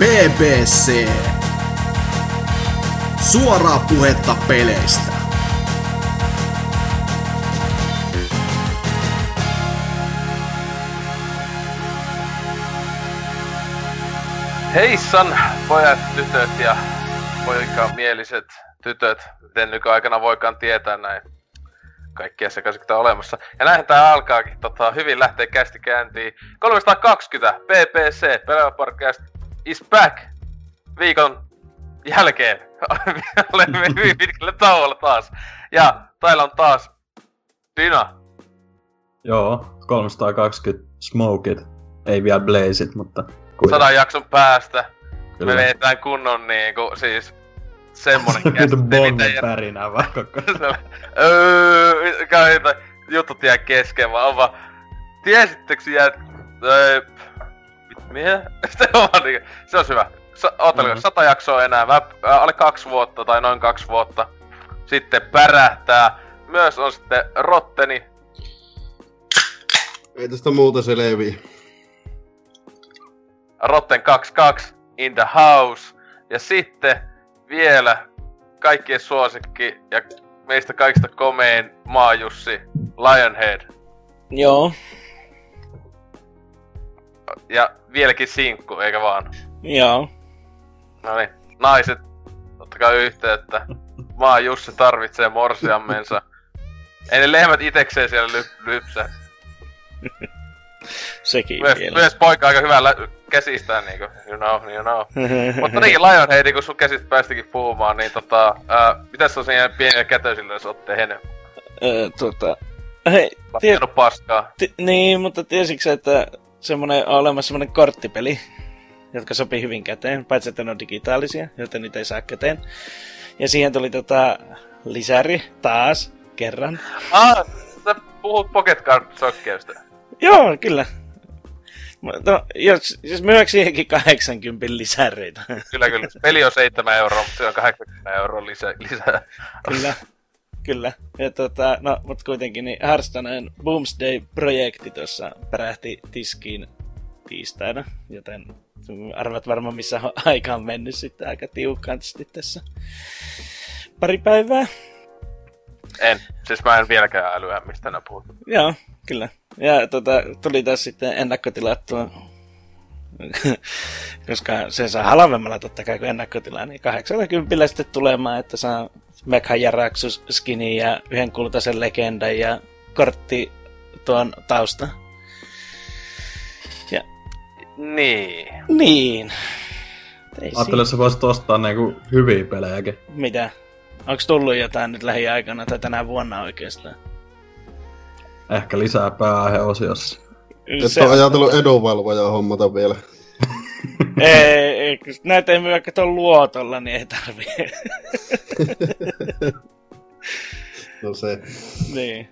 BBC. Suoraa puhetta peleistä. Heissan pojat, tytöt ja poikamieliset tytöt, miten nykyaikana voikaan tietää näin kaikkia sekaisin olemassa. Ja näinhän tää alkaakin, tota, hyvin lähtee kästi käyntiin. 320 PPC, Pelaaja Podcast is back viikon jälkeen. Olemme hyvin pitkälle tauolla taas. Ja täällä on taas Dyna. Joo, 320 smokit. Ei vielä blazeit, mutta... Kuitenkin. Sadan jakson päästä. Kyllä. Me vetään kunnon niinku, siis semmonen käsite, mitä... pärinää vaan koko öö, jutut jää kesken, vaan on vaan... Tiesittekö jää... Öö, Se on vaan niinku, se on hyvä. Ootteleeko, mm-hmm. sata jaksoa enää, vähän, äh, alle kaksi vuotta tai noin kaksi vuotta. Sitten pärähtää. Myös on sitten Rotteni. Ei tästä muuta selviä. Rotten 22 in the house. Ja sitten vielä kaikkien suosikki ja meistä kaikista komein maajussi Lionhead. Joo. Ja vieläkin sinkku, eikä vaan? Joo. No niin, naiset, ottakaa yhteyttä. Maa Jussi tarvitsee morsiammensa. Ei ne lehmät itekseen siellä ly- lypsä. Sekin myös, vielä. myös poika aika hyvällä käsistään niinku, you know, you know. Mutta niin, Lionhead, kun sun käsistä päästikin puhumaan, niin tota, ää, mitäs on siihen pienille kätöisille, jos oot tehnyt? Öö, tota, hei, tie... paskaa. T- niin, mutta tiesitkö että semmonen, on olemassa semmonen korttipeli, jotka sopii hyvin käteen, paitsi että ne on digitaalisia, joten niitä ei saa käteen. Ja siihen tuli tota lisäri taas kerran. Ah, sä puhut Pocket Card. Joo, kyllä. No, jos, jos myyks siihenkin 80 lisäreitä. Kyllä, kyllä. Peli on 7 euroa, mutta se on 80 euroa lisä, lisää. Kyllä, kyllä. Ja tota, no, mutta kuitenkin niin Hearthstoneen Boomsday-projekti tuossa pärähti tiskiin tiistaina, joten arvat varmaan missä aika on mennyt sitten aika tiukasti tässä pari päivää. En. Siis mä en vieläkään älyä, mistä nää puhut. Joo, kyllä. Ja tota, tuli tässä sitten ennakkotilattua, koska se saa halvemmalla totta kai kuin ennakkotilaa, niin 80 sitten tulemaan, että saa Mekha Jaraxus skini ja yhden kultaisen legendan ja kortti tuon tausta. Ja... Niin. Niin. Ajattelin, että sä voisit ostaa niinku hyviä pelejäkin. Mitä? Onko tullut jotain nyt lähiaikana tai tänä vuonna oikeastaan? Ehkä lisää pääaiheosiossa. Et se... ole ajatellut edunvalvojaa hommata vielä. ei, ei, näitä ei myy tuon luotolla, niin ei tarvii. no se. Niin.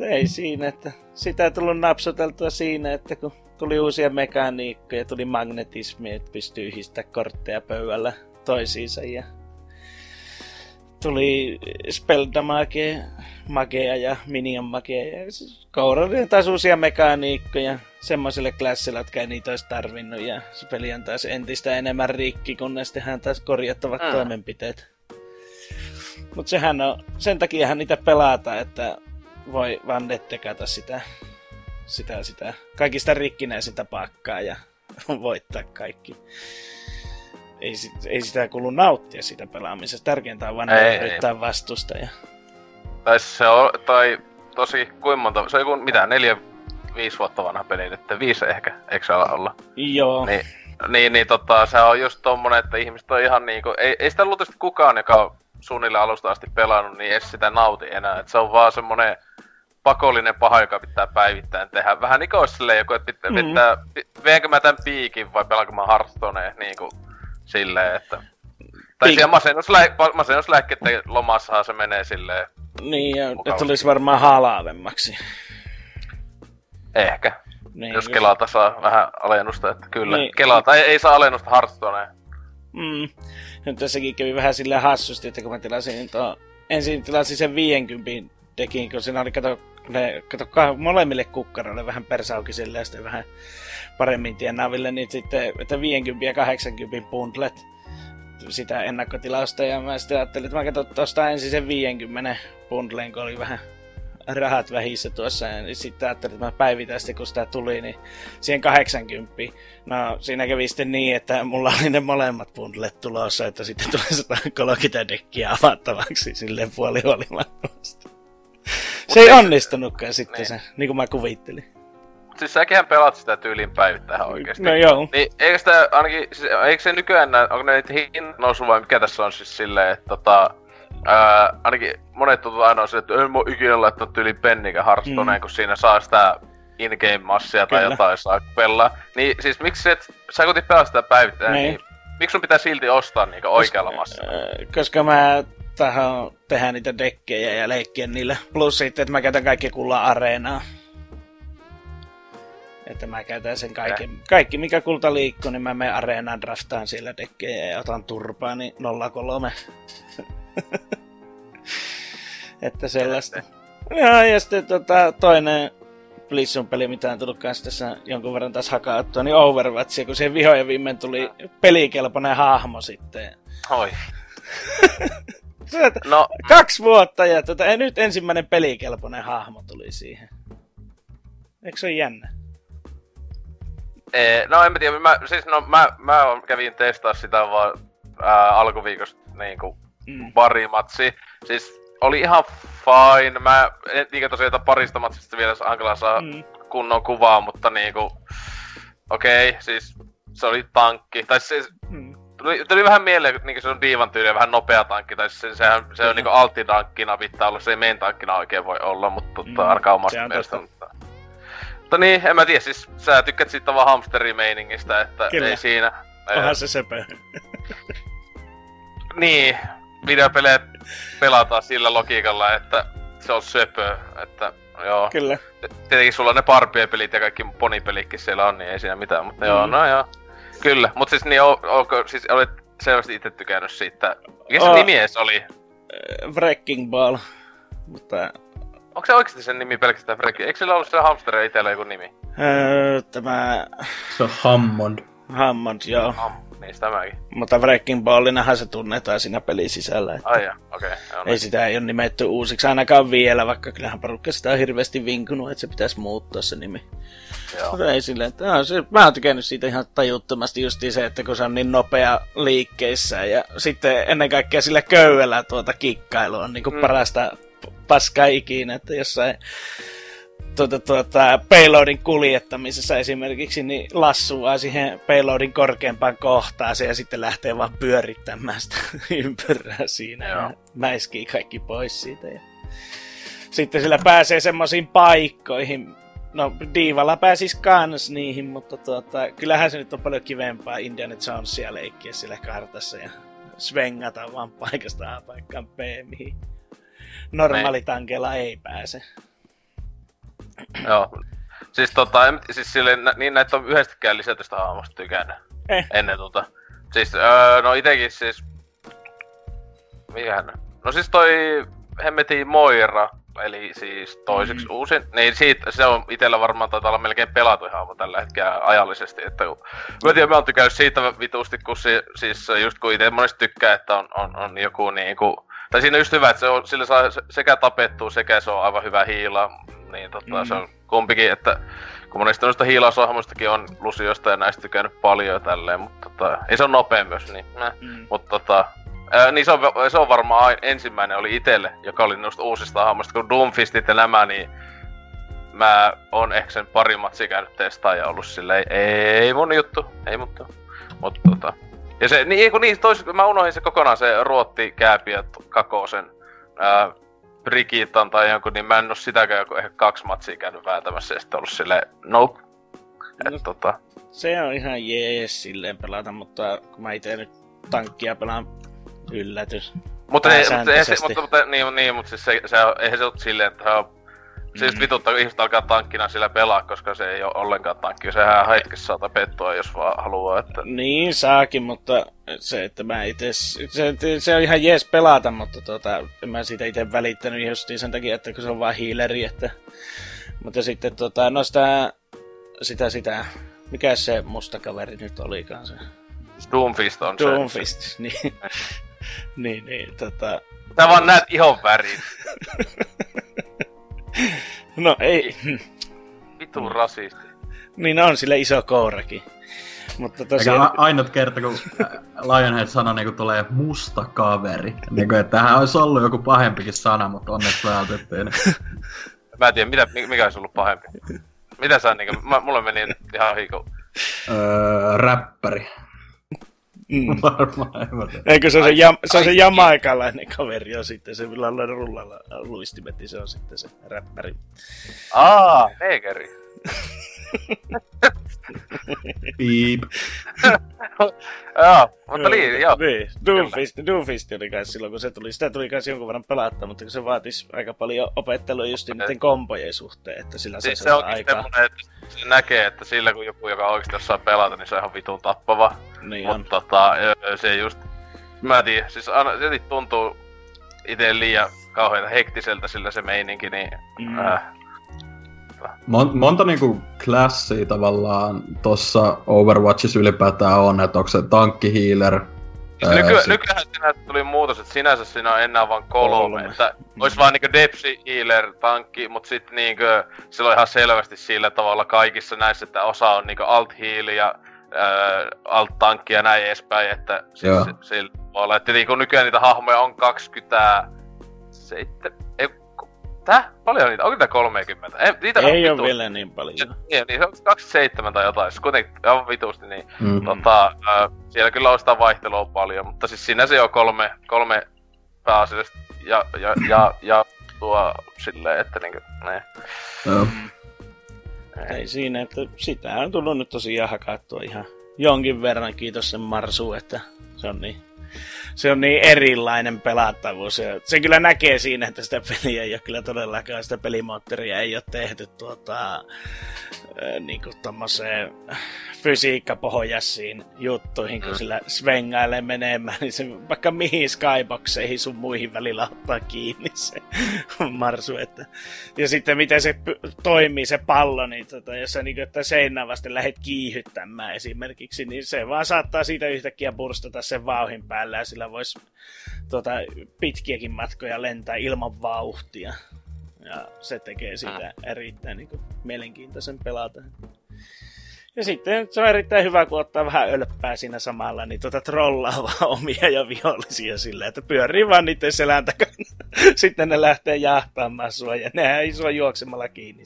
Ei siinä, että sitä ei tullut napsuteltua siinä, että kun tuli uusia mekaniikkoja, tuli magnetismi, että pystyy yhdistämään kortteja pöydällä toisiinsa ja tuli Speldamage, Magea ja Minion Magea. Ja siis Kourallinen taas uusia mekaniikkoja semmoiselle klassille, jotka ei niitä olisi tarvinnut. Ja se peli on taas entistä enemmän rikki, kunnes tehdään taas korjattavat mm. toimenpiteet. Mutta sehän on, sen takiahan niitä pelata, että voi vaan nettekata sitä, sitä, sitä kaikista rikkinäisintä pakkaa ja voittaa kaikki ei, ei sitä kuulu nauttia sitä pelaamisesta. Tärkeintä on vaan yrittää vastustaja. Tai se on, tai tosi kuin monta, se on joku, mitä, neljä, viisi vuotta vanha peli nyt, viisi ehkä, eikö se olla? Joo. Niin, niin, niin tota, se on just tommonen, että ihmiset on ihan niinku, ei, ei sitä luultavasti kukaan, joka on suunnilleen alusta asti pelannut, niin ei sitä nauti enää. Et se on vaan semmonen pakollinen paha, joka pitää päivittäin tehdä. Vähän niinku olisi silleen joku, että pitää, mm. pitää, veenkö mä tän piikin vai pelaanko mä Hearthstoneen, niinku silleen, että... Tai Pik- siellä masennuslä- masennuslääkkeiden lomassahan se menee silleen... Niin, ja tulisi varmaan halaavemmaksi. Ehkä. Niin, jos. Kelalta saa vähän alennusta, että kyllä. Niin. Kelalta ei, ei saa alennusta Hearthstoneen. Mm. Nyt tässäkin kävi vähän silleen hassusti, että kun mä tilasin niin tuo... Ensin tilasin sen 50 dekin, kun siinä oli, kato, ne, kato molemmille kukkaroille vähän persauki silleen, ja sitten vähän paremmin tienaaville, niin sitten, että 50 ja 80 bundlet sitä ennakkotilausta, ja mä sitten ajattelin, että mä katson tuosta ensin sen 50 bundleen, kun oli vähän rahat vähissä tuossa, ja niin sitten ajattelin, että mä päivitän sitten, kun sitä tuli, niin siihen 80. No, siinä kävi sitten niin, että mulla oli ne molemmat bundlet tulossa, että sitten tulee 130 dekkiä avattavaksi silleen puoli Se ei onnistunutkaan sitten niin. se, niin kuin mä kuvittelin. Siis säkin pelat sitä tyylin päivittäin oikeesti. No joo. Niin eikö sitä ainakin, siis, eikö se nykyään näin, onko ne niitä hinnat nousu vai mikä tässä on siis silleen, että tota, ää, ainakin monet tutut aina on se, että en mä ikinä laittanut tyyliin pennikä Hearthstoneen, mm. kun siinä saa sitä in-game massia tai Kyllä. jotain saa pelaa. Niin siis miksi et, sä kuitenkin pelaa sitä päivittäin, niin. niin miksi sun pitää silti ostaa niitä oikealla massilla? Koska mä tähän tehdä niitä dekkejä ja leikkiä niillä. Plus sitten, että mä käytän kaikki kulla areenaa. Että mä käytän sen kaiken, kaikki mikä kulta liikkuu, niin mä menen areenaan draftaan siellä dekkejä ja otan turpaa, niin 03. että sellaista. Ja, ja sitten tota, toinen Blizzon peli, mitä on tullut kanssa tässä jonkun verran taas hakaattua, niin Overwatch, kun siihen vihojen viimein tuli pelikelpoinen hahmo sitten. Oi. no. Kaksi vuotta ja tota, nyt ensimmäinen pelikelpoinen hahmo tuli siihen. Eikö se ole jännä? Ee, no en mä tiedä, mä, siis no mä, mä kävin testaa sitä vaan ää, alkuviikosta niinku mm. pari matsi. Siis oli ihan fine. Mä en tiedä tosiaan parista matsista vielä Ankela saa mm. kunnon kuvaa, mutta niinku... Okei, okay, siis se oli tankki. Tai siis mm. Tuli, tuli vähän mieleen, että niinku se on diivan tyyli vähän nopea tankki, tai se, sehän, se on niinku alttitankkina pitää olla, se ei main tankkina oikein voi olla, mutta tota, mm, arkaa omasta mielestä. Mutta... mutta niin, en mä tiedä, siis sä tykkät siitä vaan hamsterimeiningistä, että Kyllä. ei siinä. Onhan se sepä. niin, videopelejä pelataan sillä logiikalla, että se on söpö, että joo. Kyllä. Tietenkin sulla ne parpien pelit ja kaikki ponipelitkin siellä on, niin ei siinä mitään, mutta mm. joo, no joo. Kyllä, mutta siis niin, onko, siis olet selvästi itse tykännyt siitä. Mikä se oh. nimi edes oli? Wrecking Ball, mutta... Onko se oikeasti sen nimi pelkästään Wrecking? Eikö sillä ollut se hamsteri itsellä joku nimi? Öö, tämä... Se on Hammond. Hammond, joo. Ham niin tämäkin. Mutta Breaking Ballinahan se tunnetaan siinä pelin sisällä. Että Ai okei. Okay, ei sitä ei ole nimetty uusiksi ainakaan vielä, vaikka kyllähän porukka sitä on hirveästi vinkunut, että se pitäisi muuttaa se nimi. Joo. Mutta ei silleen, että no, se, mä oon tykännyt siitä ihan tajuttomasti just se, että kun se on niin nopea liikkeissä ja sitten ennen kaikkea sillä köydellä tuota kikkailu on niin kuin mm. parasta paskaa ikinä, että jossain tuota, tuota, payloadin kuljettamisessa esimerkiksi, niin lassuu siihen payloadin korkeampaan kohtaan ja sitten lähtee vaan pyörittämään sitä ympyrää siinä Joo. ja mäiskii kaikki pois siitä. Ja... Sitten sillä pääsee semmoisiin paikkoihin, no Diivalla pääsis kans niihin, mutta tuota, kyllähän se nyt on paljon kivempaa Indiana Jonesia leikkiä sillä kartassa ja svengata vaan paikasta A paikkaan B, mihin normaalitankeella ei pääse. Joo. Siis tota, en, siis sille, niin näitä on yhdestäkään lisätystä hahmosta tykännyt. Eh. Ennen tota. Siis, öö, no itekin siis... Mikähän? No siis toi Hemmetin Moira, eli siis toiseksi mm. uusin, niin siitä, se on itellä varmaan taitaa olla melkein pelatu hahmo tällä hetkellä ajallisesti, että kun, mä tiedän, mä oon tykännyt siitä vitusti, kun si, siis just kun itse monesti tykkää, että on, on, on joku niinku, tai siinä on just hyvä, että se on, sillä saa sekä tapettua, sekä se on aivan hyvä hiila, niin tota, mm. se on kumpikin, että kun monesti noista hiilausohjelmistakin on Lusiosta ja näistä tykännyt paljon ja tälleen, mutta tota, ei se on nopea myös, niin, mm. mutta tota, ää, niin se on, se on varmaan ensimmäinen oli itelle, joka oli noista uusista hahmoista, kun Doomfistit ja nämä, niin mä oon ehkä sen pari matsia käynyt testaa ja ollut silleen, ei mun juttu, ei mutta, mutta tota. Ja se, niin, kun niin, tois, mä unohdin se kokonaan se ruotti kääpiä kakosen, ää, Brigitan tai jonkun, niin mä en oo sitäkään joku ehkä kaksi matsia käynyt vääntämässä ja sitten ollut silleen, nope. Et, no, tota... Se on ihan jees silleen pelata, mutta kun mä ite nyt tankkia pelaan yllätys. Mutta, ei, mutta, ei, mutta, mutta, niin, niin, mutta siis se, se, eihän se ole silleen, että on se just mm. vituttaa, kun ihmiset alkaa tankkina sillä pelaa, koska se ei ole ollenkaan tankki. Sehän hetkessä saa tapettua, jos vaan haluaa. Että... Niin, saakin, mutta se, että mä itse... Se, se, on ihan jees pelata, mutta tota, en mä siitä itse välittänyt justiin sen takia, että kun se on vaan hiileri, että... Mutta sitten tota, no sitä, sitä, sitä Mikä se musta kaveri nyt olikaan se? Doomfist on Doomfist, se. niin. niin, niin, tota... Sä vaan näet ihon värin. no ei. Vitu rasisti. Niin on sillä iso kourakin. Mutta tosiaan... Eikä ainut kerta, kun Lionhead sana niin tulee musta kaveri. Niin kuin, että tähän olisi ollut joku pahempikin sana, mutta onneksi vältettiin. Mä en tiedä, mitä, mikä olisi ollut pahempi. Mitä sä niin kuin, mä, mulle meni ihan hiiku. Öö, räppäri. Mm. Varmaan, Eikö se on se, jam, se, on se jamaikalainen kaveri on sitten, se millä rullalla luistimet, niin se on sitten se räppäri. Aa, negeri. Piip. joo, mutta niin, joo. Niin, Doomfist, Doomfist oli kai silloin, kun se tuli. Sitä tuli kai jonkun verran pelattaa, mutta se vaatisi aika paljon opettelua just niiden kompojen suhteen, että sillä siis se on aikaa. että se näkee, että sillä kun joku, joka oikeasti osaa pelata, niin se on ihan vitun tappava. Niin mutta tota, se just, mä en tiedä, siis aina, se tuntuu itse liian kauhean hektiseltä sillä se meininki, niin mm. äh, Mon, monta niinku klassia tavallaan tossa Overwatchissa ylipäätään on, että onko se tankki healer, Siis nyky, sit... nykyään siinä tuli muutos, että sinänsä siinä on enää vain kolme, kolme. että mm. olisi vaan niinku Depsi Healer tankki, mutta sitten niinku, sillä on ihan selvästi sillä tavalla kaikissa näissä, että osa on niinku alt heal ja äh, alt tankki ja näin edespäin, että siis sillä tavalla, että niinku nykyään niitä hahmoja on 27, Tää? Paljon niitä? Onko niitä 30? Ei, niitä ei ole vielä niin paljon. Niin, niin se on 27 tai jotain, siis kuitenkin aivan vitusti, niin mm. tota, äh, siellä kyllä on sitä vaihtelua paljon, mutta siis siinä se on kolme, kolme pääasiallista ja, ja, ja, ja tuo silleen, että niinku, ne. No. Ei siinä, että sitä on tullut nyt tosiaan hakattua ihan jonkin verran, kiitos sen Marsu, että se on niin se on niin erilainen pelattavuus. Ja se kyllä näkee siinä, että sitä peliä ei ole kyllä todellakaan, sitä pelimoottoria ei ole tehty tuota, niin kuin tommoseen fysiikkapohjaisiin juttuihin, kun mm. sillä svengailee menemään, niin se vaikka mihin skyboxeihin sun muihin välillä ottaa kiinni se marsu. Että. Ja sitten miten se toimii se pallo, niin tota, jos sä niin kuin, että seinään vasta lähdet kiihyttämään esimerkiksi, niin se vaan saattaa siitä yhtäkkiä burstata sen vauhin päälle ja sillä voisi tota, pitkiäkin matkoja lentää ilman vauhtia. Ja se tekee sitä erittäin niin kuin, mielenkiintoisen pelata. Ja sitten se on erittäin hyvä, kun ottaa vähän ölppää siinä samalla, niin tota trollaa vaan omia ja vihollisia sillä, että pyörii vaan niiden selän takana. sitten ne lähtee jahtaamaan sua ja ne ei sua juoksemalla kiinni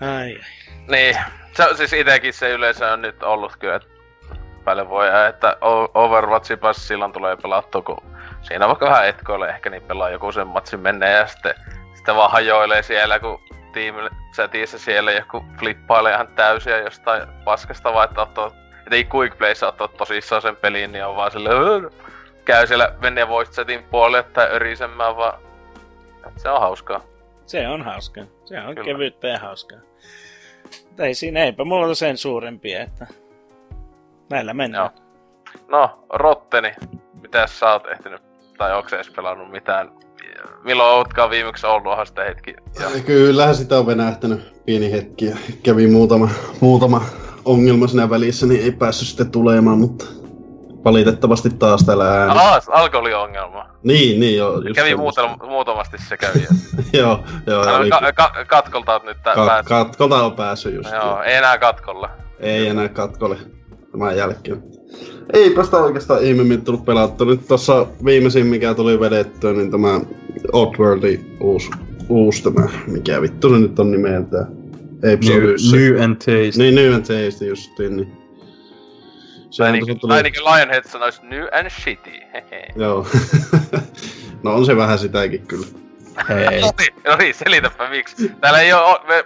Ai, ai. Niin, se, siis itekin se yleensä on nyt ollut kyllä, että paljon voi, että Overwatchin silloin tulee pelattua, kun siinä vaikka vähän etkoille ehkä niin pelaa joku sen matsin menee ja sitten, sitten vaan hajoilee siellä, kun tiimi chatissa siellä joku flippailee ihan täysiä jostain paskasta vai että ottaa, että ei quick playssa ottaa tosissaan sen peliin, niin on vaan sille käy siellä menee voice chatin puolelle tai örisemään vaan. Se on hauskaa. Se on hauskaa. Se on Kyllä. kevyyttä ja hauskaa. Ei siinä eipä mulla sen suurempia, että näillä mennään. Joo. No, Rotteni, mitä sä oot ehtinyt, tai onko edes pelannut mitään milloin ootkaan viimeksi ollut onhan sitä hetki? Ja... Kyllähän sitä on venähtänyt pieni hetki ja kävi muutama, muutama ongelma siinä välissä, niin ei päässyt sitten tulemaan, mutta valitettavasti taas täällä ääni. Ah, alkoholiongelma. Niin, niin joo. Just kävi muutam- muutamasti se kävi. joo, joo. Eli... Ka- ka- katkolta on nyt tää ka- päässyt. Katkolta on päässyt just. Joo, ei enää katkolla. Ei enää katkolle tämän jälkeen. Eipä sitä oikeastaan ihmeemmin tullut pelattua. Nyt tossa viimeisin mikä tuli vedettyä, niin tämä Oddworldin uusi, uusi tämä, mikä vittu se nyt on nimeltään. New, new and Taste. Niin, New and Taste justiin, niin. Se niin, tuli... niin kuin Lionhead sanoisi New and Shitty. Joo. no on se vähän sitäkin kyllä. Hei. no niin, no niin, selitäpä miksi. Täällä ei oo, me,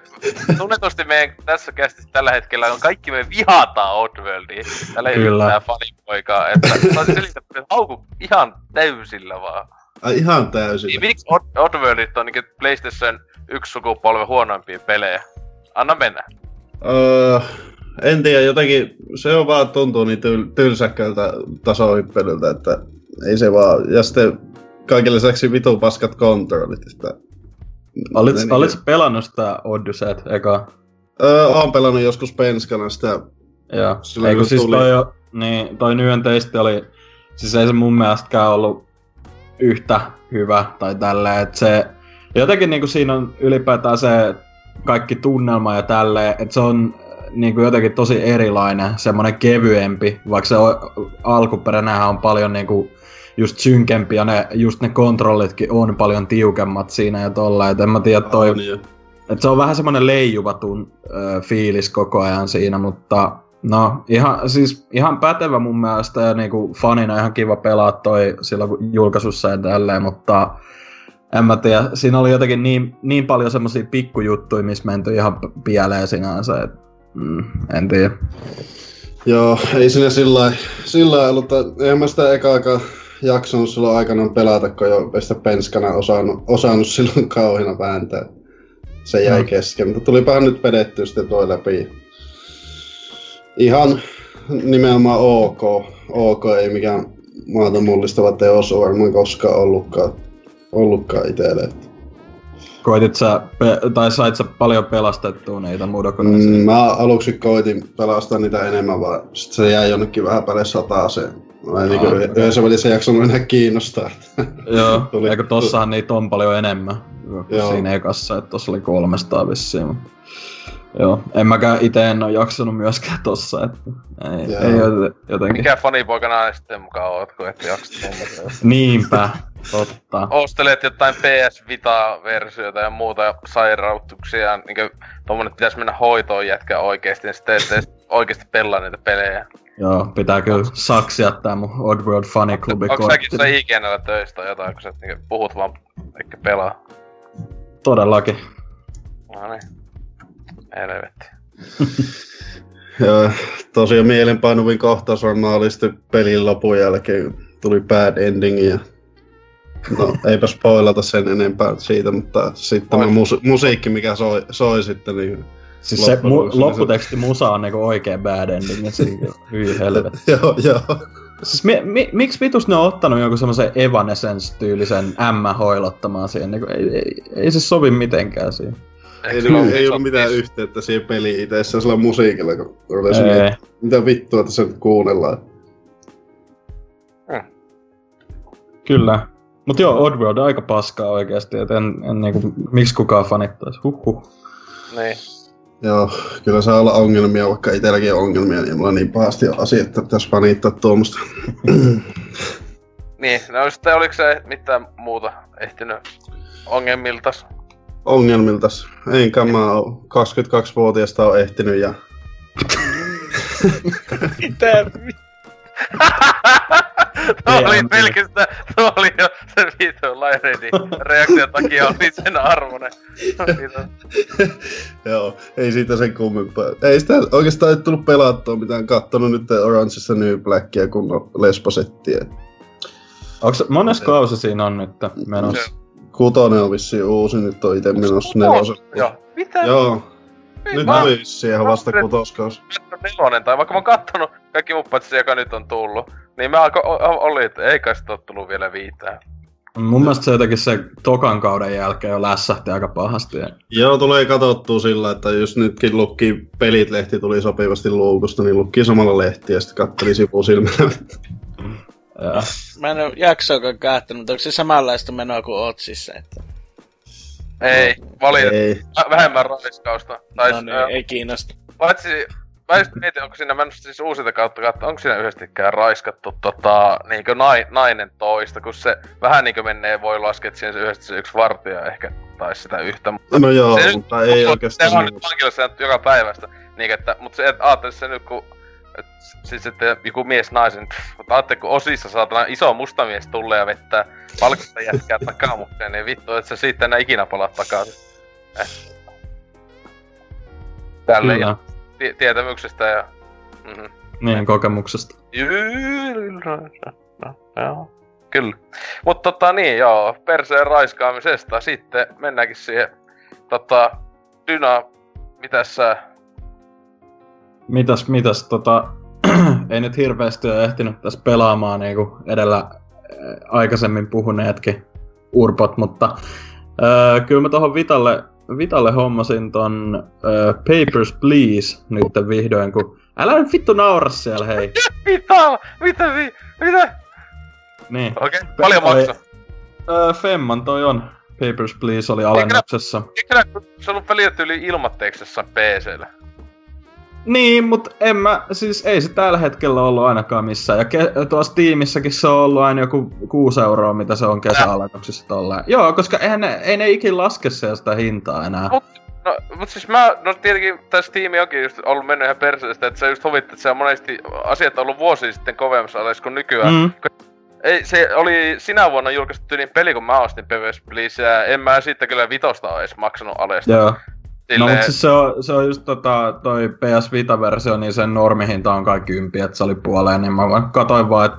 tunnetusti meidän tässä kästissä tällä hetkellä on kaikki me vihataan Oddworldia. Täällä ei Kyllä. mitään fanipoikaa, että saisi selitäpä, että hauku ihan täysillä vaan. Ai ihan täysillä. Niin, miksi Odd, Oddworldit on niinku PlayStation yksi sukupolven huonoimpia pelejä? Anna mennä. Öö, en tiedä, jotenkin se on vaan tuntuu niin tyl- tylsäkkältä tasohyppelyltä, että ei se vaan. Ja sitten kaiken lisäksi vitu paskat kontrollit. Että... Olitko niin, pelannut sitä Odysseyt eka? Öö, oon pelannut joskus penskana sitä. Joo. Silloin Ei kun kun siis tuli. toi, jo, niin, toi Nyen testi oli, siis ei se mun mielestäkään ollut yhtä hyvä tai tälleen, että se jotenkin niinku siinä on ylipäätään se kaikki tunnelma ja tälleen, että se on niinku jotenkin tosi erilainen, semmonen kevyempi, vaikka se alkuperäinenhän on paljon niinku just synkempi ja ne, just ne kontrollitkin on paljon tiukemmat siinä ja tolleen, et en mä tiedä toi, On, joo. et se on vähän semmonen leijuva tun, ö, fiilis koko ajan siinä, mutta no ihan, siis ihan pätevä mun mielestä ja niinku fanina ihan kiva pelaa toi silloin kun julkaisussa ja tälleen, mutta en mä tiedä, siinä oli jotenkin niin, niin paljon semmosia pikkujuttuja, missä menty ihan pieleen sinänsä, et, mm, en tiedä. Joo, ei siinä sillä lailla- sillä lailla ollut, eihän mä sitä eka jaksanut silloin aikanaan pelata, kun jo sitä penskana osannut, osannut silloin kauhina vääntää. Se jäi Mm. kesken, mutta tulipahan nyt vedetty sitten toi läpi. Ihan nimenomaan ok. Ok, ei mikään maata mullistava teos ole varmaan koskaan ollutkaan, ollutkaan itselle. Koitit sä, pe- tai sait sä paljon pelastettua niitä mudokoneita? Mm, mä aluksi koitin pelastaa niitä enemmän, vaan sit se jäi jonnekin vähän päälle sataaseen. Mä en niinku yhdessä välissä jaksanut enää kiinnostaa. Joo, Tuli- eikö tossahan niitä on paljon enemmän kuin Joo. siinä ekassa, että tossa oli 300 vissiin. mutta- Joo, en mäkään itse en oo jaksanut myöskään tossa, että ei, Joo. ei joten- jotenkin. Mikä fanipoikana sitten mukaan oot, kun et jaksa tuommoista. Niinpä, totta. Ostelet jotain PS Vita-versioita ja muuta sairautuksia, niin tommonen pitäis mennä hoitoon jätkä oikeesti, niin sitten ette edes oikeesti pelaa niitä pelejä. Joo, pitää kyllä saksia tää mun Oddworld Funny Clubi Onko säkin se IGNllä töistä tai jotain, kun sä niin puhut vaan eikä pelaa? Todellakin. No niin. Helvetti. Joo, tosiaan mielenpainuvin kohtaus varmaan oli sitten pelin lopun jälkeen, tuli bad ending ja No, eipä spoilata sen enempää siitä, mutta sitten tämä mus- musiikki, mikä soi, soi sitten, niin Siis se mu- se- lopputeksti musa on niinku oikee bad ending, ja siinä hyi helvetti. joo, joo. Siis mi- mi- miksi vitus ne on ottanut jonkun semmoisen Evanescence-tyylisen M hoilottamaan siihen? Niin ei, ei, ei, se sovi mitenkään siihen. Ei, se ei ole ollut mitään yhteyttä siihen peliin itse sillä musiikilla, kun silleen, mitä vittua tässä nyt kuunnellaan. Kyllä. Mut joo, Oddworld on aika paskaa oikeesti, et en, en niinku, miksi kukaan fanittais. Huhhuh. Niin. Joo, kyllä saa olla ongelmia, vaikka itselläkin on ongelmia, niin mulla on niin pahasti on asia, että pitäisi panittaa tuommoista. Niin, no sitten oliko se mitään muuta ehtinyt ongelmiltas? Ongelmiltas. Enkä mä oo 22-vuotiaasta on ehtinyt ja Mitä? Tuo oli pelkästään, tuo oli jo se viito Lairedin reaktion takia oli sen arvoinen. Vitu. joo, ei siitä sen kummempaa. Ei sitä oikeastaan ei tullut pelattua mitään, kattonut nyt Orangeissa New Blackia kun on lesbosettiä. Onks, mones kausi siinä on nyt menossa? Kutonen on vissiin uusi, nyt on ite menossa nelosen. Joo. Mitä? Joo, nyt mä oli vissiin ihan vasta kutoskaus. nelonen, tai vaikka mä oon kattonut kaikki muut paitsi se, joka nyt on tullut, niin mä alko, o- oli, että ei kai sitä tullut vielä viitään. Mun mielestä se jotenkin se tokan kauden jälkeen jo lässähti aika pahasti. Ja... Joo, tulee katsottua sillä, että jos nytkin lukki pelit-lehti tuli sopivasti luukusta, niin lukki samalla lehtiä ja sitten katteli sivusilmällä. Mä en oo jaksoakaan kaahtanut, mutta onko se samanlaista menoa kuin Otsissa? Että... Ei, valitettavasti Ei. vähemmän raiskausta. Tai, No niin, ei kiinnosta. Paitsi, mä just mietin, onko siinä mennyt siis uusilta kautta katsoa, onko siinä yhdestikään raiskattu tota, niinkö nai, nainen toista, kun se vähän niinkö menee, voi laskea, että siinä se yhdessä se yksi vartija ehkä, tai sitä yhtä. No joo, Se- mutta ei Se oikeastaan. on nyt vankilassa joka päivästä. Niin, että, mutta se, että ajattelisi se nyt, kun et, siis että joku mies naisen, mutta ajattelin, kun osissa saatana iso musta mies tulee ja vettää valkoista jätkää takamukseen, niin vittu, että se siitä enää ikinä palaa takaisin. Eh. Tälleen kyllä. tie- tietämyksestä ja... Mm-hmm. Niin, kokemuksesta. Joo, kyllä. Mutta tota niin, joo, perseen raiskaamisesta. Sitten mennäänkin siihen, tota, Dyna, mitäs sä... Mitäs, mitäs, tota, ei nyt hirveästi ole ehtinyt tässä pelaamaan niinku edellä äh, aikaisemmin puhuneetkin urpot, mutta äh, kyllä mä tohon Vitalle Vitalle hommasin ton uh, Papers, Please nyt vihdoin, kun... Älä nyt vittu naura siellä, hei. Mitä? Mitä? vi- Mitä? Niin. Okei, okay. paljon maksaa? Uh, Femman toi on. Papers, Please oli alennuksessa. Eikö se ollut pelitetty yli ilmatteeksi jossain PCllä? Niin, mutta en mä, siis ei se tällä hetkellä ollut ainakaan missään. Ja ke- tuossa tiimissäkin se on ollut aina joku 6 euroa, mitä se on kesäalennuksessa tolleen. Joo, koska eihän ne, ei ne ikin laske siellä sitä hintaa enää. No, mut siis mä, no tietenkin tässä tiimi onkin just ollut mennyt ihan perseestä, että se just huvitti, että se on monesti asiat on ollut vuosi sitten kovemmassa alessa kuin nykyään. Mm. Ei, se oli sinä vuonna julkaistu niin peli, kun mä ostin PvS Please, ja en mä siitä kyllä vitosta edes maksanut alesta. Joo. No Silleen- mutta siis se on, se on just tota, toi PS Vita-versio, niin sen normihinta on kai kympi, että se oli puoleen, niin mä vaan katoin vaan, että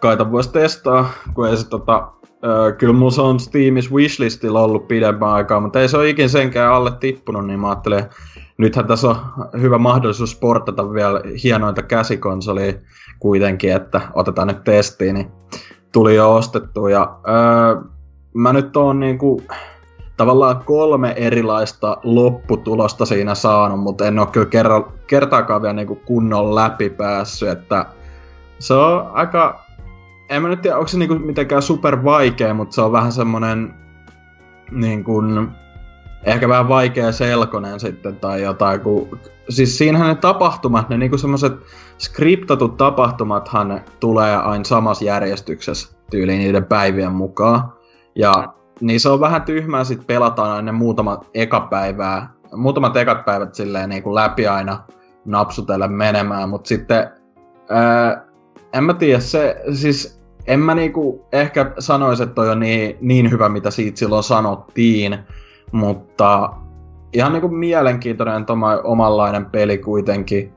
kaita vois testaa, kun ei se tota, ö, kyllä mulla se on Steamis wishlistilla ollut pidemmän aikaa, mutta ei se ole ikin senkään alle tippunut, niin mä ajattelin, nythän tässä on hyvä mahdollisuus sportata vielä hienointa käsikonsolia kuitenkin, että otetaan nyt testiin, niin tuli jo ostettu ja öö, mä nyt oon niinku tavallaan kolme erilaista lopputulosta siinä saanut, mutta en ole kyllä kerra, kertaakaan vielä niinku kunnon läpi päässyt, että se on aika, en mä nyt tiedä, onko se niinku mitenkään super vaikea, mutta se on vähän semmonen niin kuin, ehkä vähän vaikea selkonen sitten tai jotain, kun, siis siinähän ne tapahtumat, ne niinku semmoset skriptatut tapahtumathan tulee aina samassa järjestyksessä tyyliin niiden päivien mukaan. Ja niin se on vähän tyhmää sit pelataan aina ne muutamat ekapäivää, muutamat ekat päivät silleen niin kuin läpi aina napsutelle menemään, mutta sitten ää, en mä tiedä, se siis en mä niinku ehkä sanoisi, että toi on niin, niin hyvä, mitä siitä silloin sanottiin, mutta ihan niinku mielenkiintoinen toma, omanlainen peli kuitenkin.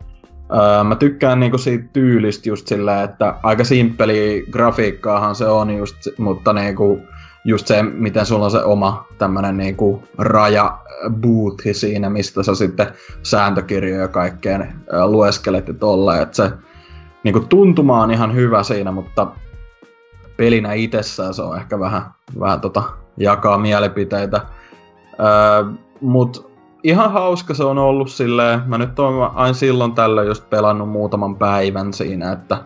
Öö, mä tykkään niinku siitä tyylistä just silleen, että aika simppeli grafiikkaahan se on just, mutta niinku just se, miten sulla on se oma tämmönen niinku raja boothi siinä, mistä sä sitten sääntökirjoja ja kaikkeen ö, lueskelet ja tolleen, että se niinku tuntuma on ihan hyvä siinä, mutta pelinä itsessään se on ehkä vähän, vähän tota, jakaa mielipiteitä. Öö, mut ihan hauska se on ollut silleen, mä nyt oon aina silloin tällöin just pelannut muutaman päivän siinä, että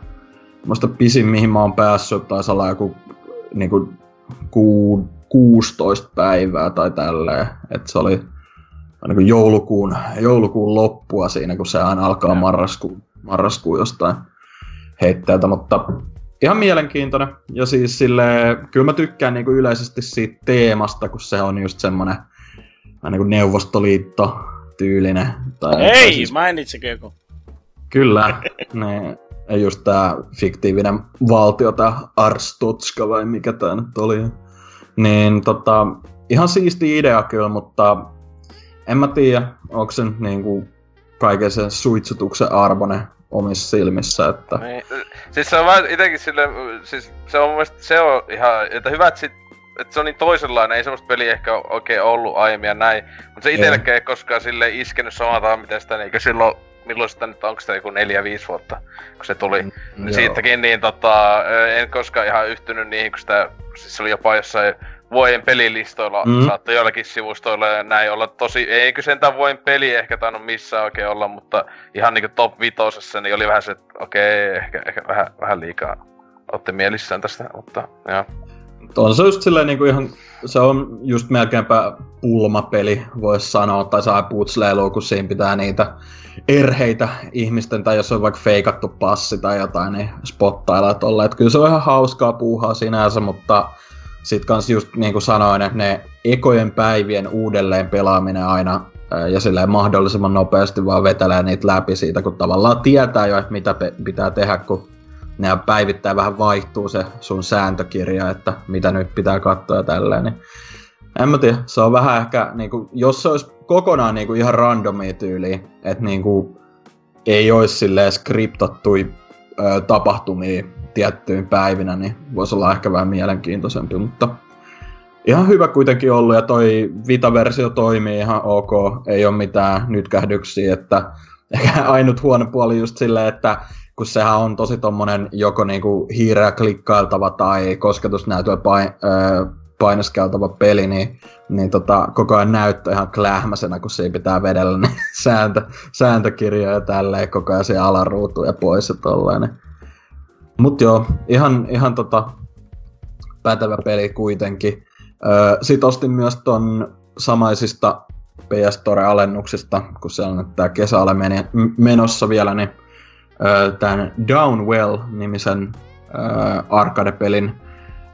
muista pisin mihin mä oon päässyt taisi olla joku niinku ku, 16 päivää tai tälleen, että se oli kuin joulukuun, joulukuun loppua siinä, kun se aina alkaa marraskuun, marraskuun jostain heitteeltä, mutta ihan mielenkiintoinen. Ja siis sille kyllä mä tykkään niinku yleisesti siitä teemasta, kun se on just semmonen vähän niinku neuvostoliitto tyylinen. Tai, tai Ei, siis, mainitsikö joku? Kyllä, ne, just tää fiktiivinen valtio, tää Arstotska vai mikä tää nyt oli. Niin tota, ihan siisti idea kyllä, mutta en mä tiedä, onko se niinku kaiken sen suitsutuksen arvone omissa silmissä, että Niin, siis se on vähän itekin sille, siis se on mun mielestä se on ihan, että hyvä, että, sit, että se on niin toisenlainen, ei semmoista peliä ehkä oikein ollut aiemmin ja näin, mutta se itsellekään ei koskaan sille iskenyt samalla miten sitä niin silloin, milloin sitä nyt, onko sitä joku neljä, viisi vuotta, kun se tuli. Mm, Siitäkin niin tota, en koskaan ihan yhtynyt niihin, kun sitä, siis se oli jopa jossain vuoden pelilistoilla, Mm. saattoi joillakin sivustoilla ja näin olla tosi, eikö sentään vuoden peli ehkä tainnut missään oikein olla, mutta ihan niinku top vitosessa, niin oli vähän se, että okei, ehkä, ehkä vähän, vähän liikaa otte mielissään tästä, mutta joo. on se just silleen niinku ihan, se on just melkeinpä pulmapeli, voisi sanoa, tai saa putsleilua, kun siinä pitää niitä erheitä ihmisten, tai jos on vaikka feikattu passi tai jotain, niin spottailla tolle. Et kyllä se on ihan hauskaa puuhaa sinänsä, mutta sit kans just niin kuin sanoin, että ne ekojen päivien uudelleen pelaaminen aina ja silleen mahdollisimman nopeasti vaan vetelee niitä läpi siitä, kun tavallaan tietää jo, että mitä pe- pitää tehdä, kun ne päivittäin vähän vaihtuu se sun sääntökirja, että mitä nyt pitää katsoa ja tälleen, niin en mä tiedä, se on vähän ehkä, niinku, jos se olisi kokonaan niinku ihan randomia tyyliä, että niinku, ei olisi silleen skriptattui ö, tapahtumia tiettyyn päivinä, niin voisi olla ehkä vähän mielenkiintoisempi, mutta ihan hyvä kuitenkin ollut, ja toi Vita-versio toimii ihan ok, ei ole mitään nytkähdyksiä, että ehkä ainut huono puoli just silleen, että kun sehän on tosi tommonen joko niinku hiireä klikkailtava tai kosketusnäytöllä pain, öö, painoskeltava peli, niin, niin tota, koko ajan näyttää ihan klähmäsenä, kun siinä pitää vedellä ne sääntö, sääntökirjoja tälleen koko ajan siihen alaruutuun ja pois ja tolleen. Niin. Mut joo, ihan, ihan tota, pätevä peli kuitenkin. Öö, Sitten ostin myös ton samaisista PS Store-alennuksista, kun se on tää kesäale meni, menossa vielä, niin öö, tämän Downwell-nimisen öö, arcade-pelin,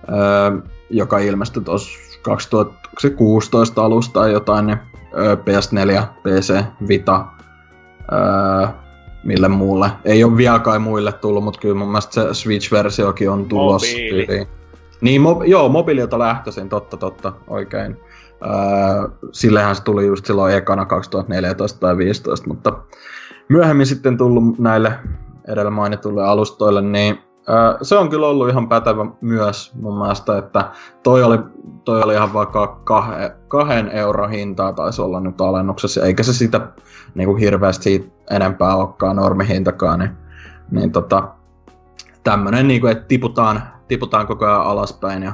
öö, joka ilmestyi tuossa 2016 alusta tai jotain, niin öö, PS4, PC, Vita, öö, mille muulle. Ei ole vielä kai muille tullut, mutta kyllä mun mielestä se Switch-versiokin on tulossa. Mobiili. Niin, mo- joo, mobiililta lähtöisin, totta, totta, oikein. Öö, sillehän se tuli just silloin ekana 2014 tai 2015, mutta myöhemmin sitten tullut näille edellä mainituille alustoille, niin se on kyllä ollut ihan pätevä myös mun mielestä, että toi oli, toi oli ihan vaikka kahe, kahden euron hintaa taisi olla nyt alennuksessa, eikä se sitä niin kuin hirveästi siitä enempää olekaan normihintakaan, niin, niin tota, tämmönen niin kuin, että tiputaan, tiputaan koko ajan alaspäin ja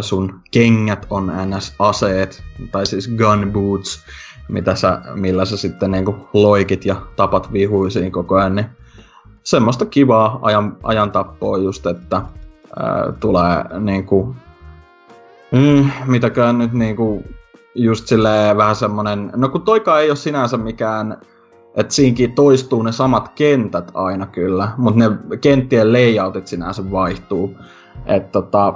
sun kengät on NS-aseet, tai siis gun boots, mitä sä, millä sä sitten niin kuin loikit ja tapat vihuisiin koko ajan, niin semmoista kivaa ajan, ajan tappoa just, että ää, tulee niinku, mm, mitäkään nyt niinku, just silleen vähän semmonen, no kun toikaan ei ole sinänsä mikään, että siinkin toistuu ne samat kentät aina kyllä, mutta ne kenttien layoutit sinänsä vaihtuu. Että tota,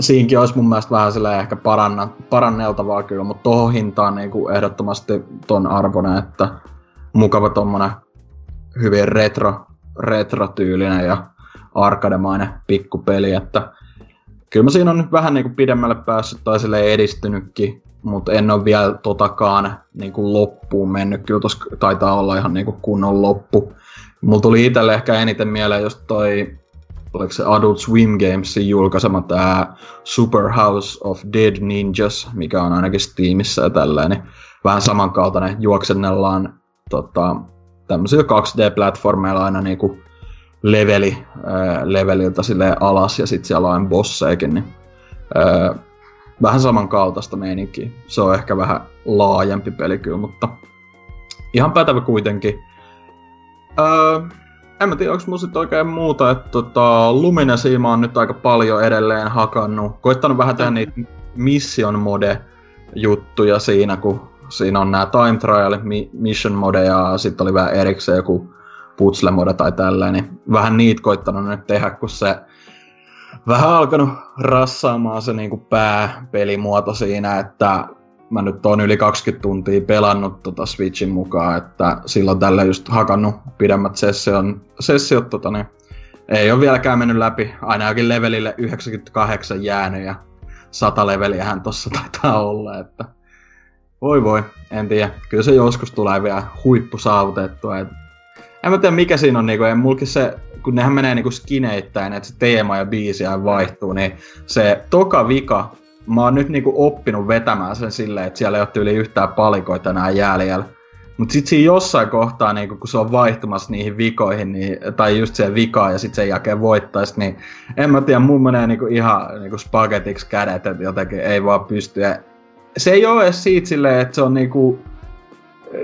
siinkin olisi mun mielestä vähän silleen ehkä paranna, paranneltavaa kyllä, mutta tohon hintaan niinku ehdottomasti ton arvoinen, että mukava tommonen hyvin retro, retrotyylinen ja arkademainen pikkupeli, että kyllä mä siinä on nyt vähän niinku pidemmälle päässyt tai silleen edistynytkin, mutta en ole vielä totakaan niinku loppuun mennyt. Kyllä tos taitaa olla ihan niinku kunnon loppu. Mulla tuli itselle ehkä eniten mieleen just toi, oliko se Adult Swim Gamesin julkaisema tää Super House of Dead Ninjas, mikä on ainakin Steamissa ja tälleen, niin vähän samankaltainen juoksennellaan tota, tämmöisillä 2D-platformeilla aina niinku leveli, ää, leveliltä alas ja sit siellä on bosseikin, niin ää, vähän samankaltaista meininkiä. Se on ehkä vähän laajempi peli kyllä, mutta ihan pätevä kuitenkin. Öö, en mä tiedä, onko mulla sit oikein muuta, että tota, Luminasia mä oon nyt aika paljon edelleen hakannut. Koittanut vähän tehdä niitä mission mode juttuja siinä, kun siinä on nämä time trial, mi- mission mode ja sitten oli vähän erikseen joku puzzle mode tai tällainen. Niin vähän niitä koittanut nyt tehdä, kun se vähän alkanut rassaamaan se niinku pääpelimuoto siinä, että mä nyt oon yli 20 tuntia pelannut tota Switchin mukaan, että silloin tällä just hakannut pidemmät session, sessiot, tota, niin ei ole vieläkään mennyt läpi, ainakin levelille 98 jäänyt ja 100 leveliähän tossa taitaa olla, että voi voi, en tiedä, kyllä se joskus tulee vielä huippu saavutettua, et en mä tiedä mikä siinä on, niinku, en se, kun nehän menee niinku skineittäin, että se teema ja biisi aina vaihtuu, niin se toka vika, mä oon nyt niinku oppinut vetämään sen silleen, että siellä ei ole yli yhtään palikoita enää jäljellä. Mutta sitten siinä jossain kohtaa, niinku, kun se on vaihtumassa niihin vikoihin, niin, tai just siihen vikaan ja sitten sen jälkeen voittaisi, niin en mä tiedä, mun menee niinku ihan niinku spagetiksi kädet, että jotenkin ei vaan pysty. Se ei ole edes siitä silleen, että se on niinku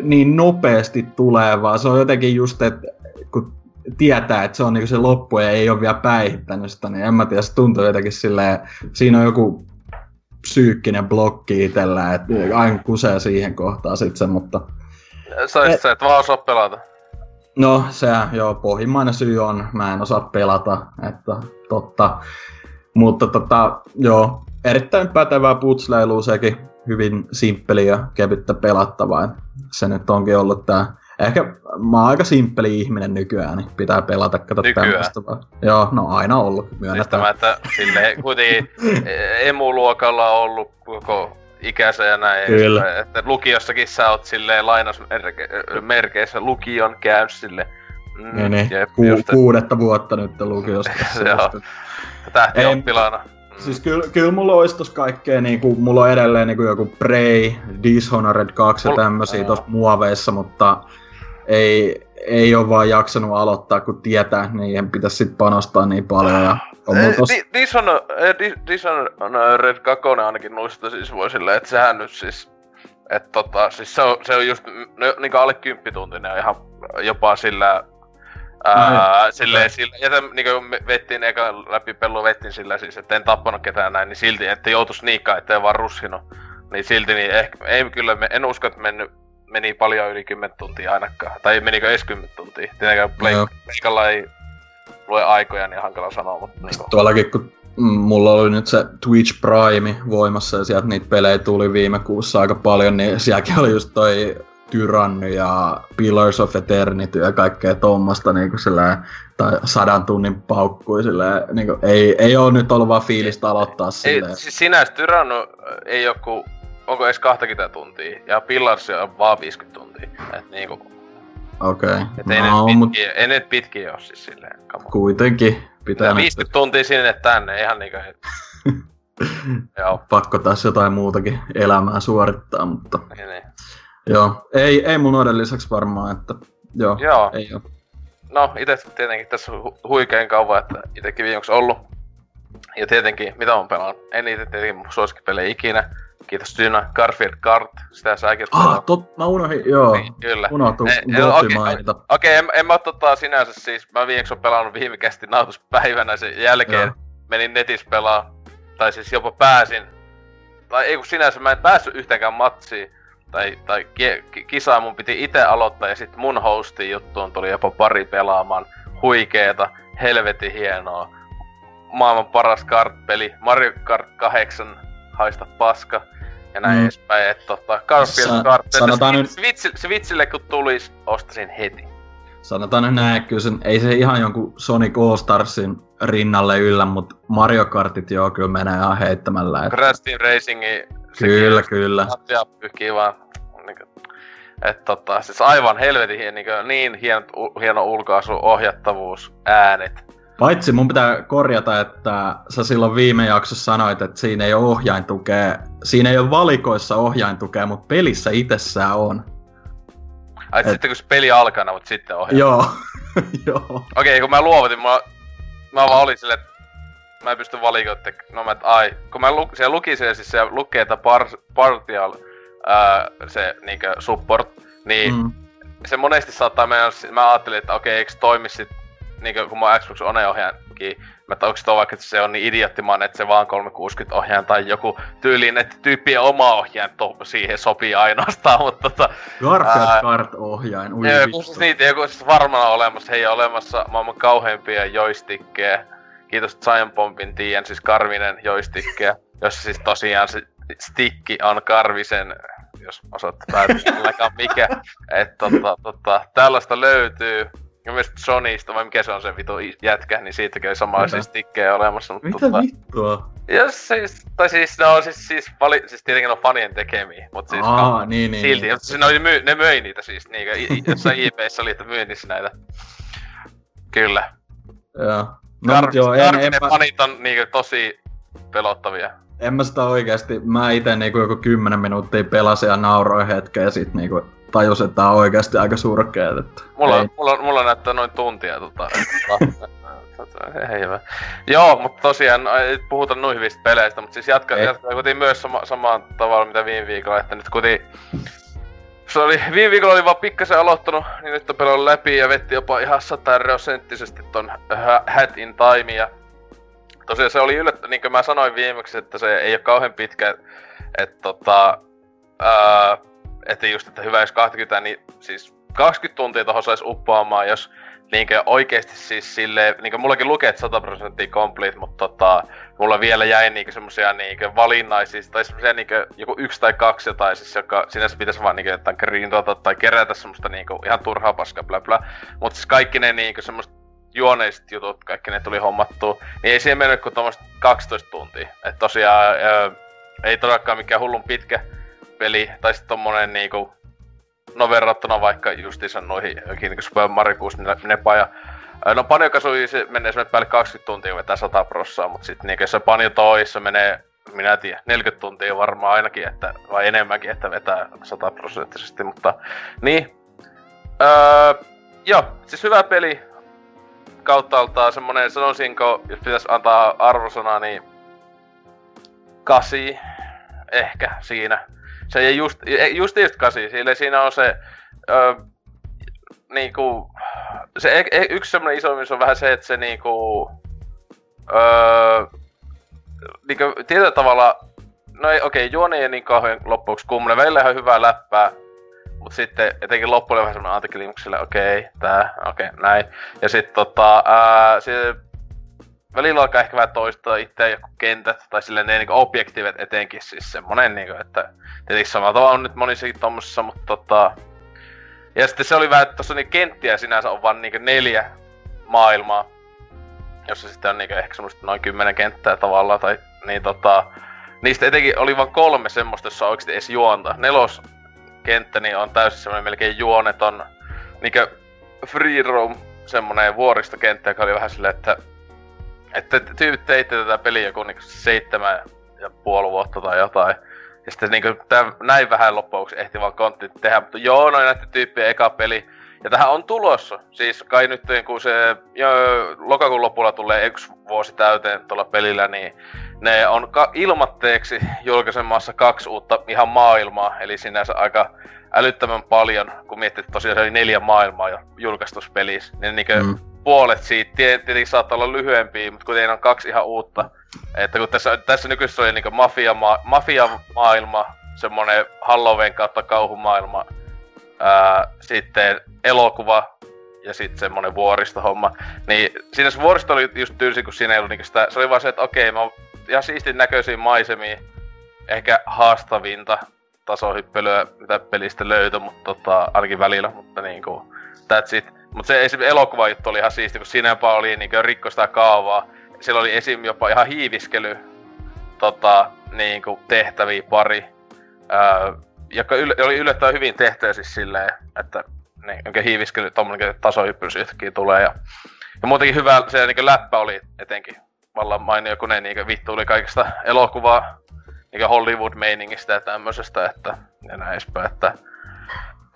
niin nopeasti tulee, vaan se on jotenkin just, että kun tietää, että se on niinku se loppu ja ei ole vielä päihittänyt sitä, niin en mä tiedä, se tuntuu jotenkin silleen, siinä on joku psyykkinen blokki itsellä, että aina kusee siihen kohtaan sit sen, mutta Se olisi se, että vaan osaa pelata. no se joo, pohjimmainen syy on, mä en osaa pelata, että totta. Mutta tota, joo, erittäin pätevää putsleilua sekin, hyvin simppeli ja kevyttä pelattavaa. Se nyt onkin ollut tää Ehkä mä oon aika simppeli ihminen nykyään, niin pitää pelata, kato Nykyään? tämmöistä vaan. Joo, no aina ollut, Siis myönnetään. tämä, että silleen kuitenkin e- emuluokalla on ollut koko ikänsä ja näin. Kyllä. Että lukiossakin sä oot silleen lainausmerkeissä lukion käynyt sille. Mm, Niin, niin. jep, Ku, just, kuudetta vuotta nyt lukiosta. Joo. tähtioppilaana. Mm. Siis kyllä, kyllä mulla olisi tossa kaikkea, niinku, mulla on edelleen niinku joku Prey, Dishonored 2 ja Mul- tämmösiä Aa. tossa muoveissa, mutta ei, ei ole vaan jaksanut aloittaa, kun tietää, että niihin pitäisi sit panostaa niin paljon. Ja on mulla tos... Di- Dishon- eh, Di- Dishonored 2 ainakin noista siis voi silleen, että sehän nyt siis... Että tota, siis se on, se on just niinku alle kymppituntinen ja ihan jopa sillä Ää, silleen, sillä, ja tämän, niin kuin vettiin eka läpi pelu vettiin sillä siis, että en tappanut ketään näin, niin silti, että joutuis niikkaan, ettei vaan russinut. Niin silti, niin ehkä, ei kyllä, en usko, että mennyt, meni paljon yli 10 tuntia ainakaan. Tai menikö edes 10 tuntia. Tietenkään Pleikalla ei lue aikoja, niin hankala sanoa, mutta niin kuin. Tuollakin, kun mm, mulla oli nyt se Twitch Prime voimassa ja sieltä niitä pelejä tuli viime kuussa aika paljon, niin sielläkin oli just toi Tyranny ja Pillars of Eternity ja kaikkea tuommoista niin sillä, tai sadan tunnin paukkui sillä, niin kuin, ei, ei ole nyt ollut vaan fiilistä aloittaa sillä. Ei, siis sinänsä Tyranny ei ole kuin, onko edes 20 tuntia, ja Pillars on vaan 50 tuntia. Et niinku, Okei. Okay. Et ei, no, nyt pitkiä, mut... ei nyt pitkiä ole siis silleen. Come Kuitenkin. Pitää ja 50 nyt... tuntia sinne tänne, ihan niinku... Joo. Pakko tässä jotain muutakin elämää suorittaa, mutta... Niin, niin. Joo, ei, ei mun noiden lisäksi varmaan, että joo, joo. ei oo. No, itse tietenkin tässä hu- huikein kauan, että itsekin viimeksi ollut. Ja tietenkin, mitä on pelannut? En itse tietenkin mun suosikkipelejä ikinä. Kiitos Dyna, Garfield Kart, sitä säkin Ah, tot, mä unohdin, joo. Niin, kyllä. Unohtu Okei, okay, okay, en, en mä tota sinänsä siis, mä viimeksi on pelannut viimekästi nautuspäivänä sen jälkeen. Joo. Menin netissä pelaa, tai siis jopa pääsin. Tai ei kun sinänsä mä en päässyt yhteenkään matsiin tai, tai ki- kisaa mun piti itse aloittaa ja sitten mun hostin juttuun tuli jopa pari pelaamaan huikeeta, helvetin hienoa, maailman paras kart-peli, Mario Kart 8, haista paska, ja näin mm. edespäin, että tota, Garfield Sa- Kart, sanotaan nyt... Switchille, Switchille kun tulisi, ostasin heti. Sanotaan nyt näin, kyllä sen, ei se ihan jonkun Sonic All Starsin rinnalle yllä, mutta Mario Kartit joo kyllä menee ihan heittämällä. Että... Crash Team Racingi Kyllä, kyllä. Ja pyyhkii vaan et tota, siis aivan helvetin hien, niin, niin hieno, hieno ulkoasu, ohjattavuus, äänet. Paitsi mun pitää korjata, että sä silloin viime jaksossa sanoit, että siinä ei ole ohjaintukea. Siinä ei ole valikoissa ohjaintukea, mutta pelissä itsessään on. Ai Et... sitten kun se peli alkaa, mutta sitten ohjaa. Joo. Joo. Okei, okay, kun mä luovutin, mä, mä vaan olin silleen, että mä en pysty valikoimaan, no mä, ai, kun mä lu, siellä luki se, siis se lukee, että par, partial ää, se niinkö support, niin mm. se monesti saattaa mennä, mä ajattelin, että okei, eikö toimi sit, niinkö kun mä Xbox One ohjaajakin, mä että onko vaikka, että se on niin idioottimaan, että se vaan 360 ohjaan tai joku tyyliin, että tyyppien oma ohjaan to, siihen sopii ainoastaan, mutta tota... Garfield Kart ohjain, ui joo, siis niitä joku siis varmaan olemassa, hei olemassa maailman kauheimpia joystickkejä. Kiitos Giant Bombin tien, siis Karvinen joystickkejä, jossa siis tosiaan se stikki on Karvisen jos osaat päätellä mikä. Että tota, tota, tällaista löytyy. Ja myös Sonysta, vai mikä se on se vitu jätkä, niin siitäkin oli samaisia stikkejä olemassa. Mutta Mitä tota, vittua? Ja siis, tai siis ne on siis, siis, vali, siis tietenkin on fanien tekemiä, mutta siis Aa, no, niin, niin, silti, niin. Siis ne, myy, ne möi niitä siis, niin, jossain IPissä oli, että myynnissä näitä. Kyllä. Joo. No, Kar- joo, en, en, fanit on niin, tosi pelottavia en mä sitä oikeasti, mä ite niinku joku 10 minuuttia pelasin ja nauroin hetken ja sit niinku tajus, että tää on oikeasti aika surkeet. Että mulla, ei. mulla, mulla näyttää noin tuntia tota. ei hyvä. Joo, mutta tosiaan ei puhuta noin hyvistä peleistä, mutta siis jatka, jatka kuitenkin myös sama, samaan tavalla mitä viime viikolla, että nyt kuitenkin se oli, viime viikolla oli vaan pikkasen aloittanut, niin nyt on pelannut läpi ja vetti jopa ihan sataerosenttisesti ton Hat in Time ja tosiaan se oli yllättä, niin kuin mä sanoin viimeksi, että se ei ole kauhean pitkä, että tota, ää, että just, että hyvä jos 20, niin siis 20 tuntia tohon saisi uppoamaan, jos niinkö oikeesti siis silleen, niinkö mullakin lukee, että 100 prosenttia complete, mutta tota, mulla vielä jäi niinkö semmosia niinkö valinnaisia, tai semmosia niinkö joku yksi tai kaksi jotain, siis joka sinänsä pitäisi vaan niinkö jotain greentuota tai kerätä semmoista niinkö ihan turhaa paskaa, bla bla. Mutta siis kaikki ne niinkö semmoista juoneiset jutut, kaikki ne tuli hommattua, niin ei siihen mennyt kuin 12 tuntia. Että tosiaan ää, ei todellakaan mikään hullun pitkä peli, tai sitten tommonen niinku, no verrattuna vaikka justiinsa noihin niinku Super Mario 64 Nepa ja No Panjo Kasui se menee semmoinen päälle 20 tuntia vetää 100 prossaa, mutta sitten niinku se Panjo toissa menee, minä en tiedä, 40 tuntia varmaan ainakin, että, vai enemmänkin, että vetää 100 prosenttisesti, mutta niin. Öö, joo, siis hyvä peli. Kauttaaltaan semmonen, sanoisinko, jos pitäisi antaa arvosana, niin kasi ehkä siinä. Se ei just, just just kasi, sille siinä on se, ö, niinku, se e, e, yksi semmonen isoimmin on vähän se, että se niinku, öö, niinku tietyllä tavalla, no ei, okei, okay, juoni ei niin kauhean loppuksi kummune, välillä ihan hyvää läppää, mut sitten etenkin loppuun vähän semmonen antiklimuksille, okei, okay, tää, okei, okay, näin. Ja sit tota, ää, se välillä alkaa ehkä vähän toistaa itse joku kentät, tai silleen ne niinku objektiivet etenkin, siis semmonen niinku, että tietenkin samalla tavalla on nyt monissakin tommosissa, mutta tota, ja sitten se oli vähän, että tossa niin kenttiä sinänsä on vaan niinku neljä maailmaa, jossa sitten on niinku ehkä semmoista noin kymmenen kenttää tavallaan, tai niin tota, niistä etenkin oli vain kolme semmoista, jossa on oikeesti edes juonta. Nelos kenttä niin on täysin semmoinen melkein juoneton, niinku free roam, semmonen vuoristokenttä, joka oli vähän silleen, että että tyypit teitte tätä peliä joku niinku seitsemän ja puoli vuotta tai jotain. Ja sitten niinku näin vähän loppujen ehti vaan kontti tehdä, mutta joo, noin näiden tyyppien eka peli. Ja tähän on tulossa. Siis kai nyt kun se jo, lokakuun lopulla tulee yksi vuosi täyteen tuolla pelillä, niin ne on ka- ilmatteeksi julkaisemassa kaksi uutta ihan maailmaa. Eli sinänsä aika älyttömän paljon, kun miettii, että tosiaan se oli neljä maailmaa jo julkaistussa pelissä. Niin niinkö mm. puolet siitä tietenkin saattaa olla lyhyempiä, mutta kuitenkin on kaksi ihan uutta. Että kun tässä, tässä nykyisessä oli niinkö mafia-ma- mafia-maailma, semmonen Halloween kautta kauhumaailma, ää, sitten elokuva ja sitten semmonen vuoristohomma. Niin siinä se vuoristo oli just tylsi, kun siinä ei ollut niinku sitä, se oli vaan se, että okei, mä oon ihan siistin näköisiä maisemia, ehkä haastavinta tasohyppelyä, mitä pelistä löytyi, mutta tota, ainakin välillä, mutta niinku, that's it. Mutta se esim. elokuva juttu oli ihan siisti, kun siinä jopa oli niinku rikko sitä kaavaa. Siellä oli esim. jopa ihan hiiviskely tota, niinku, tehtäviä pari. Öö, joka yl- oli yllättävän hyvin tehtyä siis silleen, että niin, hiiviskely, tommonen tasohyppylys yhtäkkiä tulee. Ja, ja muutenkin hyvä se niin läppä oli etenkin vallan mainio, kun ne niin vittu oli kaikista elokuvaa niin Hollywood-meiningistä ja tämmöisestä, että ja näin edespäin, että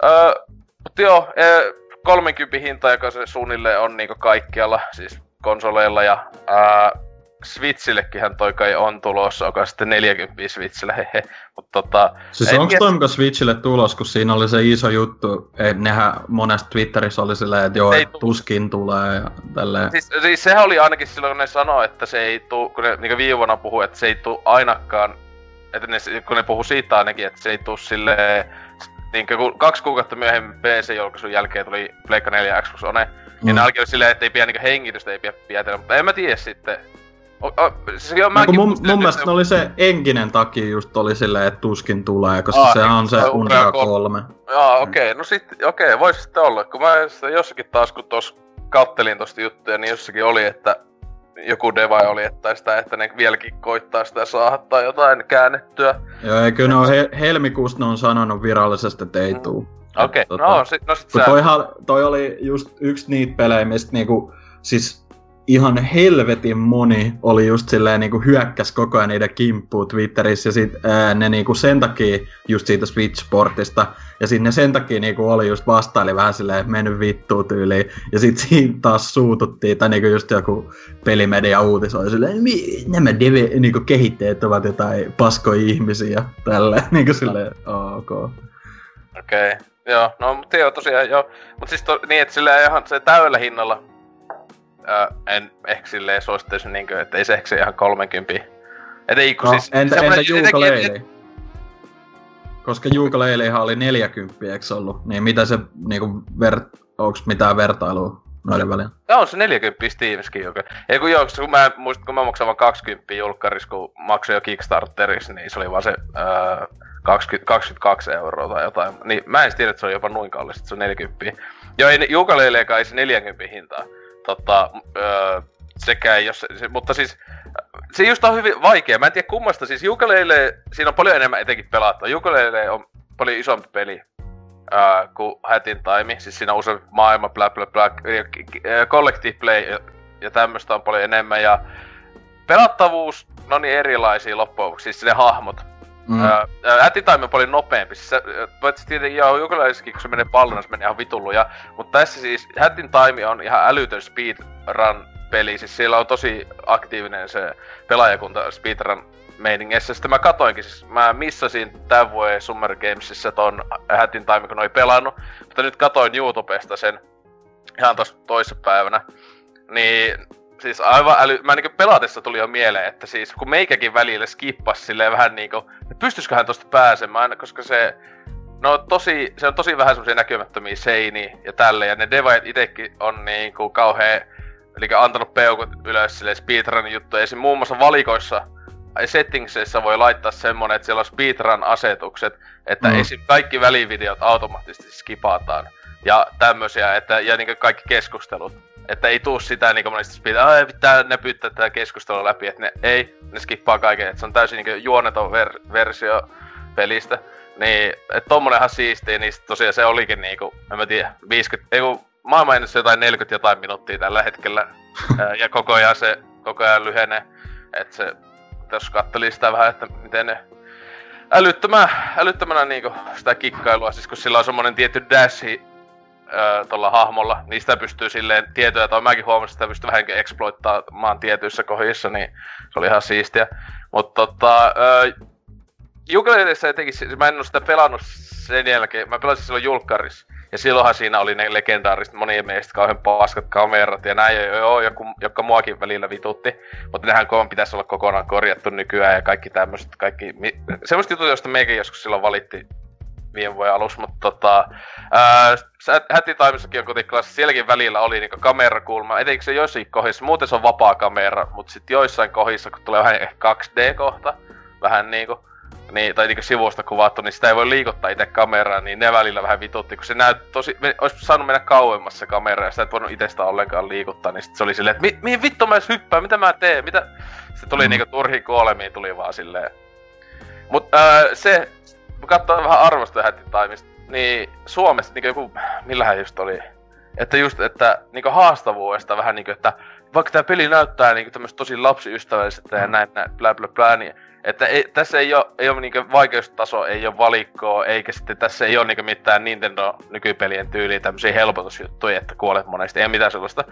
öö, mutta joo, 30 hinta, joka se suunnilleen on niin kaikkialla, siis konsoleilla ja ää, Switchillekinhän toi kai on tulossa, joka sitten 40 Switchille, hehe. Tota... Siis onko toi muka Switchille tulos, kun siinä oli se iso juttu, että nehän monesta Twitterissä oli silleen, että joo, et tuskin tulee ja tälleen. Siis, siis sehän oli ainakin silloin, kun ne sanoi, että se ei tuu, kun ne niin viime vuonna puhui, että se ei tuu ainakaan, että ne, kun ne puhu siitä ainakin, että se ei tuu silleen, niin kun kaksi kuukautta myöhemmin PC-julkaisun jälkeen tuli Pleikka 4 Xbox One, niin mm. niin ne alkoi silleen, että ei pidä niin hengitystä, ei pidä pidätellä, mutta en mä tiedä sitten, O, o, siis joo, no, mun, mun mielestä ne oli se enkinen takia just oli silleen, että tuskin tulee, koska Aa, se niin, on se Unreal 3. Joo, okei, okay, no sit, okei, okay, voisi sitten olla, kun mä jossakin taas, kun tos kattelin tosta juttuja, niin jossakin oli, että joku deva oli, että sitä, että ne vieläkin koittaa sitä saada tai jotain käännettyä. Joo, eikö ne on he, helmikuusta ne on sanonut virallisesti, että ei mm. tuu. Okei, okay, tota, no sit, no sit sä... Toihan, toi oli just yksi niitä pelejä, mistä niinku, siis ihan helvetin moni oli just silleen niinku hyökkäs koko ajan niiden kimppuun Twitterissä ja sit ää, ne niinku sen takia just siitä Switch-portista ja sinne sen takia niinku oli just vastaili vähän silleen mennyt vittuun tyyliin ja sit siinä taas suututtiin tai niinku just joku pelimedia uutisoi silleen nämä deve, niinku kehittäjät ovat jotain paskoja ihmisiä ja tälleen niinku silleen ok. Okei. Okay. Joo, no mutta joo tosiaan joo. Mut siis to, niin, että sillä ihan se täydellä hinnalla äh, en ehkä silleen suosittaisin niinkö, että ei se ehkä se ihan 30. Et ei, kun no, siis... Entä, entä Juukaleili? Koska Juukaleileihan oli 40, eikö ollut? Niin mitä se niinku ver... Onks mitään vertailua noiden välillä? Joo, on se 40 Steamskin joka. Ei kun joo, kun mä muistin, kun mä maksan vaan 20 julkkaris, kun maksoin jo Kickstarterissa, niin se oli vaan se öö, 20, 22 euroa tai jotain. Niin mä en tiedä, että se on jopa noin kallista, että se on 40. Joo, ei Juukaleileikaan ei se 40 hintaa tota, öö, sekä jos, se, mutta siis se just on hyvin vaikea. Mä en tiedä kummasta, siis Ukulele, siinä on paljon enemmän etenkin pelattua. Ukulele on paljon isompi peli öö, kuin Hatin Time. Siis siinä on useampi maailma, bla bla bla, collective play ja, ja tämmöistä on paljon enemmän. Ja pelattavuus, no niin erilaisia loppujen siis ne hahmot. Mm. Öö, on paljon nopeampi. Siis, paitsi tietenkin joo, jokinlaisessakin, kun se menee pallon, se menee ihan vitullu. Ja, mutta tässä siis Hattin Time on ihan älytön speedrun peli. Siis siellä on tosi aktiivinen se pelaajakunta speedrun meiningeissä. Sitten mä katoinkin, siis mä missasin tämän vuoden Summer Gamesissa ton Hattin Time, kun oli pelannut. Mutta nyt katoin YouTubesta sen ihan tossa toissapäivänä. Niin siis aivan äly... Mä niinku pelatessa tuli jo mieleen, että siis kun meikäkin välillä skippas silleen vähän niinku, pystyisiköhän tosta pääsemään, koska se No tosi, se on tosi vähän semmoisia näkymättömiä seiniä ja tälle, ja ne devaajat itekin on niinku kauhea, eli antanut peukut ylös sille speedrunin juttuja. Esim. muun muassa valikoissa settingsissa voi laittaa semmonen, että siellä on speedrun-asetukset, että mm. esim. kaikki välivideot automaattisesti skipataan. Ja tämmösiä, että, ja niinku kaikki keskustelut. Että ei tuu sitä niinku monesti speed, että pitää näpyttää tätä keskustelua läpi, että ne ei, ne skippaa kaiken, että se on täysin niinku juoneton ver- versio pelistä. Niin, että tommonenhan siistiä, niin tosiaan se olikin niinku, en mä tiedä, 50, ei kun maailman jotain 40 jotain minuuttia tällä hetkellä. ja koko ajan se, koko ajan lyhenee. Että se, jos katteli sitä vähän, että miten ne älyttömän, älyttömänä niinku sitä kikkailua, siis kun sillä on semmonen tietty dashi tuolla hahmolla, niistä pystyy silleen tietoja, tai mäkin huomasin, että sitä pystyy vähän exploittaamaan tietyissä kohdissa, niin se oli ihan siistiä. Mutta tota, Ukulelessa etenkin, mä en ole sitä pelannut sen jälkeen, mä pelasin silloin julkkarissa. Ja silloinhan siinä oli ne legendaariset monien mielestä kauhean paskat kamerat ja näin, joo, joku, jotka muakin välillä vitutti. Mutta nehän koon pitäisi olla kokonaan korjattu nykyään ja kaikki tämmöiset, kaikki... Semmoista jutut, joista meikin joskus silloin valitti viime vuoden alussa, mutta tota, Hätti Timessakin on kotiklassi, sielläkin välillä oli niinku kamerakulma, etenkin se joissakin kohdissa, muuten se on vapaa kamera, mutta sitten joissain kohdissa, kun tulee vähän 2D-kohta, vähän niinku, niin, tai niinku sivusta kuvattu, niin sitä ei voi liikuttaa itse kameraa, niin ne välillä vähän vitutti, kun se näyt tosi, olisi saanut mennä kauemmas se kamera, ja sitä et voinut itsestä ollenkaan liikuttaa, niin sit se oli silleen, että mi, mihin vittu mä edes hyppään, mitä mä teen, mitä... Se tuli mm. niinku turhi kuolemiin, tuli vaan silleen. Mut äh, se, katsoin vähän arvosta Taimista, niin Suomessa niinku joku, millähän just oli, että just, että niinku haastavuudesta vähän niinku, että vaikka tämä peli näyttää niinku tämmöistä tosi lapsiystävälliseltä ja näin, näin bla bla bla, niin että ei, tässä ei ole, ei ole niinku vaikeustaso, ei ole valikkoa, eikä sitten tässä ei ole niinku mitään Nintendo nykypelien tyyliä tämmöisiä helpotusjuttuja, että kuolet monesti, ei mitään sellaista.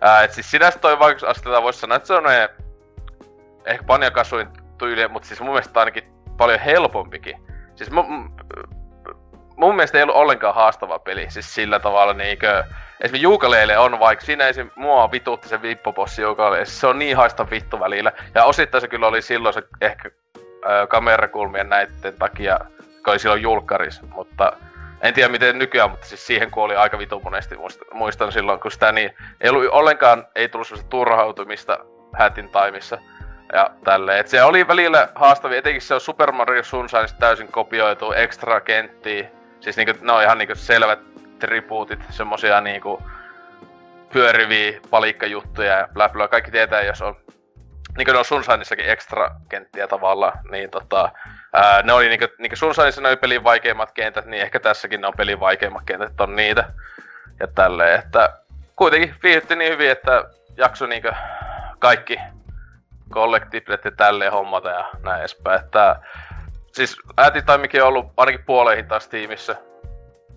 Ää, et siis sinänsä toi vaikeusasteella voisi sanoa, että se on ehkä panjakasuin tyyli, mutta siis mun mielestä ainakin paljon helpompikin. Siis mun, mun mielestä ei ollut ollenkaan haastava peli, siis sillä tavalla niinkö... Esimerkiksi Juukaleille on vaikka, siinä esim. mua vitutti se vippopossi Juukaleille, se on niin haista vittu välillä. Ja osittain se kyllä oli silloin se ehkä ö, kamerakulmien näiden takia, kun oli silloin julkkaris, mutta en tiedä miten nykyään, mutta siis siihen kuoli aika vitu monesti, muistan silloin, kun sitä niin, ei ollut ollenkaan, ei tullut sellaista turhautumista Hätin taimissa ja tälleen. Et se oli välillä haastavia, etenkin se on Super Mario Sunshine täysin kopioitu, extra kenttiä, siis niinku, ne on ihan niinku selvät tribuutit, semmosia niinku pyöriviä palikkajuttuja ja bla kaikki tietää, jos on niinku ne on Sunshineissakin extra kenttiä tavallaan, niin tota, ää, ne oli niinku, niinku Sunshineissa ne oli pelin vaikeimmat kentät, niin ehkä tässäkin ne on pelin vaikeimmat kentät, on niitä. Ja tälleen, että kuitenkin viihdytti niin hyvin, että jakso niinku kaikki kollektiivit ja tälleen hommata ja näin edespäin. Että, siis äätitaimikin on ollut ainakin puoleihin taas tiimissä.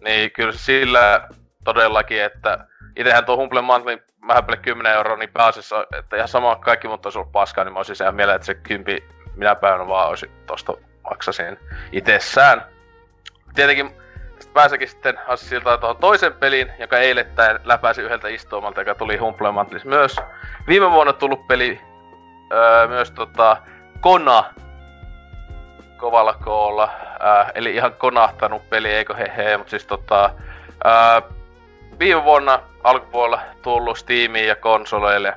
Niin kyllä sillä todellakin, että itsehän tuo Humble Monthly vähän 10 euroa, niin pääasiassa, että ihan sama kaikki mutta olisi ollut paskaa, niin mä olisin ihan mieleen, että se kympi minä päivänä vaan olisi tosta maksasin itsessään. Tietenkin pääsekin sitten siltä tuohon toisen pelin, joka eilettäin läpäisi yhdeltä istumalta, joka tuli Humble Monthly myös. Viime vuonna tullut peli öö, myös tota, Kona kovalla koolla. Äh, eli ihan konahtanut peli, eikö he he, mutta siis tota... Äh, viime vuonna alkupuolella tullut Steamiin ja konsoleille.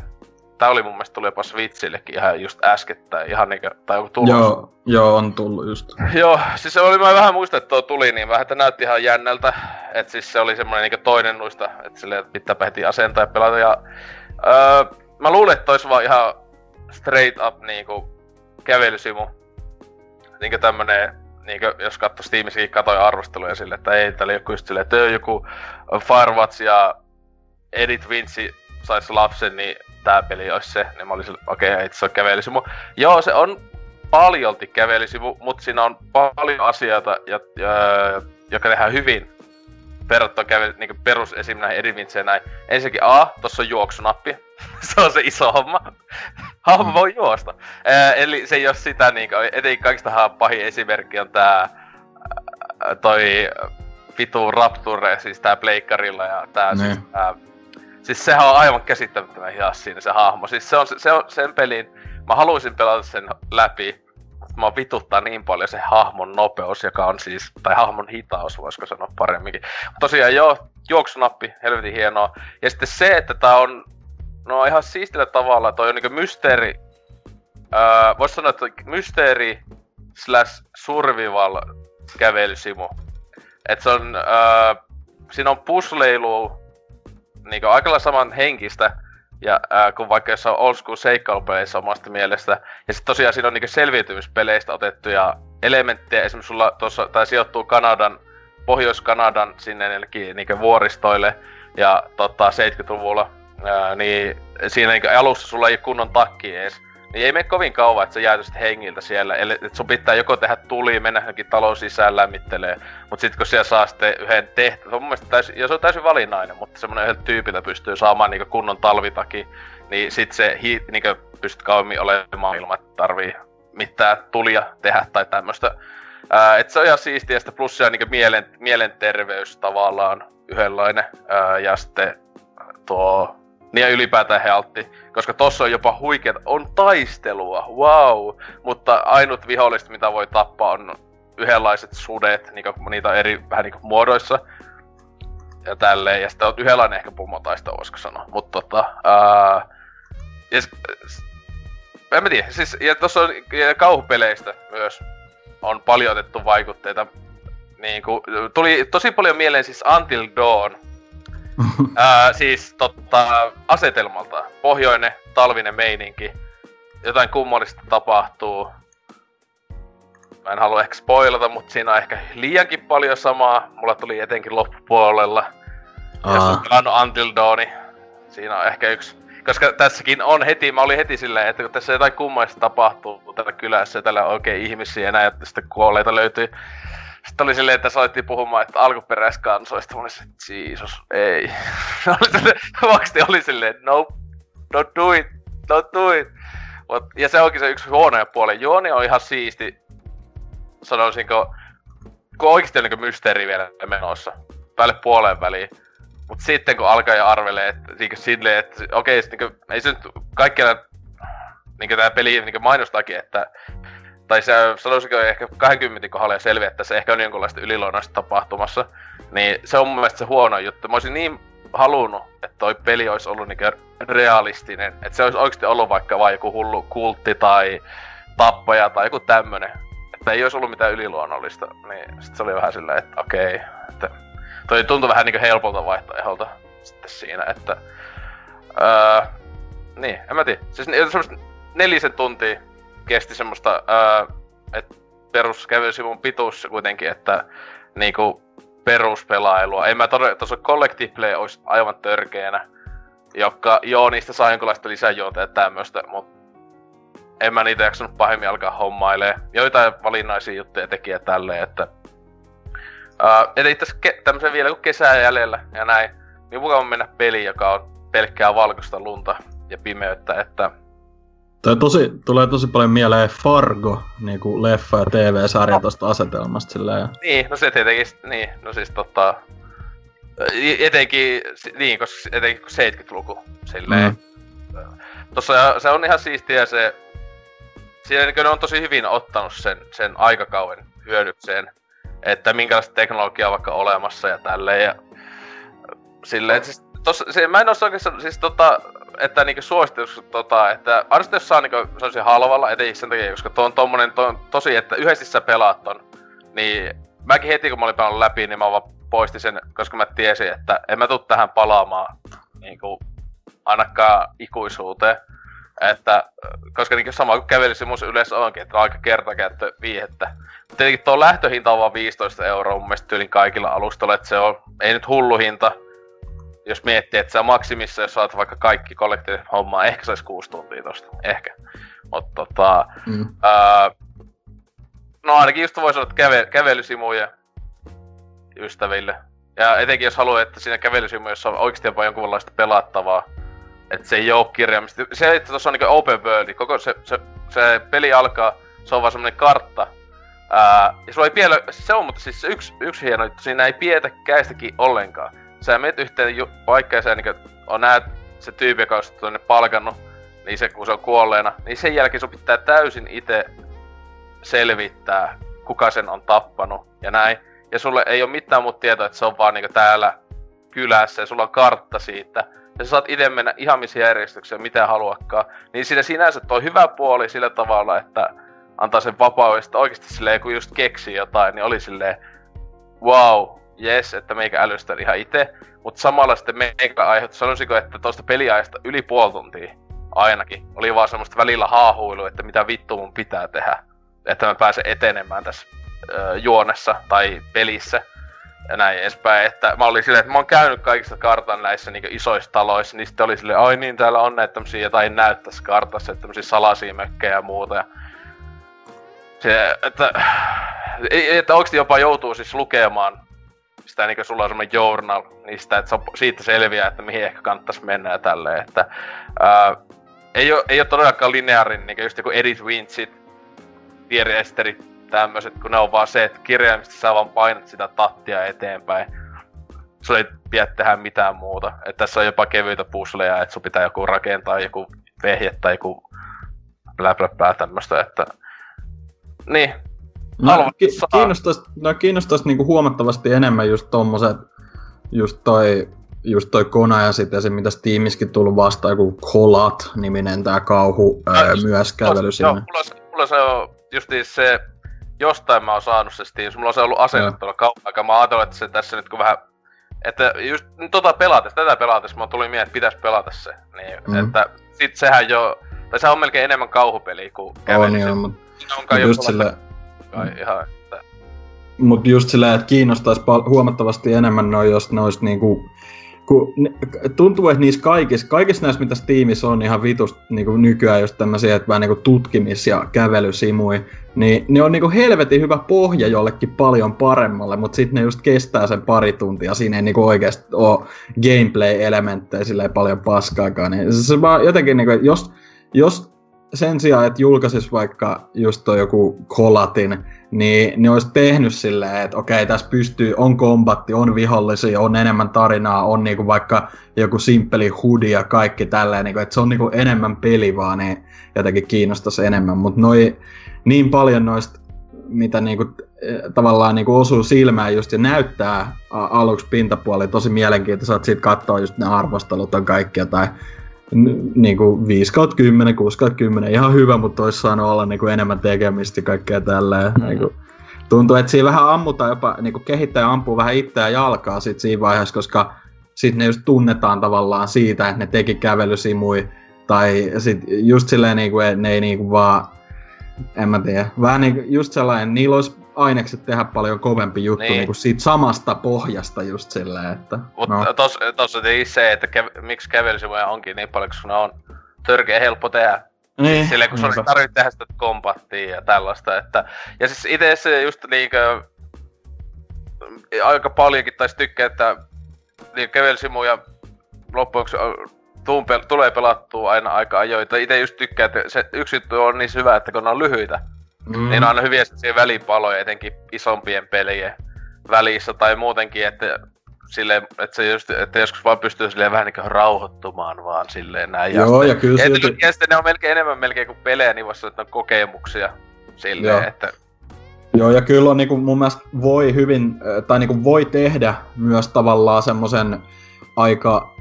Tää oli mun mielestä tuli jopa Switchillekin ihan just äskettäin, ihan niinkö, tai onko tullut? Joo, joo, on tullut just. Joo, siis se oli, mä vähän muistan, että tuo tuli, niin vähän, että näytti ihan jännältä. että siis se oli semmonen niinkö toinen noista, että silleen, että pitää heti asentaa ja pelata. Ja, öö, mä luulen, että olisi vaan ihan straight up niinku kävelysimu. Niinkö tämmönen, niinkö jos katsoi Steamissakin katoja arvosteluja sille, että ei, täällä joku just silleen, että joku Firewatch ja Edit Vinci sais lapsen, niin tää peli olisi se. Niin mä olin okei, okay, se on kävelysimu. Joo, se on paljolti kävelisivu, mutta siinä on paljon asioita, ja, ja, joka tehdään hyvin verrattuna kävely, niin perus esim. näihin eri vintseen näin. Ensinnäkin A, tossa on juoksunappi. se on se iso homma. Hahmo voi juosta. Ää, eli se ei ole sitä niinku, etenkin kaikista pahin esimerkki on tää toi vitu Rapture, siis tää pleikkarilla ja tää Ne. siis, tää, siis sehän on aivan käsittämättömän hias siinä se hahmo. Siis se on, se on sen pelin, mä haluaisin pelata sen läpi, mutta mä vituttaa niin paljon se hahmon nopeus, joka on siis, tai hahmon hitaus, voisiko sanoa paremminkin. Tosiaan joo, juoksunappi, helvetin hienoa. Ja sitten se, että tää on, no ihan siistillä tavalla, toi on niinku mysteeri, öö, vois sanoa, että mysteeri slash survival kävelysimu. Et se on, öö, siinä on puzzleilu niinku aika saman henkistä, ja ää, kun vaikka jossain old school seikkailupeleissä omasta mielestä. Ja sitten tosiaan siinä on niinku selviytymispeleistä otettuja elementtejä. Esimerkiksi sulla tuossa, tai sijoittuu Kanadan, Pohjois-Kanadan sinne niinku vuoristoille. Ja tota, 70-luvulla, ää, niin siinä niinku alussa sulla ei ole kunnon takki edes. Niin ei mene kovin kauan, että sä jäätysit hengiltä siellä. Eli että sun pitää joko tehdä tuli, mennä johonkin talon sisään lämmittelee. Mut sit kun siellä saa sitten yhden tehtävän, se on mun mielestä täysin, ja se on täysin valinnainen, mutta semmonen yhdeltä tyypiltä pystyy saamaan niinku kunnon talvitaki. Niin sit se hi, niinku pystyt kauemmin olemaan ilman, että tarvii mitään tulia tehdä tai tämmöstä. Ää, et se on ihan siistiä, ja sitten plus se on niinku mielen, mielenterveys tavallaan yhdenlainen. Ää, ja sitten tuo niin ja ylipäätään healtti, koska tossa on jopa huikeet, on taistelua, wow! Mutta ainut vihollista, mitä voi tappaa, on yhdenlaiset sudet, niinku, niitä on eri vähän niinku muodoissa. Ja tälleen, ja sitten on yhdenlainen ehkä pummotaisto, voisiko sanoa. Mutta tota, ää, ja, en mä tiedä, siis, ja tossa on ja kauhupeleistä myös on paljon otettu vaikutteita. Niinku, tuli tosi paljon mieleen siis Until Dawn, Ää, siis totta, asetelmalta. Pohjoinen, talvinen meininki. Jotain kummallista tapahtuu. Mä en halua ehkä spoilata, mutta siinä on ehkä liiankin paljon samaa. Mulla tuli etenkin loppupuolella. Jos on pelannut Until Dawn, siinä on ehkä yksi. Koska tässäkin on heti, mä olin heti silleen, että kun tässä jotain kummallista tapahtuu tällä kylässä ja täällä oikein ihmisiä ja sitten kuolleita löytyy. Sitten oli silleen, että alettiin puhumaan, että alkuperäiskansoista. Mä olin että Jesus, ei. Vaksti oli silleen, no, don't do it, don't do it. Mut, ja se onkin se yksi huonoja puoli. Juoni on ihan siisti, sanoisinko, kun oikeesti on niinku mysteeri vielä menossa. Päälle puoleen väliin. Mut sitten kun alkaa ja arvelee, että niinku silleen, että okei, okay, niinku, ei se nyt kaikkialla niinku tää peli niinku mainostaakin, että tai se sanoisinko ehkä 20 kohdalla ja selviää, että se ehkä on jonkunlaista yliluonnoista tapahtumassa, niin se on mun mielestä se huono juttu. Mä olisin niin halunnut, että toi peli olisi ollut niinku realistinen, että se olisi oikeasti ollut vaikka vain joku hullu kultti tai tappaja tai joku tämmönen. Että ei olisi ollut mitään yliluonnollista, niin sit se oli vähän silleen, että okei, että toi tuntui vähän niinku helpolta vaihtoeholta sitten siinä, että öö, niin, en mä tiedä. Siis semmoista nelisen tuntia kesti semmoista, että peruskävelysivun pituus kuitenkin, että niinku peruspelailua. En mä todella, tuossa Collective Play olisi aivan törkeänä, joka joo, niistä saa jonkinlaista lisäjuonta ja tämmöstä, mutta en mä niitä jaksanut pahemmin alkaa hommailee. Joitain valinnaisia juttuja teki ja tälleen, että... Uh, eli tässä ke- tämmösen vielä kun kesää jäljellä ja näin, niin mukava mennä peliin, joka on pelkkää valkoista lunta ja pimeyttä, että toi tosi, tulee tosi paljon mieleen Fargo, niinku leffa ja TV-sarja tosta asetelmasta silleen. Ja... Niin, no se tietenkin, niin, no siis tota... Etenkin, niin, koska etenkin kun 70-luku, silleen. Mm. Tossa se on ihan siistiä se... Siinä niin ne on tosi hyvin ottanut sen, sen aikakauden hyödykseen. Että minkälaista teknologiaa on vaikka olemassa ja tälleen. Ja silleen, siis, tossa, se, mä en oo oikeastaan, siis tota, että niinku suositus, tota, että aina jos saa niinku sellaisia halvalla, ettei sen takia, koska tuo on tommonen, to, tosi, että yhdessä sä pelaat ton, niin mäkin heti kun mä olin pelannut läpi, niin mä vaan poistin sen, koska mä tiesin, että en mä tuu tähän palaamaan niinku ainakaan ikuisuuteen. Että, koska niin sama kuin kävelysimus yleensä onkin, että on aika kertakäyttö viihettä. Tietenkin tuo lähtöhinta on vaan 15 euroa mun mielestä tyylin kaikilla alustoilla, että se on, ei nyt hullu hinta. Jos miettii, että se on maksimissa, jos saat vaikka kaikki kollektiiviset hommaa, ehkä saisi 6 tuntia tosta, ehkä. Mutta tota, Mm. ää, no ainakin just voi sanoa, että käve, kävelysimuja ystäville. Ja etenkin jos haluaa, että siinä kävelysimuissa on oikeasti jopa jonkunlaista pelattavaa. Että se ei oo kirjaimista. Se, että tuossa on niinku open world, koko se, se, se peli alkaa, se on vaan semmonen kartta. Ää, ja sulla ei piellä, se on mutta siis yksi, yksi hieno juttu, siinä ei pietä käistäkin ollenkaan. Sä menet yhteen ju- paikkaan ja sä niinku on näet se tyyppi, joka on tuonne palkannut, niin se kun se on kuolleena, niin sen jälkeen sun pitää täysin itse selvittää, kuka sen on tappanut ja näin. Ja sulle ei ole mitään muuta tietoa, että se on vaan niinku täällä kylässä ja sulla on kartta siitä. Ja sä saat itse mennä ihan missä järjestyksessä, mitä haluakaan. Niin siinä sinänsä toi hyvä puoli sillä tavalla, että antaa sen vapauden, että oikeasti silleen, kun just keksii jotain, niin oli silleen, wow, yes, että meikä älystä ihan itse. Mutta samalla sitten meikä aiheutti, sanoisinko, että tuosta peliajasta yli puoli tuntia ainakin. Oli vaan semmoista välillä haahuilu, että mitä vittu mun pitää tehdä. Että mä pääsen etenemään tässä ö, juonessa tai pelissä ja näin edespäin. Että mä olin silleen, että mä oon käynyt kaikista kartan näissä niin isoissa taloissa, niin sitten oli silleen, ai niin, täällä on näitä tämmösiä jotain näyttäisi kartassa, että tämmösiä salaisia mökkejä ja muuta. Ja se, että, että oikeasti jopa joutuu siis lukemaan sitä niin sulla on semmoinen journal niistä, että siitä selviää, että mihin ehkä kannattaisi mennä ja tälleen, että ää, ei, ole, ei ole todellakaan lineaarinen, niin just joku Edith Winchit, Thierry Esterit, tämmöiset, kun ne on vaan se, että kirjaimisesti sä vaan painat sitä tattia eteenpäin. Sulla ei pidä tehdä mitään muuta. Että tässä on jopa kevyitä pusleja, että sun pitää joku rakentaa joku vehje tai joku blä tämmöstä, että... Niin, No, ki- saa. kiinnostais, no, kiinnostais niinku huomattavasti enemmän just tommoset, just toi, just toi Kona ja sitten se, mitä Steamiskin tullut vastaan, joku Kolat-niminen tää kauhu Ai, öö, just- myös Joo, mulla, mulla se on justiin se, jostain mä oon saanut se Steam, mulla on se ollut asennettuna kauan aikaa, mä ajattelin, että se tässä nyt kun vähän, että just tota pelates, tätä pelates, mä tulin mieleen, että pitäis pelata se, niin, Mm. mm. että sit sehän jo, tai se on melkein enemmän kauhupeli kuin On kävely. joo, on mut kai just, joku sille, kai ihan, että, mut just silleen, että kiinnostais pal- huomattavasti enemmän noin, jos ne ois niinku, kun ne, tuntuu, että niissä kaikissa, kaikissa näissä, mitä Steamissa on ihan vitust niinku nykyään just tämmösiä, että vähän niinku tutkimis- ja kävelysimui, niin ne on niinku helvetin hyvä pohja jollekin paljon paremmalle, mutta sitten ne just kestää sen pari tuntia, siinä ei niinku oikeasti ole gameplay-elementtejä paljon paskaakaan, niin se, se vaan jotenkin niinku, että jos, jos sen sijaan, että julkaisis vaikka just toi joku Kolatin, niin ne olisi tehnyt silleen, että okei, tässä pystyy, on kombatti, on vihollisia, on enemmän tarinaa, on niinku vaikka joku simppeli hudi ja kaikki tälleen, niinku, että se on niinku enemmän peli vaan, niin jotenkin kiinnostaisi enemmän, mutta noi niin paljon noista, mitä niinku, eh, tavallaan niinku osuu silmään just ja näyttää aluksi pintapuoli tosi mielenkiintoista, että sit katsoo just ne arvostelut on kaikki jotain n- niinku 5 kautta 10, 6 kautta 10, ihan hyvä, mutta olisi saanut olla niinku enemmän tekemistä ja kaikkea tälleen. Mm. Niinku, tuntuu, että siinä vähän ammutaan jopa, niinku kehittäjä ampuu vähän itseään jalkaa sit siinä vaiheessa, koska sitten ne just tunnetaan tavallaan siitä, että ne teki kävelysimui, tai sit just silleen niinku, että ne ei niinku vaan, en mä tiedä, vähän niinku just sellainen, niillä olisi ainekset tehdä paljon kovempi juttu niin. Niin. niinku siitä samasta pohjasta just silleen, että mutta no. tos, tossa se, että käv, miksi kävelysivuja onkin niin paljon, koska ne on törkeä helppo tehdä. niin, Silleen kun sun ei tarvitse tehdä sitä kompattia ja tällaista, että... Ja siis itse se just niinkö... Aika paljonkin taisi tykkää, että niin kävelysimuja loppujen tuun pel- tulee pelattua aina aika ajoin. Itse just tykkää, että se yksi juttu on niin hyvä, että kun ne on lyhyitä, Mm. niin on aina hyviä siihen välipaloja, etenkin isompien pelien välissä tai muutenkin, että silleen, että, se just, että joskus vaan pystyy silleen vähän niin rauhoittumaan vaan silleen näin. Joo, ja kyllä ja, silti- silti... ja sitten ne on melkein enemmän melkein kuin pelejä, niin voisi sanoa, että on kokemuksia silleen, Joo. että Joo, ja kyllä on niinku mun mielestä voi hyvin, äh, tai niinku voi tehdä myös tavallaan semmosen aika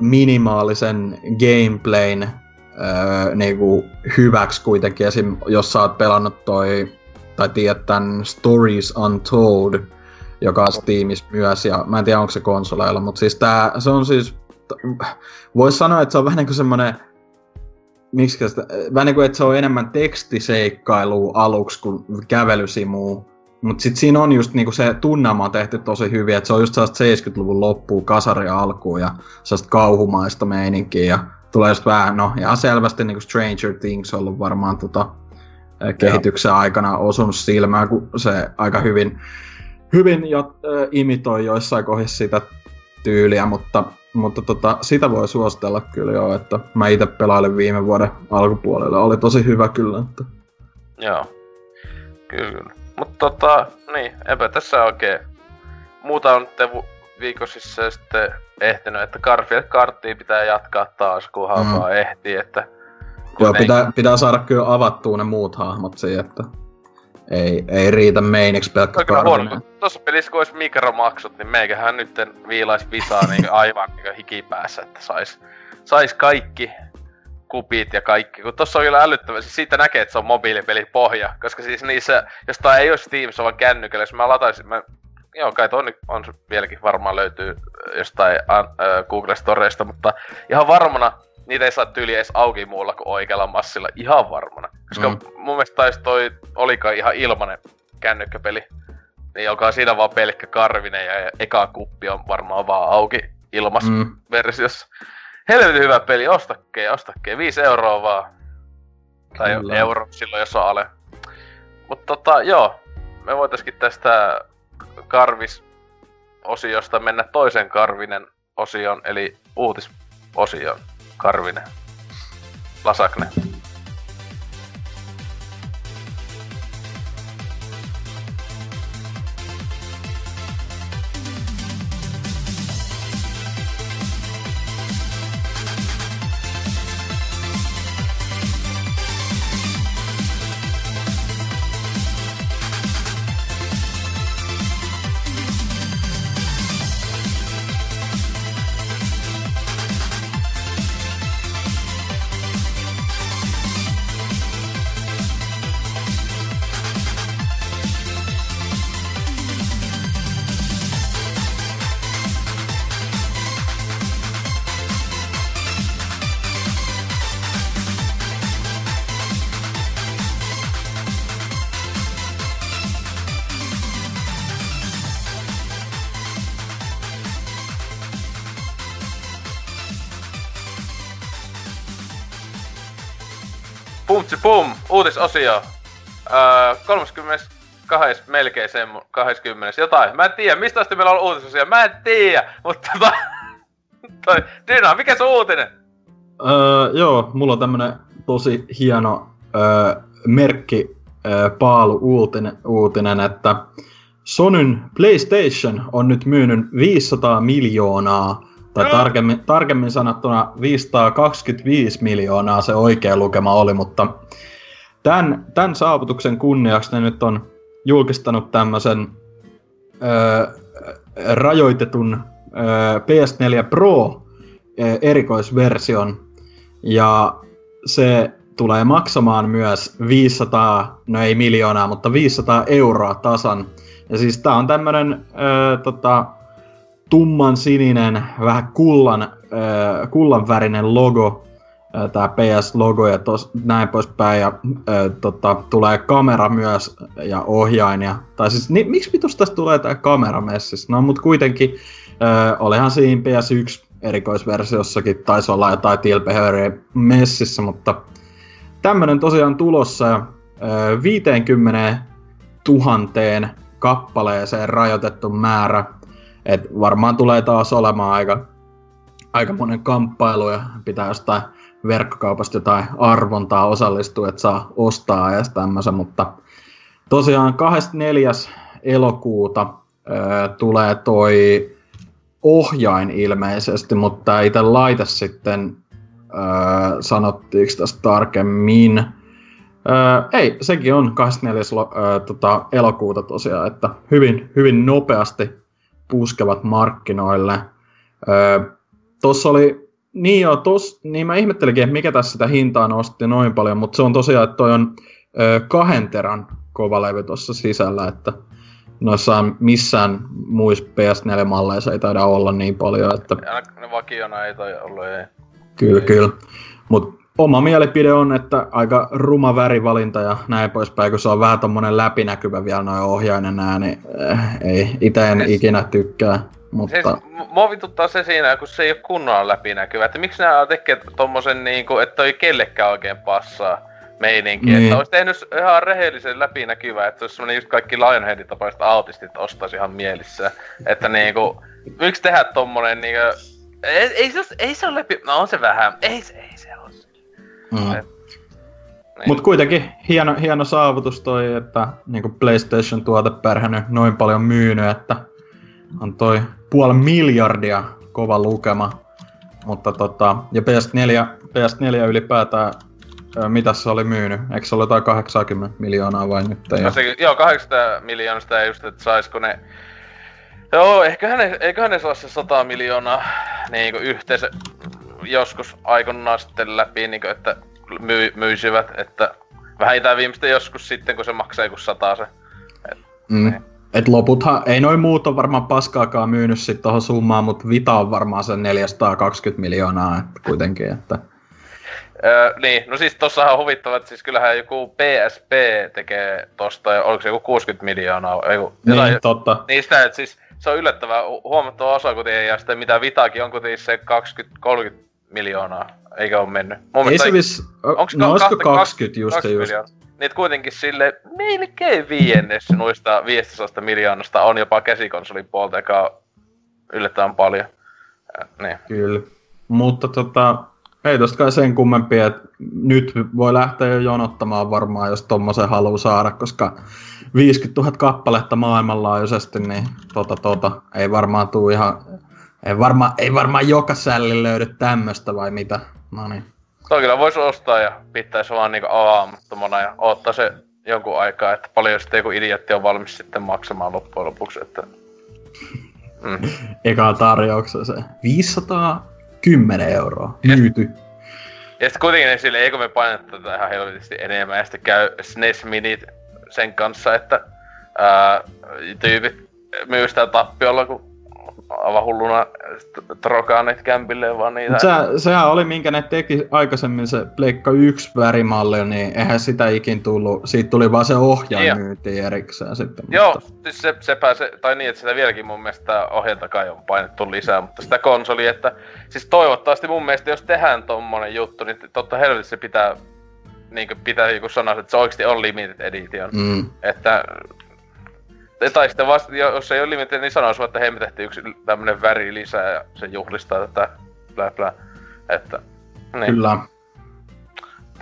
minimaalisen gameplayn öö, niinku hyväksi kuitenkin. Esim. jos sä oot pelannut toi, tai tiedät tän Stories Untold, joka on Steamissa myös, ja mä en tiedä onko se konsoleilla, mutta siis tää, se on siis, voisi sanoa, että se on vähän niinku semmonen miksi sitä, vähän niin kuin, että se on enemmän tekstiseikkailua aluksi kuin kävelysimua. Mutta sitten siinä on just niinku se tunnelma on tehty tosi hyvin, että se on just sellaista 70-luvun loppuun, kasaria alkuun ja sellaista kauhumaista meininkiä ja tulee just vähän, no ihan selvästi niin kuin Stranger Things on ollut varmaan tota, kehityksen Joo. aikana osunut silmään, kun se aika hyvin, hyvin jo, äh, imitoi joissain kohdissa sitä tyyliä, mutta, mutta tota, sitä voi suositella kyllä jo, että mä itse pelailin viime vuoden alkupuolella, oli tosi hyvä kyllä. Että... Joo, kyllä. Mutta tota, niin, eipä tässä oikein muuta on te viikosissa sitten ehtinyt, että Garfield karttia pitää jatkaa taas, kunhan mm. vaan ehtii, että... Joo, pitää, pitää saada kyllä avattua ne muut hahmot siihen, että ei, ei riitä meiniksi pelkkä Karvinen. Tuossa pelissä kun olisi mikromaksut, niin meikähän nyt viilais visaa niin aivan niin hikipäässä, että sais, sais kaikki kupit ja kaikki. Kun tossa on kyllä älyttömän, siis siitä näkee, että se on mobiilipeli pohja. Koska siis niissä, jos tää ei olisi Steamissa vaan kännykällä, jos mä lataisin, mä, joo kai on, on vieläkin varmaan löytyy jostain uh, Google Storeista, mutta ihan varmana niitä ei saa tyyli edes auki muulla kuin oikealla massilla, ihan varmana. Koska mm. mun mielestä taisi toi olikaan ihan ilmanen kännykkäpeli. Niin joka on siinä vaan pelkkä karvinen ja eka kuppi on varmaan vaan auki ilmas mm. versiossa. Helvetin hyvä peli, ostakkeen, ostakkeen. 5 euroa vaan. Tai Kyllä. euro silloin, jos on ale. Mutta tota, joo. Me voitaisiin tästä karvis-osiosta mennä toisen karvinen osion, eli uutisosion. Karvinen. Lasakne. Pum, uutisosio. Öö, 32. melkein sen 20. Jotain. Mä en tiedä, mistä asti meillä on uutisosio. Mä en tiedä, mutta tota... toi, Dyna, mikä se uutinen? Öö, joo, mulla on tämmönen tosi hieno öö, merkki öö, paalu uutinen, uutinen, että Sonyn PlayStation on nyt myynyt 500 miljoonaa tai tarkemmin, tarkemmin sanottuna 525 miljoonaa se oikea lukema oli, mutta tämän, tämän saavutuksen kunniaksi ne nyt on julkistanut tämmöisen öö, rajoitetun öö, PS4 Pro öö, erikoisversion. Ja se tulee maksamaan myös 500, no ei miljoonaa, mutta 500 euroa tasan. Ja siis tää on tämmönen öö, tota, tumman sininen, vähän kullan, äh, kullan värinen logo, äh, tämä PS-logo ja tos, näin poispäin. Ja äh, tota, tulee kamera myös ja ohjain. Ja, tai siis, ni, miksi vitus tästä tulee tämä kamera messissä? No, mutta kuitenkin äh, olihan siinä PS1 erikoisversiossakin taisi olla jotain tilpehööriä messissä, mutta tämmönen tosiaan tulossa ja äh, 50 tuhanteen kappaleeseen rajoitettu määrä et varmaan tulee taas olemaan aika, aika monen kamppailu ja pitää jostain verkkokaupasta jotain arvontaa osallistua, että saa ostaa ja tämmöisen, mutta tosiaan 24. elokuuta ää, tulee toi ohjain ilmeisesti, mutta itse laite sitten ää, sanottiinko tästä tarkemmin. Ää, ei, sekin on 24. Ää, tota, elokuuta tosiaan, että hyvin, hyvin nopeasti puskevat markkinoille. Öö, Tuossa oli, niin joo, tos, niin mä ihmettelinkin, että mikä tässä sitä hintaa nosti noin paljon, mutta se on tosiaan, että toi on ö, kahden teran levy tuossa sisällä, että noissa missään muissa PS4-malleissa ei taida olla niin paljon, että... Ne vakiona ei toi ollut, ei. Kyllä, ei. kyllä. Mutta oma mielipide on, että aika ruma värivalinta ja näin poispäin, kun se on vähän tommonen läpinäkyvä vielä noin ohjainen nää, niin äh, ei, ite en ikinä tykkää. Mutta... Siis, mua vituttaa se siinä, kun se ei ole kunnolla läpinäkyvä. Että miksi nämä tekee tommosen niinku, että toi kellekään oikein passaa meininki. Niin. Että olisi tehnyt ihan rehellisen läpinäkyvä, että olisi semmonen just kaikki Lionheadin tapaiset autistit ostaisi ihan mielissä. Että niinku, miksi tehdä tommonen niinku... Ei, ei, se, ei se ole läpi... No on se vähän. Ei se, ei se Mm. Niin. Mutta kuitenkin hieno, hieno saavutus toi, että niinku PlayStation tuote pärhännyt noin paljon myynyt, että on toi puoli miljardia kova lukema. Mutta tota, ja PS4, PS4 ylipäätään, mitä se oli myynyt? Eikö se ole jotain 80 miljoonaa vai nyt? No se, joo, 800 miljoonasta just, että saisiko ne... Joo, eiköhän ne, eiköhän ne saa se 100 miljoonaa niinku yhteensä joskus aikoinaan sitten läpi, niinku, että myy, myisivät, että vähintään viimeistä joskus sitten, kun se maksaa joku sata se. mm. Et loputhan, ei noin muut on varmaan paskaakaan myynyt sit tohon summaan, mutta Vita on varmaan sen 420 miljoonaa että kuitenkin, että Öö, niin, no siis tossahan on huvittava, että siis kyllähän joku PSP tekee tosta, ja oliko se joku 60 miljoonaa, ei kun, jotain, niin, totta. Niin sitä, että siis se on yllättävää hu- huomattava osa kuitenkin, ja sitten mitä Vitaakin on kuitenkin se 20-30 miljoonaa, eikä ole mennyt. Mun Ei se vis... Onks no olisiko kahta- 20 just se 20 just? miljoonaa? Niin kuitenkin sille melkein viiennes noista 500 miljoonasta on jopa käsikonsolin puolta, joka on yllättävän paljon. Äh, niin. Kyllä. Mutta tota, ei tosta kai sen kummempi, että nyt voi lähteä jo jonottamaan varmaan, jos tommosen haluaa saada, koska 50 000 kappaletta maailmanlaajuisesti, niin tota, tota, ei varmaan tuu ihan, ei varmaan, ei varmaan joka sälli löydy tämmöstä vai mitä. No niin. Toi kyllä voisi ostaa ja pitäisi vaan niinku avaamattomana ja ottaa se jonkun aikaa, että paljon sitten joku idiotti on valmis sitten maksamaan loppujen lopuksi, että... Mm. Eka tarjouksessa se 510 euroa myyty. Ja sitten kuitenkin sille, eikö me paineta tätä ihan helvetisti enemmän, ja sitten käy SNES Minit sen kanssa, että ää, tyypit myy sitä tappiolla, kun aivan hulluna sit trokaa niitä kämpille vaan niitä. Mut se, sehän oli, minkä ne teki aikaisemmin se Pleikka 1 värimalli, niin eihän sitä ikin tullut. Siitä tuli vaan se ohjaaja myytiin erikseen sitten. Joo, Mutta, siis se, se pääsee, tai niin, että sitä vieläkin mun mielestä ohjelta kai on painettu lisää, mutta sitä konsoli, että siis toivottavasti mun mielestä, jos tehdään tommonen juttu, niin totta helvetissä se pitää, niin pitää joku sanoa, että se oikeasti on limited edition. mm, Että tai sitten vasta, jos ei ole limited, niin sanoisi vaan, että hei me tehtiin yksi tämmönen väri lisää ja se juhlistaa tätä blä blä. Että, niin. kyllä.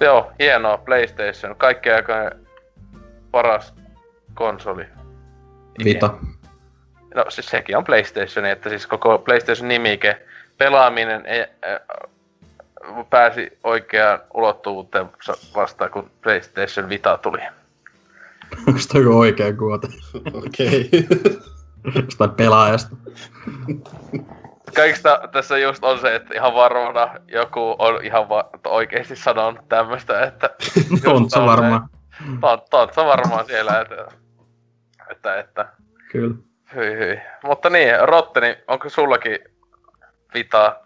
Joo, hienoa PlayStation. Kaikkien aikojen paras konsoli. Vita. No siis sekin on PlayStation, että siis koko PlayStation nimike, pelaaminen ei, äh, pääsi oikeaan ulottuvuuteen vasta kun PlayStation Vita tuli. Onko toi joku oikea kuote? Okei. Jostain pelaajasta. Kaikista tässä just on se, että ihan varmana joku on ihan va- oikeesti sanonut tämmöstä, että... tolleen. varmaan. Ton- Tontsa varmaan siellä, että... Että, että... Kyllä. Hyi hyi. Mutta niin, Rotteni, onko sullakin Vita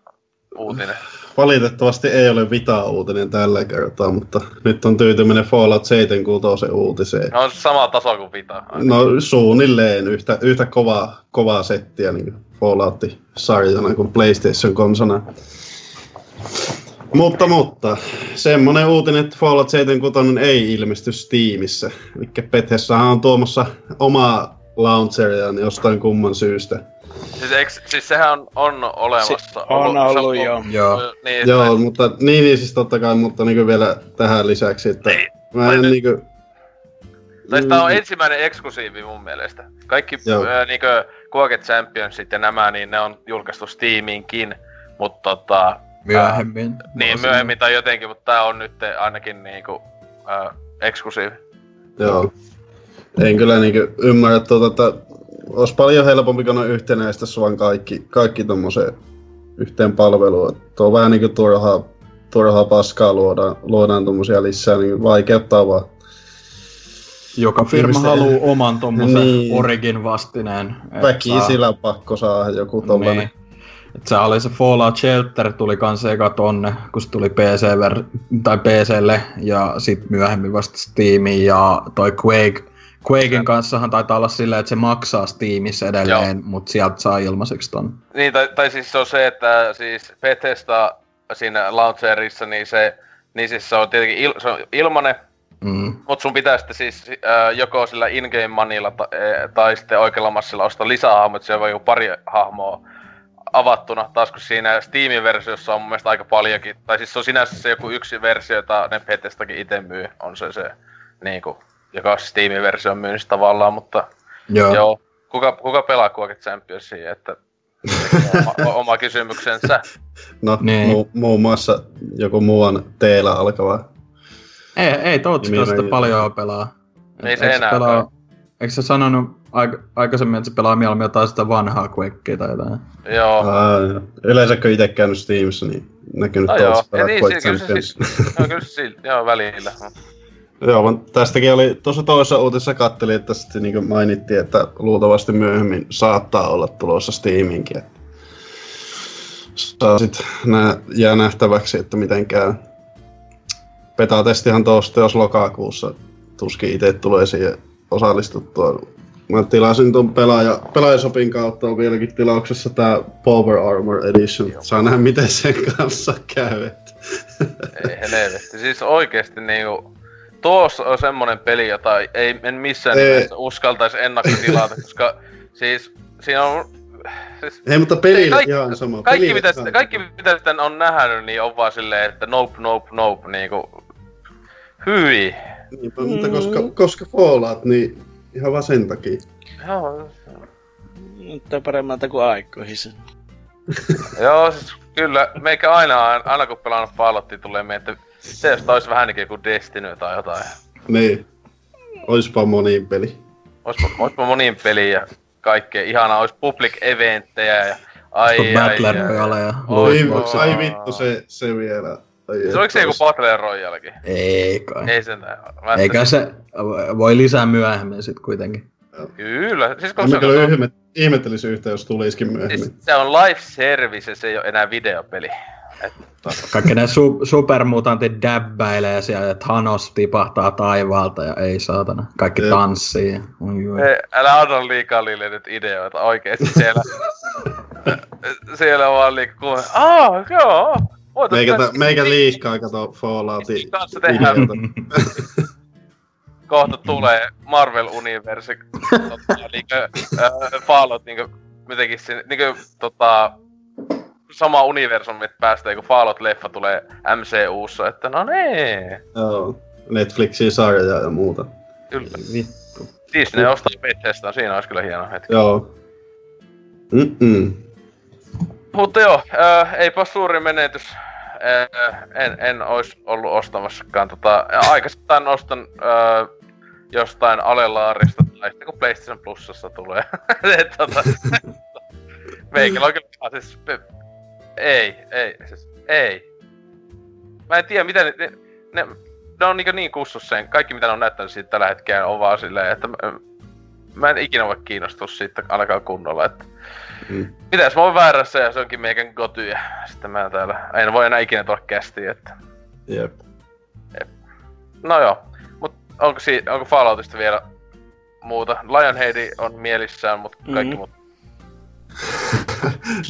uutinen? Valitettavasti ei ole Vita-uutinen tällä kertaa, mutta nyt on tyytyminen Fallout 76 uutiseen. No on sama taso kuin Vita. No suunnilleen yhtä, yhtä kovaa, kovaa settiä niin Fallout-sarjana kuin PlayStation konsona. Mutta, mutta, semmonen uutinen, että Fallout 76 ei ilmesty Steamissa. Eli Bethesdahan on tuomassa omaa launcheriaan jostain kumman syystä. Siis, eiks, siis sehän on, on olemassa. Si- on se ollut, joo. Joo. Niin, Joo, tai- mutta niin, niin siis totta kai, mutta niin vielä tähän lisäksi, että Niin. mä en nyt- niinku... Tai sitä on ensimmäinen eksklusiivi mun mielestä. Kaikki Joo. ää, niinkö Quake Championsit ja nämä, niin ne on julkaistu Steamiinkin. Mutta tota, Myöhemmin. niin Vuosina. myöhemmin tai jotenkin, mutta tää on nyt ainakin niinku ää, eksklusiivi. Joo. En kyllä niinku ymmärrä tuota, että olisi paljon helpompi, kun on yhtenäistä vaan kaikki, kaikki tommoseen yhteen palveluun. Tuo on vähän niinku turhaa, turhaa paskaa luodaan, luodaan tommosia lisää, niin vaikeuttaa vaan. Joka firma Ihmisten- haluaa oman tommosen Niin. Origin vastineen. Väki saa- pakko saada joku tollanen. Niin. Et se oli se Fallout Shelter tuli kans eka tonne, kun se tuli PC ver- tai PClle ja sit myöhemmin vasta Steamiin ja toi Quake, Quaken kanssahan taitaa olla silleen, että se maksaa Steamissa edelleen, Joo. mutta sieltä saa ilmaiseksi ton. Niin, tai, tai siis se on se, että siis Bethesda siinä launcherissa, niin se, niin siis se on tietenkin il, se on ilmanen, Mm. mutta sun pitää sitten siis äh, joko sillä in-game moneylla ta, eh, tai sitten oikealla massilla ostaa lisää hahmoja, siellä voi joku pari hahmoa avattuna, taas kun siinä Steamin versiossa on mun mielestä aika paljonkin, tai siis se on sinänsä se joku yksi versio, jota ne Bethesdakin itse myy, on se se, niinku, joka on Steamin versio myynnissä tavallaan, mutta Joo. Joo. Kuka, kuka pelaa Quake Championsia, että oma, oma kysymyksensä. No, Niin. mu- muun muassa joku muuan teillä alkava. Ei, ei sitä Nimimerkki. Ei paljon pelaa. se Eikö enää pelaa, kai. eikö se sanonut aik- aikaisemmin, että se pelaa mieluummin jotain sitä vanhaa Quakea tai jotain? Joo. Aa, joo. Yleensä kun itse käynyt Steamissa, niin näkynyt No tuolla joo, pelaa niin, Quake si- kyllä se Champions. siis, joo, kyllä se joo, välillä. Joo, vaan tästäkin oli tuossa toisessa uutisessa kattelin, että sitten niin mainittiin, että luultavasti myöhemmin saattaa olla tulossa Steamiinkin. Että saa sit nää, jää nähtäväksi, että miten käy. Beta-testihan tuosta jos lokakuussa tuskin itse tulee siihen osallistuttua. Mä tilasin tuon pelaaja, pelaajasopin kautta on vieläkin tilauksessa tää Power Armor Edition. Saa nähdä miten sen kanssa käy. Ei helvetti. Siis oikeesti niinku... Tuossa on semmonen peli, jota ei en missään Ei. nimessä uskaltaisi ennakkotilata, koska siis siinä on... Siis, Ei, mutta pelille Kaikki- ihan sama. kaikki, Pelille mitä, sitä, kaikki mitä sitten on nähnyt, niin on vaan silleen, että nope, nope, nope, niinku... Hyi. Niinpä, mutta koska, koska Fallout, niin ihan vaan sen takia. Joo, Mutta paremmalta kuin aikoihin. Joo, siis kyllä. Meikä aina, aina kun pelannut Falloutia tulee mieleen, että se jos olisi vähän niin kuin Destiny tai jotain. Niin. Oispa moniin peli. Oispa, oispa monin peli ja kaikkea. Ihanaa, olisi public eventtejä ja ai ai, Battle ai, Royale ja Oi, Ai, vittu se, se vielä. Ai, Se oliko se joku Battle Royalekin? Ei kai. Ei sen Eikä se voi lisää myöhemmin sit kuitenkin. Kyllä, siis Mä kyllä ihme, ihmettelisi yhtä, jos tulisikin myöhemmin. siis se on live service ja se ei ole enää videopeli. Kaikki ne su- supermutantit däbpäilee siellä ja Thanos tipahtaa taivaalta ja ei saatana. Kaikki Jep. tanssii. Ei, älä anna liikaa Lille nyt ideoita oikeesti siellä. siellä on vaan liikaa kuule. Aa, joo. Voitais Meikä, tä- meikä liikaa kato Falloutin kanssa tehdään. kohta tulee Marvel-universi, tota, niinkö, äh, Fallout niinkö, mitenkin sinne, niinkö, tota, sama universumi, että päästään, kun Fallout-leffa tulee MCUssa, että no nee, Joo. Netflixin sarjaa ja muuta. kyllä. Vittu. Disney ostaa Bethesdan, siinä olisi kyllä hieno hetki. Joo. Mm-mm. Mutta joo, äh, eipä suuri menetys. Äh, en, en ois ollut ostamassakaan tota, ja aikaistaan ostan äh, jostain alelaarista tai sitten kun PlayStation Plusassa tulee. Tota, meikällä on kyllä siis, ei, ei, siis, ei. Mä en tiedä miten ne, ne, ne on niin, niin kussus sen, kaikki mitä ne on näyttänyt siitä tällä hetkellä on vaan silleen, että mä, mä en ikinä voi kiinnostua siitä ainakaan kunnolla, että Mm. Mitäs mä oon väärässä ja se onkin meikän koty ja sitten mä täällä en voi enää ikinä tuoda kästiä, että... Jep. No joo, mut onko, si- onko Falloutista vielä muuta? Lionheadi on mielissään, mutta kaikki Mhm. muut.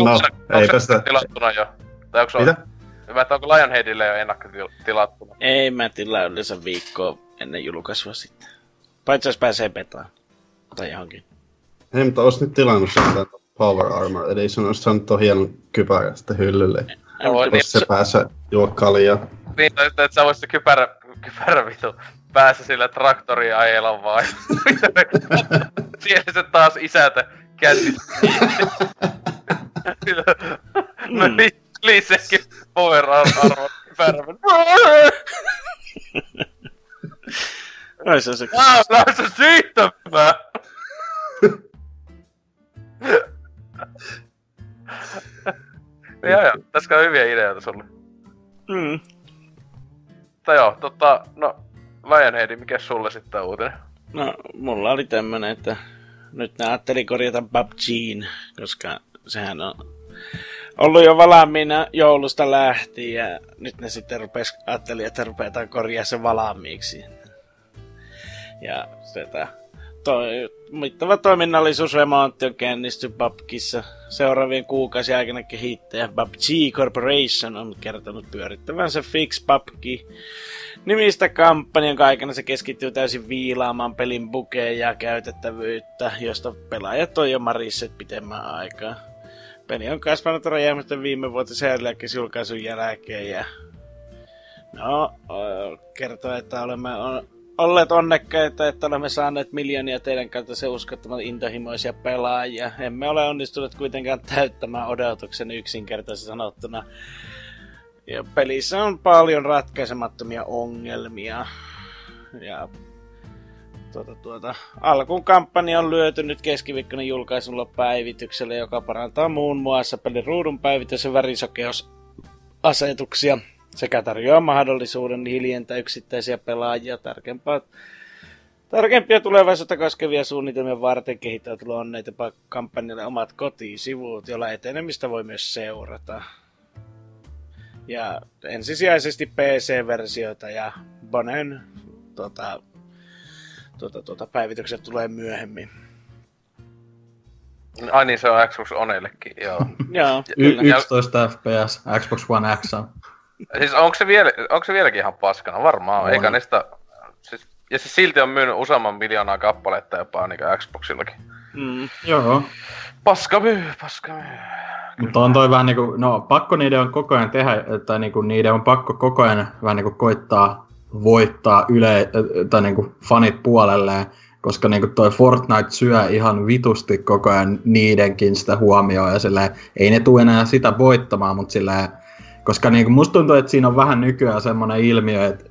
No, ei tästä. tilattuna jo? Tai onko se Mitä? Että onko Lionheadille jo ennakkotilattuna? Ei mä tilaa yleensä viikkoa ennen julkaisua sitten. Paitsi jos pääsee betaan. Tai johonkin. Hei, mutta ois nyt tilannut sen tämän Power Armor Edition, ois saanut ton hienon kypärä sitten hyllylle. No voi, niin, Jos se pääsee juo kaljaa. niin, tai sitten, että sä voisit se kypärä, kypärä vitu päässä sillä traktoria ajella vaan. Siellä se taas isätä käsistä. No Mm. li, lisäkin power armor kypärä. Ai se on se. Ah, lähdä siittämään! joo, joo. Tässä on hyviä ideoita sulle. Mm. Mutta joo, tota, no, Lionhead, mikä sulle sitten on uutinen? No, mulla oli tämmönen, että nyt ne ajatteli korjata PUBGin, koska sehän on ollut jo valmiina joulusta lähtien ja nyt ne sitten rupes, ajatteli, että rupeataan korjaa se valmiiksi. Ja sitä toi, mittava toiminnallisuusremontti on käynnisty PUBGissa. Seuraavien kuukausien aikana kehittäjä PUBG Corporation on kertonut pyörittävänsä Fix PUBG nimistä kampanjan, aikana se keskittyy täysin viilaamaan pelin bukeja ja käytettävyyttä, josta pelaajat on jo marisset pitemmän aikaa. Peli on kasvanut räjäämättä viime vuotisen julkaisun jälkeen ja No, kertoo, että olemme olleet onnekkaita, että olemme saaneet miljoonia teidän kautta se uskottavan intohimoisia pelaajia. Emme ole onnistuneet kuitenkaan täyttämään odotuksen yksinkertaisesti sanottuna. Ja pelissä on paljon ratkaisemattomia ongelmia. Ja tuota, tuota, alkuun kampanja on lyöty nyt keskiviikkona julkaisulla päivityksellä, joka parantaa muun muassa pelin ruudun päivitys- ja värisokeusasetuksia sekä tarjoaa mahdollisuuden hiljentää yksittäisiä pelaajia tarkempaa Tarkempia tulevaisuutta koskevia suunnitelmia varten kehittäytyy on näitä kampanjalle omat kotisivut, joilla etenemistä voi myös seurata. Ja ensisijaisesti PC-versioita ja Bonen tuota, tuota, tuota, päivitykset tulee myöhemmin. Ai niin, se on Xbox Onellekin, joo. joo, y- 11 FPS, Xbox One X on. Siis onko se, vielä, onko se vieläkin ihan paskana? Varmaan on. Eikä niistä... Siis, ja siis silti on myynyt useamman miljoonaa kappaletta jopa niin Xboxillakin. Mm. Joo. Paska myy, paska myy. Mutta on toi vähän niinku, no pakko niiden on koko ajan tehdä, tai niinku niiden on pakko koko ajan vähän niinku koittaa voittaa yle, tai niinku fanit puolelleen, koska niinku toi Fortnite syö ihan vitusti koko ajan niidenkin sitä huomioon, ja silleen, ei ne tule enää sitä voittamaan, mutta silleen, koska niinku musta tuntuu, että siinä on vähän nykyään semmoinen ilmiö, että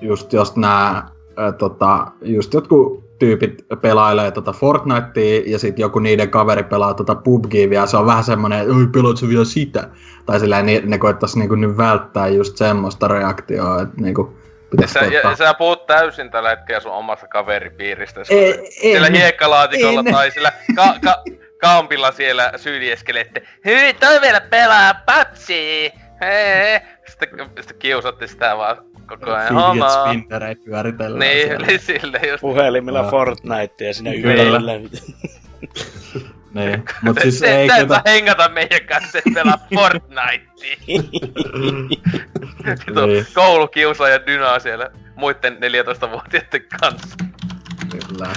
just jos nämä tota, just jotkut tyypit pelailee tota Fortnitea ja sitten joku niiden kaveri pelaa tota PUBGia vielä, se on vähän semmoinen, että oi pelaat sä vielä sitä? Tai silleen ne, ne koittaisi niinku nyt välttää just semmoista reaktioa, että niinku sä, ja, sä puhut täysin tällä hetkellä sun omasta kaveripiiristä. Ei, siellä en, hiekkalaatikolla en. tai sillä ka, ka, kampilla siellä syylieskelette. Hyi, toi vielä pelaa patsi! Hei, sitten, sitten kiusatte sitä vaan koko ajan. Fidget spinnerei pyöritellään Niin, eli sille just. Puhelimilla no. Fortnite ja sinne yhdellä. niin, mut siis se, ei kyllä... hengata meidän kanssa, että pelaa Fortnite. niin. Koulukiusa ja dynaa siellä muiden 14-vuotiaiden kanssa. Kyllä.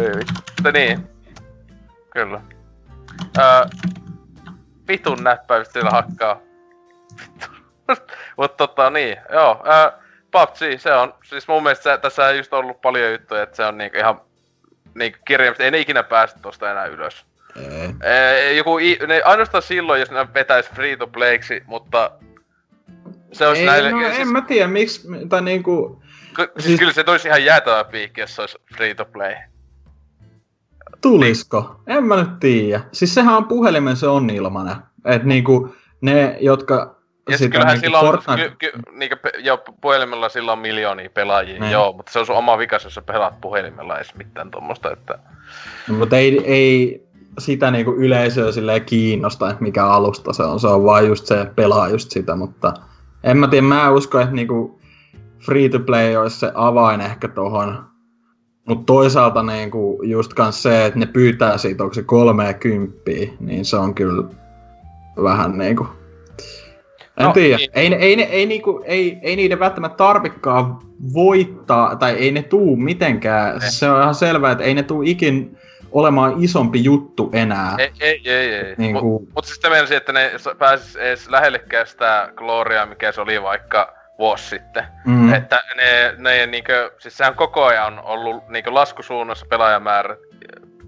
Ei, mutta niin. Kyllä. Öö, vitun näppäimistä siellä hakkaa Mutta tota niin, joo. Ää, PUBG, se on, siis mun mielestä se, tässä on just ollut paljon juttuja, että se on niinku ihan niinku kirjaimista, ei ne ikinä päästä tosta enää ylös. Ee, joku, ne, ainoastaan silloin, jos ne vetäis free to playksi, mutta se olisi ei, näille... No, siis, en mä tiedä, miksi, tai niinku... Ky- siis, siis, kyllä se toisi ihan jäätävä piikki, jos se olisi free to play. Tulisko? En mä nyt tiedä. Siis sehän on puhelimen, se on ilmanen. Et niinku, ne, jotka ja sitten kyllähän niin silloin, Fortnite... ky, ky, niin jo puhelimella sillä on miljoonia pelaajia, niin. joo, mutta se on sun oma vikas, jos sä pelaat puhelimella edes mitään tuommoista, että... No, mutta ei, ei sitä niinku yleisöä silleen kiinnosta, että mikä alusta se on, se on vaan just se, pelaa just sitä, mutta en mä tiedä, mä usko, että niinku free to play olisi se avain ehkä tohon, mutta toisaalta niinku just kans se, että ne pyytää siitä, onko se 30, niin se on kyllä vähän niinku en no, tiedä. Niin. Ei, ei, ei, ei, niinku, ei, ei niiden välttämättä tarvikkaa voittaa, tai ei ne tuu mitenkään. Eh. Se on ihan selvää, että ei ne tuu ikin olemaan isompi juttu enää. Ei, ei, ei. ei. Niin Mutta mut siis se että ne pääsis edes lähellekään sitä gloriaa, mikä se oli vaikka vuosi sitten. Mm. Että ne, ne niinkö, siis sehän koko ajan on ollut niinkö laskusuunnassa pelaajamäärät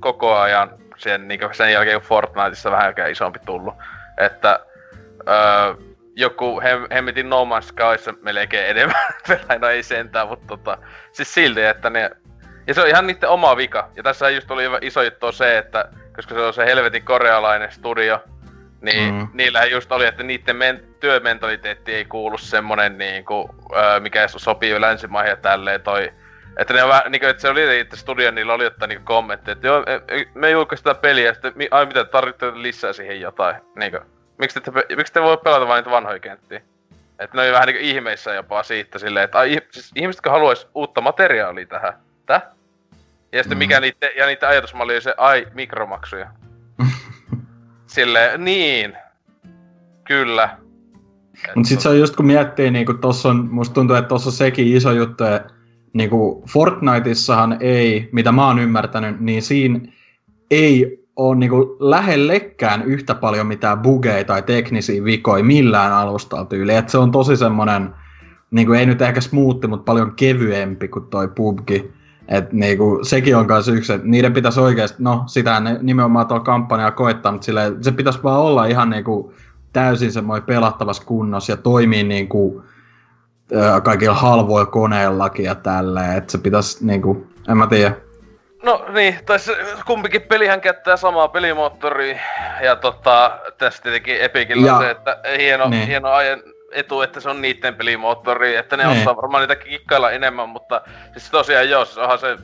koko ajan sen, niinkö, sen jälkeen, kun Fortniteissa vähän isompi tullut. Että öö, joku hem, hemmetin No Man's Skyssa melkein enemmän pelaa, no ei sentään, mutta tota, siis silti, että ne... Ja se on ihan niiden oma vika. Ja tässä just oli iso juttu se, että koska se on se helvetin korealainen studio, niin mm. niillä just oli, että niiden men- työmentaliteetti ei kuulu semmonen niinku, öö, mikä sopii länsimaihin ja tälleen toi. Että ne on vähän, niinku, että se oli että studio, niillä oli jotain niinku kommentteja, että joo, me julkaistaan peliä, ja sitten, ai mitä, tarvitsette lisää siihen jotain, niinku miksi te, miksi te voi pelata vain niitä vanhoja kenttiä? Että ne oli vähän niinku ihmeissä jopa siitä silleen, että ai, siis ihmisetkö haluais uutta materiaalia tähän? Tä? Ja sitten Mm. mikä niitä, ja niitä ajatusmalli oli se, ai, mikromaksuja. Silleen, niin. Kyllä. Mut sit se on just kun miettii, niinku tossa on, musta tuntuu, että tossa on sekin iso juttu, että niinku Fortniteissahan ei, mitä mä oon ymmärtänyt, niin siinä ei ole niinku lähellekään yhtä paljon mitään bugeja tai teknisiä vikoja millään alustalla tyyli. Et se on tosi semmonen, niinku ei nyt ehkä smoothi, mutta paljon kevyempi kuin toi PUBG. Et niinku, sekin on kanssa yksi, että niiden pitäisi oikeasti, no sitä ne nimenomaan tuolla kampanjaa koettaa, mutta silleen, se pitäisi vaan olla ihan niinku täysin semmoinen pelattavassa kunnossa ja toimii niinku kaikilla halvoilla koneillakin ja tälleen, että se pitäisi niinku, en mä tiedä. No niin, tai se, kumpikin pelihän käyttää samaa pelimoottoria. Ja tota, tässä tietenkin Epicillä Ja- on se, että hieno, niin. hieno ajan etu, että se on niitten pelimoottori, että ne Niin. osaa varmaan niitä kikkailla enemmän, mutta siis tosiaan joo, siis onhan se,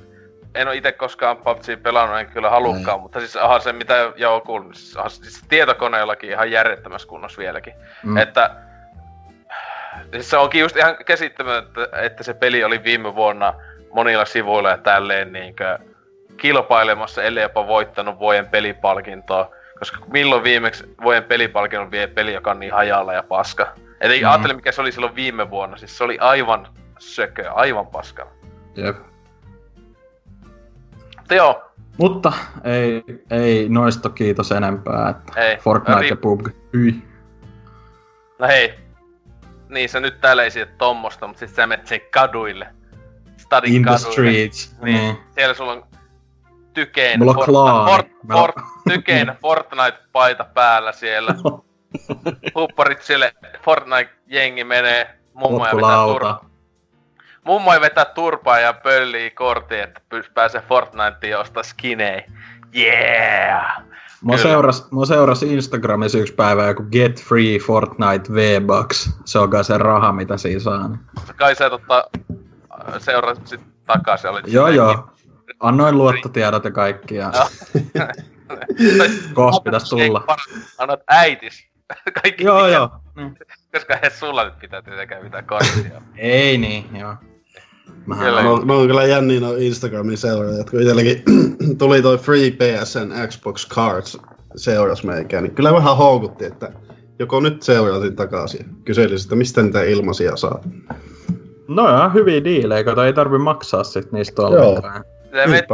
en ole itse koskaan PUBG pelannut, en kyllä halukkaan, mutta siis onhan se mitä joo kuullut, siis, onhan siis tietokoneellakin ihan järjettömässä kunnossa vieläkin. Mm. Mm. Että siis se onkin just ihan käsittämätöntä, että se peli oli viime vuonna monilla sivuilla ja tälleen niinkö kilpailemassa, ellei jopa voittanut vuoden pelipalkintoa. Koska milloin viimeksi vuoden pelipalkinnon vie peli, joka on niin hajalla ja paska. Eli mm. ajattele mikä se oli silloin viime vuonna, siis se oli aivan sökö, aivan paskana. Jep. Mutta joo, Mutta ei, ei noista kiitos enempää, että Ei. Fortnite Ri- ja PUBG. Hyi. no hei. Niin sä nyt täällä ei siitä tommosta, mutta sit sä menet sen kaduille. Stadin In the kaduille. streets. Niin. Niin. Siellä sulla on Mulla on klaani. Fort, Fort, tykein Fortnite-paita päällä siellä. Hupparit siellä, Fortnite-jengi menee. Mummo ei vetää, Potkulauta. tur- mummo ei vetää turpaa ja pöllii kortin, että pääsee Fortniteen ja ostaa skinei. Yeah! Kyllä. seuras, mua seuras Instagramissa yksi päivä joku Get Free Fortnite V-Bucks. Se on kai se raha, mitä siinä saa. Kai sä tota, seurasit sit takaisin. Olit Joo joo. Annoin luottotiedot ja kaikki ja kohta pitäisi tulla. Annat äitis. Kaikki Joo joo. Niin. Koska eihän sulla nyt pitää tietenkään mitään korttia. Ei niin, joo. Mähän Kyllä. on- No, no on kyllä jänniä no Instagramin seuraajat, kun itselläkin tuli toi Free PSN Xbox Cards seuras meikään, niin kyllä vähän houkutti, että joko nyt seurasin takaisin. Kyselin, että mistä niitä ilmaisia saa. No joo, hyviä diilejä, kato ei tarvi maksaa sit niistä Joo. ollenkaan.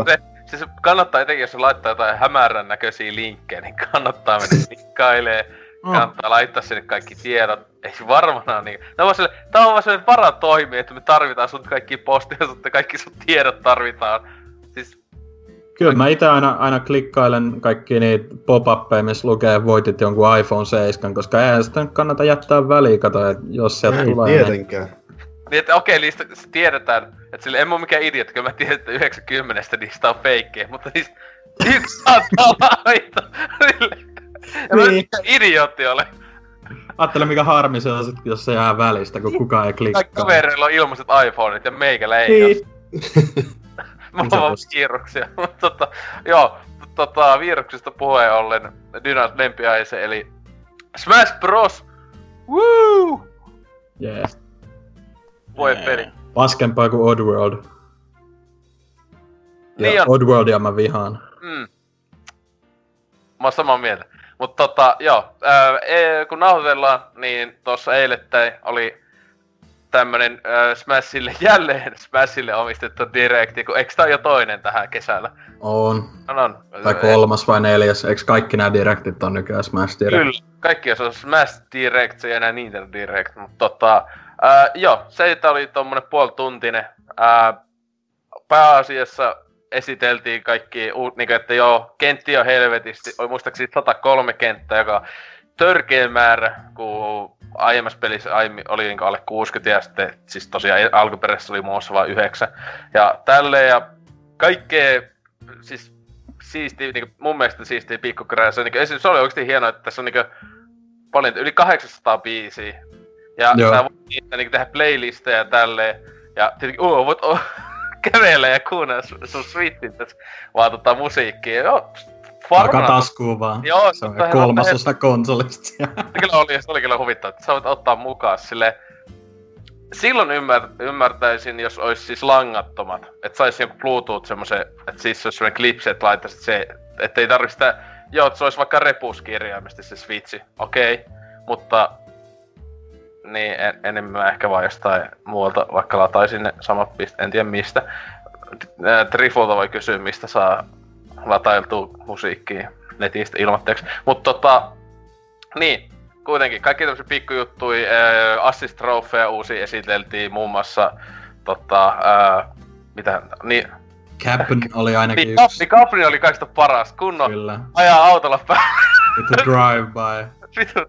Se, siis kannattaa etenkin, jos se laittaa jotain hämärän näköisiä linkkejä, niin kannattaa mennä klikkailee. Oh. Kannattaa laittaa sinne kaikki tiedot. Ei varmaan niin. Tämä on, sille, tämä on vaan sellainen varatoimi, että me tarvitaan sun kaikki postia, mutta kaikki sun tiedot tarvitaan. Siis, Kyllä mä itse aina, aina klikkailen kaikki niitä pop-uppeja, missä lukee voitit jonkun iPhone 7, koska eihän sitä nyt kannata jättää väliin, kato, että jos sieltä Ei tulee. Niin. tietenkään. niin että okei, niistä tiedetään, että sille en mä oo mikään idiot, kyllä mä tiedän, että 90 niistä on feikkejä, mutta niistä yksi saattaa olla aito. Niin. idiootti ole. Ajattele mikä harmi se on sit, jos se jää välistä, kun kukaan ei klikkaa. Kaikki kavereilla on ilmaiset iPhoneit ja meikällä ei Niin. Mulla on vaan. Mutta tota, joo, tota, viruksista puheen ollen Dynas lempiaise, eli Smash Bros. Woo! Yeah. Voi Jee. peli. Paskempaa kuin Oddworld. Niin Ja on. Oddworldia mä vihaan. Mm. Mä oon samaa mieltä. Mutta tota, joo, ää, e, kun nauhoitellaan, niin tuossa eilettäin oli tämmönen ää, Smashille, jälleen Smashille omistettu direkti, kun eikö tää jo toinen tähän kesällä? On. On, on. Tai kolmas vai neljäs. Eikö kaikki nämä direktit on nykyään Smash Direct? Kyllä, kaikki jos on Smash Direct, se ei enää Nintendo Direct, mutta tota, joo, se oli tommonen puolituntinen. Ää, pääasiassa esiteltiin kaikki, uut, niin että joo, kenttiä on helvetisti, oli muistaakseni 103 kenttää, joka törkeä määrä, kun aiemmassa pelissä aiemmin oli niin alle 60 ja sitten siis tosiaan alkuperäisessä oli muun muassa vain 9. Ja tälleen ja kaikkea, siis siisti, niin mun mielestä siistiä pikkukrää. Se, niin kuin, se oli oikeasti hienoa, että tässä on niin kuin, paljon, yli 800 biisiä. Ja Joo. sä voit niitä niin tehdä playlisteja ja tälleen. Ja tietenkin, uh, voit oh, kävellä ja kuunnella sun, Switchin tässä vaan tota musiikkia. Joo, Aika taskuun vaan. Joo, se on kolmasosa konsolista. Se kyllä oli, se oli kyllä huvittavaa, että sä voit ottaa mukaan sille silloin ymmär, ymmärtäisin, jos olisi siis langattomat. Että saisi joku Bluetooth semmoisen, että siis se olisi semmoinen klipsi, että laittaisit se, että ei tarvitse sitä, joo, että se olisi vaikka repuskirjaimesti se Switchi, okei. Okay. Mutta niin en, enemmän ehkä vaan jostain muualta, vaikka lataisin ne samat pisteet, en tiedä mistä. Trifulta voi kysyä, mistä saa latailtua musiikkia netistä ilmatteeksi. Mutta tota, niin, kuitenkin kaikki tämmöisiä pikkujuttuja, äh, assist trofeja uusi esiteltiin muun muassa tota, äh, mitä, niin, Cap'n oli ainakin niin, yksi. Capri oli kaikista paras, kunnon Kyllä. ajaa autolla päälle. Vittu drive-by.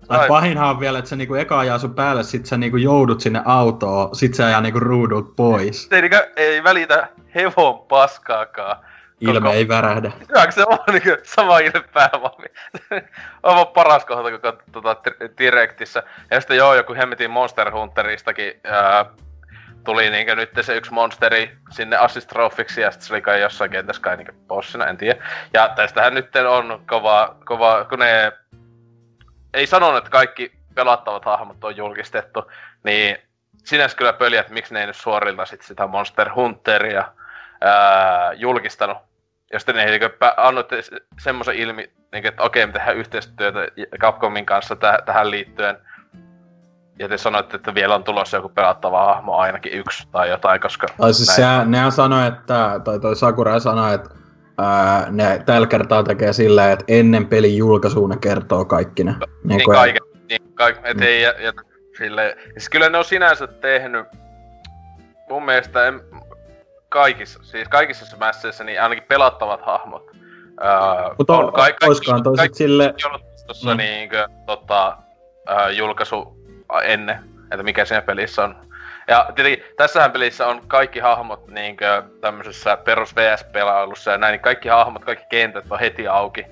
Tai pahinhan on vielä, että se niinku eka ajaa sun päälle, sit sä niinku joudut sinne autoon, sit se ajaa niinku ruudulta pois. ei, niinku, ei välitä hevon paskaakaan. Ilme Koko- ei värähdä. Hyväksi se on niinku sama ilme päävalmi. on vaan paras kohta koko tota, Dir- Directissä. Ja sitten joo, joku hemmetin Monster Hunteristakin ää, tuli niinkö nyt se yksi monsteri sinne assist trophyksi ja sitten se oli kai jossain kentässä kai niinkö bossina, en tiedä. Ja tästähän nyt on kova, kova, kun ne ei sanonut, että kaikki pelattavat hahmot on julkistettu, niin sinänsä kyllä pöliä, että miksi ne ei nyt suorilta sit sitä Monster Hunteria ää, julkistanut. Ja sitten ne niin annoitte se- semmoisen ilmi, niin että okei, me tehdään yhteistyötä Capcomin kanssa täh- tähän liittyen. Ja te sanoitte, että vielä on tulossa joku pelattava hahmo, ainakin yksi tai jotain, koska... Tai siis näin- sehän, nehän sanoi, että, tai toi Sakura sanoi, että ää, ne tällä kertaa tekee silleen, että ennen pelin julkaisua ne kertoo kaikki ne. Niin kuin- kaiken, niin kaik, et ei jä, jätä sille. Siis kyllä ne on sinänsä tehnyt, mun mielestä en, kaikissa, siis kaikissa Smashissa, niin ainakin pelattavat hahmot. Mutta on, olisikohan toi sit sille, ollut tossa Mm. niinkö tota, julkaisu ennen, että mikä siinä pelissä on. Ja tietenkin tässähän pelissä on kaikki hahmot niinkö tämmöisessä perus VS-pelailussa ja näin, niin kaikki hahmot, kaikki kentät on heti auki.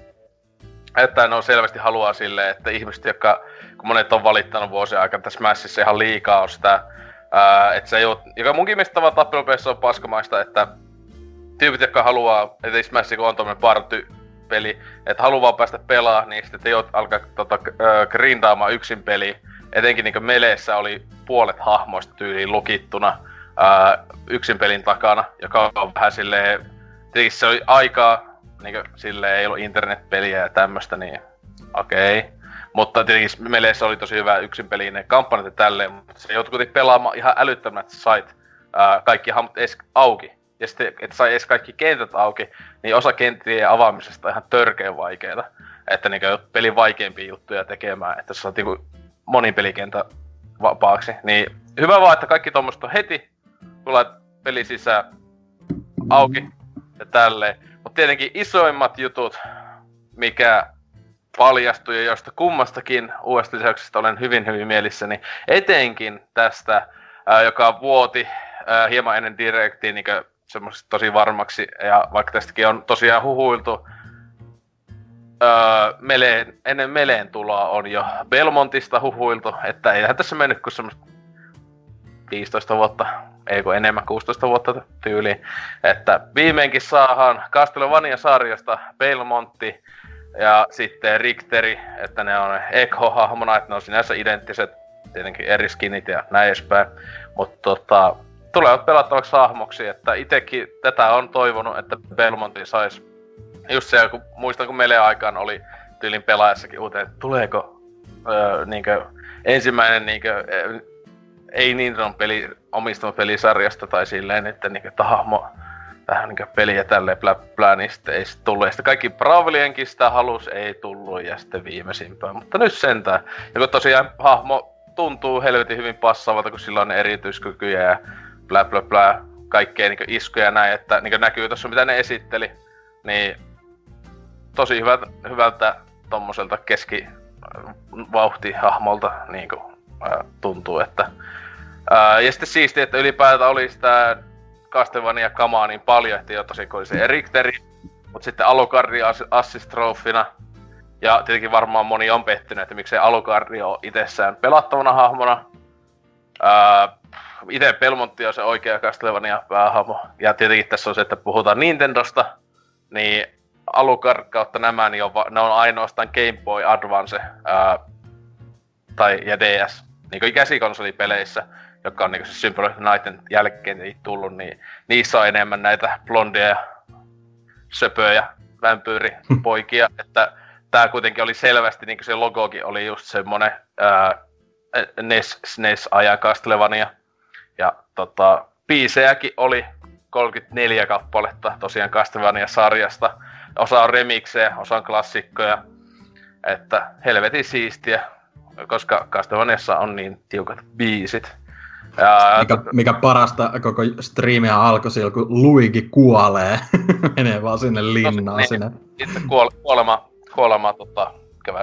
Että ne on selvästi haluaa silleen, että ihmiset, jotka, kun monet on valittanut vuosien aikana tässä Smashissa ihan liikaa on sitä, ää, että se ei oo, joka munkin mielestä tavallaan tappelupelissä on paskamaista, että tyypit, jotka haluaa, että Smash kun on tommonen party peli, että haluaa päästä pelaa, niin sitten te alkaa tota, grindaamaan yksin peli. Etenkin niin meleessä oli puolet hahmoista tyyliin lukittuna äh, yksin pelin takana, joka on vähän silleen, se oli aikaa, niin silleen ei ollut internetpeliä ja tämmöstä, niin okei. Okay. Mutta tietenkin meleessä oli tosi hyvä yksin pelinen kampanjat ja tälleen, mutta se joutui kuitenkin pelaamaan ihan sä sait ää, kaikki hahmot edes auki. Ja sitten, että sai edes kaikki kentät auki, niin osa kenttien avaamisesta on ihan törkeän vaikeeta. Että niin pelin vaikeimpia juttuja tekemään, että sä saat niin monin pelikentän vapaaksi. Niin hyvä vaan, että kaikki tuommoista on heti, tulee peli sisään auki ja tälleen. Mutta tietenkin isoimmat jutut, mikä paljastui ja josta kummastakin uudesta lisäyksestä olen hyvin hyvin mielissäni. Etenkin tästä, ää, joka vuoti ää, hieman ennen direktiin niin semmoisesti tosi varmaksi, ja vaikka tästäkin on tosiaan huhuiltu, öö, meleen, ennen Meleen tuloa on jo Belmontista huhuiltu, että eihän tässä mennyt kuin semmoista 15 vuotta, ei kun enemmän 16 vuotta tyyliin, että viimeinkin saadaan Castlevania-sarjasta Belmontti ja sitten Richteri, että ne on Echo-hahmona, että ne on sinänsä identtiset, tietenkin eri skinit ja näin edespäin, mutta tota, tulevat pelattavaksi hahmoksi, että itekin tätä on toivonut, että Belmonti sais just se, kun muistan kun meille aikaan oli tyylin pelaajassakin uuteen, että tuleeko öö, niinkö, ensimmäinen niinkö, ei Nintendon peli, omistama pelisarjasta tai silleen, että niinkö, että hahmo tähän niinkö peliä tälleen blä, blä, niin sitten ei sit tullut. Ja sitten kaikki Bravelienkin sitä halus, ei tullut ja sitten viimeisimpään. Mutta nyt sentään. Ja kun tosiaan hahmo tuntuu helvetin hyvin passaavalta, kun sillä on erityiskykyjä ja blä blä, kaikkea niin iskuja ja näin, että niin näkyy tuossa mitä ne esitteli, niin tosi hyvältä, hyvältä tommoselta keski vauhtihahmolta niin kuin, ää, tuntuu, että ää, ja sitten siistiä, että ylipäätään oli sitä Castlevania kamaa niin paljon, että jo tosi oli se Erikteri, mutta sitten Alucardi ass- assistrofina, ja tietenkin varmaan moni on pettynyt, että miksei Alucardi ole itsessään pelattavana hahmona. Ää, itse Belmontti on se oikea Castlevania päähahmo. Ja tietenkin tässä on se, että puhutaan Nintendosta, niin Alucard kautta nämä, niin on, va- ne on ainoastaan Game Boy Advance ää, tai, ja DS, niin kuin käsikonsolipeleissä. joka on niinku se Symphony of the Nightin jälkeen tullut, niin niissä on enemmän näitä blondia ja söpöjä vampyyripoikia, että tää kuitenkin oli selvästi, niin se logokin oli just semmonen ää, NES, SNES-ajan Castlevania. Ja tota, biisejäkin oli 34 kappaletta tosiaan Castlevania-sarjasta. Osa on remiksejä, osa on klassikkoja. Että helvetin siistiä, koska Castlevaniassa on niin tiukat biisit. Ja, mikä, mikä parasta koko striimiä alkoi siellä, kun Luigi kuolee. Menee vaan sinne linnaan niin, sinne. Sitten kuole, kuolema, kuolema tota,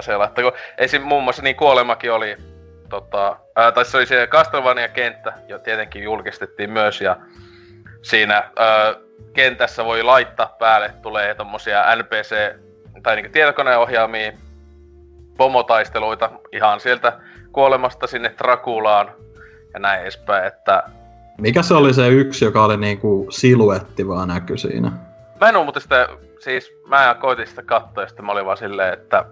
siellä. Että kun, esim. muun muassa niin kuolemakin oli, tota, ää, tai se oli se Castlevania-kenttä, jo tietenkin julkistettiin myös, ja siinä ää, kentässä voi laittaa päälle, tulee tommosia NPC, tai niinku tietokoneohjaamia pomotaisteluita ihan sieltä kuolemasta sinne Drakulaan, ja näin edespäin, että... Mikä se oli se yksi, joka oli niinku siluetti vaan näky siinä? Mä en oo muuten sitä, siis mä koitin sitä katsoa ja sitten mä olin vaan silleen, että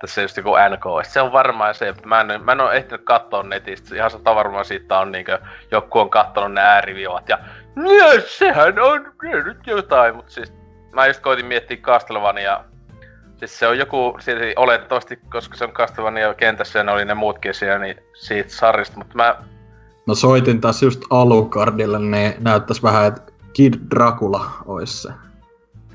tässä just joku NK, se on varmaan se, mä en, mä en ole ehtinyt katsoa netistä, ihan sata varmaan siitä on niinkö, joku on kattonut ne ääriviivat ja Mies, sehän on nyt jotain, mutta siis mä just koitin miettiä Castlevania Siis se on joku, siis oletettavasti, koska se on Castlevania kentässä ja ne oli ne muutkin siellä, niin siitä sarjasta, mutta mä... No soitin taas just Alucardille, niin näyttäisi vähän, että Kid Dracula olisi se.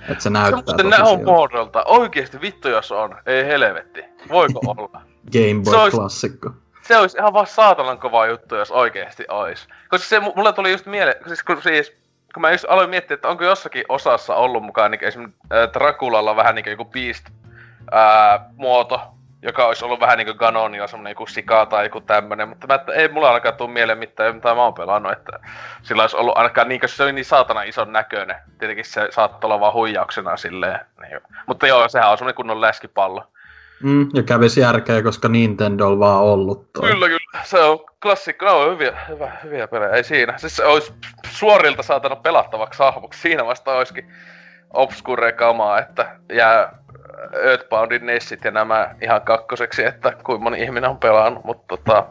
Että se näyttää se, tosi on muodolta. Oikeesti vittu jos on. Ei helvetti. Voiko olla? Game Boy-klassikko. Se olisi ihan vaan saatanan kova juttu, jos oikeesti ois. Koska se mulle tuli just mieleen, siis kun siis kun mä just aloin miettiä, että onko jossakin osassa ollut mukaan niin esimerkiksi äh, Draculalla vähän niin joku Beast ää, muoto, joka olisi ollut vähän niinku Ganonia, semmonen joku Sika tai joku tämmönen, mutta mä, että ei mulla ainakaan tuu mieleen mitään, mitä mä oon pelannut, että sillä olisi ollut ainakaan niin, se oli niin saatana ison näköinen. Tietenkin se saattoi olla vaan huijauksena silleen. Niin. Mutta joo, sehän on semmonen kunnon läskipallo. Mm, ja kävisi järkeä, koska Nintendo on vaan ollut toi. Kyllä, kyllä. Se on klassikko. Ne on hyviä, hyvä, hyviä pelejä. Ei siinä. Siis se olisi suorilta saatana pelattavaksi hahmoksi. Siinä vasta olisikin obscure kamaa, että jää Earthboundin Nessit ja nämä ihan kakkoseksi, että kuinka moni ihminen on pelannut, mutta tota...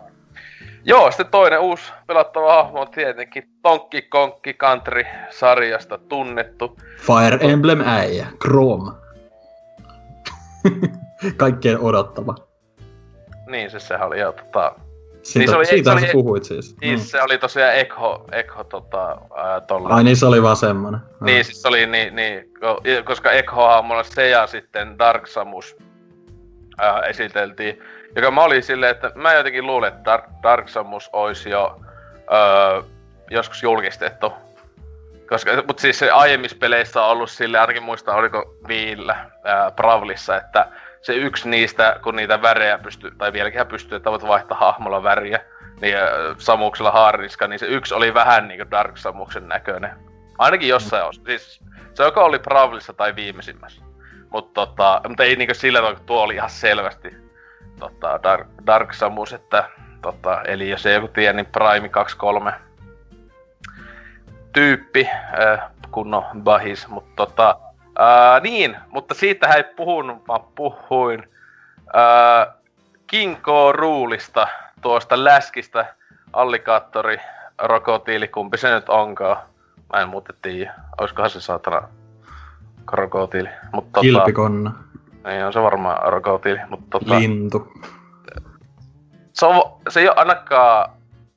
Joo, sitten toinen uusi pelattava hahmo on tietenkin Tonkki Konkki Country-sarjasta tunnettu. Fire Emblem äijä, Chrome. Kaikkien odottava. Niin, siis sehän oli jo tota, siitä, niin se oli, siitä se oli, puhuit siis. Niin, mm. se oli tosiaan Ekho, Ekho tota, ää, tolla. Ai niin, se oli vaan semmonen. Niin, siis se oli niin, niin koska Ekhoa mulla se ja sitten Dark Samus ää, esiteltiin. Joka mä olin silleen, että mä jotenkin luulen, että Dark, Dark Samus olisi jo ää, joskus julkistettu. Koska, mutta siis se aiemmissa peleissä on ollut sille, ainakin muista oliko Viillä, ää, Bravlissa, että se yksi niistä, kun niitä värejä pystyy, tai vieläkin pystyy, että voit vaihtaa hahmolla väriä, niin äh, Samuksella haariska, niin se yksi oli vähän niinku Dark Samuksen näköinen. Ainakin jossain mm. os. Siis se joko oli Bravlissa tai viimeisimmässä. Mutta tota, mut ei niinku sillä tavalla, tuo oli ihan selvästi tota, Dark, Dark Samus, että tota, eli jos ei joku tiedä, niin Prime 23 tyyppi, äh, kunnon bahis, mutta tota, Uh, niin, mutta siitä ei puhunut, vaan puhuin uh, King Ruulista, tuosta läskistä, allikaattori, rokotiili, kumpi se nyt onkaan. Mä en muuten tiedä, olisikohan se saatana krokotiili. Mutta tota, Kilpikonna. Ei on se varmaan rokotiili, mutta tota... Lintu. Se, on, se ei ole ainakaan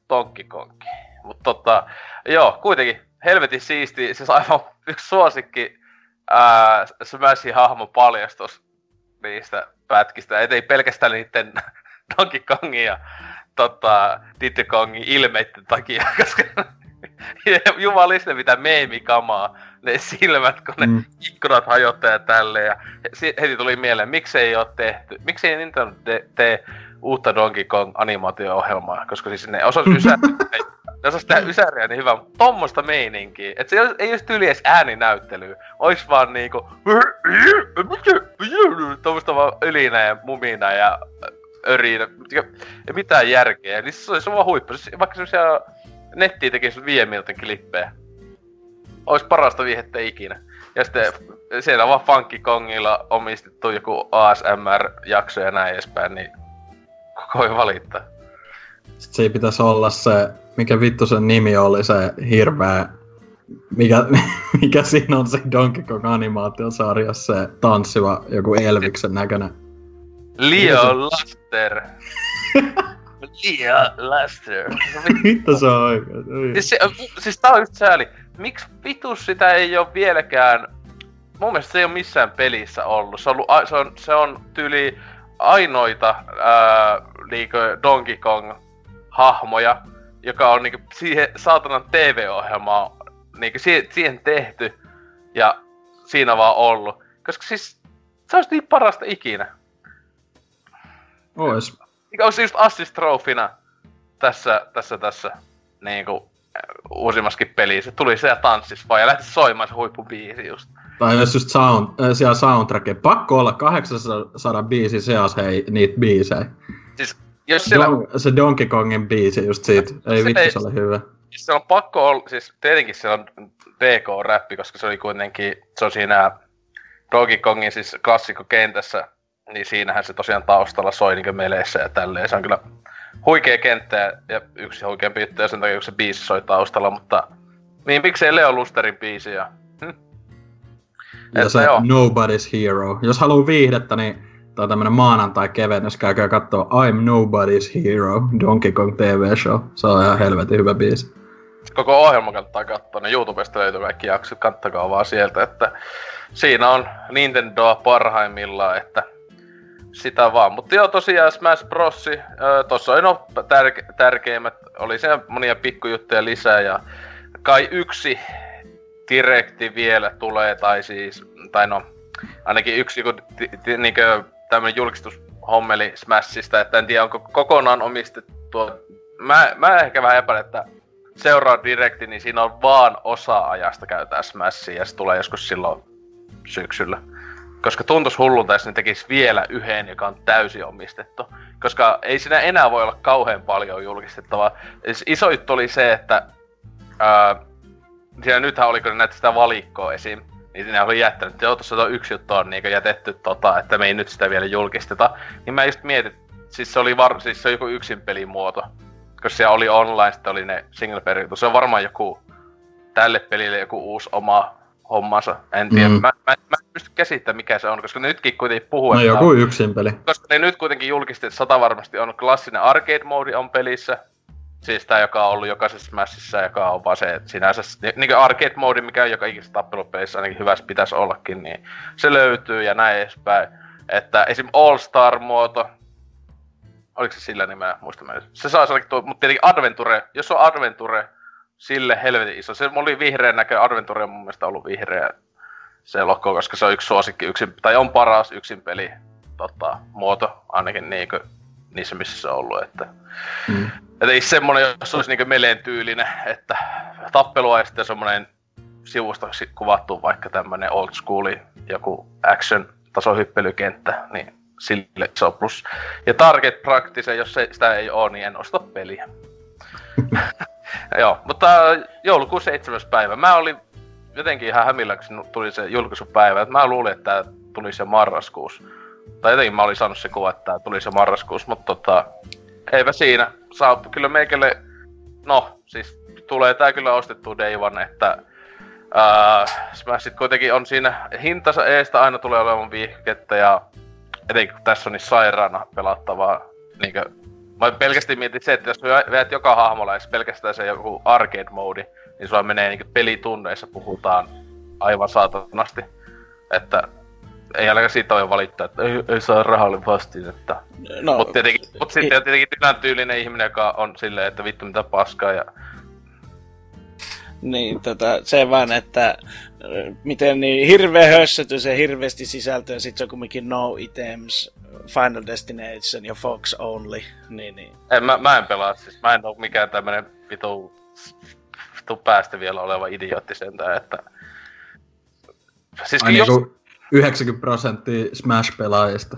tonkkikonki. Mutta tota, joo, kuitenkin helvetin siisti, siis aivan yksi suosikki ää, Smashin hahmo paljastus niistä pätkistä, ei pelkästään niiden Donkey Kongin ja tota, Diddy Kongin ilmeiden takia, koska jumaliste mitä meemikamaa, ne silmät, kun ne mm. ikkunat hajottaa ja tälleen. Ja heti tuli mieleen, miksei ole tehty, miksei Nintendo tee, te uutta Donkey Kong animaatio-ohjelmaa, koska siis ne osas ne osas tehdä ysäriä niin hyvä, mutta tommoista meininkiä. Et se ei olisi tyyli edes ääninäyttelyä. Ois vaan niinku... Tommoista vaan ylinä ja mumina ja örinä. Ei mitään järkeä. Niin se olisi vaan huippu. Vaikka semmosia nettiin tekisi viiden minuutin klippejä. Ois parasta viihettä ikinä. Ja sitten siellä on vaan Funky Kongilla omistettu joku ASMR-jakso ja näin edespäin, niin koko ei valittaa. Sitten siinä pitäisi olla se, mikä vittu sen nimi oli, se hirveä, mikä, mikä siinä on se Donkey Kong animaatiosarjassa, se tanssiva joku Elviksen näköinen. Leo Laster. Leo Laster. Mitä se on oikein? Siis, se, siis tää on just sääli. Miksi vitus sitä ei ole vieläkään... Mun mielestä se ei ole missään pelissä ollut. Se on, ollut, se on, se on tyyli ainoita ää, niinkö Donkey Kong hahmoja, joka on niinku siihen saatanan TV-ohjelmaan niinku siihen, siihen tehty ja siinä vaan ollut. Koska siis se olisi niin parasta ikinä. Ois. Mikä olisi just assist trofina tässä, tässä, tässä niinku uusimmaskin pelissä. Se tuli se ja tanssis vaan ja lähti soimaan se huippubiisi just. Tai jos just sound, äh, siellä soundtracke. Pakko olla 800 biisin seassa hei niitä biisejä. Siis jos siellä, Don, se Donkey Kongin biisi just siitä. Ei vittu se oli hyvä. se on pakko olla, siis tietenkin se on DK-räppi, koska se oli kuitenkin, se on siinä Donkey Kongin siis klassikkokentässä, niin siinähän se tosiaan taustalla soi niin meleissä ja tälleen. Se on kyllä huikea kenttä ja- yksi huikeampi juttu ja sen takia, se biisi soi taustalla, mutta niin miksei Leo Lusterin biisi ja hm? Ja Että se joo. Nobody's Hero. Jos haluaa viihdettä, niin on tämmönen maanantai-kevennys. Käykää kattoo I'm Nobody's Hero, Donkey Kong TV Show. Se on ihan helvetin hyvä biisi. koko ohjelma kannattaa katsoa, ne YouTubesta löytyy kaikki jaksot, kattakaa vaan sieltä, että siinä on Nintendoa parhaimmillaan, että sitä vaan. Mutta joo, tosiaan Smash Bros. Tossa oli no tärke- tärkeimmät, oli siellä monia pikkujuttuja lisää ja kai yksi direkti vielä tulee, tai siis, tai no, ainakin yksi ti- niinkö tämmönen julkistushommeli Smashista, että en tiedä onko kokonaan omistettu. Mä, mä ehkä vähän epäilen, että seuraava direkti, niin siinä on vaan osa ajasta käytetään Smashia ja se tulee joskus silloin syksyllä. Koska tuntuis hullulta, jos ne tekis vielä yhden, joka on täysin omistettu. Koska ei siinä enää voi olla kauhean paljon julkistettavaa. Siis iso juttu oli se, että ää, siinä nythän oli, kun ne näytti sitä valikkoa esim. Niin ne oli jättänyt, että joo, tuossa on yksi juttu on niin jätetty tota, että me ei nyt sitä vielä julkisteta. Niin mä just mietin, siis se oli var, siis se on joku yksin pelimuoto. Koska siellä oli online, sitten oli ne single player Se on varmaan joku tälle pelille joku uusi oma hommansa. En tiedä. Mm. Mä, mä, mä, en pysty käsittämään mikä se on, koska ne nytkin kuitenkin puhuu, No joku yksin peli. koska ne nyt kuitenkin julkisti, että sata varmasti on klassinen arcade mode on pelissä. Siis tää, joka on ollut jokaisessa Smashissa, joka on vaan se, sinänsä, niin kuin arcade mode, mikä on joka ikisessä tappelupelissä ainakin hyvässä pitäisi ollakin, niin se löytyy ja näin edespäin. Että esim. All Star muoto, oliko se sillä nimeä, muista mä. Se saa ainakin tuo, mutta tietenkin Adventure, jos on Adventure, sille helvetin iso. Se oli vihreän näkö, Adventure on mun mielestä ollut vihreä se logo, koska se on yksi suosikki yksin, tai on paras yksin peli tota, muoto, ainakin niinku, niissä missä se on ollut, että Mm. että ei semmonen, jos olisi niinku meleen tyylinen, että tappelua ja sitten semmonen sivusta si- kuvattu vaikka tämmönen old schooli, joku action tasohyppelykenttä, niin sille se on plus. Ja target practice, jos se, sitä ei oo, niin en osta peliä. Joo, mutta joulukuun 7. päivä. Mä olin jotenkin ihan hämillä, kun se tuli se julkaisupäivä. Et mä luulin, että tää tulisi jo marraskuussa. Tai jotenkin mä olin saanut se kuva, että tää tulisi jo marraskuussa, mutta tota, eipä siinä. Saa kyllä meikälle, no siis tulee tää kyllä ostettu day one, että Uh, Smashit kuitenkin on siinä hintansa eestä aina tulee olemaan viihkettä ja etenkin kun tässä on niin sairaana pelattavaa. Niinkö, mä pelkästään mietin se, että jos veät joka hahmolla edes pelkästään se joku arcade mode, niin sulla menee niinkö pelitunneissa puhutaan aivan saatanasti. Että ei ainakaan siitä ole valittaa, että ei, ei saa rahalle vastiin, että No, Mut, tietenkin, mut sitten on tietenkin Dynan tyylinen ihminen, joka on silleen, että vittu mitä paskaa ja... Niin, tota, se vaan, että ö, miten niin hirveä hössötys ja hirveästi sisältöä, sit se on kumminkin no items, Final Destination ja Fox Only, niin, niin. En, mä, mä en pelaa siis, mä en oo mikään tämmönen vitu, vitu päästä vielä oleva idiootti sentään, että... Siis Ai jos, niinku 90 prosenttia Smash-pelaajista.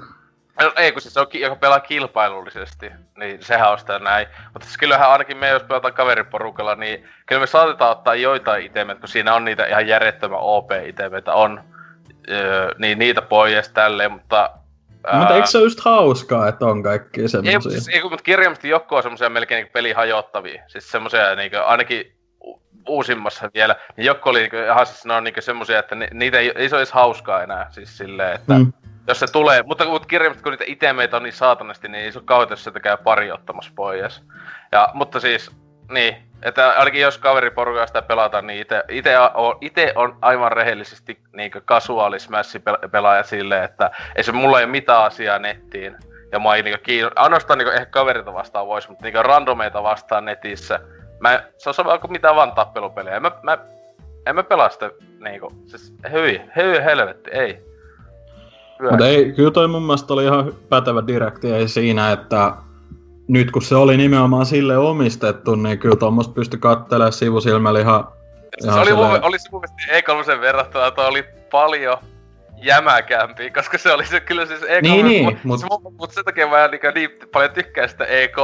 no, ei kun siis se on, joka pelaa kilpailullisesti, niin sehän on sitä näin. Mutta siis kyllähän ainakin me, jos pelataan kaveriporukalla, niin kyllä me saatetaan ottaa joitain itemet, kun siinä on niitä ihan järjettömän OP-itemeitä on, öö, niin niitä pois tälleen, mutta Mutta eikö se ole just hauskaa, että on kaikki Ei, semmosia? mutta, siis, ei, mutta kirjaimisesti joku on semmoisia melkein niin pelihajottavia. Siis semmoisia niin ainakin uusimmassa vielä. Niin joku oli niin ihan siis ne on niin semmoisia, että ni, niitä ei, ei se edes hauskaa enää. Siis silleen, että mm. Jos se tulee, mutta, mutta kirjaimisesti kun niitä itemeitä on niin saatanasti, niin ei se ole kauhean, jos sitä käy pari ottamassa pois. Ja, mutta siis, niin, että ainakin jos kaveriporukalla sitä pelataan, niin ite, ite, on, ite on aivan rehellisesti niin kasuaali smash pelaaja silleen, että ei se mulla ei ole mitään asiaa nettiin. Ja mä ei niinku kiinno... Ainoastaan niinku ehkä kaverita vastaan vois, mutta niinku randomeita vastaan netissä. Mä, se on sama kuin mitään vaan tappelupelejä. En mä, mä, en mä pelaa sitä niinku, siis hyi, hyi helvetti, ei. Mutta ei, kyllä toi mun mielestä oli ihan pätevä direkti ei siinä, että nyt kun se oli nimenomaan sille omistettu, niin kyllä tuommoista pystyi kattelemaan sivusilmällä ihan, se ihan oli, mun, silleen- oli se mun mielestä E3 verrattuna, että oli paljon jämäkämpi, koska se oli se kyllä siis E3, Niin, niin, mut, mut- se, mut sen takia mä niin, niin paljon tykkään sitä E3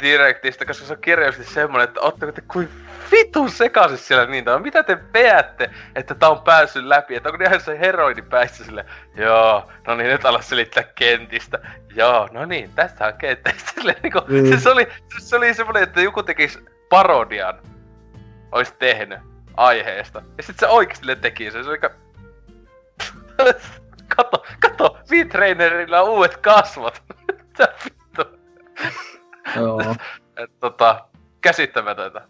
direktistä, koska se on kirjallisesti semmonen, että ootteko te kuin vitun sekaisin siellä niin, tai mitä te peätte, että tää on päässyt läpi, että onko ne ihan se heroini päässä sille, joo, no niin nyt ala selittää kentistä, joo, no niin, tässä on kenttä, sille niinku, Mm. siis se oli, siis se oli semmonen, että joku tekis parodian, ois tehnyt aiheesta, ja sit se oikeesti teki sen, se oli ka... kato, kato, V-Trainerilla on uudet kasvot, mitä vittu. Et, tota, käsittämätöntä.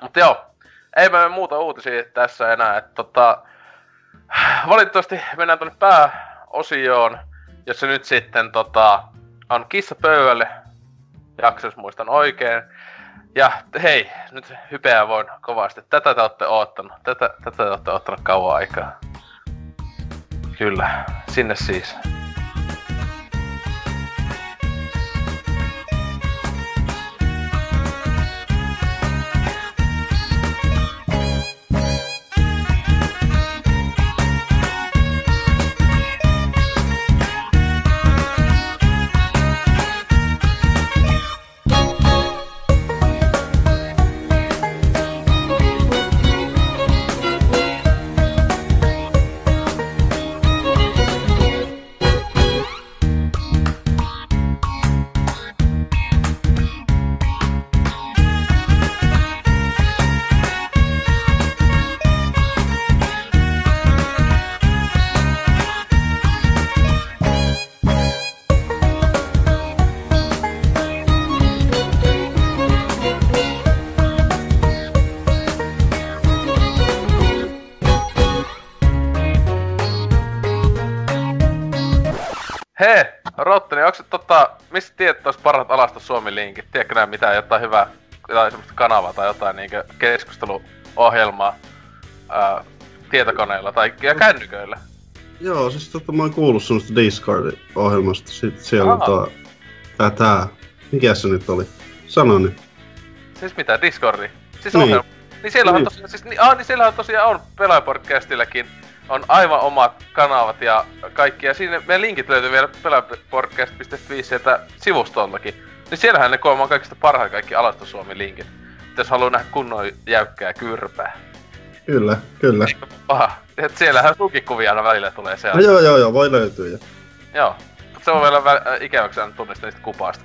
Mutta joo, ei me muuta uutisia tässä enää. Et, tota, valitettavasti mennään tuonne pääosioon, jossa nyt sitten tota, on kissa pöydälle, jakso jos muistan oikein. Ja hei, nyt hypeää voin kovasti. Tätä te olette oottanut. Tätä, tätä te olette oottanut kauan aikaa. Kyllä, sinne siis. Tota, mistä tiedät tuosta parhaat alasta Suomi linkit? Tiedätkö nää mitään jotain hyvää, jotain semmoista kanavaa tai jotain niinkö keskusteluohjelmaa ää, tietokoneilla tai ja kännyköillä? Joo, siis tota mä oon kuullut semmoista Discord-ohjelmasta. Sit siellä on tuo... Tää tää. Mikä se nyt oli? Sano nyt. Siis mitä, Discordi? Siis Niin. ohjelma. Niin siellä on Niin. tosiaan, siis, niin, ah, niin siellä on tosiaan on Pelaajapodcastillakin on aivan omat kanavat ja kaikki. Ja siinä meidän linkit löytyy vielä pelaajapodcast.fi sieltä sivustoltakin. Niin siellähän ne on kaikista parhaat kaikki alasta Suomi linkit. Jos haluaa nähdä kunnon jäykkää kyrpää. Kyllä, kyllä. Eikö paha? Et siellähän sukikuvia aina välillä tulee No siellä. joo, joo, joo, voi löytyä. Ja. Joo. Mut se on vielä vä- ikäväksi tunnista niistä kupaista.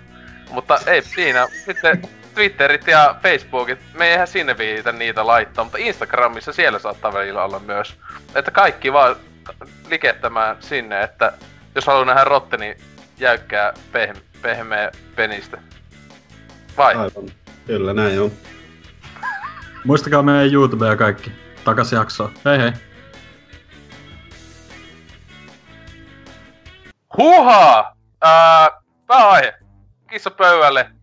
Mutta ei siinä. Sitten Twitterit ja Facebookit, me ei ihan sinne viitä niitä laittaa, mutta Instagramissa siellä saattaa välillä olla myös. Että kaikki vaan likettämään sinne, että jos haluaa nähdä Rotteni jäykkää pehme- pehmeä penistä. Vai? Aivan. Kyllä, näin on. Muistakaa meidän YouTube ja kaikki. Takas jaksoa. Hei hei. Huhaa! Ää, pääaihe. Kissa pöydälle.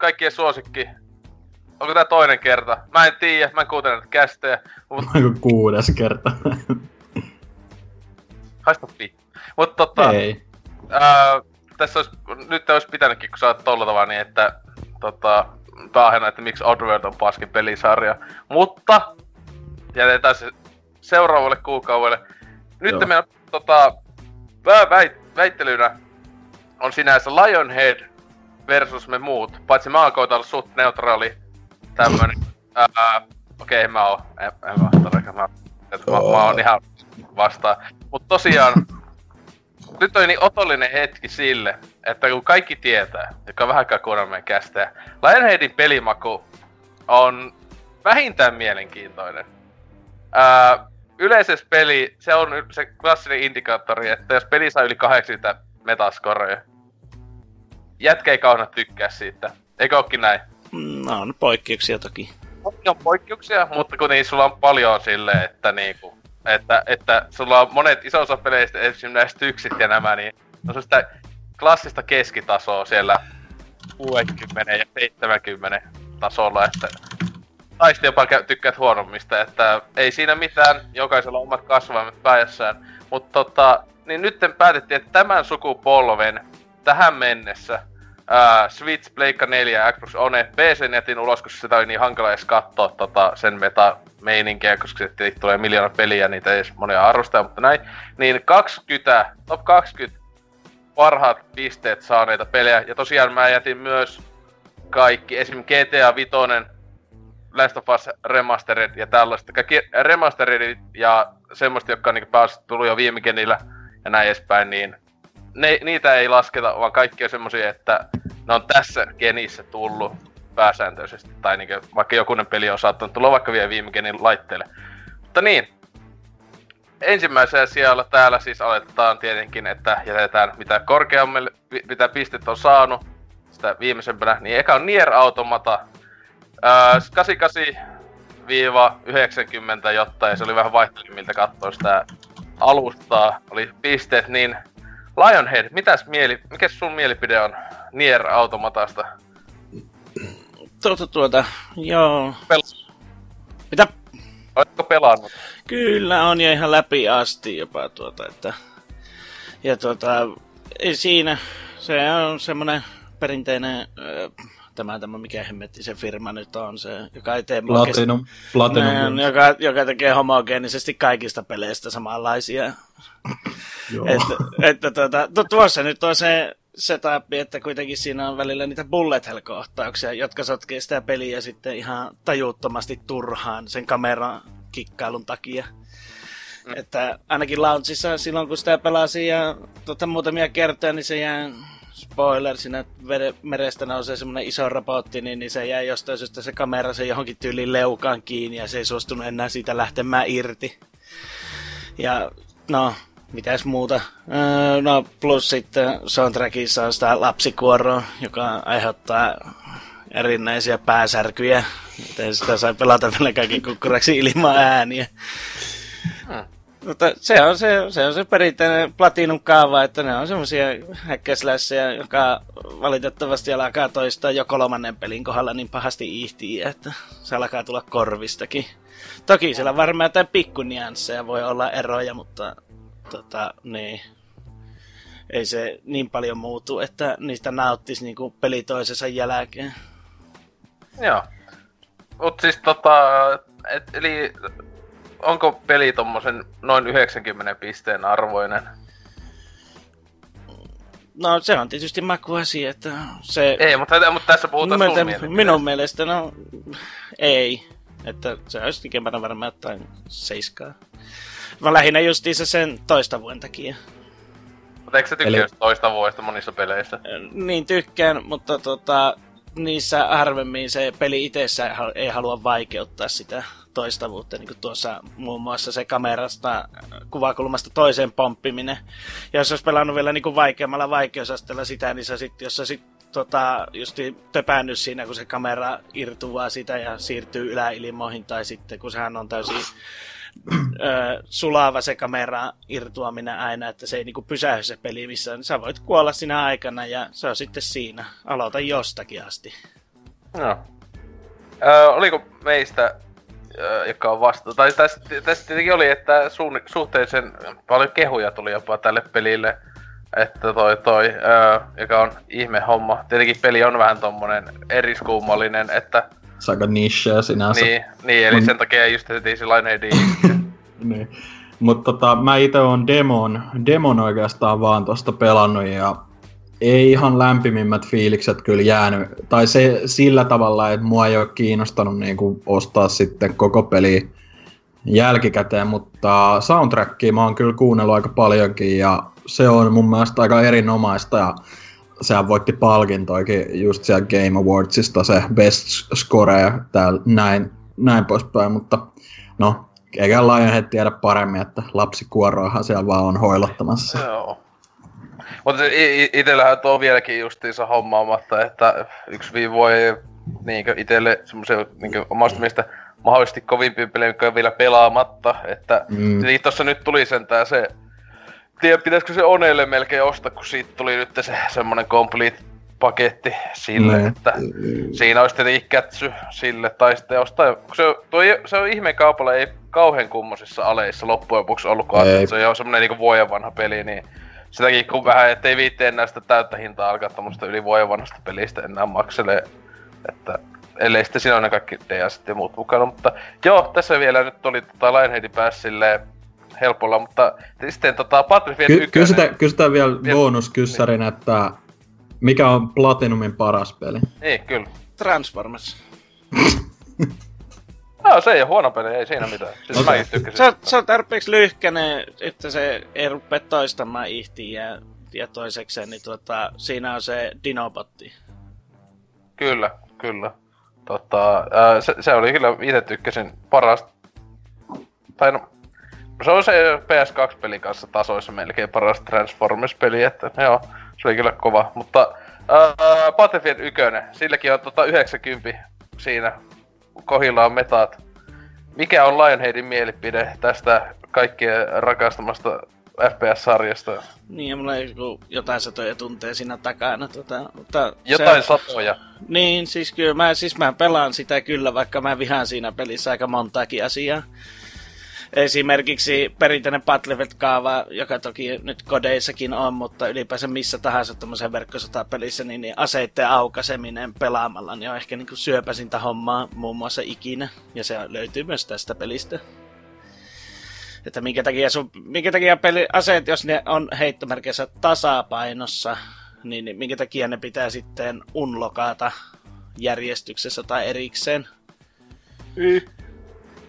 Kaikkien suosikki. Onko tää toinen kerta? Mä en tiedä, mä en kuuntele näitä kästejä. Mut Onko kuudes kerta? haista vittu. Mut tota, Ei. ää, tässä olisi, nyt olisi pitänytkin, kun sä oot tolla tavalla, niin että tota, pääaiheena, että miksi Oddworld on paskin pelisarja. Mutta jätetään se seuraavalle kuukaudelle. Nyt Joo. meidän tota, pääväittelynä on sinänsä Lionhead versus me muut. Paitsi mä koitan olla suht neutraali tämmönen. Ää, okei, mä oon. En, en mä todellakaan. Mä, mä, mä oon ihan vastaan. Mut tosiaan, nyt oli niin otollinen hetki sille, että kun kaikki tietää, joka on vähän aikaa kuunnella meidän kästä, Lionheadin pelimaku on vähintään mielenkiintoinen. Ää, yleisessä peli, se on se klassinen indikaattori, että jos peli saa yli 80 metaskoreja, jätkä ei kauna tykkää siitä. Eikö ookin näin? No on poikkeuksia toki. On poikkeuksia, mutta kun niin sulla on paljon silleen, että niinku, että, että sulla on monet iso osa peleistä, esimerkiksi näistä tyksit ja nämä, niin on sitä klassista keskitasoa siellä 60 ja 70 tasolla, että tai sitten jopa tykkäät huonommista, että ei siinä mitään, jokaisella on omat kasvaimet päässään. Mutta tota, niin nyt päätettiin, että tämän sukupolven tähän mennessä Uh, Switch, Pleikka 4 ja Xbox One PC jätin ulos, koska sitä oli niin hankala edes katsoa tota, sen meta meininkiä, koska sitten tulee miljoona peliä, niitä ei edes monia arvostaa, mutta näin. Niin 20, top 20 parhaat pisteet saaneita pelejä. Ja tosiaan mä jätin myös kaikki, esim. GTA 5, Last of Us Remastered ja tällaista. Kaikki remastered ja semmoista, jotka on niin pääs tullut jo viime genillä ja näin edespäin, niin ne, niitä ei lasketa, vaan kaikki on semmosia, että ne on tässä genissä tullut pääsääntöisesti. Tai niin kuin, vaikka jokunen peli on saattanut tulla vaikka vielä viime genin laitteelle. Mutta niin, ensimmäisellä sijalla täällä siis aletetaan tietenkin, että jätetään mitä korkeammalle, mitä pistet on saanut, sitä viimeisempänä, niin eka on Nier Automata, ää, 88-90, jotta ja se oli vähän vaihtelimmilta katsoa sitä alustaa, oli pisteet, niin Lionhead, mitäs mieli, mikä sun mielipide on Nier Automatasta? Tuota, tuota, joo. Pel- Mitä? Oletko pelannut? Kyllä on ja ihan läpi asti jopa tuota, että... Ja tuota, ei siinä. Se on semmonen perinteinen, tämä, tämä mikä hemmetti se firma nyt on, se, joka ei tee Platinum, Platinum ne, joka, joka tekee homogeenisesti kaikista peleistä samanlaisia. että, että tuota, tuossa nyt on se setup, että kuitenkin siinä on välillä niitä bullet hell-kohtauksia, jotka sotkee sitä peliä sitten ihan tajuttomasti turhaan sen kameran kikkailun takia. Mm. Että ainakin launchissa silloin kun sitä pelasin ja tuota, muutamia kertoja, niin se jää spoiler, siinä merestä nousee semmoinen iso robotti, niin, niin se jäi jostain syystä se kamera se johonkin tyyliin leukaan kiinni ja se ei suostunut enää siitä lähtemään irti. Ja no, mitäs muuta? Öö, no plus sitten soundtrackissa on sitä lapsikuoroa, joka aiheuttaa erinäisiä pääsärkyjä. Miten sitä sai pelata vielä kaikki kukkuraksi ilman ääniä. Mutta se on se, se, on se perinteinen platinum kaava, että ne on semmoisia häkkäslässejä, joka valitettavasti alkaa toistaa jo kolmannen pelin kohdalla niin pahasti ihtiä, että se alkaa tulla korvistakin. Toki siellä varmaan jotain pikkuniansseja voi olla eroja, mutta tota, niin. Ei se niin paljon muutu, että niistä nauttisi niinku peli toisensa jälkeen. Joo. Mut siis tota, et, eli onko peli tommosen noin 90 pisteen arvoinen? No se on tietysti makuasia, että se... Ei, mutta, mutta tässä puhutaan sun mielestä. Minun mielestä no ei. Että se olisi tekemään varmaan jotain seiskaa. Mä lähinnä justiinsa sen toista vuoden takia. Mutta eikö sä tykkää Eli... toista vuodesta monissa peleissä? Niin tykkään, mutta tota, niissä harvemmin se peli itsessä ei halua vaikeuttaa sitä toistavuutta, niin kuin tuossa muun muassa se kamerasta kuvakulmasta toiseen pomppiminen. Ja jos olisi pelannut vielä niin kuin vaikeammalla vaikeusasteella sitä, niin se sitten, jos sä sit, tota, just töpännyt siinä, kun se kamera irtuaa sitä ja siirtyy yläilmoihin, tai sitten kun sehän on täysin ö, sulava se kamera irtuaminen aina, että se ei niinku pysähy se peli missä niin sä voit kuolla siinä aikana ja se on sitten siinä. Aloita jostakin asti. No. Ö, oliko meistä, joka on vasta... Tai tässä, tässä tietenkin oli, että suun, suhteellisen paljon kehuja tuli jopa tälle pelille. Että toi toi, ö, joka on ihme homma. Tietenkin peli on vähän tommonen eriskummallinen, että se aika nicheä sinänsä. Niin, niin eli Mut... sen takia just heti sellainen niin. Mutta tota, mä itse oon demon, demon oikeastaan vaan tosta pelannut ja ei ihan lämpimimmät fiilikset kyllä jäänyt. Tai se sillä tavalla, että mua ei ole kiinnostanut niinku ostaa sitten koko peli jälkikäteen, mutta soundtrackia mä oon kyllä kuunnellut aika paljonkin ja se on mun mielestä aika erinomaista ja sehän voitti palkintoikin just siellä Game Awardsista se Best Score ja täällä näin, näin poispäin, mutta no, eikä Lionhead tiedä paremmin, että lapsikuoroahan siellä vaan on hoilottamassa. Joo. Mutta itsellähän tuo vieläkin justiinsa hommaamatta, että yksi viime voi niinkö itelle semmoisen niinkö omasta mielestä mahdollisesti kovimpia pelejä, jotka on vielä pelaamatta. Että mm. niin tossa nyt tuli sentään se... Tiedä, pitäisikö se Onelle melkein ostaa, kun siitä tuli nyt se semmonen complete paketti sille, mm. että mm. siinä olisi tietenkin kätsy sille, tai sitten ostaa, kun se, tuo, se on ihmeen kaupalla, ei kauhean kummosissa aleissa loppujen lopuksi ollutkaan, että se on semmonen niinku vuoden vanha peli, niin sitäkin kun vähän, ettei viitti enää sitä täyttä hintaa alkaa tämmöstä yli vuoden vanhasta pelistä enää makselee, että ellei sitten siinä on ne kaikki DS ja muut mukana, mutta joo, tässä vielä nyt oli tota Lionheadin päässä silleen helpolla, mutta sitten tota Battlefield Ky- 1... Kysytään, kysytään vielä, vielä bonuskyssärin, niin. että mikä on Platinumin paras peli? Niin, kyllä. Transformers. No, se ei ole huono peli, ei siinä mitään. Siis okay. mäkin tykkäsin. Se, se on tarpeeksi lyhkänen, että se ei rupea toistamaan ihtiä ja, ja toisekseen, niin tota, siinä on se Dinobotti. Kyllä, kyllä. Tota, ää, se, se, oli kyllä, itse tykkäsin parasta. Tai no, se on se PS2-peli kanssa tasoissa melkein paras Transformers-peli, että joo, se oli kyllä kova. Mutta ää, Battlefield 1, silläkin on tota 90 siinä kohilla on metat. Mikä on Lionheadin mielipide tästä kaikkien rakastamasta FPS-sarjasta? Niin, ja mulla ei jotain satoja tunteja siinä takana. Tota, mutta jotain se, satoja? Niin, siis kyllä mä, siis mä pelaan sitä kyllä, vaikka mä vihaan siinä pelissä aika montaakin asiaa. Esimerkiksi perinteinen Battlefield-kaava, joka toki nyt kodeissakin on, mutta ylipäänsä missä tahansa tämmöisen verkkosotapelissä, niin, niin aseitten aukaiseminen pelaamalla niin on ehkä niin kuin syöpäsintä hommaa muun muassa ikinä. Ja se löytyy myös tästä pelistä. Että minkä takia, sun, minkä takia peli, aseet, jos ne on heittomerkissä tasapainossa, niin, niin minkä takia ne pitää sitten unlokata järjestyksessä tai erikseen.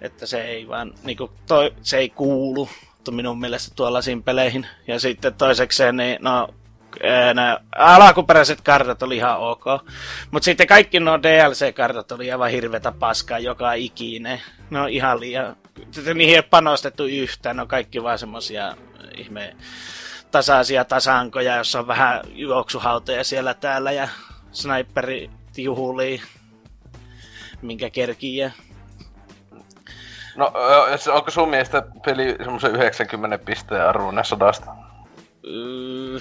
Että se ei vaan, niinku, toi, se ei kuulu minun mielestä tuollaisiin peleihin. Ja sitten toisekseen, niin no, nämä alkuperäiset kartat oli ihan ok. Mutta sitten kaikki nuo DLC-kartat oli aivan hirvetä paskaa joka ikinen. Ne on ihan liian... Niihin ei panostettu yhtään, ne on kaikki vaan semmosia ihme tasaisia tasankoja, jossa on vähän juoksuhautoja siellä täällä ja sniperi juhulii, minkä kerkii. No, onko sun mielestä peli semmoisen 90 pisteen arvoinen sodasta? Öö,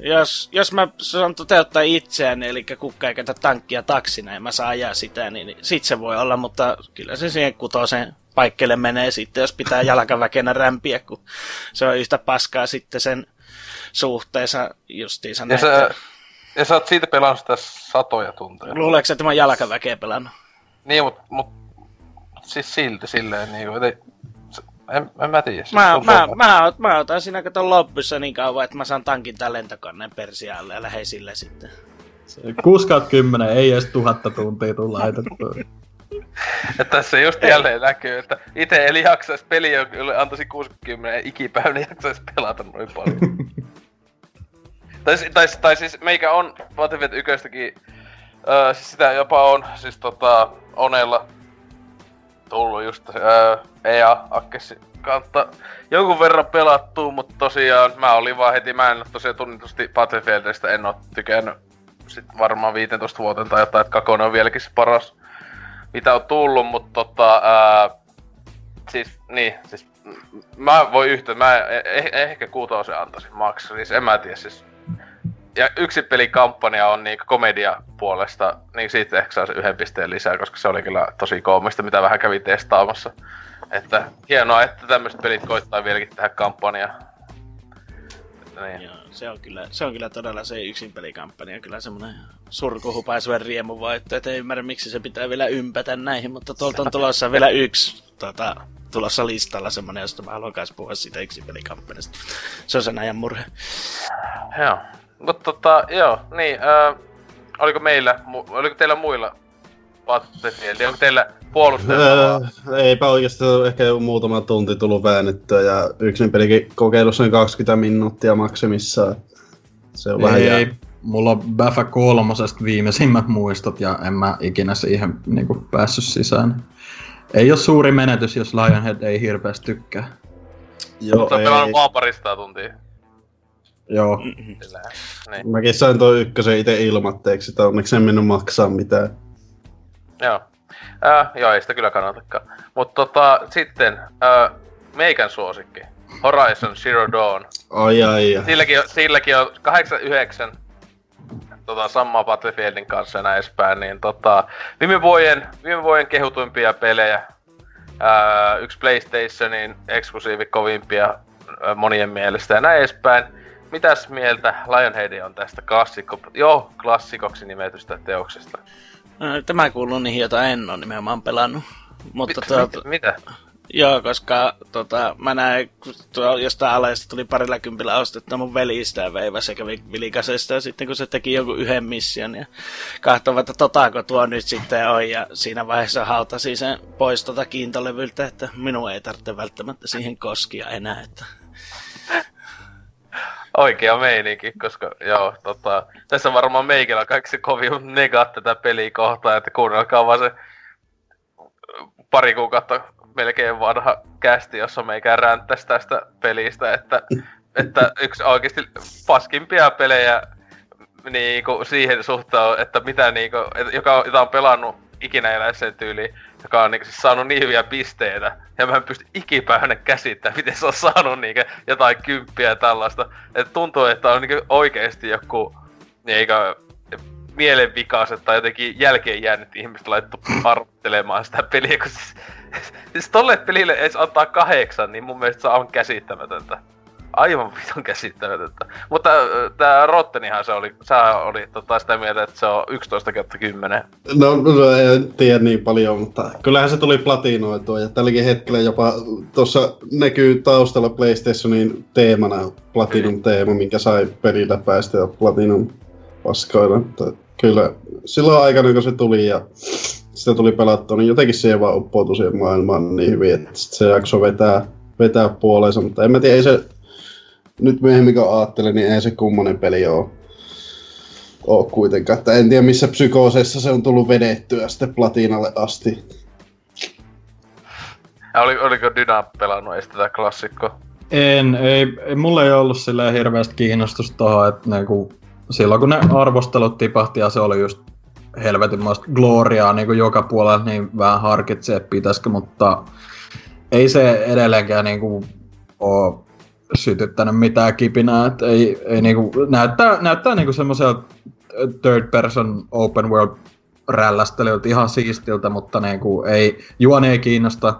jos, jos mä saan toteuttaa itseäni, eli kukka ei käytä tankkia taksina ja mä saan ajaa sitä, niin, sit se voi olla, mutta kyllä se siihen kutosen paikkeelle menee sitten, jos pitää jalkaväkenä rämpiä, kun se on yhtä paskaa sitten sen suhteessa justiinsa ja, sä, ja sä oot siitä pelannut sitä satoja tunteja. Luuleeko että mä jalkaväkeä pelannut? Niin, mutta mut, siis silti silleen, niin kuin, en, en mä tiedä. Mä, mä, mä, mä, otan siinä katon lopussa niin kauan, että mä saan tankin tämän lentokoneen persialle ja lähden sille sitten. 6 10, ei edes tuhatta tuntia tulla laitettua. että tässä just jälleen näkyy, että itse eli jaksaisi peli, jolle antaisi 60 ikipäivänä jaksaisi pelata noin paljon. tai, tai, tai, siis meikä on Battlefield 1 öö, siis sitä jopa on, siis tota, Onella tullut just öö, EA Akkesi kautta. Jonkun verran pelattu, mutta tosiaan mä olin vaan heti, mä en ole tosiaan tunnitusti Battlefieldistä, en oo tykännyt sit varmaan 15 vuoteen tai jotain, että Kakone on vieläkin se paras, mitä on tullut, mutta tota, ää, siis, niin, siis mä voin yhtä, mä eh, eh, ehkä kuutosen antaisin maks, siis en mä tiedä, siis ja yksi pelikampanja on niin komedia puolesta, niin siitä ehkä saa se yhden pisteen lisää, koska se oli kyllä tosi koomista, mitä vähän kävin testaamassa. Että hienoa, että tämmöiset pelit koittaa vieläkin tehdä kampanjaa. niin. Joo, se on, kyllä, se on kyllä todella se yksin pelikampanja, kyllä semmoinen surkuhupaisuuden riemu voitto, että ei ymmärrä miksi se pitää vielä ympätä näihin, mutta tuolta on tulossa vielä yksi tota, tulossa listalla semmoinen, josta mä haluan puhua siitä yksin pelikampanjasta. Se on sen ajan murhe. Joo, mutta tota, joo, niin, äh, oliko meillä, mu- oliko teillä muilla Battlefield? Onko teillä puolustettavaa? Öö, eipä oikeastaan ehkä jo muutama tunti tullut väännettyä ja yksin pelikin kokeilussa on 20 minuuttia maksimissaan. Se on vähän jää. Ei, mulla on Baffa kolmosesta viimeisimmät muistot ja en mä ikinä siihen niinku päässyt sisään. Ei ole suuri menetys, jos Lionhead ei hirveästi tykkää. Joo, oot ei. pelannut vaan paristaa tuntia. Joo. Sillähän. Niin. Mäkin sain toi ykkösen itse ilmatteeksi, että onneksi en mennyt maksaa mitään. Joo. Äh, joo, ei sitä kyllä kannatakaan. Mutta tota, sitten äh, meikän suosikki. Horizon Zero Dawn. Ai ai ai. Silläkin on, silläkin on 89 tota, samaa Battlefieldin kanssa ja näin edespäin, niin tota, viime vuoden, viime vuoden kehutuimpia pelejä, ää, yksi PlayStationin eksklusiivi kovimpia ää, monien mielestä ja näin edespäin. Mitäs mieltä Lionhead on tästä klassikko, joo, klassikoksi nimetystä teoksesta? Tämä kuuluu niihin, joita en ole nimenomaan pelannut. Mutta Mit, tuota, mit, mitä? joo, koska tota, mä näin, kun tuo jostain alesta tuli parilla kympillä ostettua mun veli sitä veivä sekä vilikasesta. Ja sitten kun se teki jonkun yhden mission ja kahtovat, että totaako tuo nyt sitten on. Ja siinä vaiheessa hautasi sen pois tota kiintolevyltä, että minun ei tarvitse välttämättä siihen koskia enää. Että Oikea meininki, koska joo, tota, tässä varmaan meikillä kaikki kovin negat tätä peliä kohtaan, että kuunnelkaa vaan se pari kuukautta melkein vanha kästi, jossa meikään ränttäisi tästä pelistä, että, että yksi oikeasti paskimpia pelejä niinku siihen suhtaan, että mitä niinku, et- joka, jota on pelannut ikinä eläiseen tyyliin, joka on niinku siis saanut niin hyviä pisteitä, ja mä en pysty ikipäivänä käsittämään, miten se on saanut niinku jotain kymppiä ja tällaista. Et tuntuu, että on niinku oikeesti joku niinku, mielenvikaiset tai jotenkin jälkeen jäänyt ihmiset laittu arvottelemaan sitä peliä, kun siis, siis tolle pelille edes antaa kahdeksan, niin mun mielestä se on käsittämätöntä. Aivan vitun käsittämätöntä. Mutta äh, tää Rottenihan se oli, sä oli tota sitä mieltä, että se on 11 kertaa 10. No, no en tiedä niin paljon, mutta kyllähän se tuli platinoitua ja tälläkin hetkellä jopa tuossa näkyy taustalla PlayStationin teemana Platinum teema, minkä sai pelillä päästä ja Platinum paskoilla. Kyllä silloin aikana kun se tuli ja sitä tuli pelattua, niin jotenkin se vaan uppoutui siihen maailmaan niin hyvin, että sit se jakso vetää, vetää puoleensa, mutta en mä tiedä, ei se nyt myöhemmin kun ajattelen, niin ei se kummonen peli ole oo kuitenkaan. Että en tiedä missä psykooseissa se on tullut vedettyä sitten platinalle asti. Ja oli, oliko Dyna pelannut edes tätä klassikkoa? En, ei, ei mulla ei ollut silleen hirveästi kiinnostusta tohon, että niinku, silloin kun ne arvostelut tipahti ja se oli just helvetinmoista gloriaa niinku joka puolella, niin vähän harkitsi, että pitäisikö, mutta ei se edelleenkään niinku oo sytyttänyt mitään kipinää, että ei, ei niinku, näyttää, näyttää niinku semmoiselta third person open world rällästelijöiltä ihan siistiltä, mutta niinku ei, juoni ei kiinnosta,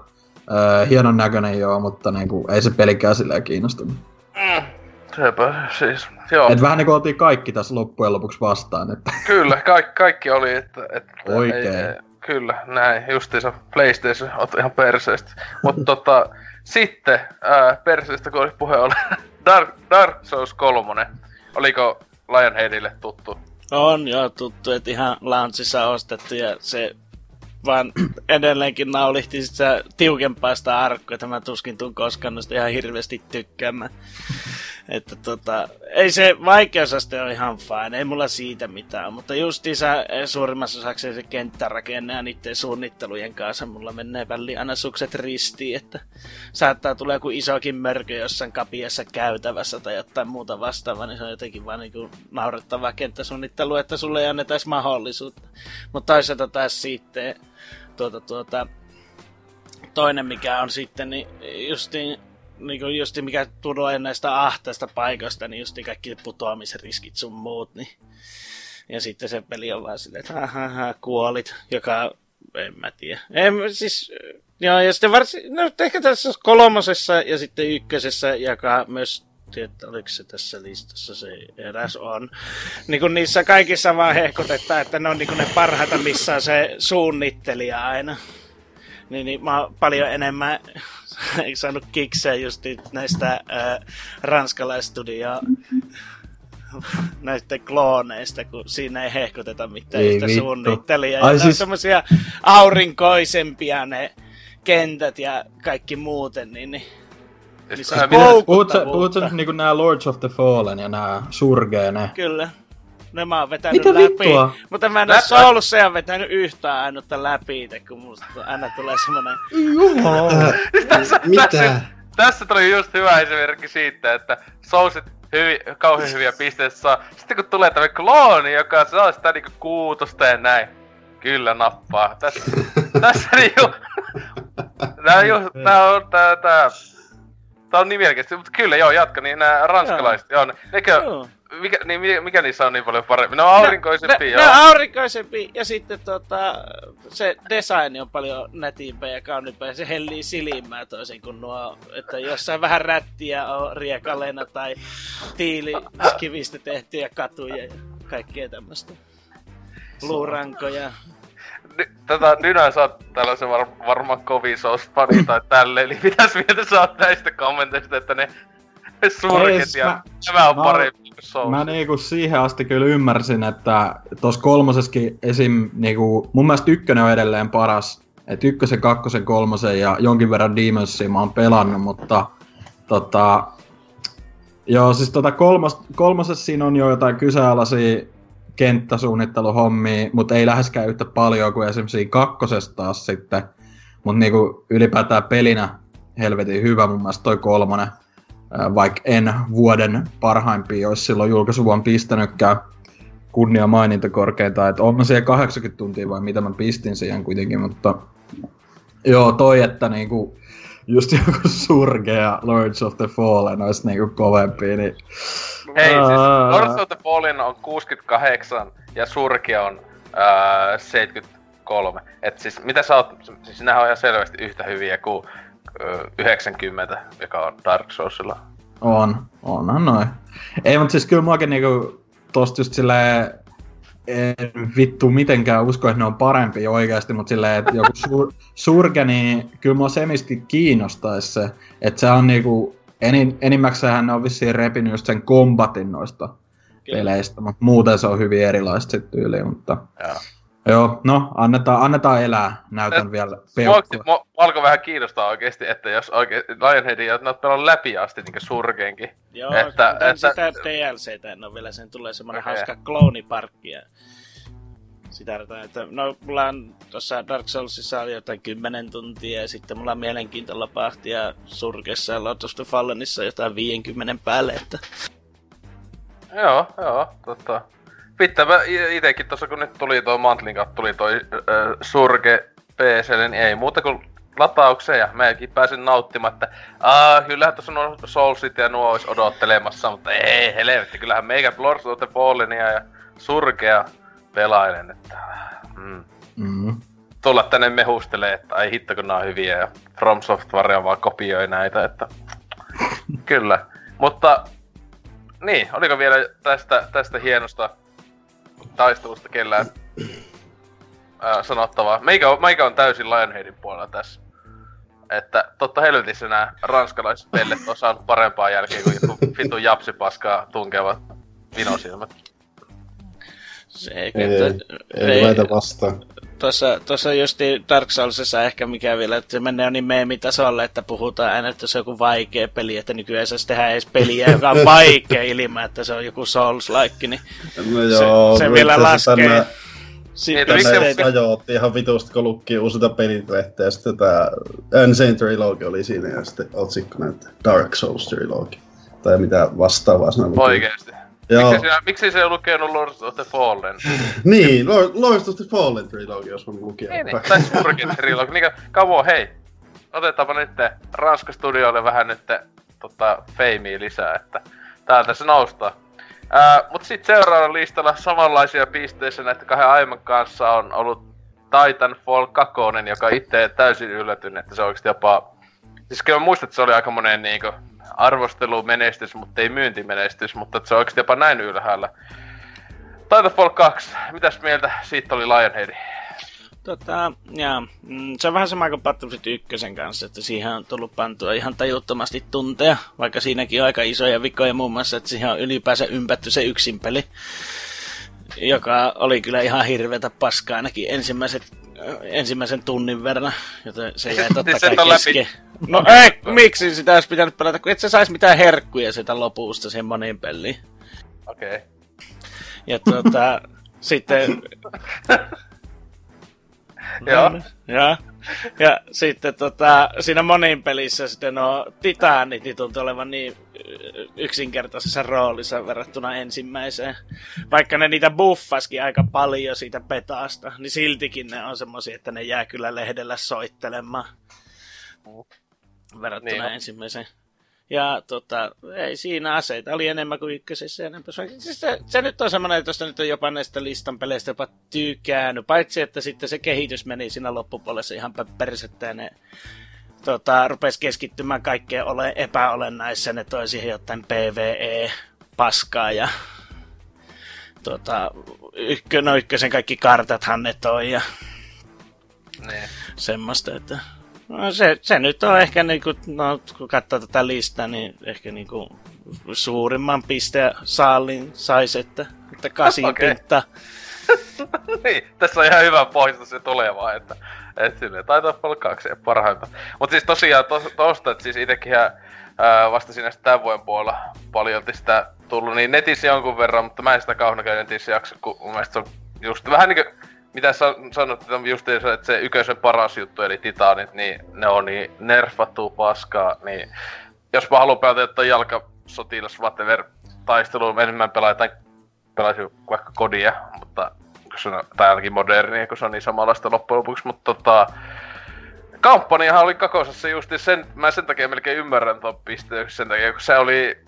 Äh, hienon näköinen joo, mutta niinku, ei se pelikään silleen kiinnostunut. Mm. Sepä siis, joo. Et vähän niinku oltiin kaikki tässä loppujen lopuksi vastaan, että Kyllä, kaikki, kaikki oli, että... että Oikein. Ei, ei, kyllä, näin, justiinsa PlayStation otti ihan perseestä. Mutta tota, sitten, ää, perseestä kun oli puhe oli, Dark, Dark Souls 3, oliko Lionheadille tuttu? On joo tuttu, että ihan launchissa ostettu ja se vaan edelleenkin naulihti sitä tiukempaa sitä arkkoa, että mä tuskin tuun koskaan ihan hirveästi tykkäämään. Että tota, ei se vaikeusaste ole ihan fine, ei mulla siitä mitään, mutta justiinsa eh, suurimmassa osaksi se kenttärakenne ja niiden suunnittelujen kanssa mulla menee väliin aina sukset ristiin, että saattaa tulla joku isokin mörkö jossain kapiassa käytävässä tai jotain muuta vastaavaa, niin se on jotenkin vaan niin naurettavaa kenttäsuunnittelu, että sulle ei anneta edes mahdollisuutta. Mutta toisaalta taas sitten tuota, tuota, toinen mikä on sitten, niin justiin niin justi mikä tulee näistä ahtaista paikoista, niin justi kaikki putoamisriskit sun muut, niin ja sitten se peli on vaan silleen, että ha, ha, ha, kuolit, joka, en mä tiedä. En, siis, joo, ja sitten varsin, no ehkä tässä kolmosessa ja sitten ykkösessä, joka myös tiedä, oliko se tässä listassa se eräs on. Niin kuin niissä kaikissa vaan hehkutetaan, että ne on niin kuin ne parhaita, missä se suunnittelija aina. Niin, niin mä oon paljon enemmän saanut kiksejä just näistä äh, ranskalaistudioa näistä klooneista, kun siinä ei hehkuteta mitään Ei yhtä vittu. suunnittelijaa. Ai Ja siis- semmosia aurinkoisempia ne kentät ja kaikki muuten, niin, niin Niin ää, Puhutko nyt niinku nää Lords of the Fallen ja nää surgee ne? kyllä. Ne mä oon vetänyt Mitä läpi, vittua? mutta mä en oo Läppä. Soulsia vetänyt yhtään ainutta läpi, kun musta aina tulee semmonen... Äh, Tässä- mitä? tässä- Tässä tuli just hyvä esimerkki siitä, että Soulsit hyvi, kauhean hyviä pisteitä saa. Sitten kun tulee tämä klooni, joka saa sitä niinku kuutosta ja näin. Kyllä nappaa. Tässä, tässä niinku... Nää on just, tää on tää, tää, tää on niin mielenkiintoista, mutta kyllä joo, jatka, niin nää ranskalaiset, joo, ne- nekö, Joo. Mikä, niin, mikä, mikä niissä on niin paljon paremmin? Ne on aurinkoisempia, ne, joo. ne on aurinkoisempi ja sitten tota, se design on paljon nätimpää ja kauniimpaa ja se hellii silmää toisin kuin nuo, että jossain vähän rättiä on riekaleena tai tiiliskivistä tehtyjä katuja ja kaikkea tämmöistä. Luurankoja. Tätä Dynä sä oot tällaisen var, varmaan kovin fani tai tälleen, eli mitäs mieltä sä oot näistä kommenteista, että ne surket Ei, ja mä- tämä on mä- parempi Souls. Mä niinku siihen asti kyllä ymmärsin, että tos kolmoseskin esim. Niinku, mun mielestä ykkönen on edelleen paras. Et ykkösen, kakkosen, kolmosen ja jonkin verran Demonsia mä oon pelannut, mutta tota, Joo, siis tota kolmos, kolmosessa siinä on jo jotain kyseenalaisia kenttäsuunnitteluhommia, mutta ei läheskään yhtä paljon kuin esimerkiksi kakkosessa taas sitten. Mutta niinku ylipäätään pelinä helvetin hyvä mun mielestä toi kolmonen. Vaikka en vuoden parhaimpia olisi silloin julkaisuvuonna pistänytkään kunnia maininta korkeinta, että on mä siihen 80 tuntia vai mitä mä pistin siihen kuitenkin, mutta joo toi, että niinku just joku Surge ja Lords of the Fallen olisi niinku kovempia, niin Hei, siis. Lords of the Fallen on 68 ja Surkia on ää, 73. Et siis mitä sä oot, siis nämä on ihan selvästi yhtä hyviä kuin 90, joka on Dark Soulsilla. On, onhan noin. Ei, mutta siis kyllä muakin niinku tosta just silleen, en vittu mitenkään usko, että ne on parempi oikeasti, mutta silleen, että joku sur, surge, niin kyllä mua semisti kiinnostaisi se, että se on niinku, enin, enimmäkseen ne on vissiin repinyt just sen kombatin noista Kyllä. peleistä, mutta muuten se on hyvin erilaista sit tyyliin, mutta Joo. Joo, no annetaan, annetaan elää, näytän vielä Mua, peukkua. mua alkoi vähän kiinnostaa oikeesti, että jos oikein Lionheadin ja oot pelannut läpi asti niinku Surgeenkin. Joo, Että- että, että- sitä DLCtä en ole vielä, sen tulee semmonen Okei. hauska klooniparkki ja sitä että no mulla on tuossa Dark Soulsissa oli jotain 10 tuntia ja sitten mulla on mielenkiintoilla pahtia Surkessa ja Lord of the Fallenissa jotain 50 päälle, että Joo, joo, tota. Pitää mä itekin tossa kun nyt tuli tuo Mantlin kautta tuli toi ö, Surge PClle, niin ei muuta kuin lataukseen ja mäkin pääsin nauttimaan, että aah, kyllähän tuossa on Soulsit ja nuo olisi odottelemassa, mutta ei helvetti, kyllähän meikä Lords of the Fallenia ja Surgea pelailen, että mm. Mm. tulla tänne mehustelee, että ai hitto kun nää on hyviä ja From Software vaan kopioi näitä, että kyllä. Mutta niin, oliko vielä tästä, tästä hienosta taistelusta kellään ää, sanottavaa? Meikä on, meikä on täysin Lionheadin puolella tässä. Että totta helvetissä nämä ranskalaiset pellet on saanut parempaa jälkeen kuin joku vitun japsipaskaa tunkevat vinosilmät. se ei, Ei, ei, ei väitä vastaan. Tuossa, tuossa justi Dark Soulsissa ehkä mikä vielä, että se menee niin meemitasolle, että puhutaan aina, että se on joku vaikea peli, että nykyään ei saisi tehdä edes peliä, joka on vaikea ilman, että se on joku Souls-like, niin No se, joo, se itse vielä laskee. tänään- että miksi se- Tänne ajoitti ihan vitusti, kun lukki uusilta pelitlehteä, ja sitten tää Insane Trilogy oli siinä, ja sitten otsikkona, että Dark Souls Trilogy. Tai mitä vastaavaa luki. Oikeesti. Joo. Miksi, sinä, miksi se ei lukenut Lords of the Fallen? Niin, Lord, Lords of the Fallen Trilogy, jos mä lukin. Niin, niin. Tai Surgen Trilogy. Niin, kauan hei. Otetaanpa nyt Ranska Studioille vähän nyt tota, feimiä lisää, että täältä se noustaa. Ää, mut sit seuraavalla listalla samanlaisia pisteissä näiden kahden aiemman kanssa on ollut Titanfall 2, joka itse täysin yllätyn, että se oikeesti jopa... Siis kyllä mä muistan, että se oli aika monen niinku arvostelumenestys, mutta ei myyntimenestys, mutta se on jopa näin ylhäällä. Titanfall 2, mitäs mieltä siitä oli Lionhead? Tota, ja, mm, se on vähän sama kuin Battlefield 1 kanssa, että siihen on tullut pantua ihan tajuttomasti tunteja, vaikka siinäkin on aika isoja vikoja muun muassa, että siihen on ylipäänsä ympätty se yksin peli, joka oli kyllä ihan hirveätä paskaa ainakin ensimmäiset, ensimmäisen tunnin verran, joten se jäi totta Niin se kai läpi. No ei, miksi sitä olisi pitänyt pelata, kun et sä sais mitään herkkuja sitä lopusta siihen moniin peliin. Okei. Ja tuota, sitten... Joo. ja, ja sitten tota, siinä monin pelissä sitten no Titanit niin tuntuu olevan niin yksinkertaisessa roolissa verrattuna ensimmäiseen. Vaikka ne niitä buffaskin aika paljon siitä petaasta, niin siltikin ne on semmosia, että ne jää kyllä lehdellä soittelemaan verrattuna Niin ensimmäiseen. Ja tota, ei siinä aseita oli enemmän kuin ykkösessä enemmän. Siis se, se, nyt on semmoinen, että josta nyt on jopa näistä listan peleistä jopa tyykäänyt. Paitsi, että sitten se kehitys meni siinä loppupuolessa ihan persettä ja ne tota, rupesi keskittymään kaikkeen ole epäolennaiseen. Ne toi siihen jotain PvE-paskaa ja tota, ykkö, no ykkösen kaikki kartathan ne toi ja Niin. semmoista, että no se, se nyt on ehkä niinku, no kun katsoo tätä listaa, niin ehkä niinku suurimman pisteen saalin saisi, että, että kasin okay. pinta. niin, tässä on ihan hyvä pohjasta se tulevaa, että et silleen taitaa olla kaksi ja parhaimpa. Mut siis tosiaan tos, tosta, että siis itekin ää, vasta siinä tämän vuoden puolella paljolti sitä tullut, niin netissä jonkun verran, mutta mä en sitä kauheana käy netissä jaksa, kun mun mielestä se on just vähän niinku, mitä sä sanot, että on just se, että se yköisen paras juttu, eli Titanit, niin ne on niin nerfattua paskaa, niin jos mä haluan pelata jotain jalkasotilas, whatever, taistelua enemmän pelaa pelaisin vaikka kodia, mutta se on, tai ainakin modernia, kun se on niin samanlaista loppujen lopuksi, mutta tota, kampanjahan oli kakosessa justi sen, mä sen takia melkein ymmärrän ton pisteen sen takia, kun se oli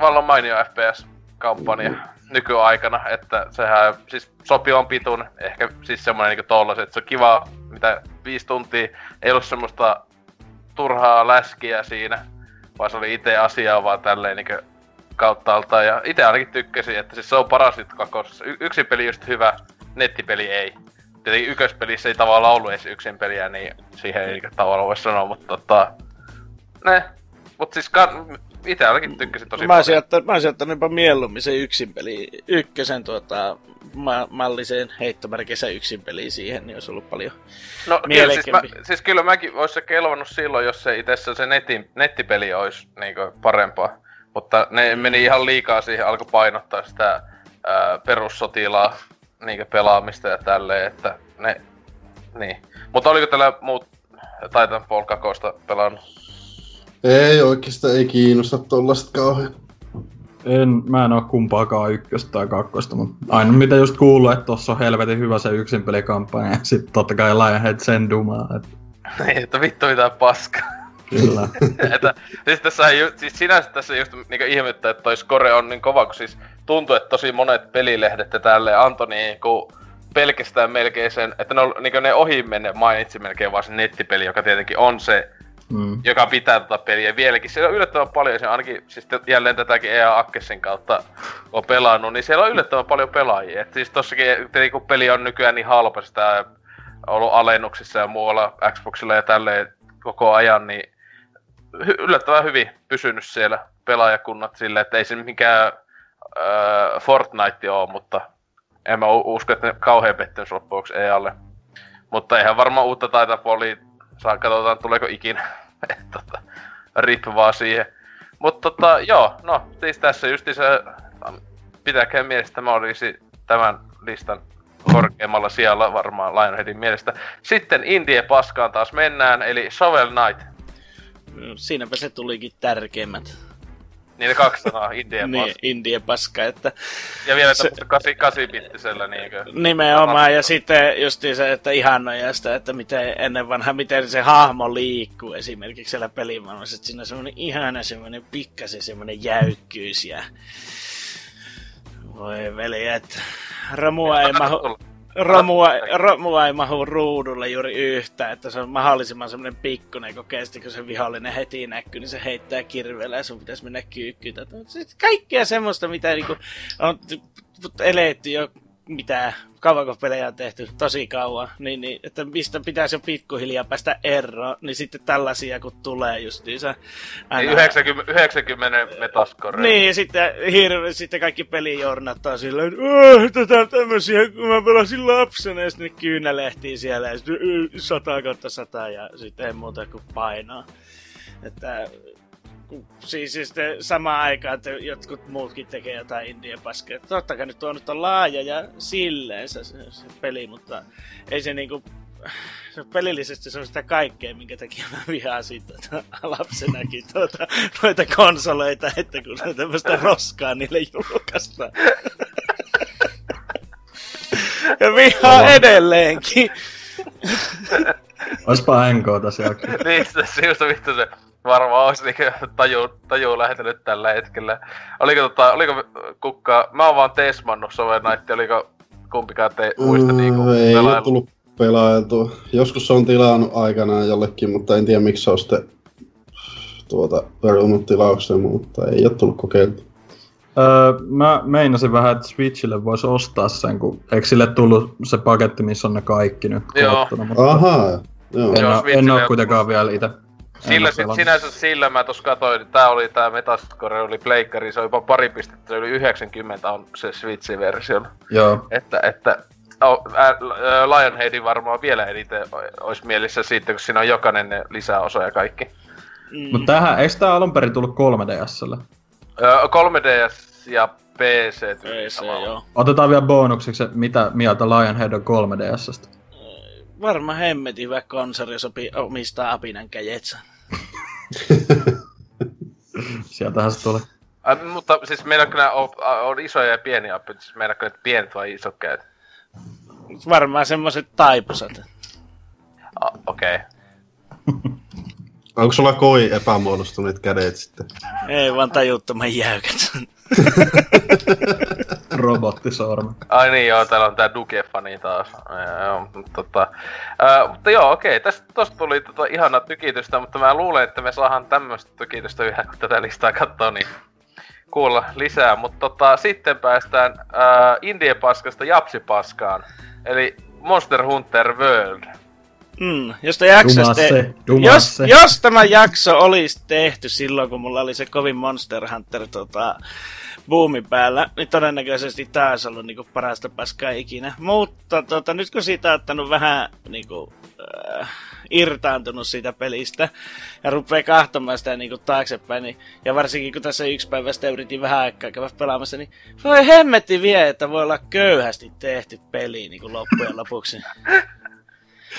vallan mainio FPS-kampanja nykyaikana, että sehän siis sopivan pitun, ehkä siis semmonen niinku tollaset, että se on kiva, mitä viisi tuntia, ei ollut semmoista turhaa läskiä siinä, vaan se oli itse asiaa vaan tälleen niinku kauttaaltaan. Ja itse ainakin tykkäsin, että siis se on paras nyt kakosessa. Y- yksin peli just hyvä, nettipeli ei. Tietenkin ykköspelissä ei tavallaan ollut edes yksin peliä, niin siihen ei niinku tavallaan voi sanoa, mutta tota... Ne. Mut siis kan... itse ainakin tykkäsin tosi Mä olisin, ottanut, mä ottanut jopa mieluummin se yksin peli, ykkösen tuota, ma- malliseen heittomerkissä yksin peli siihen, niin olisi ollut paljon No kyllä, siis, mä, siis kyllä mäkin ois se kelvannut silloin, jos se itse se netin, nettipeli olisi niinku parempaa. Mutta ne meni ihan liikaa siihen, alkoi painottaa sitä ää, perussotilaa niinku pelaamista ja tälleen, että ne... Niin. Mutta oliko tällä muut Titanfall 2 pelannut? Ei oikeastaan, ei kiinnosta tollaset kauhean. En, mä en oo kumpaakaan ykköstä tai kakkosta, mutta aina mitä just kuuluu, että tossa on helvetin hyvä se yksin pelikampanja, ja sit totta kai Lionhead sen dumaa, että Niin, että vittu mitä paskaa. kyllä. että, siis, tässä ei, ju- siis sinänsä tässä just niinku ihmettä, että toi score on niin kova, kun siis tuntuu, että tosi monet pelilehdet ja tälleen antoi niinku pelkästään melkein sen, että ne, on, niinku ne ohi menne mainitsi melkein vaan se nettipeli, joka tietenkin on se, Mm. joka pitää tota peliä vieläkin. Siellä on yllättävän paljon, se ainakin siis jälleen tätäkin EA Akkesin kautta on pelannut, niin siellä on yllättävän paljon pelaajia. Et siis tossakin, kun peli on nykyään niin halpa, sitä on ollut alennuksissa ja muualla Xboxilla ja tälleen koko ajan, niin yllättävän hyvin pysynyt siellä pelaajakunnat silleen, että ei se mikään äh, Fortnite ole, mutta en mä usko, että ne kauhean pettymys loppujen lopuksi EAlle. Mutta eihän varmaan uutta Titanfallia saa, katsotaan tuleeko ikinä. Tota, rip vaan siihen. Mutta tota, joo, no siis tässä justi se, pitäkää mielessä tämä olisi tämän listan korkeammalla sijalla varmaan Lionheadin mielestä. Sitten Indie paskaan taas mennään, eli Shovel Knight. Siinäpä se tulikin tärkeimmät. Niin ne kaksi sanaa, Indie Niin. Indie paska, että Ja vielä se- 8, 8-bittisellä niinkö. Nimenomaan, ja sitten just se, että ihannoja sitä, että miten ennen vanha, miten se hahmo liikkuu esimerkiksi siellä pelimaailmassa, että siinä on semmoinen ihana semmoinen pikkasen semmoinen jäykkyys ja voi veli, että romua ei mahu, romua, romua ei mahu ruudulle juuri yhtään, että se on mahdollisimman semmoinen pikkunen, kun kesti, kun se vihollinen heti näkyy, niin se heittää kirveellä ja sun pitäisi mennä kyykkyyn. Siis kaikkea semmoista, mitä niinku on eletty jo mitä, kauanko pelejä on tehty, tosi kauan, niin, niin että mistä pitäisi jo pikkuhiljaa päästä eroon, niin sitten tällaisia kun tulee justiinsa. Aina... 90, 90 metascore. Niin, ja sitten, hirve, sitten kaikki pelijournat on silleen, että tätä tämmöisiä, kun mä pelasin lapsena, ja sitten kyynälehtiin siellä, ja sitten sata kautta sata, ja sitten ei muuta kuin painaa. Että siis, siis samaan aikaan, että jotkut muutkin tekee jotain indie paskaa. Totta kai nyt on nyt on laaja ja silleen se, se, se peli, mutta ei se niinku... Se pelillisesti se on sitä kaikkea, minkä takia mä vihaan siitä että lapsenakin tuota, noita konsoleita, että kun se tämmöistä roskaa niille julkaistaan. ja vihaa edelleenkin. Oispa NK tässä jaksossa. niin, se just vittu se varmaan olisi niinku taju, taju lähtenyt tällä hetkellä. Oliko, tota, oliko kukka, mä oon vaan tesmannut Soven Night, oliko kumpikaan te muista mm, niinku Ei pelailu? ole tullut pelailtua. Joskus se on tilannut aikanaan jollekin, mutta en tiedä miksi se on sitten tuota, perunut tilauksen, mutta ei ole tullut kokeiltu. Öö, mä meinasin vähän, että Switchille voisi ostaa sen, kun eikö sille tullut se paketti, missä on ne kaikki nyt Joo. Mutta Ahaa, joo. En, Joo, en ole kuitenkaan vielä itse sillä, sit, sinänsä sillä mä tos katoin, tää oli tää Metascore oli pleikkari, se oli jopa pari pistettä, se oli 90 on se Switchin versio. Joo. Että, että oh, ää, Lionheadin varmaan vielä eniten olisi mielessä siitä, kun siinä on jokainen lisäosa ja kaikki. Mm. Mutta tähän, eikö tää alun perin tullut 3DSlle? Öö, 3DS ja PC. PC, joo. Otetaan vielä bonukseksi, mitä mieltä Lionhead on 3DSstä varma hemmetin hyvä konsoli sopi omistaa apinan käjetsä. Sieltähän se tulee. Äh, mutta siis meillä kyllä on, on isoja ja pieniä apit, siis meillä kyllä pienet vai isot kädet? Varmaan semmoiset taipusat. Ah, Okei. Okay. Onko sulla koi epämuodostuneet kädet sitten? Ei, vaan tajuttoman jäykät. Robottisormi. Ai niin joo, täällä on tää Duke-fani taas. Ja, joo, mutta, tota, ää, mutta joo, okei, tästä tosta tuli tota ihana tykitystä, mutta mä luulen, että me saadaan tämmöistä tykitystä vielä, kun tätä listaa katsoo, niin kuulla lisää. Mutta tota, sitten päästään ää, Indie-paskasta Japsipaskaan, eli Monster Hunter World. Mm, josta jaksosta jos, jos tämä jakso olisi tehty silloin, kun mulla oli se kovin Monster Hunter tota, boomi päällä, niin todennäköisesti taas ollut niinku parasta paskaa ikinä. Mutta tota, nyt kun siitä on ottanut vähän niinku, äh, irtaantunut siitä pelistä ja rupeaa kahtomaan sitä niinku taaksepäin, niin, ja varsinkin kun tässä yksi päivä sitä yritin vähän aikaa käydä pelaamassa, niin voi hemmetti vie, että voi olla köyhästi tehty peli niinku loppujen lopuksi.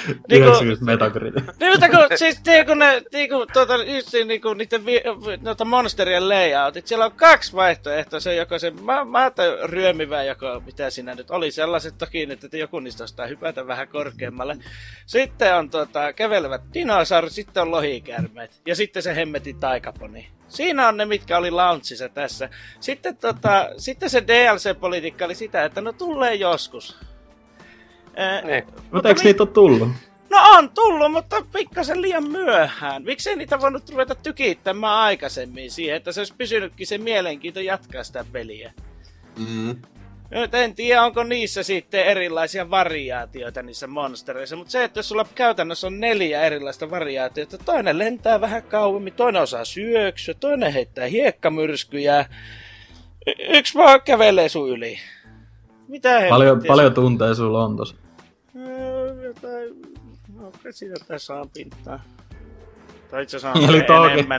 niinku, 90 Metacritic. Niin, mutta kun, siis niinku ne, niinku, tuota, just niinku, niiden vi, noita monsterien layoutit, siellä on kaksi vaihtoehtoa, se joko se ma- maata ryömivä, joko mitä siinä nyt oli, sellaiset toki, että joku niistä ostaa hypätä vähän korkeammalle. Sitten on tuota, kävelevät dinosaurit, sitten on lohikärmeet, ja sitten se hemmetin taikaponi. Siinä on ne, mitkä oli launchissa tässä. Sitten, tota, sitten se DLC-politiikka oli sitä, että no tulee joskus. Niin. Mutta eikö niitä ole tullut? No on tullut, mutta pikkasen liian myöhään. Miksei niitä voinut ruveta tykittämään aikaisemmin siihen, että se olisi pysynytkin se mielenkiinto jatkaa sitä peliä. Mm. Nyt en tiedä, onko niissä sitten erilaisia variaatioita niissä monstereissa, mutta se, että jos sulla käytännössä on neljä erilaista variaatiota, toinen lentää vähän kauemmin, toinen osaa syöksyä, toinen heittää hiekkamyrskyjä, y- yksi vaan kävelee sun yli. Mitä paljon, paljon tunteja sulla on tossa? No, siinä tässä on pintaa. Tai itse asiassa Eli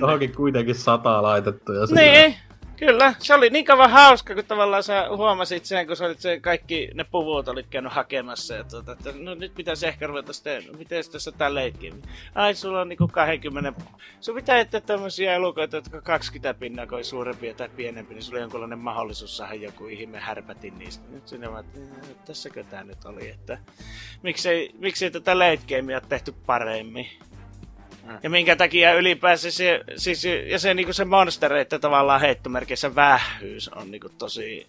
tohonkin, kuitenkin sataa laitettu. Ja niin, Kyllä, se oli niin kauan hauska, kun tavallaan sä huomasit sen, kun sä olit se kaikki ne puvut olit käynyt hakemassa. Ja tuota, että no nyt pitäisi ehkä ruveta sitten, miten tässä tää leikki. Ai, sulla on niinku 20, sun pitää etsiä tämmöisiä elukoita, jotka 20 pinnaa, kun suurempia tai pienempi, niin sulla on jonkunlainen mahdollisuus saada joku ihme härpätin niistä. Nyt sinne vaan, että tässäkö tää nyt oli, että miksei, miksei tätä late tehty paremmin. Ja minkä takia ylipäänsä se, siis, ja se, niinku se että tavallaan heittomerkissä vähyys on niinku tosi,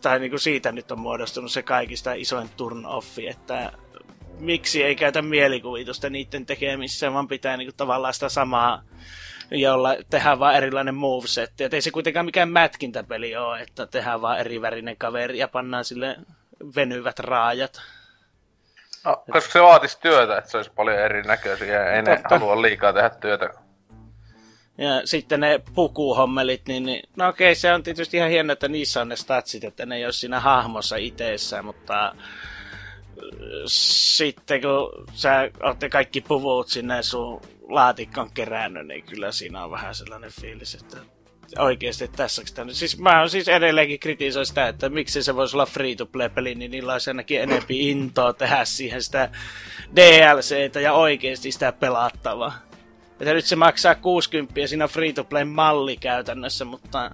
tai niinku siitä nyt on muodostunut se kaikista isoin turn offi, että miksi ei käytä mielikuvitusta niiden tekemisessä, vaan pitää niinku tavallaan sitä samaa jolla tehdään vaan erilainen movesetti. Et ei se kuitenkaan mikään mätkintäpeli ole, että tehdään vaan eri värinen kaveri ja pannaan sille venyvät raajat. No, koska se vaatisi työtä, että se olisi paljon erinäköisiä ja ei ne halua liikaa tehdä työtä. Ja sitten ne pukuhommelit, niin, niin no okei, se on tietysti ihan hieno, että niissä on ne statsit, että ne ei ole siinä hahmossa itsessään, mutta äh, sitten kun sä olette kaikki puvut sinne sun laatikon kerännyt, niin kyllä siinä on vähän sellainen fiilis, että oikeasti tässä. Siis mä siis edelleenkin kritisoin sitä, että miksi se voisi olla free-to-play-peli, niin niillä olisi ainakin enempi intoa tehdä siihen sitä DLCtä ja oikeasti sitä pelattavaa. Että nyt se maksaa 60 ja siinä on free-to-play malli käytännössä, mutta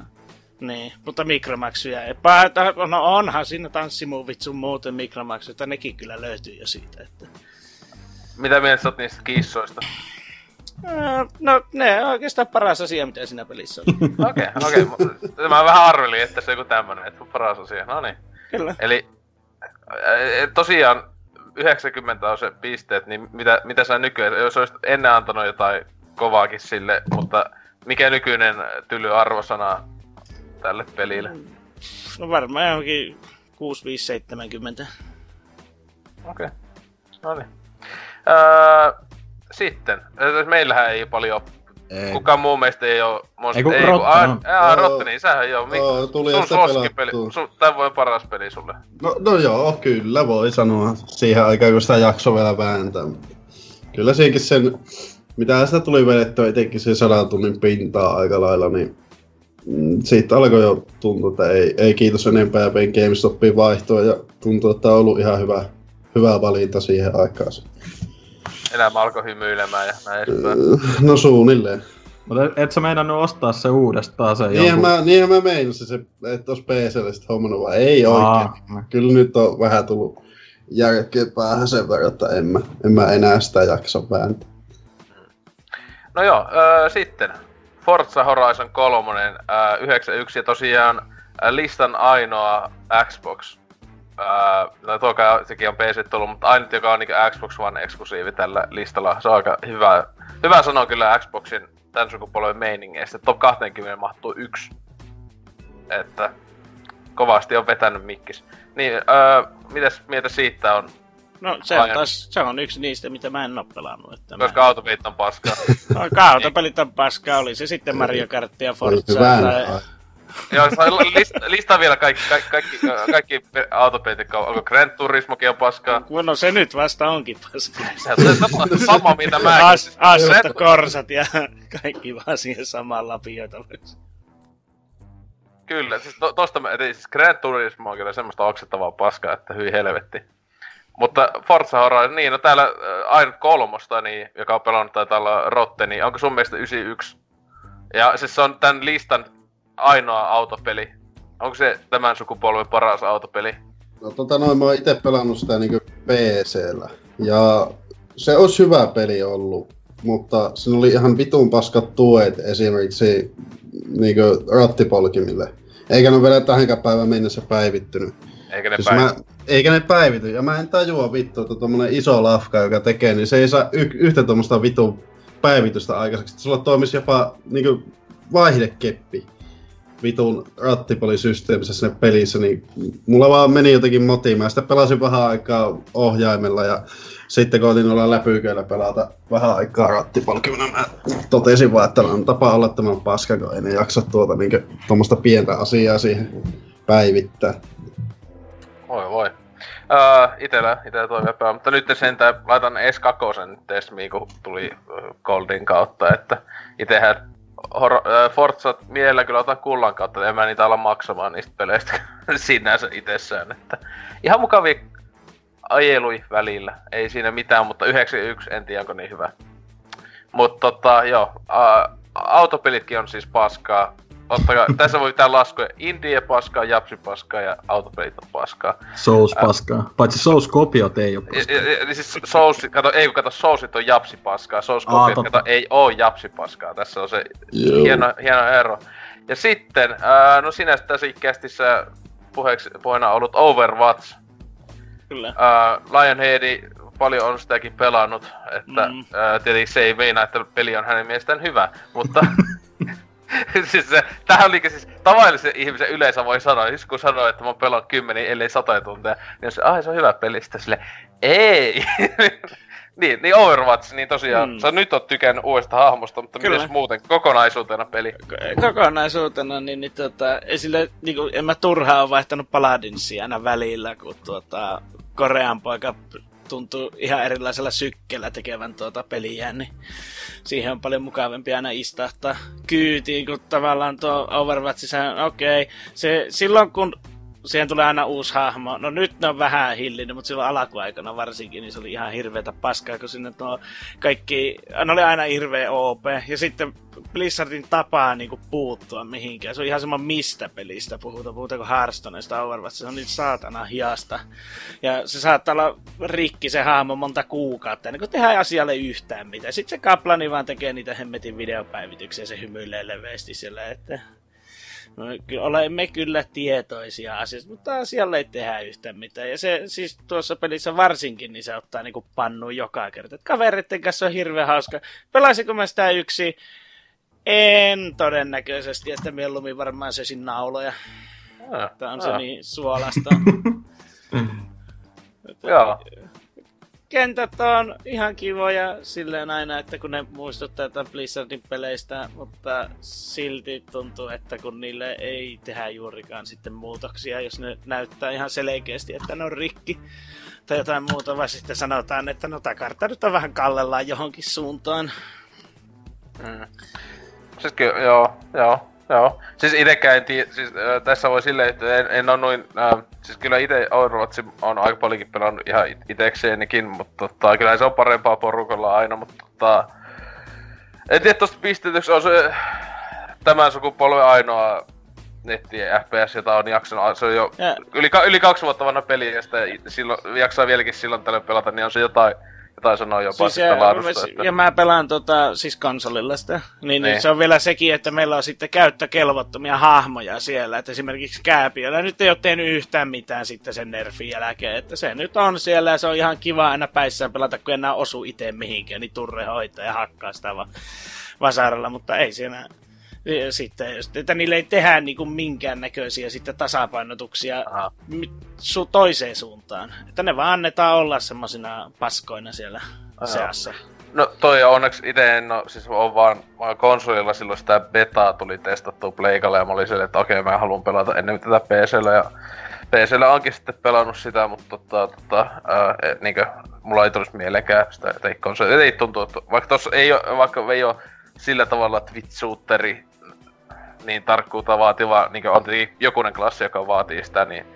niin, mutta mikromaksuja ei. No onhan siinä tanssimuovit sun muuten mikromaksuja, nekin kyllä löytyy jo siitä. Että. Mitä mieltä sä oot niistä kissoista? Ää, No ne on oikeastaan paras asia, mitä siinä pelissä on. Okei, okei. Okay. Mä vähän arvelin, että se on joku tämmönen, että paras asia. No niin. kyllä. Eli äh, tosiaan 90 on se pisteet, niin mitä, mitä sä nykyään, jos olisit ennen antanut jotain kovaakin sille, mutta mikä nykyinen tyly arvosana tälle pelille? No varmaan johonkin 6570. Okei. Okay. No niin. Öö, sitten, äh, meillähän ei paljon, Ei. kukaan muu meistä ei oo... Monst- Ei kun ei, Rotten a- on. Aa, Joo. Rotteni, sähän joo. Mik, Joo, tuli sun suosikkipeli, sun, tän voi paras peli sulle. No, no joo, kyllä voi sanoa siihen aikaan, kun sitä jakso vielä vääntää. Kyllä siinkin sen, mitä sitä tuli vedettyä etenkin sen sadan tunnin pintaa aika lailla, niin mm, siitä alkoi jo tuntua, että ei, ei kiitos enempää ja pein GameStopiin vaihtoa ja tuntuu, että on ollut ihan hyvä, hyvä valinta siihen aikaan. Elämä alkoi hymyilemään ja näin edespäin. No suunnilleen. Mutta et, sä meinannut ostaa se uudestaan se Niinhän jonkun... mä, niinhän mä meinasin se, että olisi PClle sit hommannut, vaan ei oikein. Aa, Kyllä nyt on vähän tullut järkeä päähän sen verran, että en mä, en mä enää sitä jaksa vääntää. No joo, öö, sitten. Forza Horizon 3, öö, 91 ja tosiaan öö, listan ainoa Xbox. Öö, no toka sekin on PC tullut, mutta ainut joka on niinku Xbox One eksklusiivi tällä listalla. Se on aika hyvä, hyvä sanoa kyllä Xboxin tän sukupolven meiningeistä. Top 20 mahtuu yksi. Että kovasti on vetänyt mikkis. Niin, öö, mitäs mieltä siitä on? No se on, taas, se on yksi niistä, mitä mä en oo pelannut. Että Koska autopeit on paskaa. mä... no, kautapelit on paskaa, oli se sitten Mario Kart ja Oli Forza niin, tai... Joo, saa list, listaa vielä kaikki, kaikki, kaikki, kaikki autopeitit, onko Grand Turismokin on paskaa. No se nyt vasta onkin paskaa. Se on sama, mitä mä As, asutta korsat ja kaikki vaan siihen samaan lapioita. Kyllä, siis to, tosta mä, siis Grand Turismo on kyllä semmoista oksettavaa paskaa, että hyi helvetti. Mutta Forza Horizon, niin no täällä äh, ainut kolmosta, niin, joka on pelannut taitaa olla Rotte, niin onko sun mielestä 91? Ja siis se on tämän listan ainoa autopeli. Onko se tämän sukupolven paras autopeli? No tota noin, mä oon ite pelannut sitä niinku PCllä. Ja se olisi hyvä peli ollut, mutta siinä oli ihan vitun paskat tuet esimerkiksi niinku rattipolkimille. Eikä ne ole vielä tähänkään päivän mennessä päivittynyt. Eikä ne Siis päin. mä, eikä ne päivity. Ja mä en tajua vittu, että tommonen iso lafka, joka tekee, niin se ei saa y- yhtä tuommoista vitun päivitystä aikaiseksi. Että sulla toimisi jopa niinku vaihdekeppi vitun rattipolisysteemissä sinne pelissä, niin mulla vaan meni jotenkin motiin. Mä sitä pelasin vähän aikaa ohjaimella ja sitten kun otin olla läpyköillä pelata vähän aikaa rattipolkimena, mä totesin vaan, että on tapa olla tämän paska, kun ei jaksa tuota niinku, tuommoista pientä asiaa siihen päivittää. Voi voi. Uh, itellä, itellä toimii pelaa, mutta nyt sentään laitan S2 Tesmiin, kun tuli ö, Goldin kautta, että itehän hor- äh, Forza mielellä kyllä otan kullan kautta, en mä niitä ala maksamaan niistä peleistä sinänsä itsessään, että ihan mukavia ajelui välillä, ei siinä mitään, mutta 91 en tiedä onko niin hyvä. Mutta tota, joo, autopelitkin on siis paskaa. Ottakaa, tässä voi pitää laskuja Indie paskaa, Japsi paskaa ja autopelit on paskaa. Souls paskaa. Paitsi Souls kopiot ei oo paskaa. Ja, ja, ja siis Souls, kato, ei kun kato, Soulsit on japsi paskaa, Souls Aa, kopiot, totta. kato, ei oo japsi paskaa, tässä on se hieno, hieno ero. Ja sitten, ää, no sinä tässä ikästissä puheeksi, puheena ollut Overwatch, Kyllä. ää, Lionhead paljon on sitäkin pelannut, että Mm. ää, tietenkin se ei meinaa, että peli on hänen mielestään hyvä, mutta siis se, tähän olikin siis tavallisen ihmisen yleensä voi sanoa, siis kun sanoo, että mä pelannut kymmeniä, ellei satoja tunteja, niin se, ai se on hyvä peli, sitten sille, ei! niin, niin Overwatch, niin tosiaan, Mm. sä nyt oot tykännyt uudesta hahmosta, mutta Kyllä. myös muuten kokonaisuutena peli. kokonaisuutena, niin, niin tota, ei sille, niin kuin, en mä turhaan ole vaihtanut Paladinsia aina välillä, kun tuota, Korean poika tuntuu ihan erilaisella sykkeellä tekevän tuota peliä, niin siihen on paljon mukavampi aina istahtaa kyytiin, kun tavallaan tuo Overwatchissa, okei, okay, se silloin kun siihen tulee aina uusi hahmo. No nyt ne on vähän hillinnyt, mutta silloin alkuaikana varsinkin, niin se oli ihan hirveätä paskaa, kun sinne tuo kaikki, ne oli aina hirveä OP. Ja sitten Blizzardin tapaa niinku puuttua mihinkään. Se on ihan sama mistä pelistä puhutaan, puhutaanko Hearthstoneista Overwatch, se on niin saatana hiasta. Ja se saattaa olla rikki se hahmo monta kuukautta, ennen kuin tehdään asialle yhtään mitään. Sitten se kaplani vaan tekee niitä hemmetin videopäivityksiä se hymyilee leveästi siellä, että Olemme kyllä tietoisia asioista, mutta asialle ei tehdä yhtään mitään. Ja se siis tuossa pelissä varsinkin, niin se ottaa niinku pannuun joka kerta. Et kavereiden kanssa on hirveän hauska. Pelasiko mä sitä yksi? En todennäköisesti, että mieluummin varmaan söisin nauloja. Ah, Tää on se ah, niin suolasta. Joo. Kentät on ihan kivoja silleen aina, että kun ne muistuttaa jotain Blizzardin peleistä, mutta silti tuntuu, että kun niille ei tehdä juurikaan sitten muutoksia, jos ne näyttää ihan selkeästi, että ne on rikki tai jotain muuta, vai sitten sanotaan, että no tää kartta nyt on vähän kallellaan johonkin suuntaan. Mm. Siis joo, joo, joo. Siis itekään en tiedä, siis äh, tässä voi silleen, että en, en oo noin, äh, siis kyllä ite Overwatch on aika paljonkin pelannut ihan it- itekseenikin, mutta tota, kyllä se on parempaa porukalla aina, mutta tota, en tiedä tosta pistetyksi on se tämän sukupolven ainoa netti FPS, jota on jaksanut, se on jo Ja, yli, yli kaksi vuotta vanha peli, ja sitä silloin, jaksaa vieläkin silloin tällöin pelata, niin on se jotain, jotain sanoa jopa siis ja, sitä laadusta. Että... ja mä pelaan tota, siis konsolilla sitä, niin, niin. Niin. se on vielä sekin, että meillä on sitten käyttökelvottomia hahmoja siellä, että esimerkiksi Kääpiöllä nyt ei ole tehnyt yhtään mitään sitten sen nerfin jälkeen, että se nyt on siellä ja se on ihan kiva aina päissään pelata, kun enää osu itse mihinkään, niin turre hoitaa ja hakkaa sitä vaan vasaralla, mutta ei siinä sitten, että niille ei tehdä niinku minkäännäköisiä sitten tasapainotuksia Aha. su- toiseen suuntaan. Että ne vaan annetaan olla semmosina paskoina siellä Joo. seassa. No toi on onneksi ite en oo, siis on vaan, vaan konsolilla silloin sitä betaa tuli testattua pleikalle ja mä olin silleen, että okei mä haluan pelata ennen tätä PCllä ja PCllä onkin sitten pelannut sitä, mutta tota, tota, ää, e, niinkö, mulla ei tulisi mieleenkään sitä, että ei konsoli, ei tuntuu, että vaikka tossa ei oo, vaikka ei oo sillä tavalla Twitch-shooteri niin tarkkuutta vaativa, niinkö on tietenkin jokunen klassi, joka vaatii sitä, niin,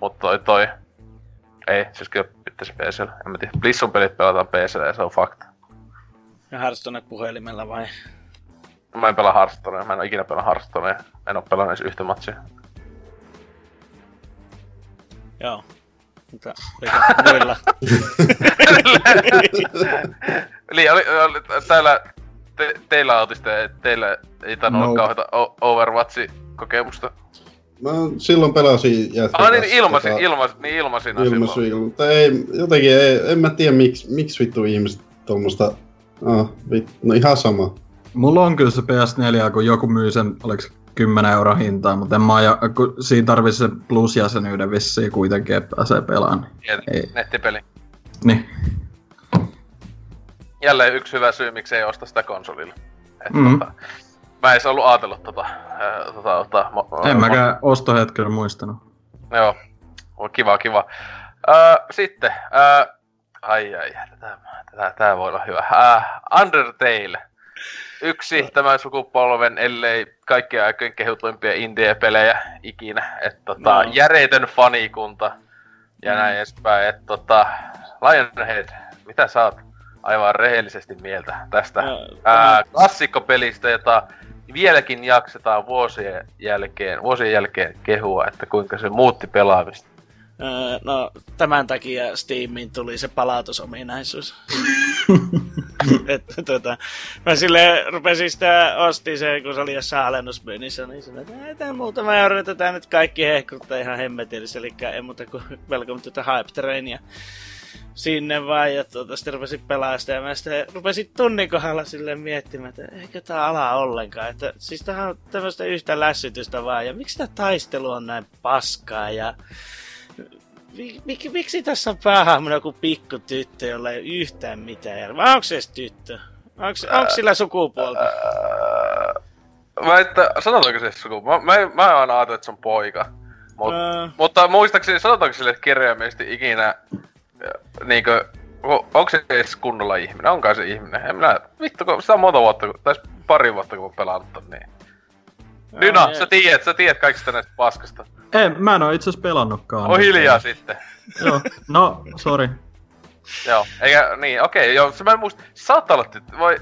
mutta toi, toi ei, siis kyllä pitäisi PCllä, en mä tiedä, Blissun pelit pelataan PCllä ja se on fakta. Ja Hearthstone puhelimella vai? Mä en pelaa Hearthstonea, mä en oo ikinä pelaa Hearthstonea. En oo pelannut edes yhtä matsia. Joo. Oliko muilla? Eli oli, oli täällä te, teillä autista, teillä ei tainnut No. olla kauheita o- Overwatch-kokemusta. Mä sillon pelasin jätkän Ah niin, kanssa ilmasin, tota- ilmas, niin ilmasina ilmaisu, silloin. ilma. Mutta ei, jotenkin ei, en mä tiedä miksi, miksi vittu ihmiset tuommoista... Ah, vittu, no ihan sama. Mulla on kyllä se PS4, kun joku myy sen, oliko se 10 euro hintaa, mutta en mä aja, kun siinä tarvii se plus-jäsenyyden vissiin kuitenkin, että pääsee pelaamaan. Tiet- Ei. Nettipeli. Niin. Jälleen yksi hyvä syy, miksi ei osta sitä konsolilla. Et, Mhm. tota, mä en ollut ajatellut tota, ää, tota, tota mo- En mo- mäkään ostohetkellä muistanut. Joo, on kiva, kiva. Öö, sitten, öö, ai ai, tätä, tätä, tää voi olla hyvä. Öö, Undertale. Yksi tämän sukupolven, ellei kaikkien aikojen kehutuimpia indie-pelejä ikinä. Et, tota, No. Järjetön fanikunta ja Mm. näin edespäin. Et, tota, Lionhead, mitä sä oot aivan rehellisesti mieltä tästä Joo, ää, klassikkopelistä, jota vieläkin jaksetaan vuosien jälkeen, vuosien jälkeen kehua, että kuinka se muutti pelaamista. Öö, no, tämän takia Steamiin tuli se palautusominaisuus. että tota, mä sille rupesin sitä, ostin se, kun se oli jossain alennusmyynnissä, niin sanoin, että ei tää muutama euro, että nyt kaikki hehkuttaa ihan hemmetillisesti, eli ei muuta kuin Welcome to the Hype Trainia. Sinne vaan ja tuota, sitten rupesin pelaamaan sitä ja mä sitten rupesin tunnin kohdalla silleen miettimään, että eikö tää ala ollenkaan. Että, siis tämähän on tämmöistä yhtä lässytystä vaan ja miksi tämä taistelu on näin paskaa ja mik, mik, miksi tässä on päähahmona joku pikku tyttö, jolla ei ole yhtään mitään. Vai onko se edes tyttö? Onko, onko sillä sukupuolta? Mä että, sanotaanko se sukupuolta? Mä, mä, mä aina ajatellut, että se on poika. Mut, Ää. mutta muistaakseni, sanotaanko sille kirjaimellisesti ikinä, niinkö, onko se edes kunnolla ihminen? Onko se ihminen? En minä, vittu, kun sitä on monta vuotta, tai pari vuotta, kun mä pelannut ton, niin. Dyna, Ai, sä tiedät, sä tiedät kaikista näistä paskasta. Ei, mä en oo itse asiassa pelannutkaan. On hiljaa sitten. Joo, no, sorry. Joo, eikä, niin, okei, joo, se mä en muista, saattaa olla voi...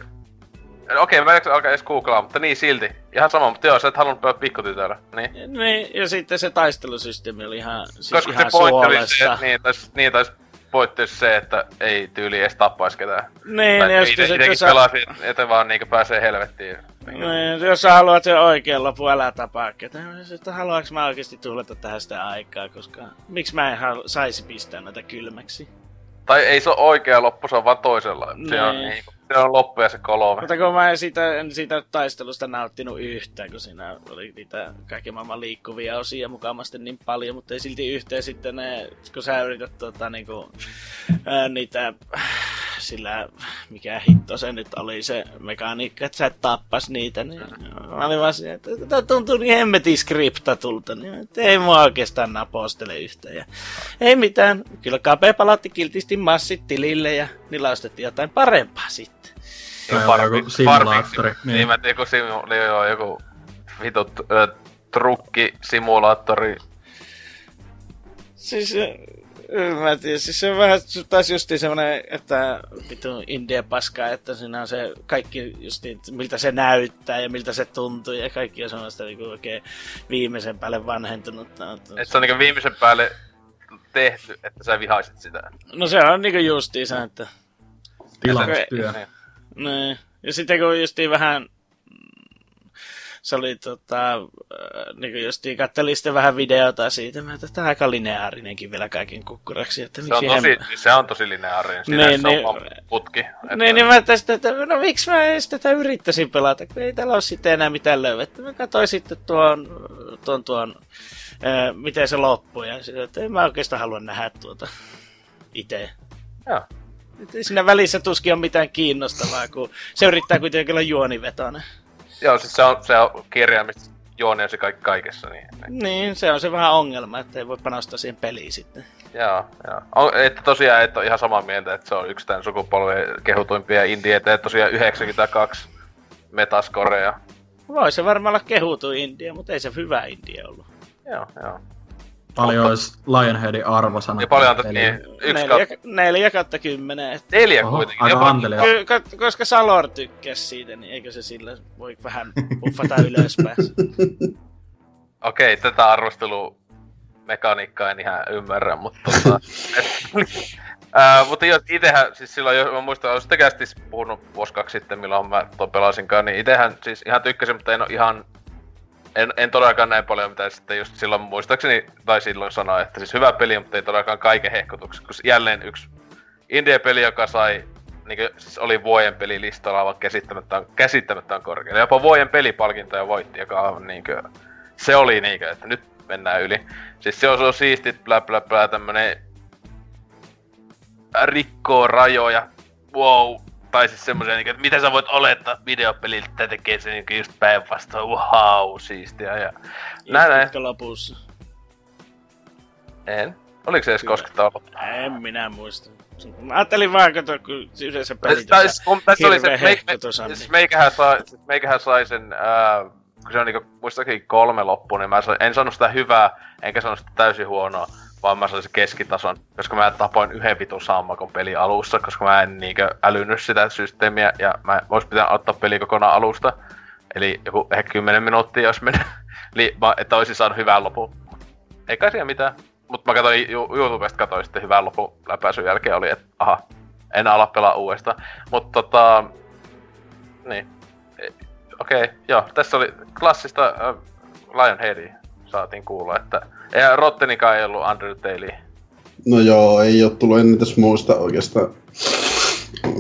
Okei, mä en alkaa edes googlaa, mutta niin silti. Ihan sama, mutta joo, sä et halunnut pelata pikkutytöllä, niin. Niin, ja sitten se taistelusysteemi oli ihan, siis Koska se ihan pointti oli se, niin, tais, niin, tais pointti se, että ei tyyli edes tappaisi ketään. Niin, Tai ite, sitten se, itekin että sä, pelasin, että vaan niinku pääsee helvettiin. niin, jos sä haluat sen oikean lopun, älä tapaa ketään. Että haluanko mä oikeasti tuhlata tähän sitä aikaa, koska miksi mä en halu, saisi pistää näitä kylmäksi. Tai ei se ole oikea loppu, se on vaan toisella. Se on, Niin. niinku, se on loppu ja se kolme. Mutta kun mä en siitä, en siitä taistelusta nauttinut yhtään, kun siinä oli niitä kaiken maailman liikkuvia osia mukamasti niin paljon, mutta ei silti yhteen sitten ne, kun sä yrität tota, niinku, ää, niitä, sillä mikä hitto se nyt oli se mekaniikka, että sä et tappas niitä, niin mä olin vaan siinä, että tää tuntuu niin hemmetin skriptatulta, niin että ei mua oikeastaan napostele yhtään. Ja ei mitään, kyllä KP palautti kiltisti massit tilille ja niillä ostettiin jotain parempaa sitten. Joku simulaattori, niin. Niin, mä en tiedä, joku, simu, niin joo, joku vitut ö, trukkisimulaattori. Siis, mä en tiedä, siis se on vähän taas justi semmonen, että vittu India paskaa, että siinä on se kaikki justi, että miltä se näyttää ja miltä se tuntuu ja kaikki on semmoista niinku oikein viimeisen päälle vanhentunutta. Että se on niinku viimeisen päälle tehty, että sä vihaisit sitä. No se on niinku justiinsa, että Tilaustyö. Niin. Ja sitten kun justiin vähän se oli tota, äh, niin kuin justiin kattelin sitten vähän videota siitä, mä että tämä on aika lineaarinenkin vielä kaiken kukkuraksi, että Se on tosi, hem- se on tosi lineaarinen. Siinä Niin, se niin. on putki. Että, Niin, niin mä tästä, että no miksi mä edes tätä yrittäisin pelata, kun ei täällä ole sitten enää mitään löydettä. Mä katsoin sitten tuon, tuon, tuon ää, miten se loppui, ja sitten, että en mä oikeastaan halua nähdä tuota itse. Joo. Siinä välissä tuskin on mitään kiinnostavaa, kun se yrittää kuitenkin olla juonivetoinen. Joo, siis se on, se on kirjaimista juoni on se kaikki kaikessa. Niin, niin. Se on se vähän ongelma, että ei voi panostaa siihen peliin sitten. Joo, joo. On, että tosiaan et ole ihan samaa mieltä, että se on yksi tämän sukupolven kehutuimpia indieitä, että tosiaan 92 metascorea. Voi se varmaan olla kehutu India, mutta ei se hyvä India ollut. Joo, joo. Paljon olisi Lionheadin arvosana. Ja paljon antat Peliä. niin, yksi Neljä, kautta, neljä kautta kymmenen. Että neljä Oho, kuitenkin. aika antelia. Kat- koska Salor tykkäsi siitä, niin eikö se sillä voi vähän puffata ylöspäin? Okei, tätä arvostelua mekaniikkaa en ihan ymmärrä, mutta tota... et, ää, mutta jos itehän, siis silloin, jo, mä muistan, olen siis puhunut vuosi kaksi sitten, milloin mä tuon pelasinkaan, niin itehän siis ihan tykkäsin, mutta en ole ihan... En, en todellakaan näin paljon, mitä sitten just silloin muistaakseni, tai silloin sanoa, että siis hyvä peli, mutta ei todellakaan kaiken hehkutuksen, kun jälleen yksi indie-peli, joka sai, niin kuin, siis oli vuoden peli listalla, vaan käsittämättä, käsittämättä korkealla. Jopa vuoden pelipalkintoja voitti, joka on niin kuin, se oli niinkö, että nyt mennään yli. Siis se on, se on blä blä blä, tämmönen rikkoo rajoja, wow. Tai siis semmosia niinkö, että mitä sä voit olettaa videopeliltä, että tekee se niinkö just päinvastoin, wow, siistiä ja... Näin, näin. Lopussa. En. Oliko se edes koskettava? En minä muista. Mä ajattelin vaan, kato, kun yleensä pelit, siis, on- tässä oli se, meik, me, siis niin- meikähän sai, siis meikähän sai sen, ää, kun se on niinku, muistaakseni kolme loppuun, niin mä en saanut sitä hyvää, enkä saanut sitä täysin huonoa, vaan mä sain sen keskitason, koska mä tapoin yhden vitun sammakon peli alussa, koska mä en niinkö älynyt sitä systeemiä, ja mä vois pitää ottaa peli kokonaan alusta. Eli joku ehkä 10 minuuttia, jos menee, Eli mä, että olisin saanut hyvän lopun. Ei kai siellä mitään. Mutta mä katsoin YouTubesta katsoin sitten hyvän lopun läpäisyn jälkeen oli, että aha, en ala pelaa uudestaan. Mutta tota, niin. E- Okei, okay, joo, tässä oli klassista äh, Lionheadia saatiin kuulla, että ei Rottenikaan ei ollut Undertale. No joo, ei oo tullut, en tässä muista oikeastaan.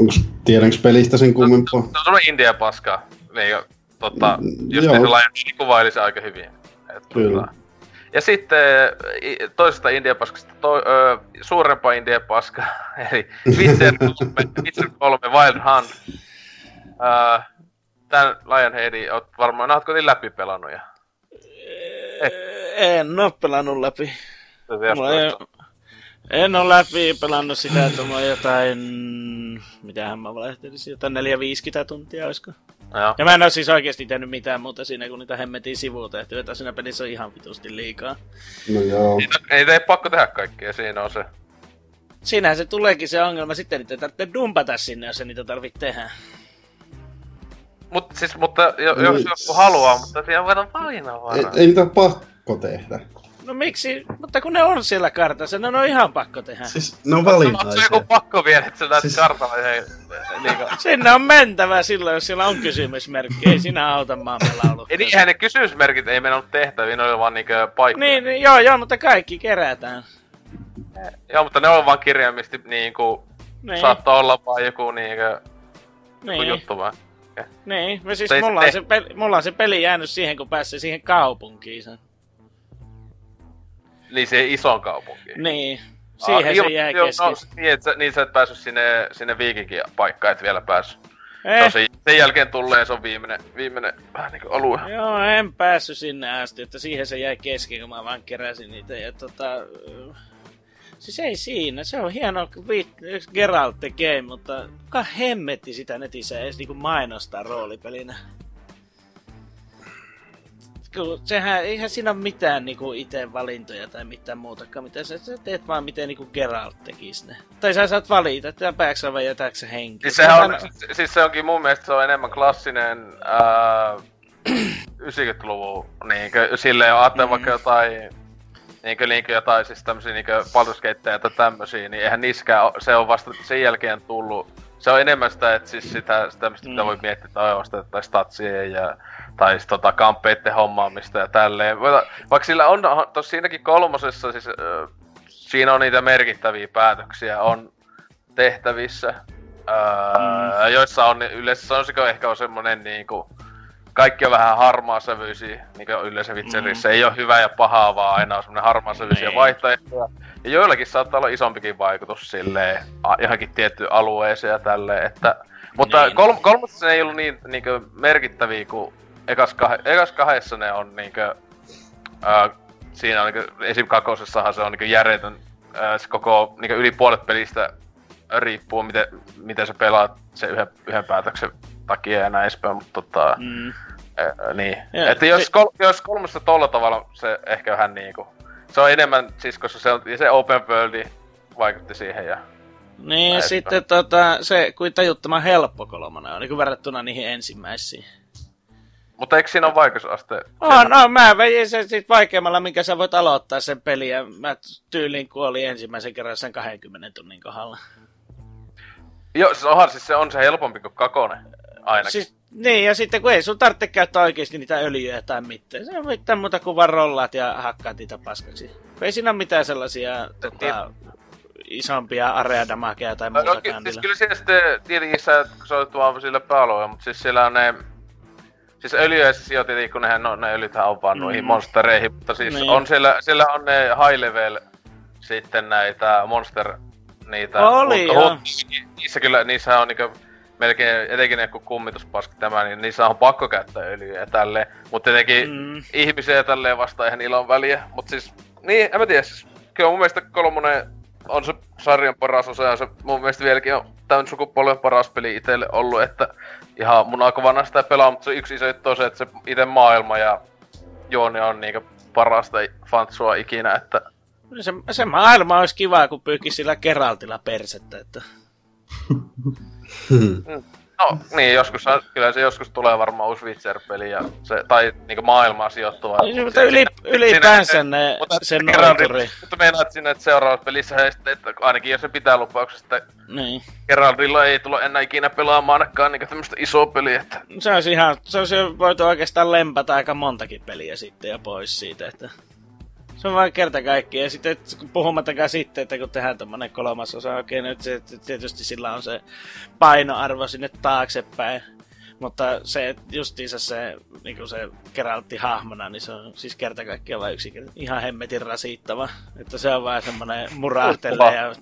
Onks, tiedänkö pelistä sen kummempaa? Se on semmonen India paskaa. Niin, tota, Mm, just Lion kuvaili se aika hyvin. Et, Kyllä. tota, Ja sitten toisesta India paskasta to, ö, suurempaa India paskaa, eli Witcher 3, Witcher 3 Wild Hunt. Ö, tän Lionheadin oot varmaan, ootko niin läpi pelannut ja En oo pelannut läpi. se Mulla ei, en ole läpi pelannut sitä, että mulla on jotain... Mitähän mä valehtelisin, jotain 4-50 tuntia olisiko. Joo. Ja mä en oo siis oikeesti tehnyt mitään muuta siinä, kun niitä hemmetin sivutehtyjä, että siinä pelissä on ihan vitusti liikaa. No joo. Ei tee pakko tehdä kaikkea, siinä on se. Siinähän se tuleekin se ongelma, sitten niitä tarvitsee dumpata sinne, jos ei niitä tarvitse tehdä. Mut siis, mutta jo, Niin. jos joku haluaa, mutta siinä on Ei, valinnanvaraa. ei niitä pakko tehdä. No miksi? Mutta kun ne on siellä kartassa, ne on ihan pakko tehdä. Siis ne on Onko se valinnaisia. joku pakko vielä, että sä näet Siis- kartalla hei, niinku... Sinne on mentävä silloin, jos siellä on kysymysmerkki. Ei sinä auta maamme laulu. Ei niin, eihän ne kysymysmerkit ei mennyt tehtäviin, ne oli vaan niinkö paikkoja. Niin, niin, joo, joo, mutta kaikki kerätään. Joo, mutta ne on vaan kirjaimisesti niinku, Niin, saattoi olla vaan joku niinkö, joku niin, juttu vaan. Niin. Me siis mulla on, se peli, mulla on se peli jäänyt siihen, kun pääsee siihen kaupunkiin. Se. Niin se ison kaupunkiin. Niin, siihen Ah, se jää kesken. No, niin, et sä, niin sä et päässyt sinne, sinne viikinkin paikkaan, et vielä päässyt. Eh, on se, sen jälkeen tulee, se on viimeinen, viimeinen vähän niinku alue. joo, en päässyt sinne asti, että siihen se jäi kesken, kun mä vaan keräsin niitä. Ja tota, siis ei siinä, se on hieno vi- Geralt Game, mutta kuka hemmetti sitä netissä edes niinku mainostaa roolipelinä? Kun sehän, eihän siinä ole mitään niinku itse valintoja tai mitään muutakaan, mitä sä, sä teet vaan miten niinku Geralt tekis ne. Tai sä saat valita, että pääksä sä vai jätäksä henki. Siis, sehän on, siis- siis se onkin mun mielestä se on enemmän klassinen ää, 90-luvun niinkö, silleen ajattelee Mm. vaikka jotain niinkö, niinkö jotain siis tämmösiä niinkö Gateja tai tämmösiä, niin eihän niiskään, se on vasta sen jälkeen tullut se on enemmän sitä, että siis sitä, sitä mitä Mm. voi miettiä, tai osta tai statsien ja tai sit tota kamppeitten hommaamista ja tälleen. Vaikka sillä on, tossa siinäkin kolmosessa, siis ö, siinä on niitä merkittäviä päätöksiä, on tehtävissä, öö, Mm. joissa on yleensä sanoisiko ehkä on semmonen niinku, kaikki on vähän harmaasävyisiä, niin kuin yleensä Witcherissä. Mm. Ei ole hyvä ja pahaa, vaan aina on semmonen harmaasävyisiä Niin. vaihtoehtoja. Ja joillakin saattaa olla isompikin vaikutus silleen, johonkin tiettyyn alueeseen ja tälleen, että... Mutta Niin. kol- kolmosessa ei ollut niin niinkö merkittäviä kuin ekas, kah- ekas kahdessa ne on niinkö... Ää, siinä on niinkö, esim. kakosessahan se on niinkö järjetön, ää, se koko niinkö yli puolet pelistä riippuu miten, miten sä pelaat sen yhden, yhden päätöksen takia ja näin edespäin, mutta tota... Mm. Niin. Ja että jos, kol, jos kolmessa tolla tavalla se ehkä vähän niinku... Se on enemmän, siis koska se, on, ja se open world vaikutti siihen ja... Niin, ja sitten tota, se kuin tajuttoman helppo kolmonen on, niin kuin verrattuna niihin ensimmäisiin. Mutta eikö siinä ole vaikeusaste? Oh, no, mä vein sen sit vaikeammalla, minkä sä voit aloittaa sen pelin, ja mä tyylin kuolin ensimmäisen kerran sen 20 tunnin kohdalla. Joo, siis onhan siis se on se helpompi kuin kakonen. Ainakin. Siis... Niin, ja sitten kun ei sun tarvitse käyttää oikeasti niitä öljyjä tai mitään. Se on mitään muuta kuin vaan rollaat ja hakkaat niitä paskaksi. Ei siinä ole mitään sellaisia tota, isompia areadamakeja tai No, no, muutakaan. siis kyllä siellä sitten tietenkin sä, olet vaan sille pääalueella, mutta siis siellä on ne... Siis öljyjä siis jo tietenkin, kun nehän, no, ne öljythän on vaan noihin Mm. monstereihin, mutta siis Niin. on siellä, siellä on ne high level sitten näitä monster niitä. Oli, mutta, joo. niissä kyllä, niissä on niinku melkein, etenkin ne kun kummituspaskit tämä, niin niissä on pakko käyttää öljyä ja tälleen. Mutta etenkin Mm. ihmisiä ja tälleen vastaan, eihän niillä on väliä. Mut siis, niin, en mä tiedä, siis, kyllä mun mielestä kolmonen on se sarjan paras osa ja se mun mielestä vieläkin on tämän sukupolven paras peli itselle ollut, että ihan mun aika vanha sitä pelaa, mutta se yksi iso juttu on se, että se itse maailma ja juoni on niinku parasta fantsua ikinä, että Se, se maailma olisi kiva, kun pyyhkisi sillä Geraltilla persettä. Että... No niin, joskus, kyllä se joskus tulee varmaan uusi Witcher-peli ja se, tai niinku maailmaa sijoittuva. Niin, mutta yli, ylipäänsä ne, Mutta se Geraldi- noituri. Mutta meinaat sinne, että seuraavassa pelissä sitten, että ainakin jos se pitää lupauksesta, että Niin. Geraldilla ei tule enää ikinä pelaamaan ainakaan niinku tämmöstä isoa peliä, että Se olisi ihan, se olisi voitu oikeastaan lempata aika montakin peliä sitten ja pois siitä, että Se on vaan kerta kaikkiaan. Ja sitten puhumattakaan sitten, että kun tehdään tämmönen kolmas osa, okei nyt se, tietysti sillä on se painoarvo sinne taaksepäin. Mutta se justiinsa se, niin se Geraltti hahmona, niin se on siis kerta kaikkiaan vain yksi ihan hemmetin rasittava. Että se on vaan semmonen murahtelee ja...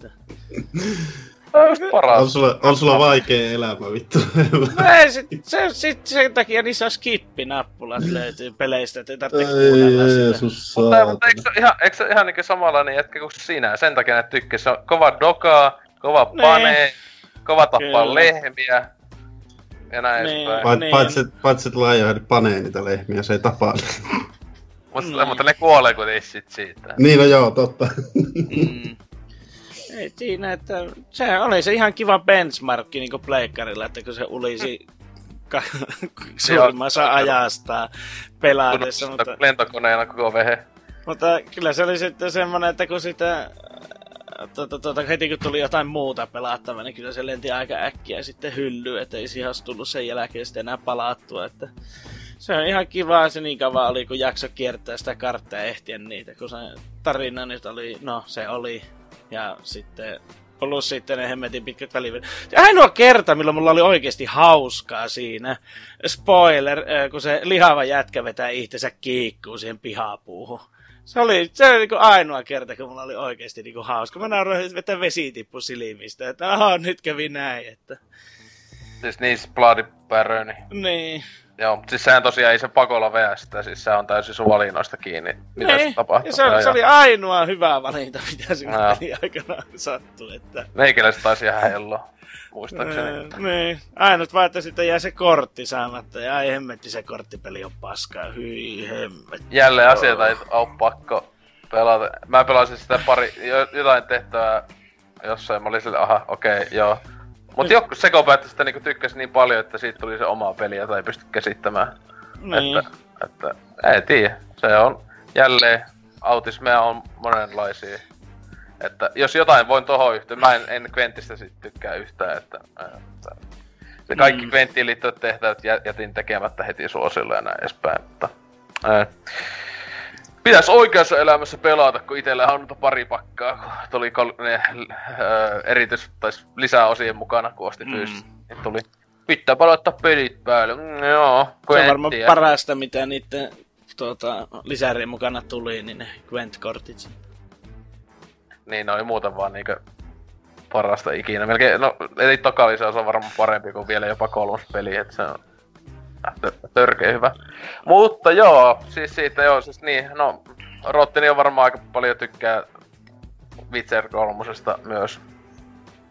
On sulla, on sulla vaikea elämä, vittu. No ei, sit, se, sit, sen takia niissä on skippi-nappulat löytyy peleistä, että ei tarvitse kuunnella sitä. Mutta, mutta eikö, se ihan, eikö se ihan niin samanlainen jätkä kuin sinä? Sen takia ne tykkää. Se on kova doka, kova niin. pane, nee. kova tappaa Kyllä. lehmiä. Ja näin niin, edespäin. Niin. Paitsi, paitsi että Lionhead panee niitä lehmiä, se ei tapaa mutta, mm. mutta ne kuolee kuitenkin sit siitä. Niin no joo, totta. Mm. Ei siinä, että se oli se ihan kiva benchmarkki niin pleikkarilla, että kun se ulisi suurimmassa ajasta pelaatessa. Mutta... Lentokoneena koko vehe. Mutta kyllä se oli sitten semmonen, että kun sitä tuota, tuota, heti kun tuli jotain muuta pelattavaa, niin kyllä se lenti aika äkkiä sitten hyllyyn, että ei siihen tullut sen jälkeen sitten enää palattua. Että se on ihan kiva se niin kauan oli, kun jakso kiertää sitä karttaa ehtiä niitä, kun se tarina nyt oli, no se oli ja sitten plus sitten ne hemmetin pitkät välivedet. Ainoa kerta, milloin mulla oli oikeasti hauskaa siinä, spoiler, kun se lihava jätkä vetää itsensä kiikkuun siihen pihapuuhun. Se oli, se oli niin ainoa kerta, kun mulla oli oikeasti niin hauska. Mä nauroin, vetää vesitippu silmistä, että aha, nyt kävi näin, että... Siis niin splaadipäröni. Niin. Joo, mutta siis sehän tosiaan ei se pakolla veä sitä, siis se on täysin sun valinnoista kiinni, mitä niin. se tapahtuu. Se, se, oli ainoa hyvä valinta, mitä siinä no. aikana sattui. Että... Meikäläiset taisi ihan hello, muistaakseni. Niin, niin. Ainut vaan, että sitten jää se kortti saamatta, ja ai hemmetti se korttipeli on paskaa, hyi hemmetti. Jälleen asioita ei ole pakko pelata. Mä pelasin sitä pari, jotain tehtävää jossain, mä olin sille, aha, okei, okay, joo Mut joku sitä niinku tykkäsi niin paljon, että siitä tuli se oma peli, jota ei pysty käsittämään. Niin. Että, että, ei tiedä. Se on jälleen, autismeja on monenlaisia. Että jos jotain voin tohon yhtyä, mä en, en Quentistä sit tykkää yhtään, että, että se kaikki mm. Quenttiin liittyvät tehtävät jätin tekemättä heti suosille ja näin edespäin, mutta ää, pitäis oikeassa elämässä pelata, kun itellä on pari pakkaa, kun tuli kol- ne, äh, eritys, tai lisäosien mukana, kun ostin mm. Niin tuli, pitää palauttaa pelit päälle. Mm, joo, Se on varmaan parasta, mitä niiden tuota, lisärien mukana tuli, niin ne Gwent-kortit. Niin, ne oli muuten vaan niinkö parasta ikinä. Melkein, no, eli toka lisäys on varmaan parempi kuin vielä jopa kolmas peli, että se on törkeä hyvä. Mutta joo, siis siitä joo, siis niin, no Rottini on varmaan aika paljon tykkää Witcher kolmosesta myös.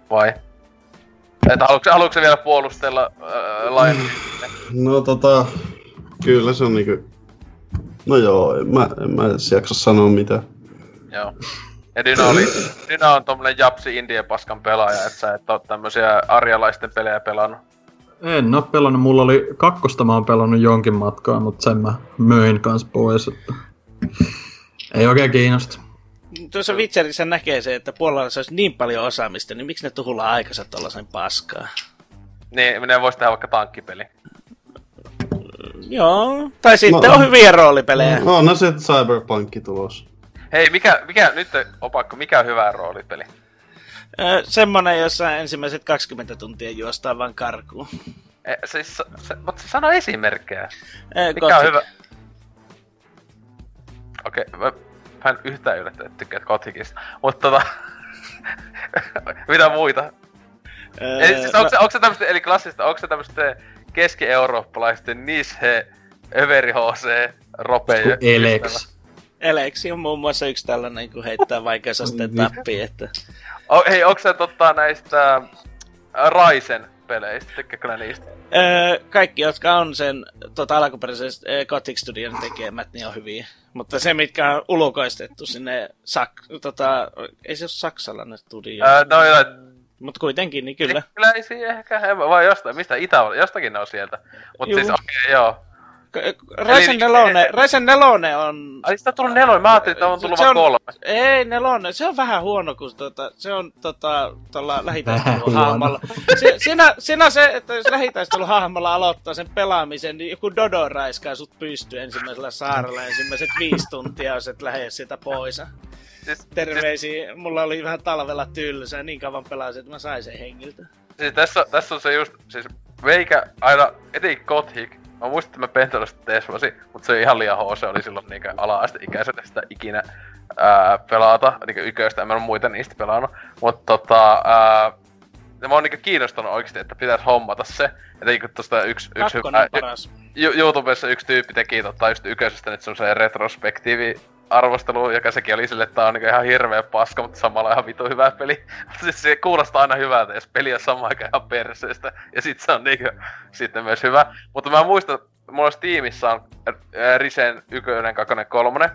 Vai? Että haluatko, haluatko vielä puolustella äh, Lion No tota, kyllä se on niinku... No joo, en mä, en mä edes jaksa sanoa mitään. Joo. Ja Dyna, oli, Dyna on tommonen japsi indien paskan pelaaja, että sä et oo tämmösiä arjalaisten pelejä pelannut. En oo pelannut, mulla oli kakkosta mä oon pelannut jonkin matkaa, mutta sen mä möin kans pois, että ei oikein kiinnosta. Tuossa Witcherissä näkee se, että puolella se olisi niin paljon osaamista, niin miksi ne tuhulla aikansa tuollaisen paskaa? Niin, minä voisi tehdä vaikka tankkipeli. Joo, tai sitten no, on hyviä roolipelejä. No, no se Cyberpunkki tulos. Hei, mikä, mikä nyt opakko, mikä on hyvä roolipeli? Semmonen, jossa ensimmäiset 20 tuntia juostaan vaan karkuun. E, siis, se, mutta se sano esimerkkejä. E, Mikä Gothic. on hyvä? Okei, okay, mä, mä en yhtään yllättänyt tykkää Gothicista. Mutta tota... mitä muita? Ee, eli, siis, onko, no... se, onko se tämmöstä, eli klassista, onko se tämmöstä keski-eurooppalaisten Nishe, Överi HC, Rope Elex. Elex on muun muassa yksi tällainen, kun heittää vaikeusasteen tappiin, että... O, hei, onko se totta näistä Raisen peleistä? Tykkääkö niistä? Öö, kaikki, jotka on sen tota, alkuperäisen äh, Gothic Studion tekemät, niin on hyviä. Mutta se, mitkä on ulkoistettu sinne, sak- tota, ei se ole saksalainen studio. Öö, no joo. Mutta kuitenkin, niin kyllä. Kyllä ei ehkä, vai jostain, mistä Itä, jostakin ne on sieltä. Mutta siis okei, okay, joo. Raisen nelonen, Raisen nelonen on... Ai sitä on tullut nelonen, mä ajattelin, että on tullut vaan kolme. Ei, nelonen. Se on vähän huono, kun tota, se on tota, tuolla lähitaisteluhahmolla. Si, siinä, siinä on se, että jos lähitaisteluhahmolla aloittaa sen pelaamisen, niin joku Dodo raiskaa sut pystyy ensimmäisellä saarella ensimmäiset viisi tuntia, jos et lähde sieltä pois. Siis, Terveisiä. Mulla oli vähän talvella tylsää, niin kauan pelasin, että mä sain sen hengiltä. siis tässä, tässä on se just, siis meikä aina, etenkin Gothic, mä muistan, että mä Pentosta tesvasin, mutta se oli ihan liian HC, oli silloin niinkö ala-asteikäisenä sitä ikinä ää, pelata, niinkö yköistä, en mä muita niistä pelannut, mutta tota, ää, ja mä oon niinkö kiinnostunut oikeesti, että pitäis hommata se, etenkin kun tosta yksi, yksi hyvä, paras. Ju- YouTubessa yksi tyyppi teki tota just yköisestä nyt semmosen retrospektiivi arvostelu, joka sekin oli sille, että tää on niinku ihan hirveä paska, mutta samalla ihan vitu hyvä peli. Siis se kuulostaa aina hyvältä, jos peli on samaan aikaan ihan perseestä. Ja sit se on niinku sitten myös hyvä. Mutta mä muistan, mulla Steamissa on Risen ykönen, kakkonen, kolmonen.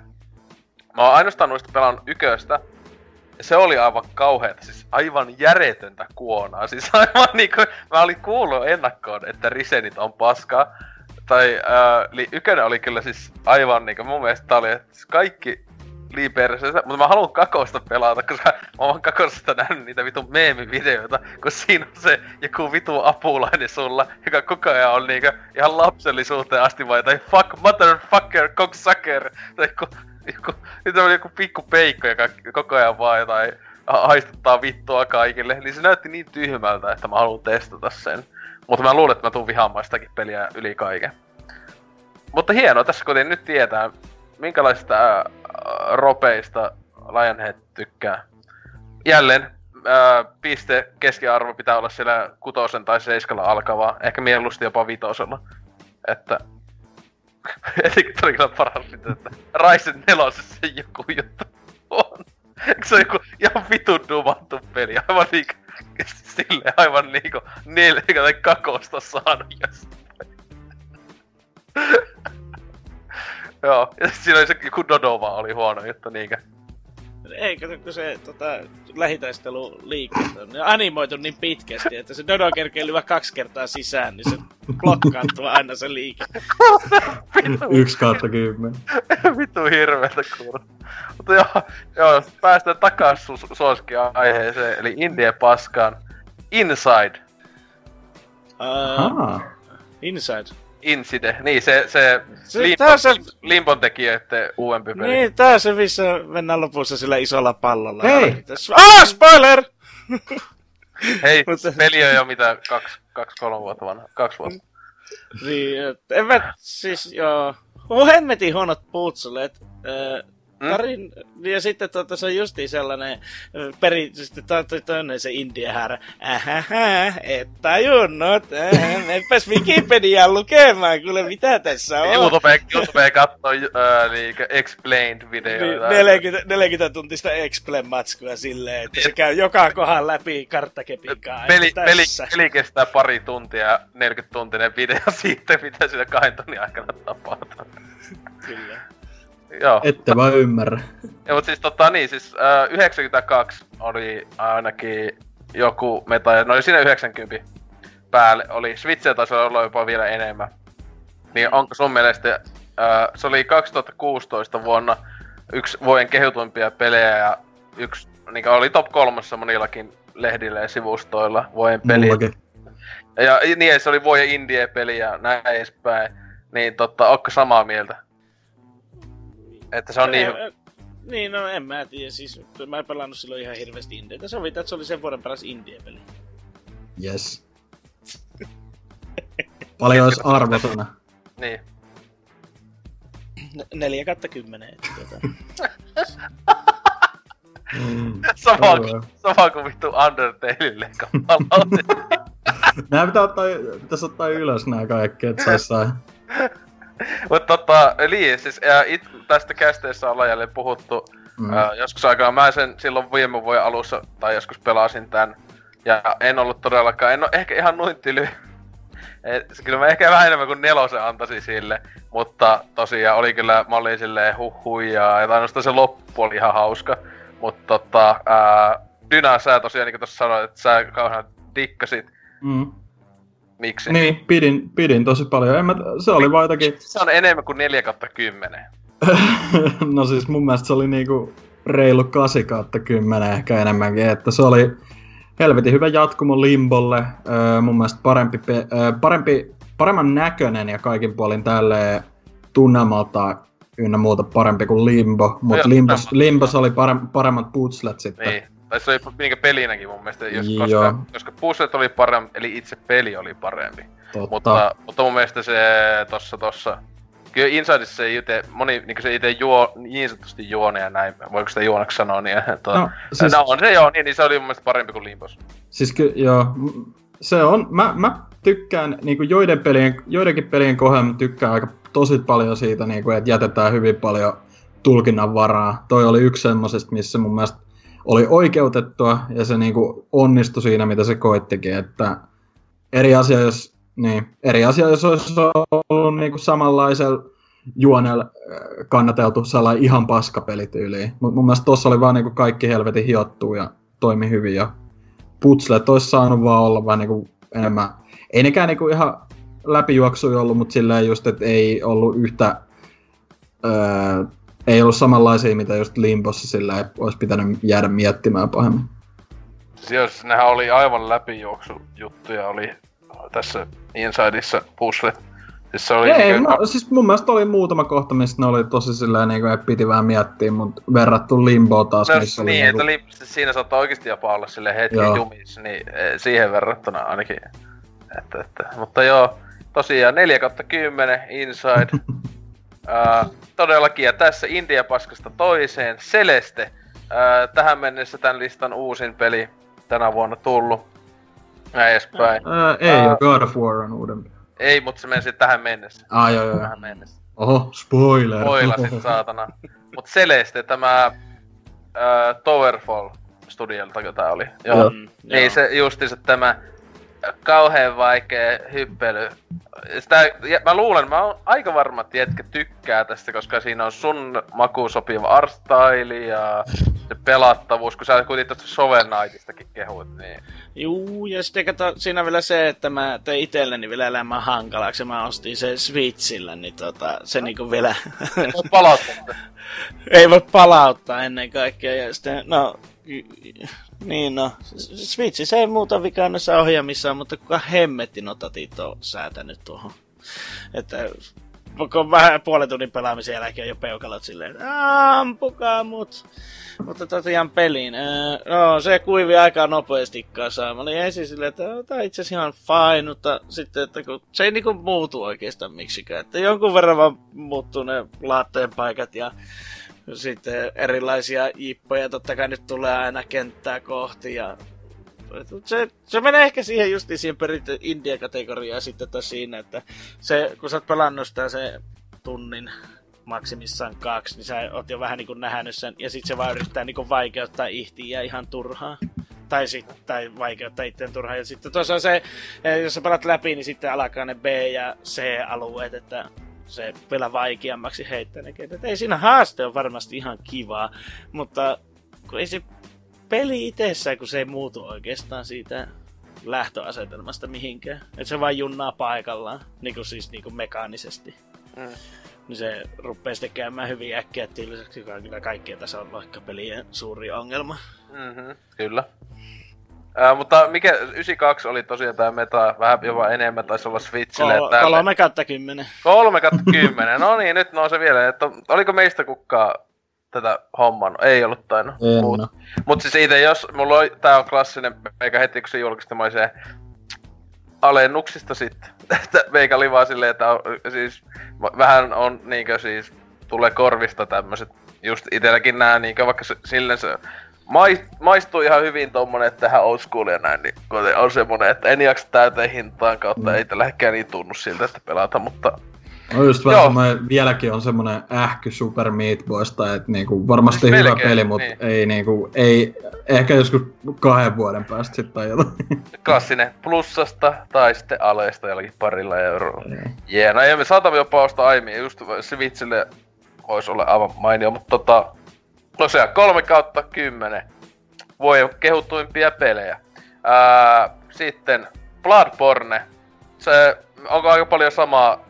Mä oon ainoastaan noista pelannut yköstä. Se oli aivan kauheeta, siis aivan järjetöntä kuonaa. Siis aivan niinku, mä olin kuullut ennakkoon, että Risenit on paskaa. Tai ää, li, oli kyllä siis aivan niinku, mun mielestä tää oli että siis kaikki liiperseessä, mutta mä haluan kakosta pelata, koska mä oon kakosesta nähnyt niitä vitun meemivideoita, kun siinä on se joku vitu apulainen sulla, joka koko ajan on niinku ihan lapsellisuuteen asti vai tai fuck motherfucker cocksucker, tai joku, joku, joku, joku pikku peikko, joka koko ajan vaan ha- haistuttaa vittua kaikille, niin se näytti niin tyhmältä, että mä haluan testata sen. Mutta mä luulen, että mä tuun vihaamaan sitäkin peliä yli kaiken. Mutta hienoa, tässä kuitenkin nyt tietää, minkälaista äh, ropeista Lionhead tykkää. Jälleen äh, piste keskiarvo pitää olla siellä kutosen tai seiskalla alkavaa, ehkä mieluusti jopa vitosella. Että Etenkin tuli kyllä paras sitten, että Ryzen 4 se joku juttu on. Eikö se on joku ihan vitun dumattu peli, aivan niinku, silleen aivan niinku neljä tai kakosta saanut jostain. Joo, ja siinä oli se joku Dodo vaan oli huono juttu niinkö. Ei, kato, kun se tota, lähitaistelu liikkeet on animoitu niin pitkästi, että se Dodo kerkee lyödä kaksi kertaa sisään, niin se blokkaantuu aina se liike. Yksi kautta kymmenen. Vittu hirveetä kuuluu. Mutta joo, joo, päästään takas su- suosikin aiheeseen, eli Indie paskaan. Inside. Uh, inside. Inside. Niin, se, se, Se- Limpon, se- Limpon tekijöiden uudempi peli. Niin, tää se, missä mennään lopussa sillä isolla pallolla. Hei! Tässä- Ah, spoiler! Hei, Mutta- peli on jo mitä, kaksi, kaksi kolme vuotta vanha. Kaksi vuotta. Niin, et, en mä, siis joo. Hemmetin huonot putsulet. Äh, Mm? Tarin, ja sitten tota, se on justiin sellainen ö, peri, sitten to, to, toinen se India häärä. Ähähä, et tajunnut. Ähä, menpäs Wikipediaan lukemaan, kuule mitä tässä on. YouTube, YouTube kattoo äh, niinkö explained videoita. Niin, 40, 40 tuntista explain-matskua silleen, että se käy joka kohan läpi karttakepin kanssa. Peli, peli, peli kestää pari tuntia ja 40 tuntinen video siitä, mitä siinä kahden tunnin aikana tapahtuu. Kyllä. Joo. Ette vaan ymmärrä. Ja, mutta siis tota niin, siis äh, 92 oli ainakin joku meta, no oli siinä 90 päälle, oli Switchillä taisi olla jopa vielä enemmän. Niin onko sun mielestä, äh, se oli 2016 vuonna yksi vuoden kehutuimpia pelejä ja yksi, niin oli top kolmossa monillakin lehdillä ja sivustoilla vuoden peli. Mullakin. Ja niin, se oli vuoden indie-peli ja näin edespäin. Niin totta, ootko samaa mieltä? Että se on niin, Niin, no en mä tiedä, siis mä en pelannut silloin ihan hirveästi Indietä. Sovitaan, että se oli sen vuoden paras Indie-peli. Yes. Paljon olisi arvosana. niin. N- 4 kautta 10. Että, tota. Mm. Sama, kuin, sama kuin vittu Undertaleille kamalauti. Nää pitää ottaa, pitäis ottaa ylös nää kaikki, et sais saa. Mutta tota, eli siis ää, it, tästä kästeessä ollaan jälleen puhuttu Mm. ää, joskus aikaa. Mä sen silloin viime vuoden alussa, tai joskus pelasin tän. Ja en ollut todellakaan, en oo ehkä ihan noin tyly. Et, se kyllä mä ehkä vähän enemmän kuin nelosen antaisin sille. Mutta tosiaan oli kyllä, mä olin silleen huh huijaa. Ja ainoastaan se loppu oli ihan hauska. Mutta tota, ää, Dyna, sä tosiaan niin kuin tuossa sanoit, että sä kauhean dikkasit Mm. Miksi? Niin, pidin, pidin tosi paljon. En mä, se oli vaan jotakin... Se on enemmän kuin 4 kautta 10. no siis mun mielestä se oli niinku reilu 8 kautta 10 ehkä enemmänkin, että se oli helvetin hyvä jatkumo Limbolle, öö, mun mielestä parempi, pe- öö, parempi, paremman näköinen ja kaikin puolin tälleen tunnelmalta ynnä muuta parempi kuin Limbo, mutta Limbos. Limbos oli parem, paremmat putslet sitten. Niin. Tai se oli minkä pelinäkin mun mielestä, jos, koska, koska puzzlet oli parempi, eli itse peli oli parempi. Totta. Mutta, mutta mun mielestä se tossa tossa... Kyllä Insideissa se ite, moni niinku se ite juo, niin sanotusti juone ja näin, voiko sitä juoneksi sanoa, niin to, No, no, siis- no, on se joo, niin, niin se oli mun mielestä parempi kuin Limbos. Siis ky- joo, se on, mä, mä tykkään niinku joiden pelien, joidenkin pelien kohdalla mä tykkään aika tosi paljon siitä, niinku, että jätetään hyvin paljon tulkinnan varaa. Toi oli yksi semmosesta, missä mun mielestä oli oikeutettua ja se niinku onnistui siinä, mitä se koittikin, että eri asia, jos, niin, eri asia, jos olisi ollut niinku samanlaisella juonella äh, kannateltu sellainen ihan paskapelityyliin. Mutta mun mielestä tossa oli vaan niinku kaikki helvetin hiottua ja toimi hyvin ja putslet olisi saanut vaan olla vähän niinku enemmän, ei nekään niinku ihan läpijuoksuja ollut, mutta silleen just, että ei ollut yhtä, öö, ei ollut samanlaisia, mitä just Limbossa sillä ei olisi pitänyt jäädä miettimään pahemmin. Siis nehän oli aivan läpijuoksu juttuja, oli tässä Insideissa puzzlet. Siis se oli Ei, niinku- no, siis mun mielestä oli muutama kohta, missä ne oli tosi silleen, niin kuin, että piti vähän miettiä, mutta verrattu Limboon taas, No, missä oli niin, niinku- että li- siinä saattaa oikeasti jopa olla sille hetki Joo. jumissa, niin eh, siihen verrattuna ainakin. Että, että. Mutta joo, tosiaan 4 kautta 10 Inside. uh, todellakin, ja tässä India paskasta toiseen, Celeste. Uh, tähän mennessä tämän listan uusin peli tänä vuonna tullut. Näin edespäin. Ää, ei Ää. oo, God of War on uudempi. Ei, mutta se menisi tähän mennessä. Ah, joo, joo. Tähän mennessä. Oho, spoiler. Spoilasit saatana. Mut Celeste, tämä uh, Towerfall studiolta, tää oli. Joo. Joo. Mm, Niin se justiinsa tämä kauhean vaikea hyppely. Sitä, mä luulen, mä oon aika varma, että jätkä tykkää tästä, koska siinä on sun makuun sopiva art style ja se pelattavuus, kun sä kuitenkin tuosta Knightistakin kehut, niin... Juu, ja sitten kato, siinä vielä se, että mä tein itselleni vielä elämän hankalaksi, mä ostin sen Switchillä, niin tota, se niinku vielä Voit palauttaa ei voi palauttaa ennen kaikkea, ja sitten, no, niin no, Switch se ei muuta vikaa noissa ohjaamissa, mutta kuka hemmetti notatit on säätänyt tuohon. Että kun vähän puolen tunnin pelaamisen jälkeen jo peukalot silleen, "Aa, ampukaa mut. Mutta tosiaan peliin. Öö, no, se kuivi aika nopeasti kasaan. Mä olin ensin silleen, että "No, tää on itse ihan fine, mutta sitten, että kun se ei niinku muutu oikeastaan miksikään. Että jonkun verran vaan muuttuu ne laatteen paikat ja sitten erilaisia jippoja totta kai nyt tulee aina kenttää kohti ja se, se menee ehkä siihen justiin siihen perintö India-kategoriaan sitten taas siinä, että se, kun sä oot pelannut sitä se tunnin maksimissaan kaksi, niin sä oot jo vähän niin nähnyt sen, ja sit se vaan yrittää niin vaikeuttaa ihtiä ihan turhaan. Tai, sit, tai vaikeuttaa itseään turhaan. Ja sitten tuossa on se, eh, jos sä pelat läpi, niin sitten alkaa ne B- ja C-alueet, että se vielä vaikeammaksi heittää ne kentät. Ei siinä haaste on varmasti ihan kivaa, mutta kun ei se peli itsessään, kun se ei muutu oikeastaan siitä lähtöasetelmasta mihinkään. Että se vaan junnaa paikallaan, niin kuin siis niin kuin mekaanisesti. Mm. Niin se rupeaa sitten käymään hyvin äkkiä tylsäksi, joka on kyllä kaikkien tason vaikka pelien suuri ongelma. Mm-hmm, kyllä. Ää, mutta mikä, 92 oli tosiaan tää meta, vähän jopa enemmän taisi olla Switchille. Kol- että kolme kautta kymmenen. Kolme kautta kymmenen. No niin, nyt nousee vielä, että oliko meistä kukaan tätä hommannut? Ei ollut tainnut. En Mut, siis itse jos, mulla oli, tää on klassinen, meikä heti kun se julkaistiin, mä se alennuksista sitten. Että meikä oli vaan silleen, että on, siis vähän on niinkö siis, tulee korvista tämmöset, just itelläkin nää niinkö, vaikka se, silleen se mais, maistuu ihan hyvin tommonen, että tehdään old school ja näin, niin kun on semmonen, että en jaksa täyteen hintaan kautta, Mm. ei tälläkään niin tunnu siltä, että pelata, mutta No just vähän Joo. semmoinen, vieläkin on semmoinen ähky Super Meat Boysta, että niinku, varmasti Siis hyvä melkein, peli, mutta niin. ei niinku, ei, ehkä joskus kahden vuoden päästä sitten tai jotain. klassinen plussasta tai sitten aleista jollakin parilla euroa. Jee, no ei me saatamme jopa ostaa aiemmin, just Switchille voisi olla aivan mainio, mutta tota, tosiaan 3 kautta 10 voi kehuttuimpia pelejä. Ää, sitten Bloodborne, se, onko aika paljon samaa,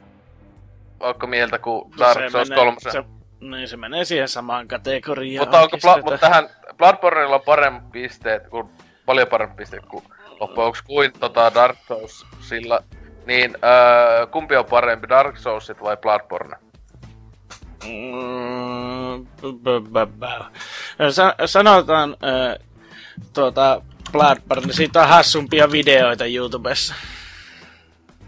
onko mieltä kuin Dark Souls 3? Se, niin se menee siihen samaan kategoriaan. Mutta, onko Bla- mutta tähän Bloodborneilla on parempi pisteet, kuin, paljon parempi pisteet kuin loppujen kuin tota Dark Souls sillä. Niin öö, kumpi on parempi, Dark Soulsit vai Bloodborne? Mm, sanotaan äh, tuota Bloodborne, siitä on hassumpia videoita YouTubessa.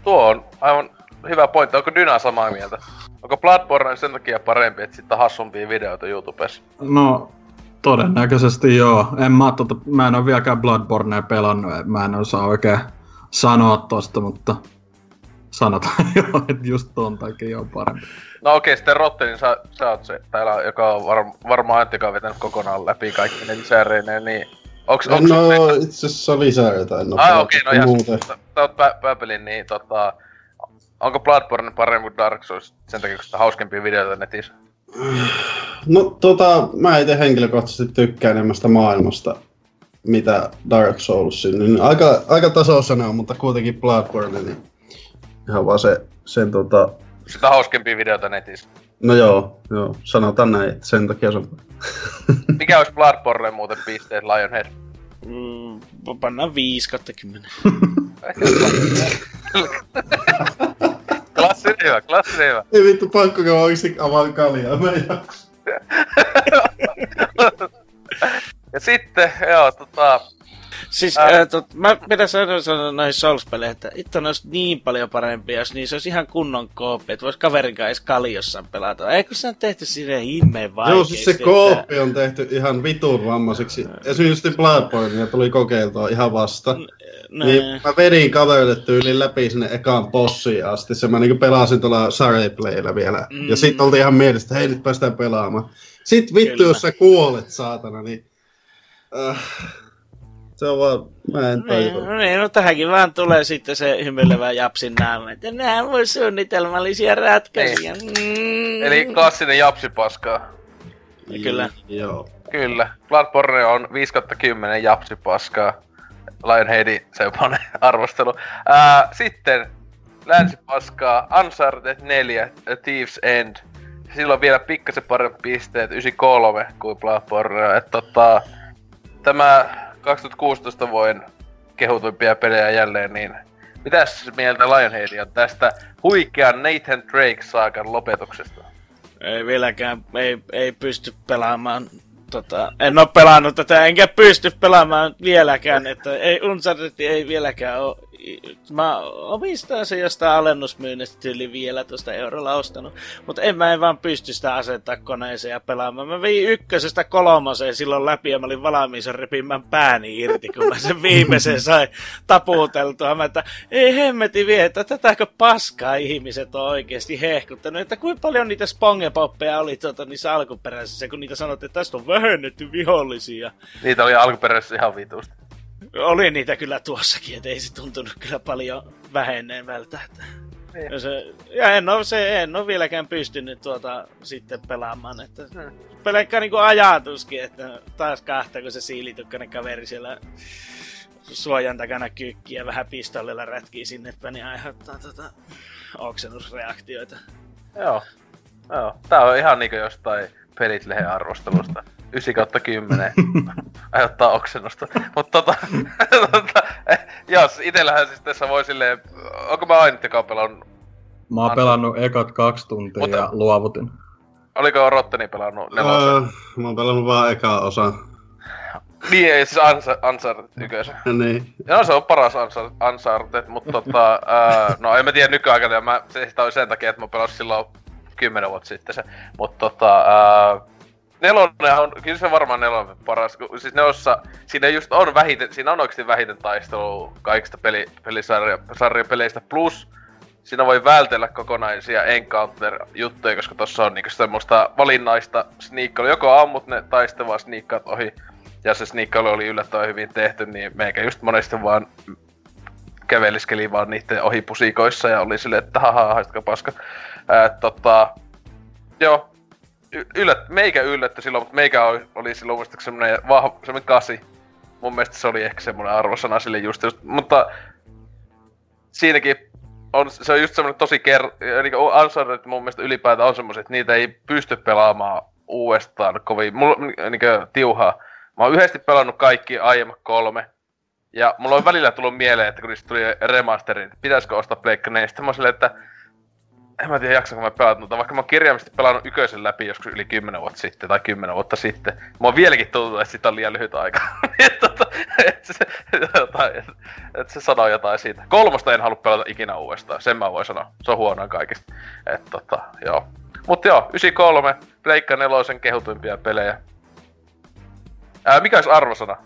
Tuo on aivan hyvä pointti. Onko Dyna samaa mieltä? Onko Bloodborne sen takia parempi, että sitten on hassumpia videoita YouTubessa? No, todennäköisesti joo. En mä, tota, mä en ole vieläkään Bloodbornea pelannut, mä en osaa oikein sanoa tosta, mutta sanotaan joo, että just ton takia on parempi. No okei, okay, sitten Rotte, niin sä, sä oot se täällä, joka on var, varmaan Antti vetänyt kokonaan läpi kaikki ne lisäreineen, niin Onks, onks no, se... itse asiassa lisää jotain. Ai okei, okay, no ihan sä oot pä, pääpelin, niin tota... Onko Bloodborne parempi kuin Dark Souls sen takia, kun sitä hauskempia videoita netissä? No tota, mä itse henkilökohtaisesti tykkään enemmästä maailmasta, mitä Dark Souls. Niin aika, aika tasoisena on, mutta kuitenkin Bloodborne, niin ihan vaan se, sen tota... Sitä hauskempia videoita netissä. No joo, joo, sanotaan näin, että sen takia se on... Mikä olisi Bloodborne muuten pisteet Lionhead? Mm, pannaan 5 kautta 10. klassinen hyvä, klassinen hyvä. Ei vittu, pakko kun oikeesti avaan kaljaa, mä en Ja sitten, joo, tota, Siis äh. Äh, tot, mä pidän sanoa, sanoa noihin Souls-peleihin, että itse on olisi niin paljon parempia, jos niissä olisi ihan kunnon kooppi, että voisi kaverin kanssa edes kaljossa pelata. Eikö se on tehty sinne himmeen vaikeasti? Joo, siis se kooppi on tehty ihan vitun vammaiseksi. Esimerkiksi Bloodborne tuli kokeiltua ihan vasta. No, niin mä vedin kaverille tyyliin läpi sinne ekaan bossiin asti. Se mä niinku pelasin tuolla Sareplayllä vielä. Mm. Ja sit oltiin ihan mielessä, että hei nyt päästään pelaamaan. Sit vittu, Kyllä. jos sä kuolet, saatana, niin... Äh, se on vaan, mä en tajua. No niin, no tähänkin vaan tulee sitten se hymyilevä japsin naama, että nämä on suunnitelmallisia ratkaisuja. Niin. Mm. Eli klassinen japsipaskaa. Kyllä. Joo. Kyllä. Bloodborne on 5 10 japsipaskaa. Lionheadin semmonen arvostelu. Ää, sitten länsipaskaa Uncharted 4 A Thief's End. Silloin vielä pikkasen parempi pisteet 93 kuin Bloodborne. Et tota, tämä 2016 vuoden kehutuimpia pelejä jälleen, niin mitäs mieltä Lionhead on tästä huikean Nathan Drake-saakan lopetuksesta? Ei vieläkään, ei, ei pysty pelaamaan tota, en ole pelannut tätä, enkä pysty pelaamaan vieläkään, että ei, Uncharted ei vieläkään ole mä omistan se jostain alennusmyynnistä yli vielä tuosta eurolla ostanut. Mutta en mä en vaan pysty sitä asettaa koneeseen ja pelaamaan. Mä vein ykkösestä kolmoseen silloin läpi ja mä olin valmiin repimään pääni irti, kun mä sen viimeisen sain taputeltua. Mä että ei hemmeti vie, että tätäkö paskaa ihmiset on oikeasti hehkuttanut. Että kuinka paljon niitä spongepoppeja oli tuota, niissä alkuperäisissä, kun niitä sanottiin, että tästä on vähennetty vihollisia. Niitä oli alkuperäisissä ihan vitusta. Oli niitä kyllä tuossakin, että ei se tuntunut kyllä paljon vähenevältä. Niin. Ja, se, ja en ole, se, en ole vieläkään pystynyt tuota sitten pelaamaan. Että hmm. Pelkkä niinku ajatuskin, että taas kahta, kun se siilitukkainen kaveri siellä suojan takana kyykkiä vähän pistollilla rätkii sinne päin, niin aiheuttaa tota oksennusreaktioita. Joo. Joo. Tää on ihan niinku jostain pelit lehen arvostelusta. 9 kautta 10 aiheuttaa oksennusta. Mutta tota, tota, jos itellähän siis tässä voi silleen, onko mä ainut joka pelannut? Mä oon pelannut ekat kaksi tuntia Mutta, ja luovutin. Oliko Rotteni pelannut nelosen? Öö, mä oon pelannut vaan eka osa. Niin, ei siis Uncharted yköisen. niin. No se on paras Uncharted, mutta tota, öö, no en mä tiedä nykyaikana, mä, se oli sen takia, että mä pelasin silloin 10 vuotta sitten se. Mutta tota, öö, nelonen on, kyllä se varmaan nelonen paras, kun siis nelossa, siinä just on vähiten, siinä on oikeasti vähiten taistelu kaikista peli, pelisarja, peleistä, plus siinä voi vältellä kokonaisia encounter-juttuja, koska tossa on niinku semmoista valinnaista sniikkailu. Joko ammut ne taistevaa sniikkaat ohi, ja se sniikkailu oli yllättävän hyvin tehty, niin meikä just monesti vaan käveliskeli vaan niiden ohi pusikoissa ja oli silleen, että haha, haistaka paska. Ää, tota, joo, yllät, meikä yllätty silloin, mutta meikä oli, oli silloin muistaakseni semmonen vahva, semmonen kasi. Mun mielestä se oli ehkä semmonen arvosana sille just, just mutta siinäkin on, se on just semmoinen tosi ker... Niin Uncharted mun mielestä ylipäätään on semmoiset, että niitä ei pysty pelaamaan uudestaan kovin mulla, niin tiuhaa. Mä oon yhdesti pelannut kaikki aiemmat kolme. Ja mulla on välillä tullut mieleen, että kun niistä tuli remasterin, pitäisikö ostaa Pleikka 4. Sitten mä silleen, että en mä tiedä jaksanko mä pelata, mutta vaikka mä oon kirjaimisesti pelannut yköisen läpi joskus yli 10 vuotta sitten tai 10 vuotta sitten, mä oon vieläkin tuntunut, että sitä on liian lyhyt aika. että tota, et se, et, et se sanoo jotain siitä. Kolmosta en halua pelata ikinä uudestaan, sen mä voin sanoa. Se on huonoa kaikista. Et tota, joo. Mut joo, 93, Pleikka nelosen kehutuimpia pelejä. Ää, mikä olisi arvosana?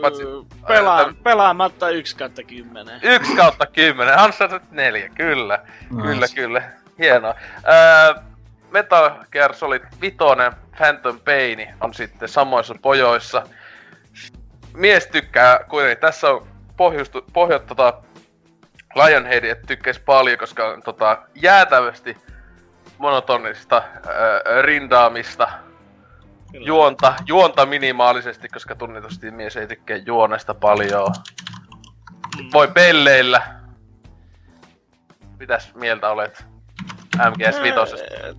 Paitsi, Pelaa, pelaamatta 1 kautta 10. 1 kautta 10, Uncharted 4, kyllä. Nice. Kyllä, kyllä. Hienoa. Öö, Metal Gear Solid 5, Phantom Pain on sitten samoissa pojoissa. Mies tykkää kuitenkin, tässä on pohjustu, pohjat tota Lionhead, että tykkäisi paljon, koska on tota, jäätävästi monotonista öö, rindaamista Kyllä. Juonta, juonta minimaalisesti, koska tunnitusti mies ei tykkää juonesta paljon. Mm. Voi pelleillä. Mitäs mieltä olet MGS 5?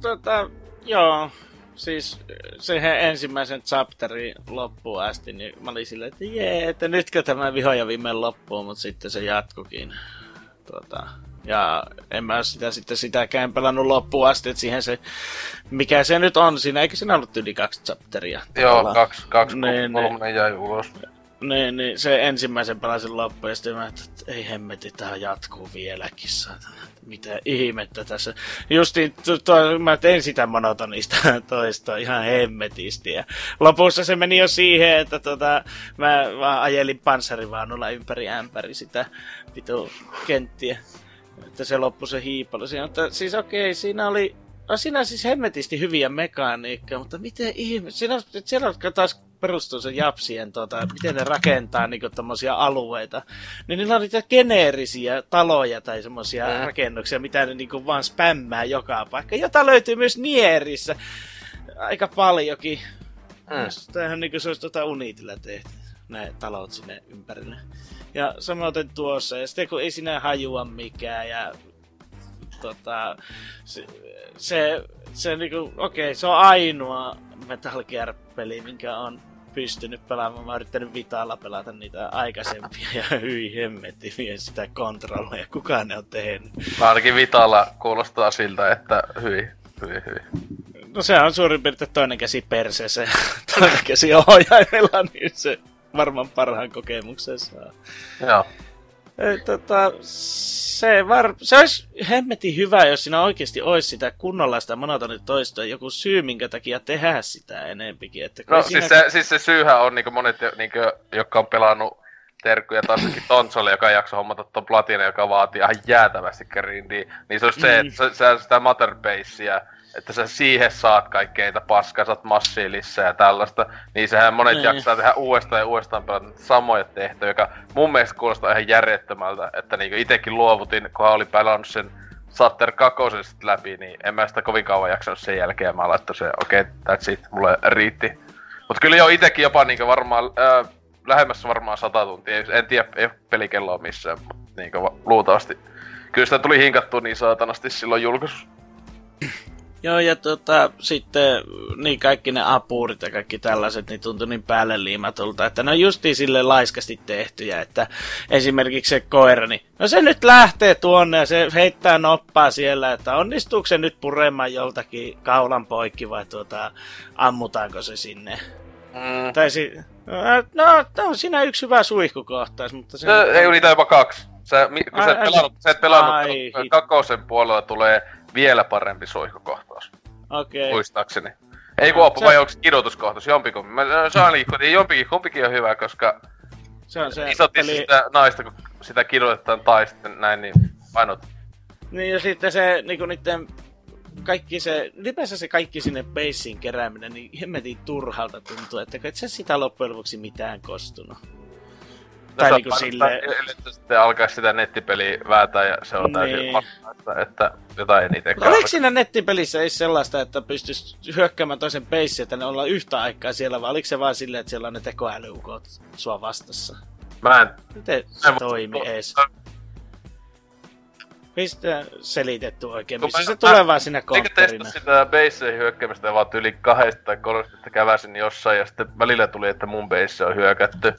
Tota, joo. Siis siihen ensimmäisen chapterin loppuun asti, niin mä olin silleen, että jee, että nytkö tämä viho ja viimein loppuu, mutta sitten se jatkukin. Tota, ja en mä sitä sitten sitäkään pelannut loppuun asti, että siihen se, mikä se nyt on, siinä eikö siinä ollut yli kaksi chapteria? Joo, kaksi, kaksi niin, kolmonen niin. jäi ulos. Niin, niin se ensimmäisen pelasin loppuun ja sitten mä että ei hemmeti, tää jatkuu vieläkin, saatana. Mitä ihmettä tässä. Justiin, to, to, mä tein sitä monotonista toista ihan hemmetisti. Ja lopussa se meni jo siihen, että tota, mä vaan ajelin panssarivaunulla ympäri ämpäri sitä vitu kenttiä että se loppui se hiipailu siinä. Mutta siis okei, okay, siinä oli No siinä siis hemmetisti hyviä mekaniikkaa, mutta miten ihme... Siinä, siellä taas perustuu se Japsien, tota, miten ne rakentaa niinku tommosia alueita. Niin niillä on niitä geneerisiä taloja tai semmosia mm. rakennuksia, mitä ne niinku vaan spämmää joka paikka. Jota löytyy myös Nierissä aika paljonkin. Mm. Tämähän niinku se olisi tota Unitilla tehty, ne talot sinne ympärille. Ja samoin tuossa, ja sitten kun ei sinä hajua mikään, ja tota, se, se, se niinku, okei, okay, se on ainoa Metal Gear-peli, minkä on pystynyt pelaamaan. Mä oon yrittänyt Vitalla pelata niitä aikaisempia ja hyi hemmetti vie sitä kontrollia. Kukaan ne on tehnyt? Mä ainakin Vitalla kuulostaa siltä, että hyi, hyi, hyi. No se on suurin piirtein toinen käsi perseessä toinen käsi ohjaimella, niin se varmaan parhaan kokemuksen saa. Joo. Tota, se, var, se olisi hemmetin hyvä, jos siinä oikeasti olisi sitä kunnollaista monotonitoistoa, joku syy, minkä takia tehdä sitä enempikin. Että no siinä... siis, se, siis se syyhän on niin monet, niin kuin, jotka on pelannut terkkuja taaskin Tonsoli, joka jakso hommata tuon platina, joka vaatii ihan jäätävästi grindiä, niin se olisi mm. se, että se, se, sitä motherbasea että sä siihen saat kaikkea niitä paskaa, saat massiilissa ja tällaista, niin sehän monet niin. jaksaa tehdä uudestaan ja uudestaan pelata samoja tehtäviä, joka mun mielestä kuulostaa ihan järjettömältä, että niinku itekin luovutin, kun oli pelannut sen Satter kakosen läpi, niin en mä sitä kovin kauan jaksanut sen jälkeen, mä laittoin se, okei, okay, that's it, mulle riitti. Mutta kyllä jo itekin jopa niinku varmaan, äh, lähemmässä varmaan sata tuntia, en tiedä, ei pelikelloa missään, mutta niinku luultavasti. Kyllä sitä tuli hinkattua niin saatanasti silloin julkaisussa. Joo, ja tota, sitten niin kaikki ne apurit ja kaikki tällaiset, niin tuntui niin päälle liimatulta, että ne on justiin sille laiskasti tehtyjä, että esimerkiksi se koira, niin no se nyt lähtee tuonne ja se heittää noppaa siellä, että onnistuuko se nyt puremaan joltakin kaulan poikki vai tuota, ammutaanko se sinne. Mm. Tai si- no, no, on siinä yksi hyvä suihkukohtaus, mutta se... No, ei, niitä jopa kaksi. Sä, kun sä et pelannut, sä et pelannut kakkosen puolella tulee vielä parempi suihkukohtaus. Okei. Okay. Muistaakseni. Ei kun oppu, se... vai onko kidutuskohtaus? Jompikumpi. Mä, se on liikkutin, jompikin, kumpikin on hyvä, koska se on se isot eli... sitä naista, kun sitä kidutetaan tai sitten näin, niin painot. Niin ja sitten se niinku niiden kaikki se, ylipäänsä se kaikki sinne basein kerääminen, niin hemmetin turhalta tuntuu, että et se sitä loppujen lopuksi mitään kostunut. No tai niinku silleen... Että sitten alkaa sitä nettipeliä väätää ja se on täysin niin. että, että jotain ei niitä no, Oliko siinä nettipelissä ei sellaista, että pystyisi hyökkäämään toisen peissiä, että ne ollaan yhtä aikaa siellä, vai oliko se vaan silleen, että siellä on ne tekoälyukot sua vastassa? Mä en... Miten se toimi ees? Mistä selitetty oikein? Missä mä- se tulee vaan sinä Eikä konttorina? testa sitä baseen hyökkäämistä vaan yli kahdesta tai kolmesta, että käväsin jossain ja sitten välillä tuli, että mun base on hyökätty.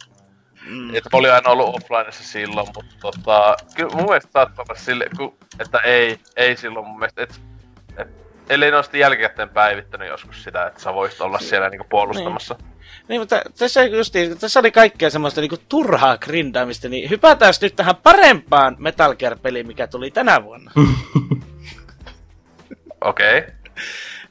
Mm. Et mä olin aina ollut offlineissa silloin, mutta tota, kyllä mun mielestä saattaa olla sille, ku, että ei, ei silloin mun mielestä, et, et, ellei ne sitten jälkikäteen päivittänyt joskus sitä, että sä voisit olla siellä niinku puolustamassa. Niin, mutta tässä, justiin, tässä oli kaikkea semmoista niinku turhaa grindaamista, niin hypätään nyt tähän parempaan Metal Gear-peliin, mikä tuli tänä vuonna. Okei. Okay.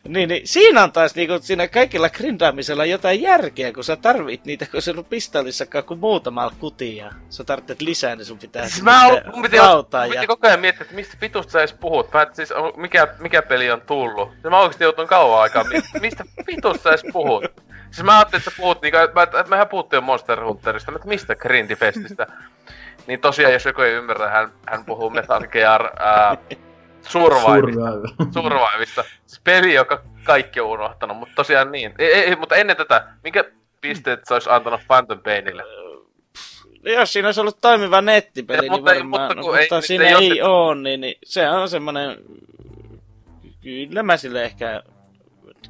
Niin, niin siinä on taas niinku, siinä kaikilla grindaamisella jotain järkeä, kun sä tarvit niitä, kun sun pistollissakaan kuin muutama kuti ja sä tarvitset lisää, niin sun pitää Siis mä oon, mun piti, mun ja... koko ajan miettiä, että mistä vitusta sä edes puhut. Mä siis, on- mikä, mikä peli on tullut. Ja mä oikeesti joutun kauan aikaa miettimään, mistä vitusta sä edes puhut. Siis mä ajattelin, että sä puhut niinku, että, että mehän puhuttiin jo Monster Hunterista, mutta mistä Grindifestistä? Niin tosiaan, jos joku ei ymmärrä, hän, hän puhuu Metal Gear ää, Survivista. Survive. Survivista. Siis peli, joka kaikki on unohtanut, mutta tosiaan niin. Ei, ei, mutta ennen tätä, minkä pisteet sä olisi antanut Phantom Painille? Jos siinä olisi ollut toimiva nettipeli, Ja, niin mutta ei- varmaan, mutta mutta, kun ei- mutta nyt siinä ei ei, ole- ole, niin, niin se on semmoinen... Kyllä mä sille ehkä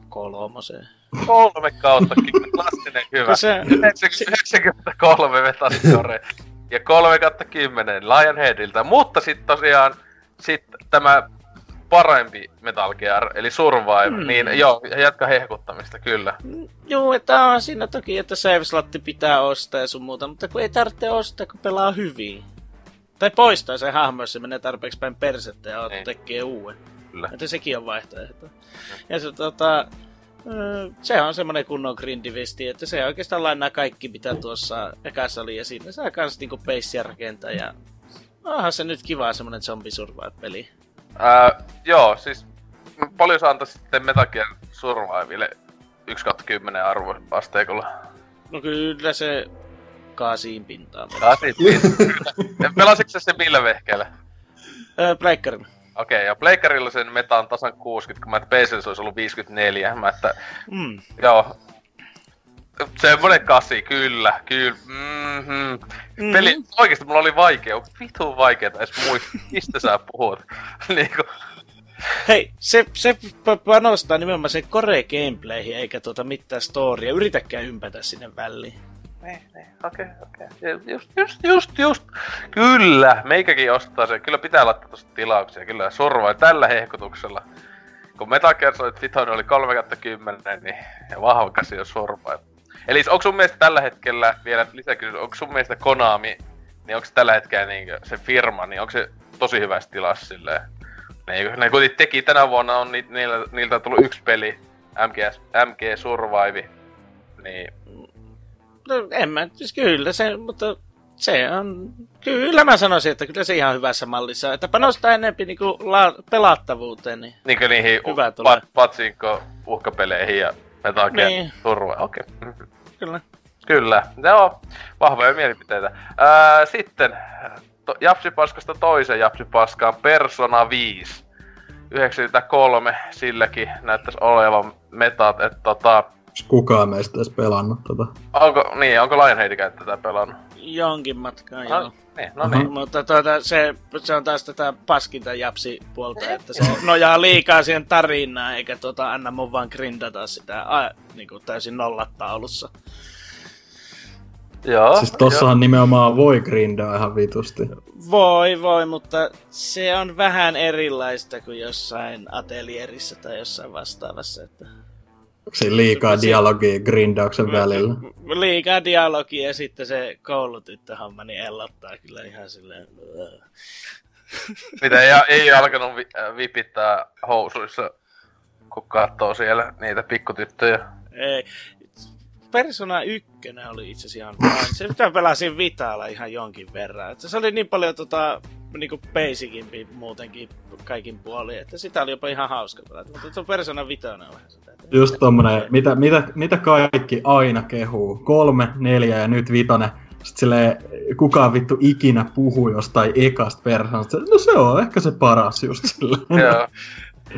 kolmosen. Kolme kautta, klassinen hyvä. Se, 93 Metallicore ja 3 kautta 10 Lionheadilta, mutta sitten tosiaan sit tämä parempi Metal Gear, eli Survive, Hmm. niin joo, jatka hehkuttamista, kyllä. Joo, että on siinä toki, että save-slotti pitää ostaa ja sun muuta, mutta kun ei tarvitse ostaa, kun pelaa hyvin. Tai poistaa se hahmo, jos se menee tarpeeksi päin persettä ja Niin. tekee uuden. Kyllä. Että sekin on vaihtoehto. Ja se tota... Se on semmonen kunnon grindivisti, että se oikeastaan lainaa kaikki, mitä tuossa ekassa oli, ja siinä saa kans niinku peissiä rakentaa, ja onhan se nyt kiva semmonen zombie survive-peli. Ää, joo, siis paljon sä antaisit sitten Metal Gear Survivelle 1 kautta 10 arvoasteikolla? No kyllä se kaasiin pintaan. Ah, sitten. Pelasitko sä se millä vehkeellä? Öö. Okei, okay, ja Pleikkarilla sen meta on tasan 60, kun mä että se olisi ollut 54. Mä että, Mm. joo. Semmonen kasi, kyllä, kyllä. Mm-hmm. Mhm. Peli, oikeesti mulla oli vaikea, vitun vaikeeta edes muistaa, mistä sä puhut. niinku, Hei, se, se panostaa nimenomaan sen core gameplayhin, eikä tuota mitään storya. Yritäkään ympätä sinne väliin. niin, niin, okei, okei. Just, just, just, just. Kyllä, meikäkin ostaa se. Kyllä pitää laittaa tosta tilauksia, kyllä. Survaa tällä hehkutuksella. Kun Metal Gear Solid Vitoinen oli 3 10, niin vahva käsi on. Eli onko sun mielestä tällä hetkellä, vielä lisäkysymys, onko sun mielestä Konami, niin onko tällä hetkellä niin se firma, niin onko se tosi hyvässä tilassa silleen? Ne, ne kuitenkin teki tänä vuonna, on ni, niiltä, niiltä on tullut yksi peli, MGS, MG Survive, niin No en mä, siis kyllä se, mutta se on, kyllä mä sanoisin, että kyllä se ihan hyvässä mallissa. Että panostaa enempi niinku la, pelattavuuteen, niin Niinkö niihin Hyvä u- tulee. pat, patsinko uhkapeleihin ja Metal Gear Niin. Survive, okei. Okay. Kyllä. Kyllä, joo, vahvoja mielipiteitä. Ää, sitten to, Japsipaskasta toisen Japsipaskaan Persona 5. 93, silläkin näyttäisi olevan metat, että tota, kukaan meistä edes pelannut tota. onko, niin, onko Lionheadikään tätä pelannut? Jonkin matkaa, No, joo. niin, no niin. Mutta tuota, se, se on taas tätä paskinta japsi puolta, että se nojaa liikaa siihen tarinaan, eikä tuota, anna mun vaan grindata sitä a, niin kuin täysin nollataulussa. Joo, Siis tossahan nimenomaan voi grindaa ihan vitusti. Voi, voi, mutta se on vähän erilaista kuin jossain atelierissa tai jossain vastaavassa. Että Onko siinä liikaa Se- dialogia grindauksen välillä? liikaa dialogia ja sitten se koulutyttöhomma niin ellottaa kyllä ihan silleen... Mitä ei, ei alkanut vi, äh, vipittää housuissa, kun katsoo siellä niitä pikkutyttöjä. Ei. Persona 1 oli itse asiassa ihan. Se mitä pelasin Vitalla ihan jonkin verran. Että se oli niin paljon tota, niinku basicimpi muutenkin kaikin puolin, että sitä oli jopa ihan hauska pelata. Mutta tuo Persona 5 on vähän sitä. Just tommonen, mitä, mitä, mitä kaikki aina kehuu. Kolme, neljä ja nyt vitonen. Sitten silleen, kukaan vittu ikinä puhuu jostain ekasta persoonasta. No se on ehkä se paras just silleen. Joo.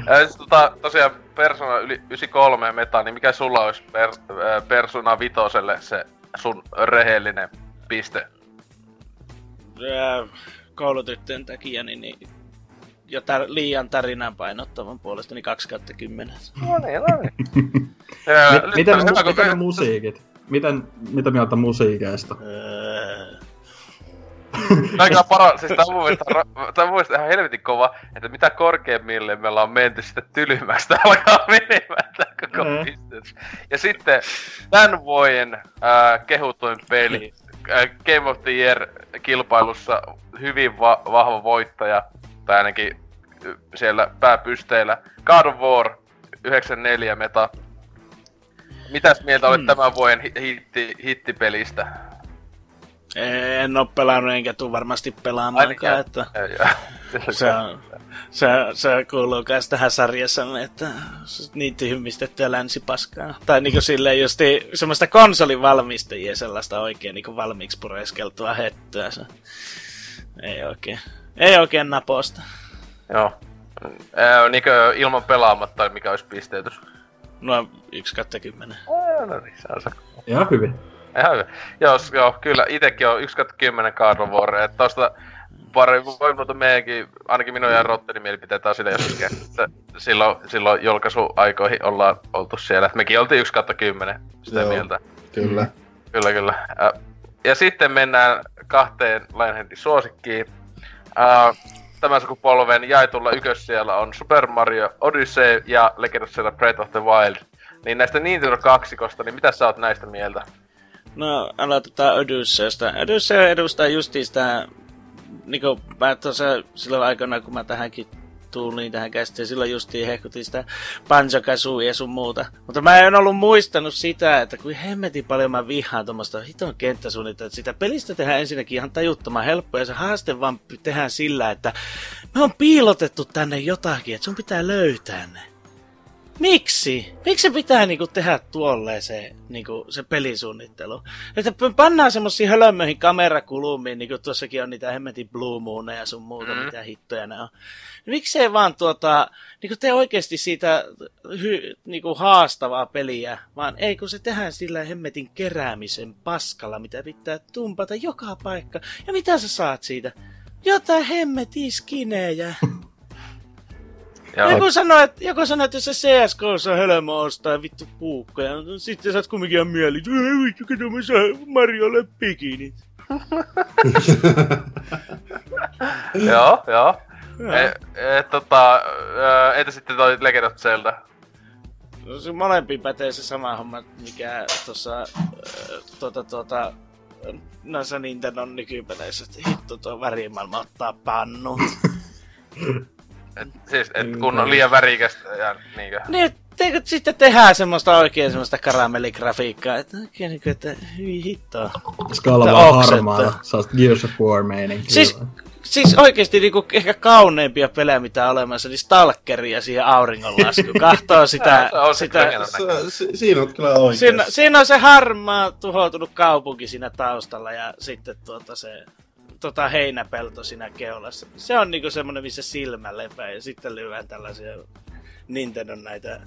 Ja siis tota, tosiaan Persona yli 93 meta, niin mikä sulla olisi per, äh, Persona vitoselle se sun rehellinen piste? Ää, koulutyttöjen takia, niin, niin jo tar- liian tarinan painottavan puolesta, niin 2 kautta 10. No niin, no niin. Ja miten, kun- miten musiikit? Miten, mitä mieltä musiikeista? Öö, Aika paro, siis tää on mun mielestä, tää on mun mielestä ihan helvetin kova, että mitä korkeimmille me ollaan menty sitten tylymmäksi, tää alkaa menemään tää koko Mm. business. Ja sitten tämän vuoden ää, kehutuin peli, ää, Game of the Year kilpailussa hyvin va- vahva voittaja, tai ainakin siellä pääpysteillä, God of War 94 meta. Mitäs mieltä olet Hmm. tämän vuoden hi- hitti, hittipelistä? En oo pelannut enkä tuu varmasti pelaamaankaan, että se, on, se, se kuuluu myös tähän sarjassamme, että niin tyhmistettyä länsipaskaa. Tai niinku silleen justi semmoista konsolivalmistajia, sellaista oikein niinku valmiiksi pureskeltua hettyä. Se ei oikein, ei oikein naposta. Joo. Ää, niinkö ilman pelaamatta, mikä olisi pisteytys? No, 1 kautta 10. Ää, No niin, se on se. Ihan hyvin. Ihan hyvä. Joo, kyllä itekin on 1 10 God of War, että tosta pari, voi muuta meidänkin, ainakin minun ja Rottenin mielipiteitä on sille joskus että silloin, silloin julkaisuaikoihin ollaan oltu siellä. Mekin oltiin 1 10 sitä Joo. mieltä. Kyllä. Kyllä, kyllä. Ja sitten mennään kahteen Lionheadin suosikkiin. Tämän sukupolven jaetulla ykkössijalla on Super Mario Odyssey ja Legend of Zelda Breath of the Wild. Niin näistä Nintendo kaksikosta, niin mitä sä oot näistä mieltä? No, aloitetaan Odysseysta. Odyssey edustaa justiin sitä, niinku mä tuossa silloin aikana, kun mä tähänkin tulin tähän käsittelyyn, silloin justiin hehkutin sitä banjo ja sun muuta. Mutta mä en ollut muistanut sitä, että kuin hemmetin paljon mä vihaan tuommoista hiton kenttäsuunnitelmaa. Sitä pelistä tehdään ensinnäkin ihan tajuttoman helppoa ja se haaste vaan tehdään sillä, että me on piilotettu tänne jotakin, että sun pitää löytää ne. Miksi? Miksi se pitää niinku tehdä tuolleen se, niinku, se pelisuunnittelu? Että pannaan semmosia hölmöihin kamerakulumiin, niinku tuossakin on niitä hemmetin Blue Mooneja ja sun muuta, Mm. mitä hittoja ne on. Miksei vaan tuota, niinku tee oikeasti siitä hy, niinku haastavaa peliä, vaan ei kun se tehdään sillä hemmetin keräämisen paskalla, mitä pitää tumpata joka paikka. Ja mitä sä saat siitä? Jotain hemmetin skinejä. Joo. Joku sanoi, että, joku sanoi, että jos se CSK on hölmö ostaa vittu puukkoja, no sitten sä oot kumminkin ihan mieli, että ei vittu, kato mä saan Mariolle pikinit. joo, joo. Joo. E, e, tota, ä, entä sitten toi Legend of Zelda? No, se molempiin pätee se sama homma, mikä tuossa tuota, tuota, noissa Nintendon nykypeleissä, että hitto tuo värimaailma ottaa pannu. Et, siis, et Mm, kun on liian värikästä ja niinkö. niin, teikö sitten tehdään semmoista oikein semmoista karamelligrafiikkaa, että oikein niin kuin, että hyi hittoa. Skala Tää vaan harmaalla. Sä oot Gears of War meininki. Siis, siis oikeesti niinku ehkä kauneimpia pelejä, mitä on olemassa, niin Stalkeri ja siihen auringonlasku. Kahtoo sitä, Se on se sitä si, siinä on kyllä oikein. siinä, siinä, on se harmaa tuhoutunut kaupunki siinä taustalla ja sitten tuota se tota heinäpelto siinä keulassa. Se on niinku semmonen, missä silmä lepää ja sitten lyödään tällaisia Nintendon näitä äh,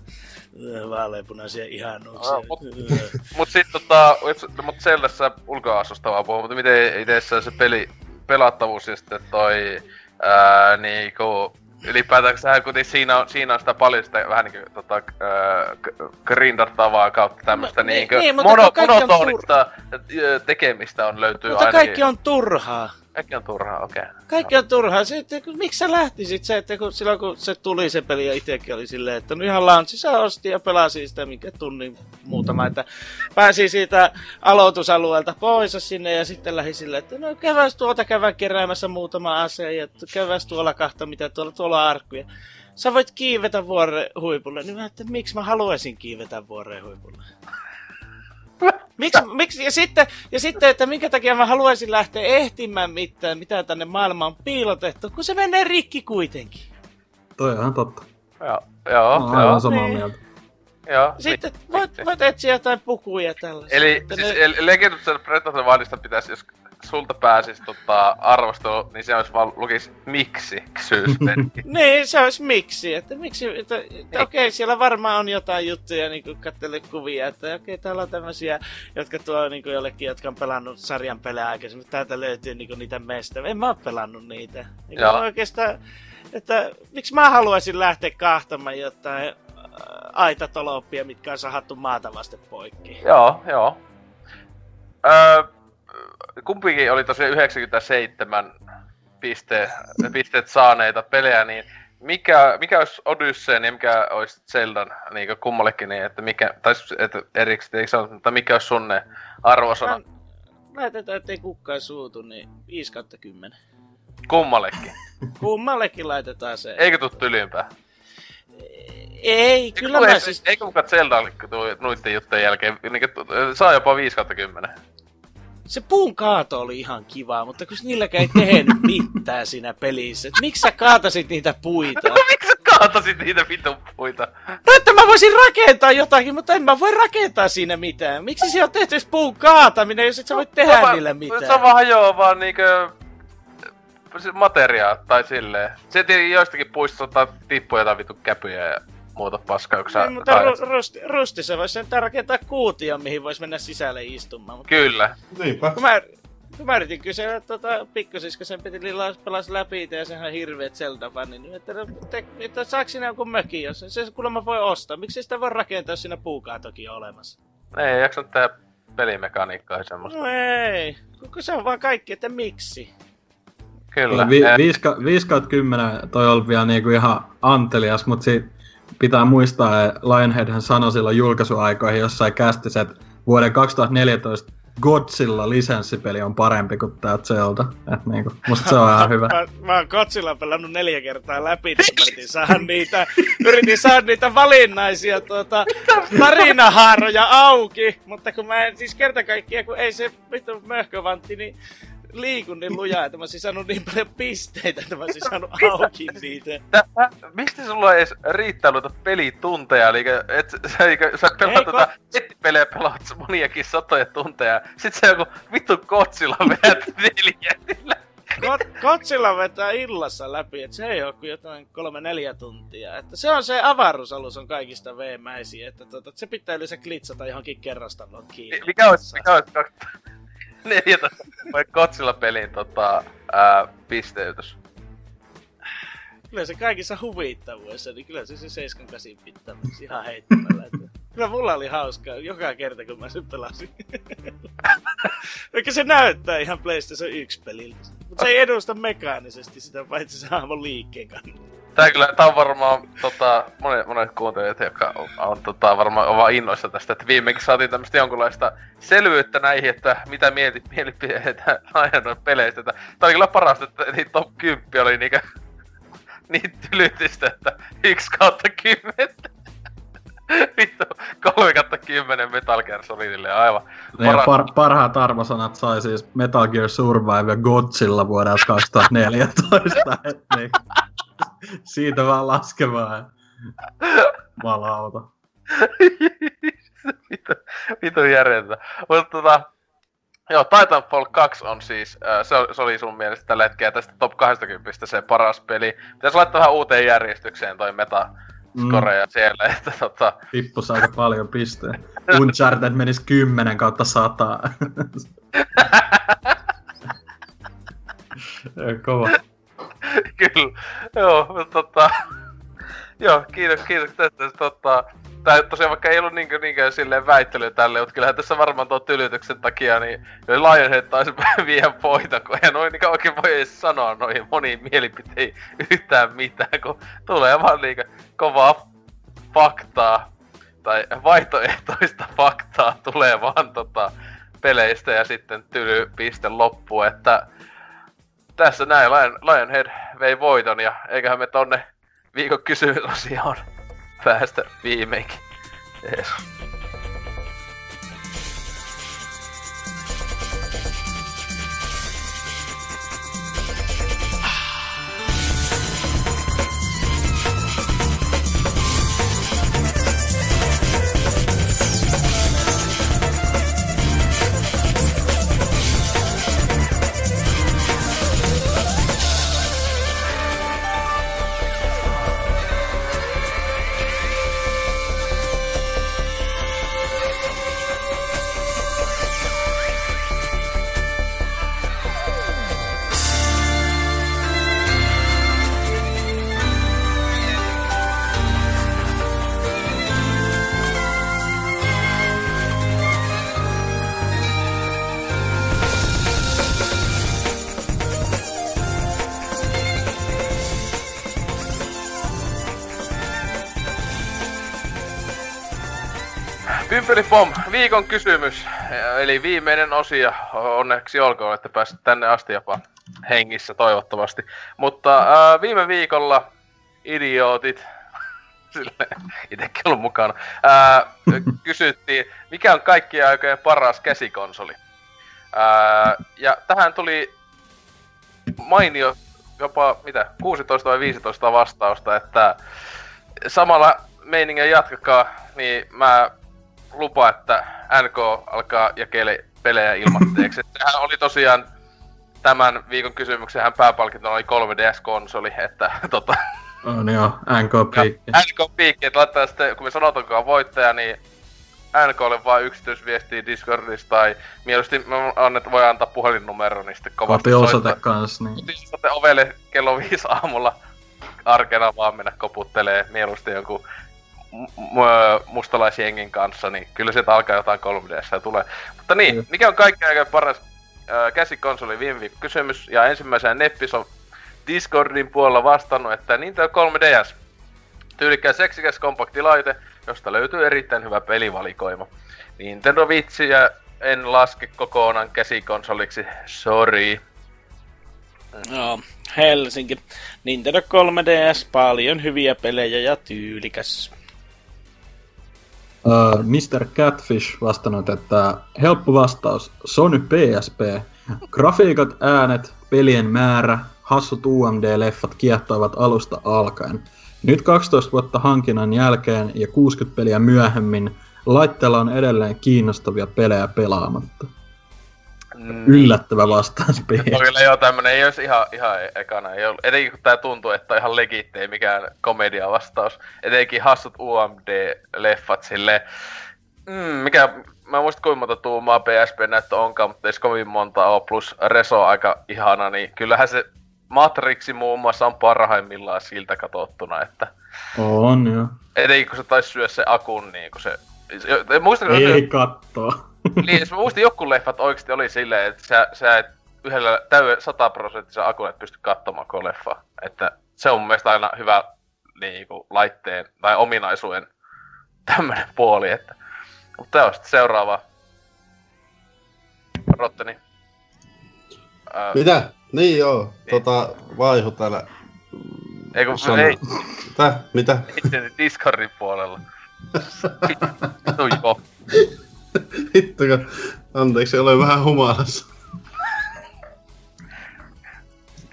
vaaleanpunaisia ihanuuksia. Ah, mut- Mut sit tota, itse- mut Zeldassa ulkoasusta vaan puhuu, mutta miten itessä se peli, pelattavuus ja sitten toi, ää, niinku, ylipäätään kuitenkin siinä on, siinä on sitä paljon sitä vähän niinku tota, grindattavaa kautta tämmöstä No, niin, niinkö niin, mono, on monotonista ö, tekemistä on löytyy Mutta ainakin. kaikki on turhaa. Kaikki on turhaa, okei. Okay. Kaikki on turhaa. Kun, miksi sä lähtisit se, että kun, silloin kun se tuli se peli ja itsekin oli silleen, että no ihan launchissa osti ja pelasi sitä minkä tunnin muutama, että pääsi siitä aloitusalueelta pois sinne ja sitten lähi silleen, että no käväs tuolta käydään keräämässä muutama ase ja käväs tuolla kahta mitä tuolla, tuolla arkkuja. Sä voit kiivetä vuoren huipulle, niin mä että miksi mä haluaisin kiivetä vuoren huipulle? Miksi, miksi, ja, sitten, ja sitten, että minkä takia mä haluaisin lähteä ehtimään mitään, mitä tänne maailmaan on piilotettu, kun se menee rikki kuitenkin. Toi on ihan totta. Joo, joo, Mä oon joo, aivan samaa Niin. mieltä. joo. Sitten mi- voit, miksi? voit etsiä jotain pukuja ja tällaisia. Eli siis ne- Legend of Zelda Breath of the Wildista pitäisi, jos sulta pääsis tota, arvostelu, niin se olisi vaan lukis miksi kysymysmerkki. Niin, se olisi miksi. Että miksi, että, että okei, siellä varmaan on jotain juttuja, niin kuin kuvia, että okei, täällä on tämmöisiä, jotka tuo niin kuin jollekin, jotka on pelannut sarjan pelejä aikaisemmin. Täältä löytyy niin kuin niitä meistä. En mä oo pelannut niitä. Niin Joo. oikeastaan, että miksi mä haluaisin lähteä kahtamaan jotain äh, aitatoloppia, mitkä on sahattu maata vasten poikki. Joo, joo. Öö, kumpikin oli tosiaan 97 piste, pisteet saaneita pelejä, niin mikä, mikä olisi Odysseen ja mikä olisi Zeldan niin kummallekin, niin että mikä, tai että erikseen, mutta mikä olisi sun ne arvosana? Laitetaan, ettei kukaan suutu, niin 5 kautta 10. Kummallekin? Kummallekin laitetaan se. Eikö tuu tylympää? Ei, kyllä mä siis... Eikö mukaan Zelda noitten juttujen jälkeen, niin, saa jopa 5 kautta 10? Se puun kaato oli ihan kiva, mutta kun niilläkään ei tehnyt mitään siinä pelissä. Et miksi sä kaatasit niitä puita? No miksi sä kaatasit niitä vitun puita? No että mä voisin rakentaa jotakin, mutta en mä voi rakentaa siinä mitään. Miksi se on tehty puun kaataminen, jos et sä voi tehdä no, niille mitään? Se on vaan hajoaa vaan niinkö materiaa tai silleen. Se joistakin puista ottaa tippuja tai vitun käpyjä ja muuta paskaa, kun sä niin, mutta ru- rusti, rusti, se voisi sen rakentaa kuutio, mihin voisi mennä sisälle istumaan. Mutta... Kyllä. Niinpä. Kun mä, kun mä yritin kysyä tota, pikkusisko sen piti pelas läpi ja sehän on hirveet Zelda-fani, niin että, te, että saako sinä jonkun mökin, jos se kuulemma voi ostaa. Miksi sitä voi rakentaa, jos siinä puukaatoki on olemassa? Ei, jaksa tehdä pelimekaniikkaa ja semmoista. No ei, kun se on vaan kaikki, että miksi. Kyllä. Vi, 5 kautta 10 toi on vielä niinku ihan antelias, mutta siitä pitää muistaa, että Lionheadhän sanoi silloin julkaisuaikoihin jossain kästissä, että vuoden 2014 Godzilla lisenssipeli on parempi kuin tää Zelda. Et niinku, musta se on ihan hyvä. mä, mä oon Godzilla pelannut neljä kertaa läpi, niin yritin saada niitä, yritin saada niitä valinnaisia tuota, tarinahaaroja auki, mutta kun mä en siis kerta kaikkiaan, kun ei se vittu möhkövantti, niin liiku niin lujaa, että mä olisin saanut niin paljon pisteitä, että mä olisin saanut auki niitä. Mistä sulla ei edes riittää noita pelitunteja? Eli et, sä, sä pelaat tota nettipelejä pelaat moniakin satoja tunteja. Sit se joku vittu kotsilla vedät neljätillä. Kotsilla vetää illassa läpi, että se ei ole kuin jotain kolme neljä tuntia. Että se on se avaruusalus on kaikista veemäisiä, että tota, se pitää yleensä klitsata johonkin kerrostaloon kiinni. Mikä olisi, mikä olisi 14 vai Kotsilla pelin tota, ää, pisteytys. Kyllä se kaikissa huvittavuissa, niin kyllä se se 78 pitää ihan heittämällä. Että kyllä mulla oli hauskaa joka kerta, kun mä sen pelasin. Vaikka se näyttää ihan PlayStation 1 peliltä. Mutta se ei edusta mekaanisesti sitä, paitsi se hahmon liikkeen kannalta. Tää kyllä, tää on varmaan tota, monet, monet kuuntelijat, jotka on, on tota, varmaan on vaan innoissa tästä, että viimeinkin saatiin tämmöstä jonkunlaista selvyyttä näihin, että mitä mieli, mielipideitä aina peleistä. Tää oli kyllä parasta, että niin top 10 oli niinkö niin tylytistä, että 1 kautta 10. Vittu, 3 kautta 10 Metal Gear Solidille aivan. Para... Par- parhaat arvosanat sai siis Metal Gear Survive ja Godzilla vuodelta 2014. et niin. Siitä vaan laskemaan. Malauta. vitu, vitu järjestä. Mutta tota, Joo, Titanfall 2 on siis, äh, se, se oli sun mielestä tällä hetkellä tästä top 20 se paras peli. Pitäis laittaa vähän uuteen järjestykseen toi meta skoreja mm. siellä, että tota... Tippus aika paljon pisteen. Uncharted menis 10 kautta 100. Kova. Kyllä, joo, mutta tota... Joo, kiitos, kiitos tästä. Tota, tää tosiaan vaikka ei ollut niinkö, niinkö silleen väittely tälle, mutta kyllähän tässä varmaan tuon tylytyksen takia, niin Lionhead taisi vie voita, kun ei noin niin oikein voi edes sanoa noihin moniin mielipiteisiin yhtään mitään, kun tulee vaan niinkö kovaa faktaa, tai vaihtoehtoista faktaa tulee vaan tota peleistä ja sitten tyly piste loppu, että tässä näin Lion, Lionhead vei voiton ja eiköhän me tonne viikon kysymysosioon päästä viimeinkin. Yes. Pimpelipom, viikon kysymys. Eli viimeinen osio. Onneksi olkoon, että pääsit tänne asti jopa hengissä toivottavasti. Mutta äh, viime viikolla idiootit, sille itsekin ollut mukana, äh, kysyttiin, mikä on kaikkien aikojen paras käsikonsoli. Äh, ja tähän tuli mainio jopa, mitä, 16 vai 15 vastausta, että samalla meiningin jatkakaa, niin mä lupaan, että NK alkaa jakele pelejä ilmatteeksi. Sehän oli tosiaan tämän viikon kysymyksen pääpalkinto oli 3DS-konsoli, että tota... On joo, NK Piikki. NK Piikki, että laittaa sitten, kun me sanotaankaan voittaja, niin NKlle vaan yksityisviestiä Discordista tai mieluusti me annet, voi antaa puhelinnumero, niin sitten kovasti osoite kans, niin. Kotiosoite ovelle kello 5 aamulla arkena vaan mennä koputtelee mieluusti jonkun mustalaisjengin kanssa, niin kyllä sieltä alkaa jotain 3DS ja tulee. Mutta niin, mikä on kaikkein aika paras äh, käsikonsoli viime viikon kysymys, ja ensimmäisenä Neppis on Discordin puolella vastannut, että Nintendo 3DS. Tyylikkään seksikäs kompaktilaite, josta löytyy erittäin hyvä pelivalikoima. Nintendo Vitsiä en laske kokonaan käsikonsoliksi, sorry. No, Helsinki. Nintendo 3DS, paljon hyviä pelejä ja tyylikäs. Uh, Mr. Catfish vastannut, että helppo vastaus. Sony PSP. Grafiikat, äänet, pelien määrä, hassut UMD-leffat kiehtoivat alusta alkaen. Nyt 12 vuotta hankinnan jälkeen ja 60 peliä myöhemmin laitteella on edelleen kiinnostavia pelejä pelaamatta. Mm. Yllättävä vastaus PS. Kyllä joo, tämmönen ei olisi ihan, ihan ekana. Ei ollut. Etenkin kun tää tuntuu, että on ihan legittei mikään komedia vastaus. Etenkin hassut UMD-leffat sille. Mm, mikä, mä en muista kuinka monta tuumaa PSP-näyttö onkaan, mutta ei kovin monta ole, plus Reso aika ihana, niin kyllähän se Matrixi muun muassa on parhaimmillaan siltä katsottuna, että... On, joo. Etenkin kun se taisi syö se akun, niin kun se... Ei se... kattoa. niin, mä muistin joku leffat oikeesti oli silleen, että sä, sä et yhdellä täyden sataprosenttisen akun et pysty katsomaan koko leffa. Että se on mun mielestä aina hyvä niin kuin, laitteen tai ominaisuuden tämmönen puoli, että... Mutta on sitten seuraava. Rotteni. Ää... Mitä? Niin joo, niin. tota, vaihu täällä. Ei kun Sana. ei. Mitä? Mitä? Itse Discordin puolella. Vittu joo. Hittuko? Anteeksi, olen vähän humalassa.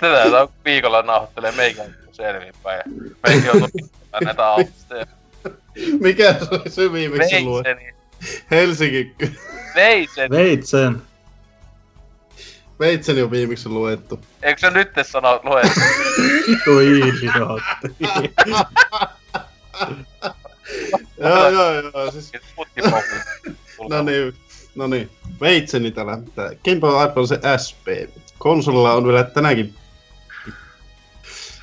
Tätä on viikolla nauhoittelee meikän selvinpäin. Meikin on näitä autosta. Mikä se oli se viimeksi luo? Helsinki. Veitsen. Veitsen. Veitseni on viimeksi luettu. Eikö se nyt sano luettu? Vitu idiootti. joo, joo, joo. Siis... no niin, no niin. Veitseni täällä. Game Boy Advance se SP. Konsolilla on vielä tänäkin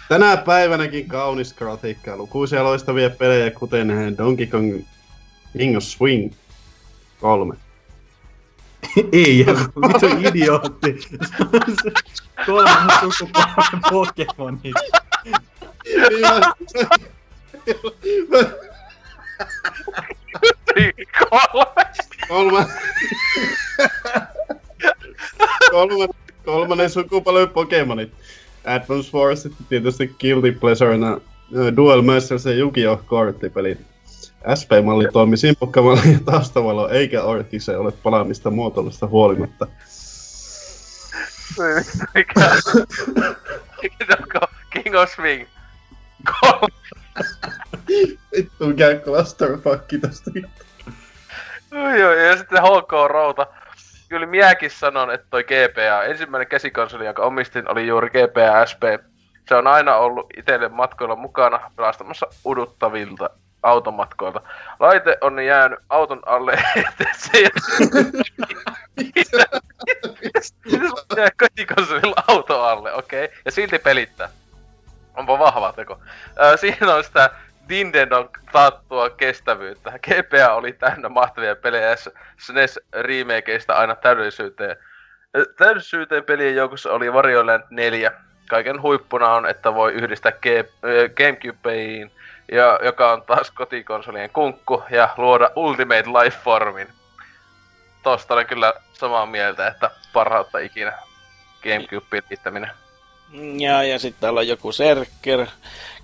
Tänä päivänäkin kaunis grafiikka, lukuisia loistavia pelejä, kuten Donkey Kong King of Swing 3. Ei, mitä idiootti. Kolmas sukupolven Pokemonit. Kolme. Kolme. Kolme. Kolmannen sukupolven Pokemonit. Advance Wars, tietysti Guilty Pleasurena Duel Masters ja Yu-Gi-Oh! korttipelit. SP-malli toimi simpukkamalli ja taustavalo, eikä Arkise ole palaamista muotoilusta huolimatta. Mikä? King of Swing? Kolme. Vittu mikä clusterfuckki tästä. Joo, ja sitten HK Routa. Kyllä minäkin sanon, että toi GPA, ensimmäinen käsikonsoli, jonka omistin, oli juuri GPA SP. Se on aina ollut itselle matkoilla mukana pelastamassa uduttavilta automatkoilta. Laite on jäänyt auton alle, että se jää kotikonsolilla auto alle, okei. Okay. Ja silti pelittää. Onpa vahva teko. Äh, siinä on sitä Nintendo taattua kestävyyttä. GPA oli täynnä mahtavia pelejä SNES remakeista aina täydellisyyteen. Täydellisyyteen pelien joukossa oli Wario Land 4. Kaiken huippuna on, että voi yhdistää Gamecubeen ja, joka on taas kotikonsolien kunkku, ja luoda Ultimate Lifeformin. Tosta olen kyllä samaa mieltä, että parhautta ikinä Gamecubein liittäminen. Ja, ja sitten täällä on joku Serker.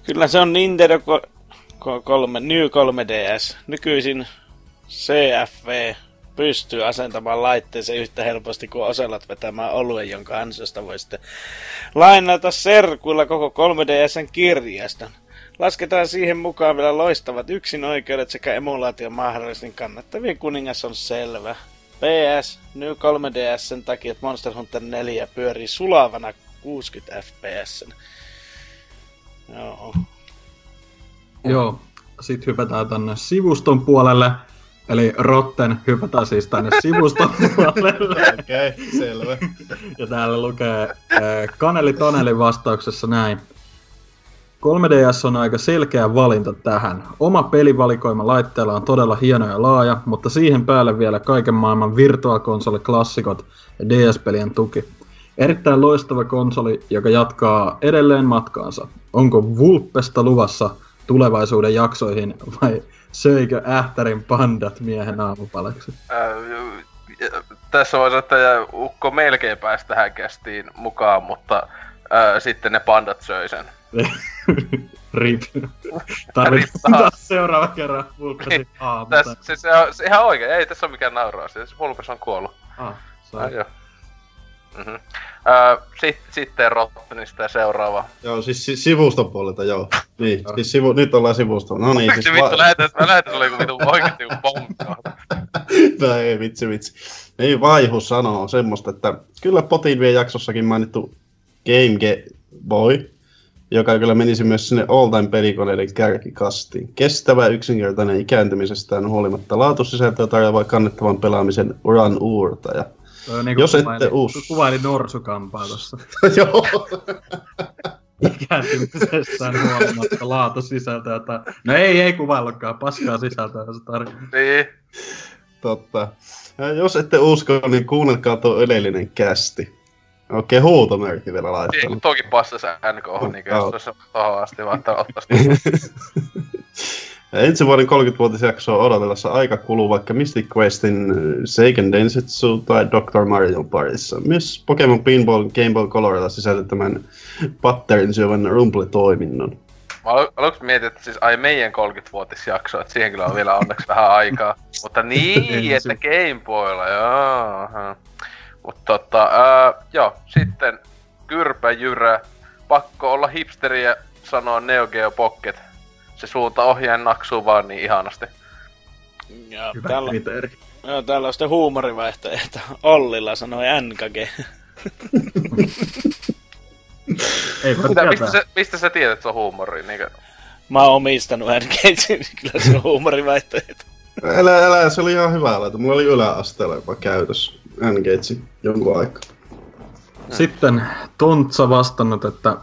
Kyllä se on Nintendo ko- ko- 3, New 3DS. Nykyisin CFV pystyy asentamaan laitteeseen yhtä helposti kuin Oselot vetämään oluen, jonka ansiosta voi sitten lainata serkuilla koko 3DSn kirjaston. Lasketaan siihen mukaan vielä loistavat yksinoikeudet sekä emulaation mahdollisin kannattavien kuningas on selvä. PS, New 3DS sen takia, että Monster Hunter 4 pyörii sulavana 60 fps. Joo. Joo. Sitten hypätään tänne sivuston puolelle. Eli Rotten hypätään siis tänne sivuston puolelle. Okei, okay, selvä. Ja täällä lukee äh, Kaneli Tonelin vastauksessa näin. 3DS on aika selkeä valinta tähän. Oma pelivalikoima laitteella on todella hieno ja laaja, mutta siihen päälle vielä kaiken maailman virtuaalkonsoli-klassikot ja DS-pelien tuki. Erittäin loistava konsoli, joka jatkaa edelleen matkaansa. Onko Vulpesta luvassa tulevaisuuden jaksoihin vai söikö ähtärin pandat miehen aamupalaksi? Ää, tässä voisi että Ukko melkein pääsi tähän kästiin mukaan, mutta ää, sitten ne pandat söi sen. Rip. Tarvitaan taas seuraava kerran Vulpesin aamu. Tässä, se, se, on, se ihan oikein, ei tässä ole mikään nauraus, se Vulpes on kuollut. Ah, Ah, joo. Mm-hmm. Ää, sit, sitten Rottenista ja seuraava. Joo, siis si- sivuston puolelta, joo. Niin, siis sivu, nyt ollaan sivustolla. No niin, siis vittu lähetät, mä lähetän sulle joku oikeesti joku pommi. No ei, vitsi vitsi. Ei vaihu sanoo semmoista, että kyllä Potin vie jaksossakin mainittu Game Boy, joka kyllä menisi myös sinne all time pelikoneiden kärkikastiin. Kestävä, yksinkertainen ikääntymisestään huolimatta laatusisältöä tarjoava kannettavan pelaamisen uran uurtaja. Toi on niinku Jos ette kuvaili, usko. kuvaili norsukampaa tossa. Joo. Ikääntymisestään huolimatta laatusisältöä. Tai... No ei, ei kuvaillutkaan paskaa sisältöä, se tarkoittaa. Niin. Totta. Ja jos ette usko, niin kuunnelkaa tuo edellinen kästi. Okei, huutomerkki vielä Niin, laittanut. kun toki passasi NK, niin Joo. jos tuossa tohon asti vaan Ja ensi vuoden 30-vuotisjaksoa odotellessa aika kuluu vaikka Mystic Questin äh, Seiken Densetsu tai Dr. Marion parissa. Myös Pokemon Pinball Game Boy Colorilla sisältämään patterin syövän rumple-toiminnon. Mä alu- aluksi mietin, että siis ai meidän 30-vuotisjakso, että siihen kyllä on vielä onneksi vähän aikaa. Mutta niin, että Game Boylla, joo. Mutta tota, ää, joo, sitten Kyrpä Jyrä. Pakko olla hipsteriä sanoa Neo Geo Pocket. Se suunta ohjaan naksuu vaan niin ihanasti. Ja Hyvä täällä, kriteeri. joo, täällä on sitten huumorivaihtoehto. Ollilla sanoi NKG. Ei voi Mitä, mistä, sä, mistä sä tiedät, että se on huumori? Niin Mä oon omistanut NKG, niin kyllä se on huumorivaihtoehto. Älä, älä, se oli ihan hyvä laita. Mulla oli yläasteella jopa käytössä Engage jonkun aikaa. Sitten Tontsa vastannut, että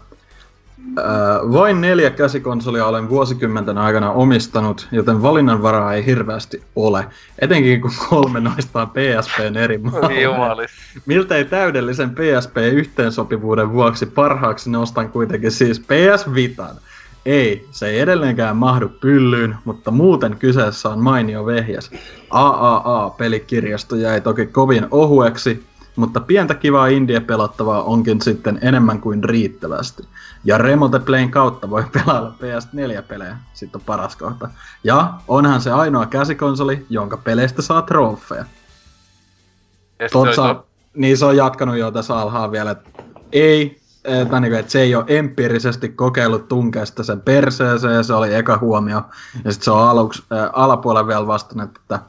ää, vain neljä käsikonsolia olen vuosikymmenten aikana omistanut, joten valinnanvaraa ei hirveästi ole. Etenkin kun kolme noista on PSPn eri malleja. Miltei täydellisen PSP-yhteensopivuuden vuoksi parhaaksi nostan kuitenkin siis PS Vitan. Ei, se ei edelleenkään mahdu pyllyyn, mutta muuten kyseessä on mainio vehjes. AAA-pelikirjasto jäi toki kovin ohueksi, mutta pientä kivaa indie-pelattavaa onkin sitten enemmän kuin riittävästi. Ja Remote Playn kautta voi pelailla PS4-pelejä, sitten on paras kohta. Ja onhan se ainoa käsikonsoli, jonka peleistä saa trofeja. Totsa, to- niin se on jatkanut jo tässä alhaan vielä, että ei, että, niin että se ei ole empiirisesti kokeillut tunkea sitä sen perseeseen, se oli eka huomio. Ja sitten se on aluksi, ää, alapuolella vielä vastannut, että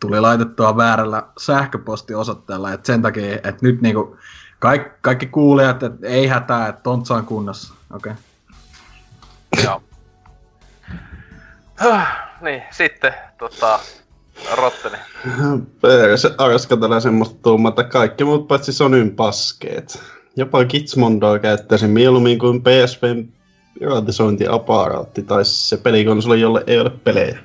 tuli laitettua väärällä sähköpostiosoitteella, että sen takia, että nyt niinku kaikki, kaikki kuulijat, että ei hätää, että tontsa on kunnossa. Okei. Okay. Joo. niin, sitten tota, Rotteni. Se arskatella semmoista tuumaa, että kaikki muut paitsi Sonyn paskeet. Jopa Gizmondoa käyttäisin mieluummin kuin PSPn piratisointiaparaatti tai se pelikonsoli, jolle ei ole pelejä.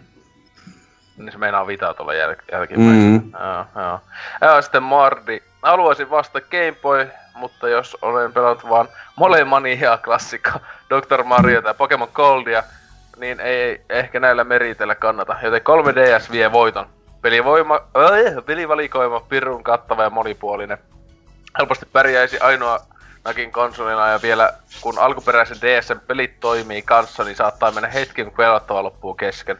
Niin se meinaa vitaa tuolla jäl- jälkimmäisenä. Mm. Joo, joo. Ja sitten Mardi. Haluaisin vasta Game Boy, mutta jos olen pelannut vaan Molemania klassikko, Dr. Mario tai Pokemon Goldia, niin ei ehkä näillä meritellä kannata, joten 3DS vie voiton. Pelivoima, äh, pelivalikoima pirun kattava ja monipuolinen. Helposti pärjäisi ainoa nakin konsolina ja vielä kun alkuperäisen DSn pelit toimii kanssa, niin saattaa mennä hetki, kun pelattava loppuu kesken.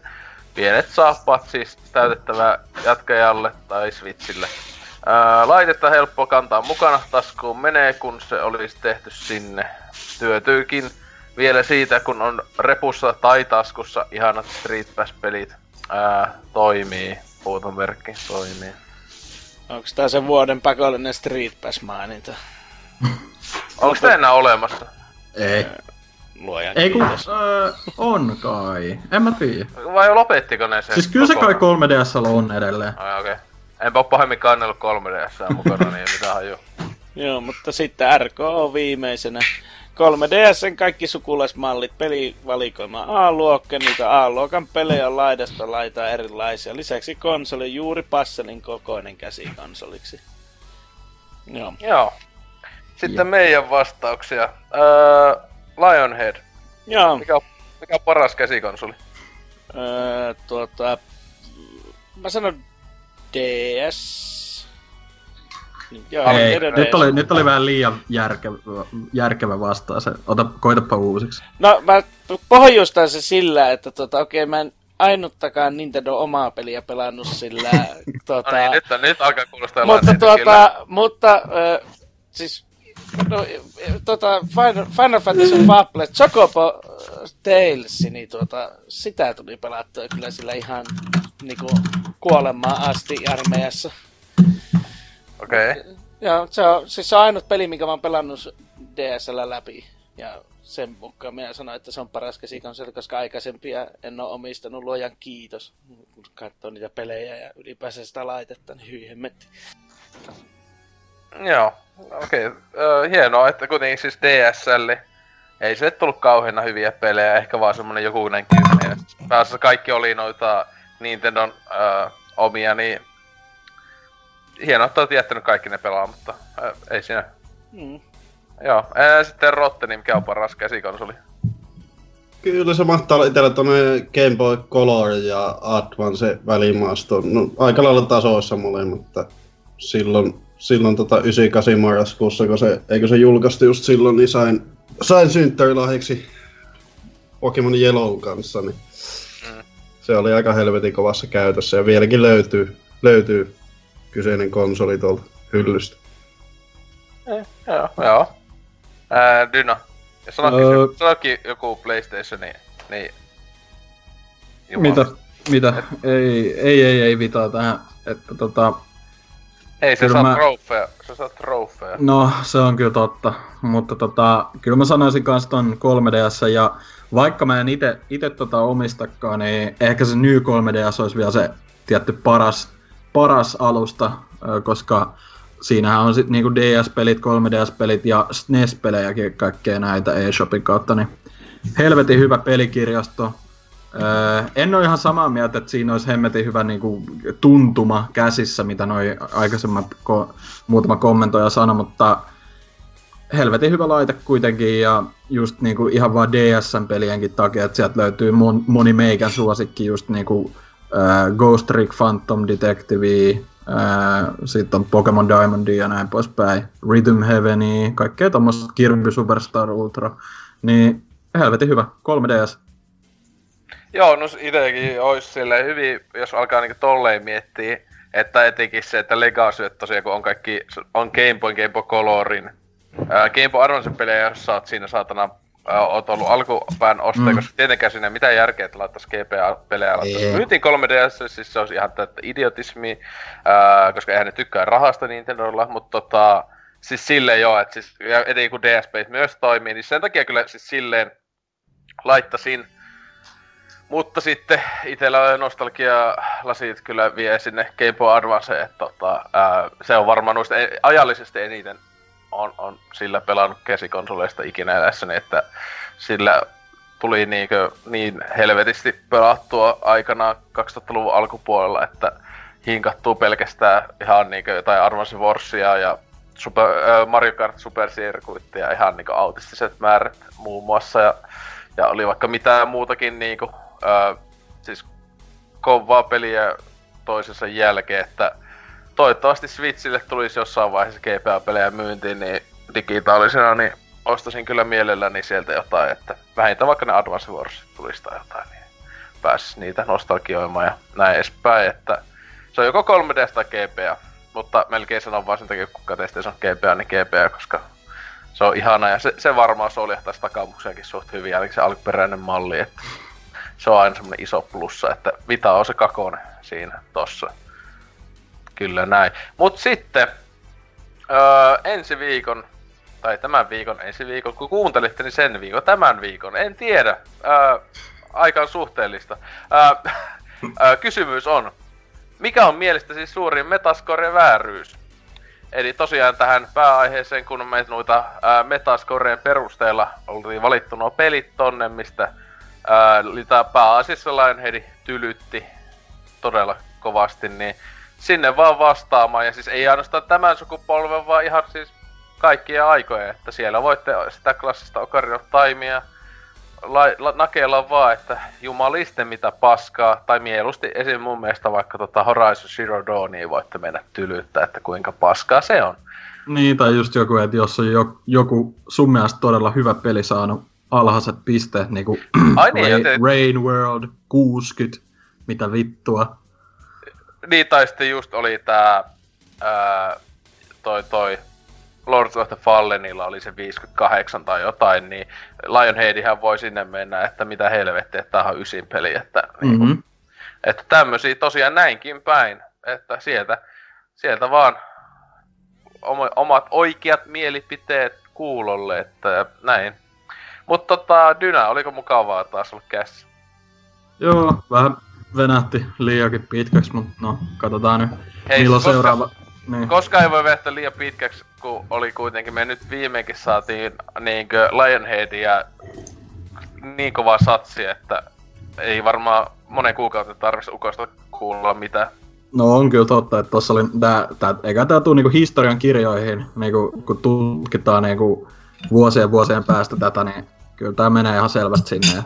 Pienet saappaat siis täytettävää jatkajalle tai Switchille. Ää, laitetta helppo kantaa mukana, taskuun menee, kun se olisi tehty sinne. Työtyykin vielä siitä, kun on repussa tai taskussa ihanat Street Pass-pelit. Ää, toimii, huutomerkki toimii. Onko tää sen vuoden pakollinen Street Pass maininta? Onko tää enää olemassa? Ei. Luojan Ei kun, öö, on kai. En mä tiedä. Vai lopettiko ne sen? Siis kyllä se kai kokonaan? 3DS on edelleen. Ai okei. Okay. Enpä oo pahemmin kannellut 3DS mukana, niin mitä haju. Joo, mutta sitten RK on viimeisenä. 3DSn kaikki sukulaismallit, pelivalikoima A-luokka, niitä A-luokan pelejä on laidasta laitaa erilaisia. Lisäksi konsoli juuri passelin kokoinen käsikonsoliksi. Joo. Joo. Sitten meidän vastauksia. Öö, Lionhead. Joo, Mikä on, mikä on paras käsikonsoli? öö, tuota, mä sanon DS. Niin, Joo, Ei, nyt DS. oli, nyt oli vähän liian järkevä, järkevä vastaus. Ota, koitapa uusiksi. No mä pohjustan se sillä, että tota, okei mä en ainuttakaan Nintendo omaa peliä pelannut sillä. tota, No niin, nyt, nyt alkaa kuulostaa mutta tuota, mutta äh, siis no, eh, tota, Final, Final Fantasy Fable Chocobo äh, Tales, niin tuota, sitä tuli pelattua kyllä sillä ihan niinku kuolemaan asti armeijassa. Okei. Okay. Ja se on, siis se on ainut peli, minkä mä oon pelannut DSL läpi. Ja sen mukaan minä sanoin, että se on paras käsikonsoli, koska aikaisempia en ole omistanut luojan kiitos. Kun katsoo niitä pelejä ja ylipäänsä sitä laitetta, niin hyi hemmetti. Joo, okei. Okay. Öö, hienoa, että kuitenkin siis DSL ei se tullut kauheena hyviä pelejä, ehkä vaan semmonen jokunen kymmenen. Pääasiassa kaikki oli noita Nintendon öö, omia, niin hienoa, että olet jättänyt kaikki ne pelaa, mutta öö, ei siinä. Mm. Joo, ää, sitten Rotteni, mikä on paras käsikonsoli. Kyllä se mahtaa olla itsellä tuonne Game Boy Color ja Advance välimaasto. No, aika lailla tasoissa molemmat, mutta silloin, silloin tota 98 marraskuussa, kun se, eikö se julkaistu just silloin, niin sain, sain synttärilahjaksi Pokemon Yellow kanssa, niin Mm. se oli aika helvetin kovassa käytössä ja vieläkin löytyy, löytyy kyseinen konsoli tuolta hyllystä. Joo, joo. Ää, Dyna. Ja sanokin, Öö. joku PlayStation, niin... niin Jumala. Mitä? Mitä? Ei, ei, ei, ei vitaa tähän. Että tota, Ei, se Kyllä saa mä- trofeja. Se saa trofeja. no se on kyllä totta. Mutta tota, kyllä mä sanoisin kans ton 3DS ja vaikka mä en ite, ite tota omistakaan, niin ehkä se New 3DS olisi vielä se tietty paras, paras alusta, koska siinähän on sit niinku DS-pelit, 3DS-pelit ja SNES-pelejäkin kaikkea näitä eShopin kautta, niin helvetin hyvä pelikirjasto. Öö, en ole ihan samaa mieltä, että siinä olisi hemmetin hyvä niinku, tuntuma käsissä, mitä noi aikaisemmat ko- muutama kommentoija sanoi, mutta helvetin hyvä laite kuitenkin ja just niinku ihan vaan DSn-pelienkin takia, että sieltä löytyy mon- moni meikän suosikki just niinku äh, Ghost Trick Phantom Detective, äh, sitten on Pokemon Diamondia ja näin poispäin, Rhythm Heaveni, kaikkea tommoista Kirby Superstar Ultra, niin helvetin hyvä, 3DS. Joo, no itekin ois silleen hyvin, jos alkaa niinku tolleen miettiä, että etenkin se, että Legacy, että tosiaan kun on kaikki, on Game Boy, Game Boy Colorin, ää, Game Boy Advance pelejä, jos sä oot siinä saatana, ää, oot ollut alkupään ostaja, Mm. koska tietenkään siinä ei mitään järkeä, että laittais GPA-pelejä, laittaisi. Myytiin 3DS, siis se olisi ihan täyttä idiotismi, ää, koska eihän ne tykkää rahasta Nintendolla, mutta tota, siis silleen joo, että siis, etenkin kun DS-pelit myös toimii, niin sen takia kyllä siis silleen laittasin, mutta sitten itellä nostalgia lasit kyllä vie sinne Game Boy Advance, että tota, ää, se on varmaan noista e- ajallisesti eniten on, on sillä pelannut käsikonsoleista ikinä elässäni, että sillä tuli niinkö niin helvetisti pelattua aikanaan 2000-luvun alkupuolella, että hinkattuu pelkästään ihan niinkö jotain Advance Warsia ja Super, äh, Mario Kart Super Circuitia ihan niinkö autistiset määrät muun muassa ja Ja oli vaikka mitään muutakin niinku, ää, siis kovaa peliä toisensa jälkeen, että toivottavasti Switchille tulisi jossain vaiheessa GPA-pelejä myyntiin, niin digitaalisena, niin ostasin kyllä mielelläni sieltä jotain, että vähintään vaikka ne Advance Wars tulisi tai jotain, niin pääsis niitä nostalgioimaan ja näin edespäin, että se on joko 3D tai GPA, mutta melkein sanon vaan sen takia, kun kateista on GPA, niin GPA, koska se on ihana ja se, se varmaan soljahtaisi takamuksiakin suht hyvin, eli se alkuperäinen malli, että se on aina semmonen iso plussa, että Vita on se kakone siinä tossa. Kyllä näin. Mut sitten öö, ensi viikon, tai tämän viikon, ensi viikon, kun kuuntelitte, niin sen viikon, tämän viikon, en tiedä. Öö, aika on suhteellista. Öö, öö, kysymys on, mikä on mielestäsi suurin metascore vääryys? Eli tosiaan tähän pääaiheeseen, kun me noita ää, metascoreen perusteella oltiin valittu nuo pelit tonne, mistä ää, pääasiassa Lionheadi tylytti todella kovasti, niin sinne vaan vastaamaan. Ja siis ei ainoastaan tämän sukupolven, vaan ihan siis kaikkia aikoja, että siellä voitte sitä klassista Ocarina of Timea la, la, nakella vaan, että jumaliste mitä paskaa, tai mieluusti esim. mun mielestä vaikka tota Horizon Zero Dawnia voitte mennä tylyyttä, että kuinka paskaa se on. Niin, tai just joku, että jos on jo, joku sun mielestä todella hyvä peli saanut alhaiset pisteet, niin kuin Ai niin, Rain, te... Rain World 60, mitä vittua. Niin, tai sitten just oli tää, ää, toi toi Lords of the Fallenilla oli se 58 tai jotain, niin Lionheadihän voi sinne mennä, että mitä helvettiä, että tämä on ysin peli, että, mm-hmm. niin, että tämmöisiä tosiaan näinkin päin, että sieltä, sieltä vaan omat oikeat mielipiteet kuulolle, että näin. Mutta tota, Dynä, oliko mukavaa taas olla käsissä? Joo, vähän venähti liiakin pitkäksi, mutta no, katsotaan nyt, Hei, milloin koska, seuraava... Niin. Koska ei voi vetää liian pitkäksi, kun oli kuitenkin, me nyt viimeinkin saatiin niinkö Lionheadia niin kova satsi, että ei varmaan monen kuukauden tarvitsisi ukosta kuulla mitä. No on kyllä totta, että tossa oli tää, tää eikä tää tuu niinku historian kirjoihin, niinku, kun tutkitaan niinku vuosien vuosien päästä tätä, niin kyllä tää menee ihan selvästi sinne.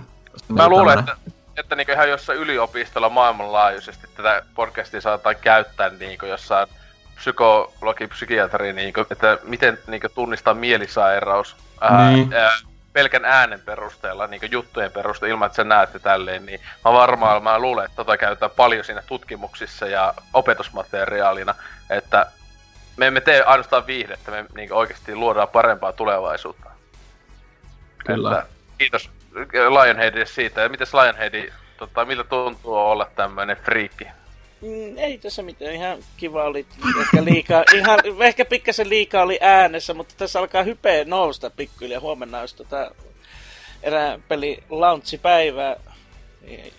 Mä luulen, että, että niinku ihan jossain yliopistolla maailmanlaajuisesti tätä podcastia saattaa käyttää niinku jossain psykologi, psykiatri, niinku, että miten niinku, tunnistaa mielisairaus ää, niin. ää, pelkän äänen perusteella, niinku, juttujen perusteella, ilman että sä näette tälleen, niin mä varmaan mä luulen, että tota käytetään paljon siinä tutkimuksissa ja opetusmateriaalina, että me emme tee ainoastaan viihdettä, me niinku, oikeasti luodaan parempaa tulevaisuutta. Kyllä. Että, kiitos Lionheadille siitä. Ja mites Lionheadi, tota, miltä tuntuu olla tämmöinen friikki? Mm, ei tässä mitään, ihan kiva oli, ehkä liikaa, ihan, ehkä pikkasen liikaa oli äänessä, mutta tässä alkaa hypeä nousta pikkuhiljaa. Huomenna olisi tota erään peli launchipäivä,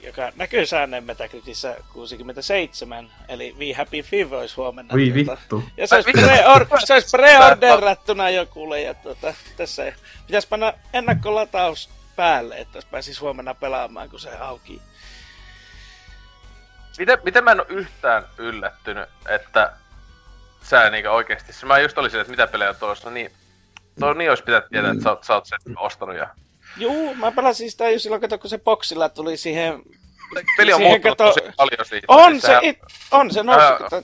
joka näkyy säännön Metacritissä 67, eli We Happy Few olisi huomenna. Voi tuota, vittu. Ja se olisi, pre-or- se olisi preorderattuna jo kuule, ja tuota, tässä pitäisi panna ennakkolataus päälle, että pääsisi huomenna pelaamaan, kun se auki. Miten, miten mä en ole yhtään yllättynyt, että sä niinku oikeesti... Mä just olisin, että mitä pelejä tuossa, niin... Tuo niin olisi pitänyt tietää, että sä oot, sä oot sen ostanut ja... Juu, mä pelasin sitä jo silloin, kato, kun se boksilla tuli siihen... Peli on muuttunut kato... tosi paljon siitä. On se, sehän... it, on se noussut, äh, kato...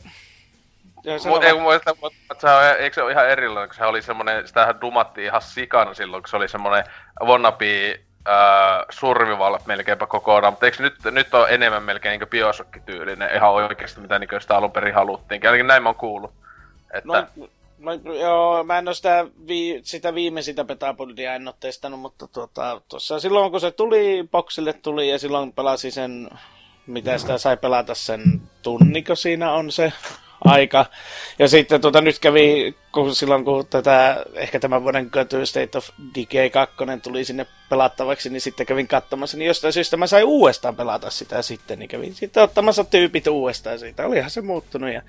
Mutta ei, mutta, mutta se on, eikö se ole ihan erilainen, kun se oli semmonen, sitähän dumattiin ihan sikana silloin, kun se oli semmonen wannabe äh, survival melkeinpä kokonaan, mutta eikö nyt, nyt on enemmän melkein niin biosokkityylinen ihan oikeasti, mitä niin sitä alun perin haluttiin. Ainakin näin mä oon kuullut. Että... No, no, joo, mä en ole sitä, vi, sitä viimeisintä Petapuldia en ole testannut, mutta tuota, tuossa silloin kun se tuli, boxille tuli ja silloin pelasi sen, mitä sitä sai pelata sen tunniko siinä on se aika. Ja sitten tuota, nyt kävi, kun silloin kun tätä, ehkä tämän vuoden Gotu State of Decay 2 tuli sinne pelattavaksi, niin sitten kävin katsomassa, niin jostain syystä mä sain uudestaan pelata sitä sitten, niin kävin sitten ottamassa tyypit uudestaan siitä. Olihan se muuttunut ja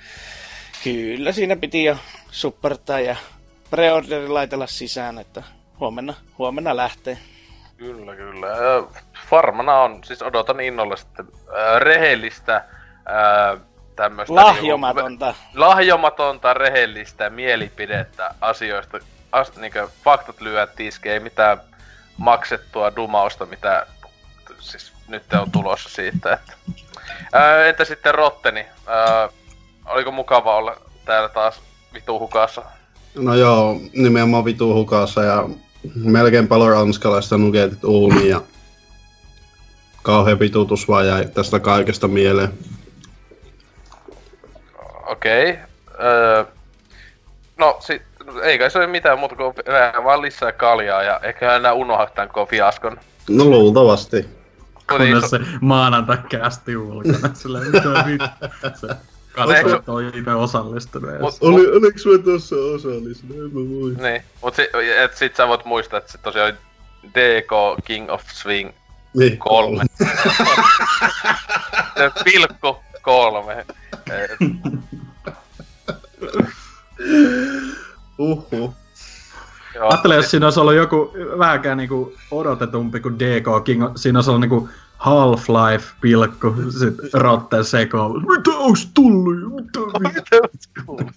kyllä siinä piti jo supportaa ja preorderi laitella sisään, että huomenna, huomenna lähtee. Kyllä, kyllä. Farmana on, siis odotan innolla sitten äh, rehellistä äh, tämmöistä... Lahjomatonta. Niinku, lahjomatonta, rehellistä mielipidettä asioista. As, niinku, faktat lyö tiskeen, ei mitään maksettua dumausta, mitä siis nyt on tulossa siitä. Että. Ää, entä sitten Rotteni? Ää, oliko mukava olla täällä taas vitu hukassa? No joo, nimenomaan vitu hukassa ja melkein paljon ranskalaista nugetit uuniin ja kauhean vitutus vaan jäi tästä kaikesta mieleen. Okei. Okay. Öö, no sit, ei kai se ole mitään muuta kuin vaan lisää kaljaa ja ehkä enää unohda tämän koko fiaskon. No luultavasti. Kunnes se maanantai kästi ulkona, silleen mitä vittu. On itse osallistunut. Mut, Oli, oliks mä tossa osallistunut? En mä voi. Niin, mut sit, et sit sä voit muistaa, että se tosiaan oli DK King of Swing Niin. kolme. se pilkku kolme. Et, Uhu. Joo, Ajattele, jos siinä olisi ollut joku vähänkään niinku odotetumpi kuin DK King, siinä olisi ollut niinku Half-Life pilkku, sit Rotten seko. Mitä olisi tullut? Mitä vittu?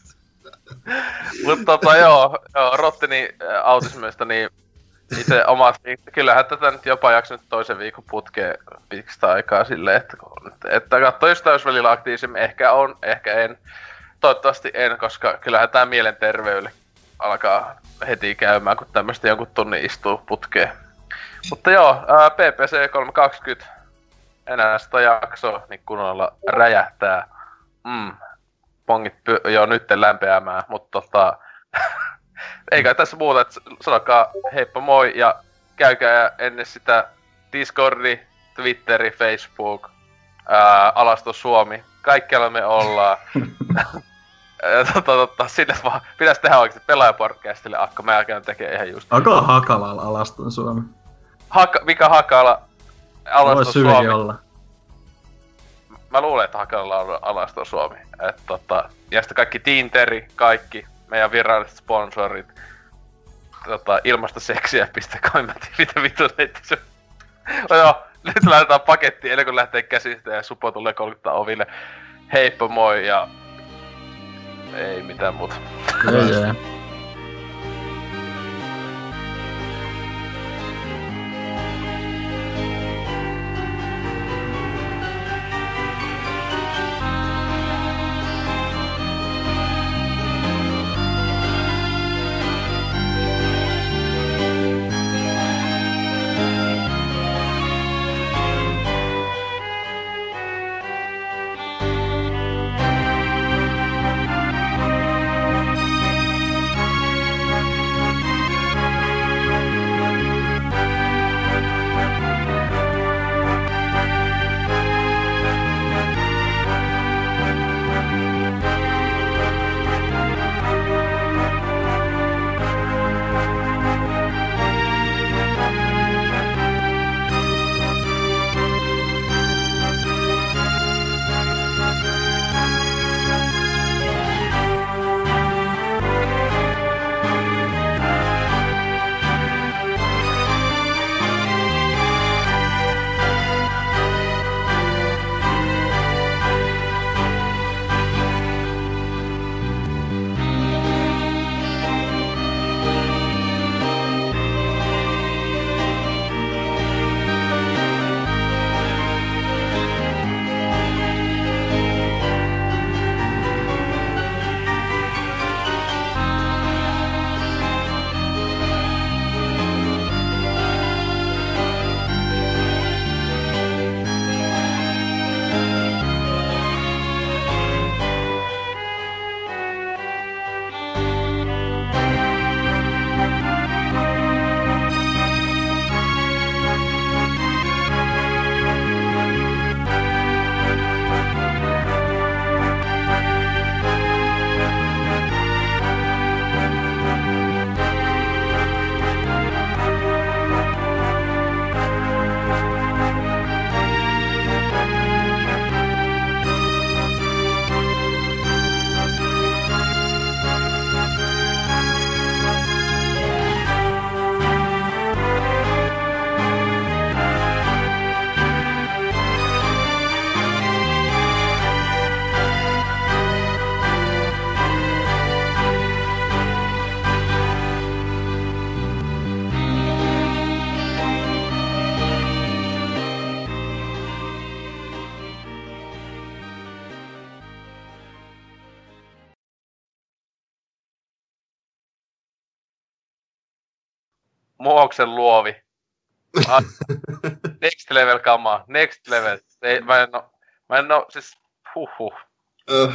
Mutta tota joo, joo Rottini äh, autismista, niin itse omat, kyllähän tätä nyt jopa jaksanut toisen viikon putkeen pitkästä aikaa silleen, että, kun- että katsoo jos olisi välillä aktiivisemmin, ehkä on, ehkä en. Toivottavasti en, koska kyllähän tämä mielenterveydelle alkaa heti käymään, kun tämmöistä jonkun tunnin istuu putkeen. Mutta joo, ää, PPC 320 enää sitä jaksoa, niin kunnolla räjähtää. Mm, pongit py- jo nyt lämpeämään, mutta tota, kai tässä muuta, että sanokaa heippa moi ja käykää ennen sitä Discordi, Twitteri, Facebook, ää, Alasto Suomi, kaikkialla me ollaan. Ja tota, tota, sinne vaan, pitäis tehdä oikeesti pelaajapodcastille akka, mä käyn tekee ihan just. Onko Hakalalla alaston Suomi? Haka, mikä Hakala? Alasto Voisi hyvin Suomi. olla. Mä luulen, että Hakalalla on Alasto Suomi. Et, tota, ja sitten kaikki Tinteri, kaikki meidän viralliset sponsorit. Tota, ilmastoseksiä.com, mä en tiedä mitä vittu se. No joo, nyt laitetaan paketti ennen kuin lähtee käsistä ja Supo tulee kolkuttaa oville. Heippa moi ja... Ei mitään muuta. Ei, ei. Muoksen luovi. Ah, next level kamaa, next level. Ei, mä en oo, mä en oo, siis, huhhuh. Öh,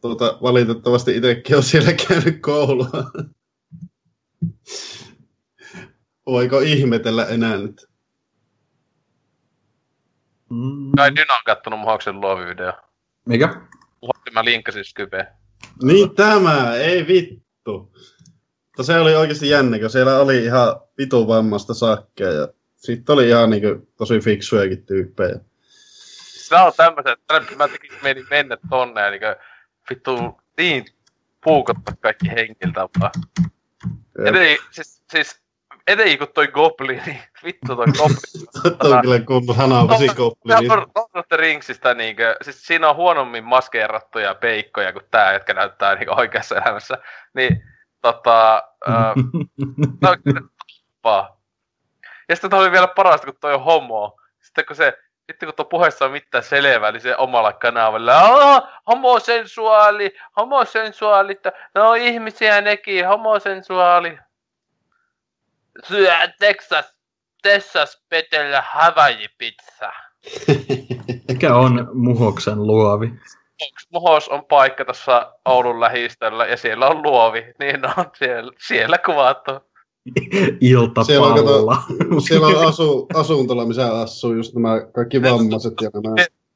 tuota, valitettavasti itsekin on siellä käynyt koulua. Voiko ihmetellä enää nyt? Mm. Kai Dyna on kattonut muoksen luovi-video. Mikä? Uhotti mä linkkasin Skypeen. Niin tämä, ei vittu. Mutta se oli oikeasti jännä, kun siellä oli ihan vitu vammasta sakkeja ja sitten oli ihan niinku tosi fiksujakin tyyppejä. Sä on tämmöset, että mä tekin meni mennä tonne ja niinku, vittu niin puukottaa kaikki henkiltä vaan. Etenkin, siis, siis etenkin kun toi goblini, vittu toi goblini. Tuo on kyllä kunnon hanavasi. Tämä on Lord of the Ringsista niinkö, siis siinä on huonommin maskeerattuja peikkoja kuin tää, jotka näyttää niinkö oikeassa elämässä. Niin, tota, ää, no. Ja sitten oli vielä parasta, kun toi on homo. Sitten kun se, sitten kun tuo puheessa on mitään selvää, niin se omalla kanavalla, Aa, homosensuaali, homosensuaali, on ihmisiä nekin, homosensuaali. Syö Texas, Texas petellä Hawaii pizza. Mikä on Muhoksen luovi? Muhos on paikka tuossa Oulun lähistöllä ja siellä on luovi, niin on siellä, siellä kuvattu. Iltapallolla. Siellä on, kato, siellä on asu, asuntola, missä asuu just nämä kaikki vammaiset ja nämä.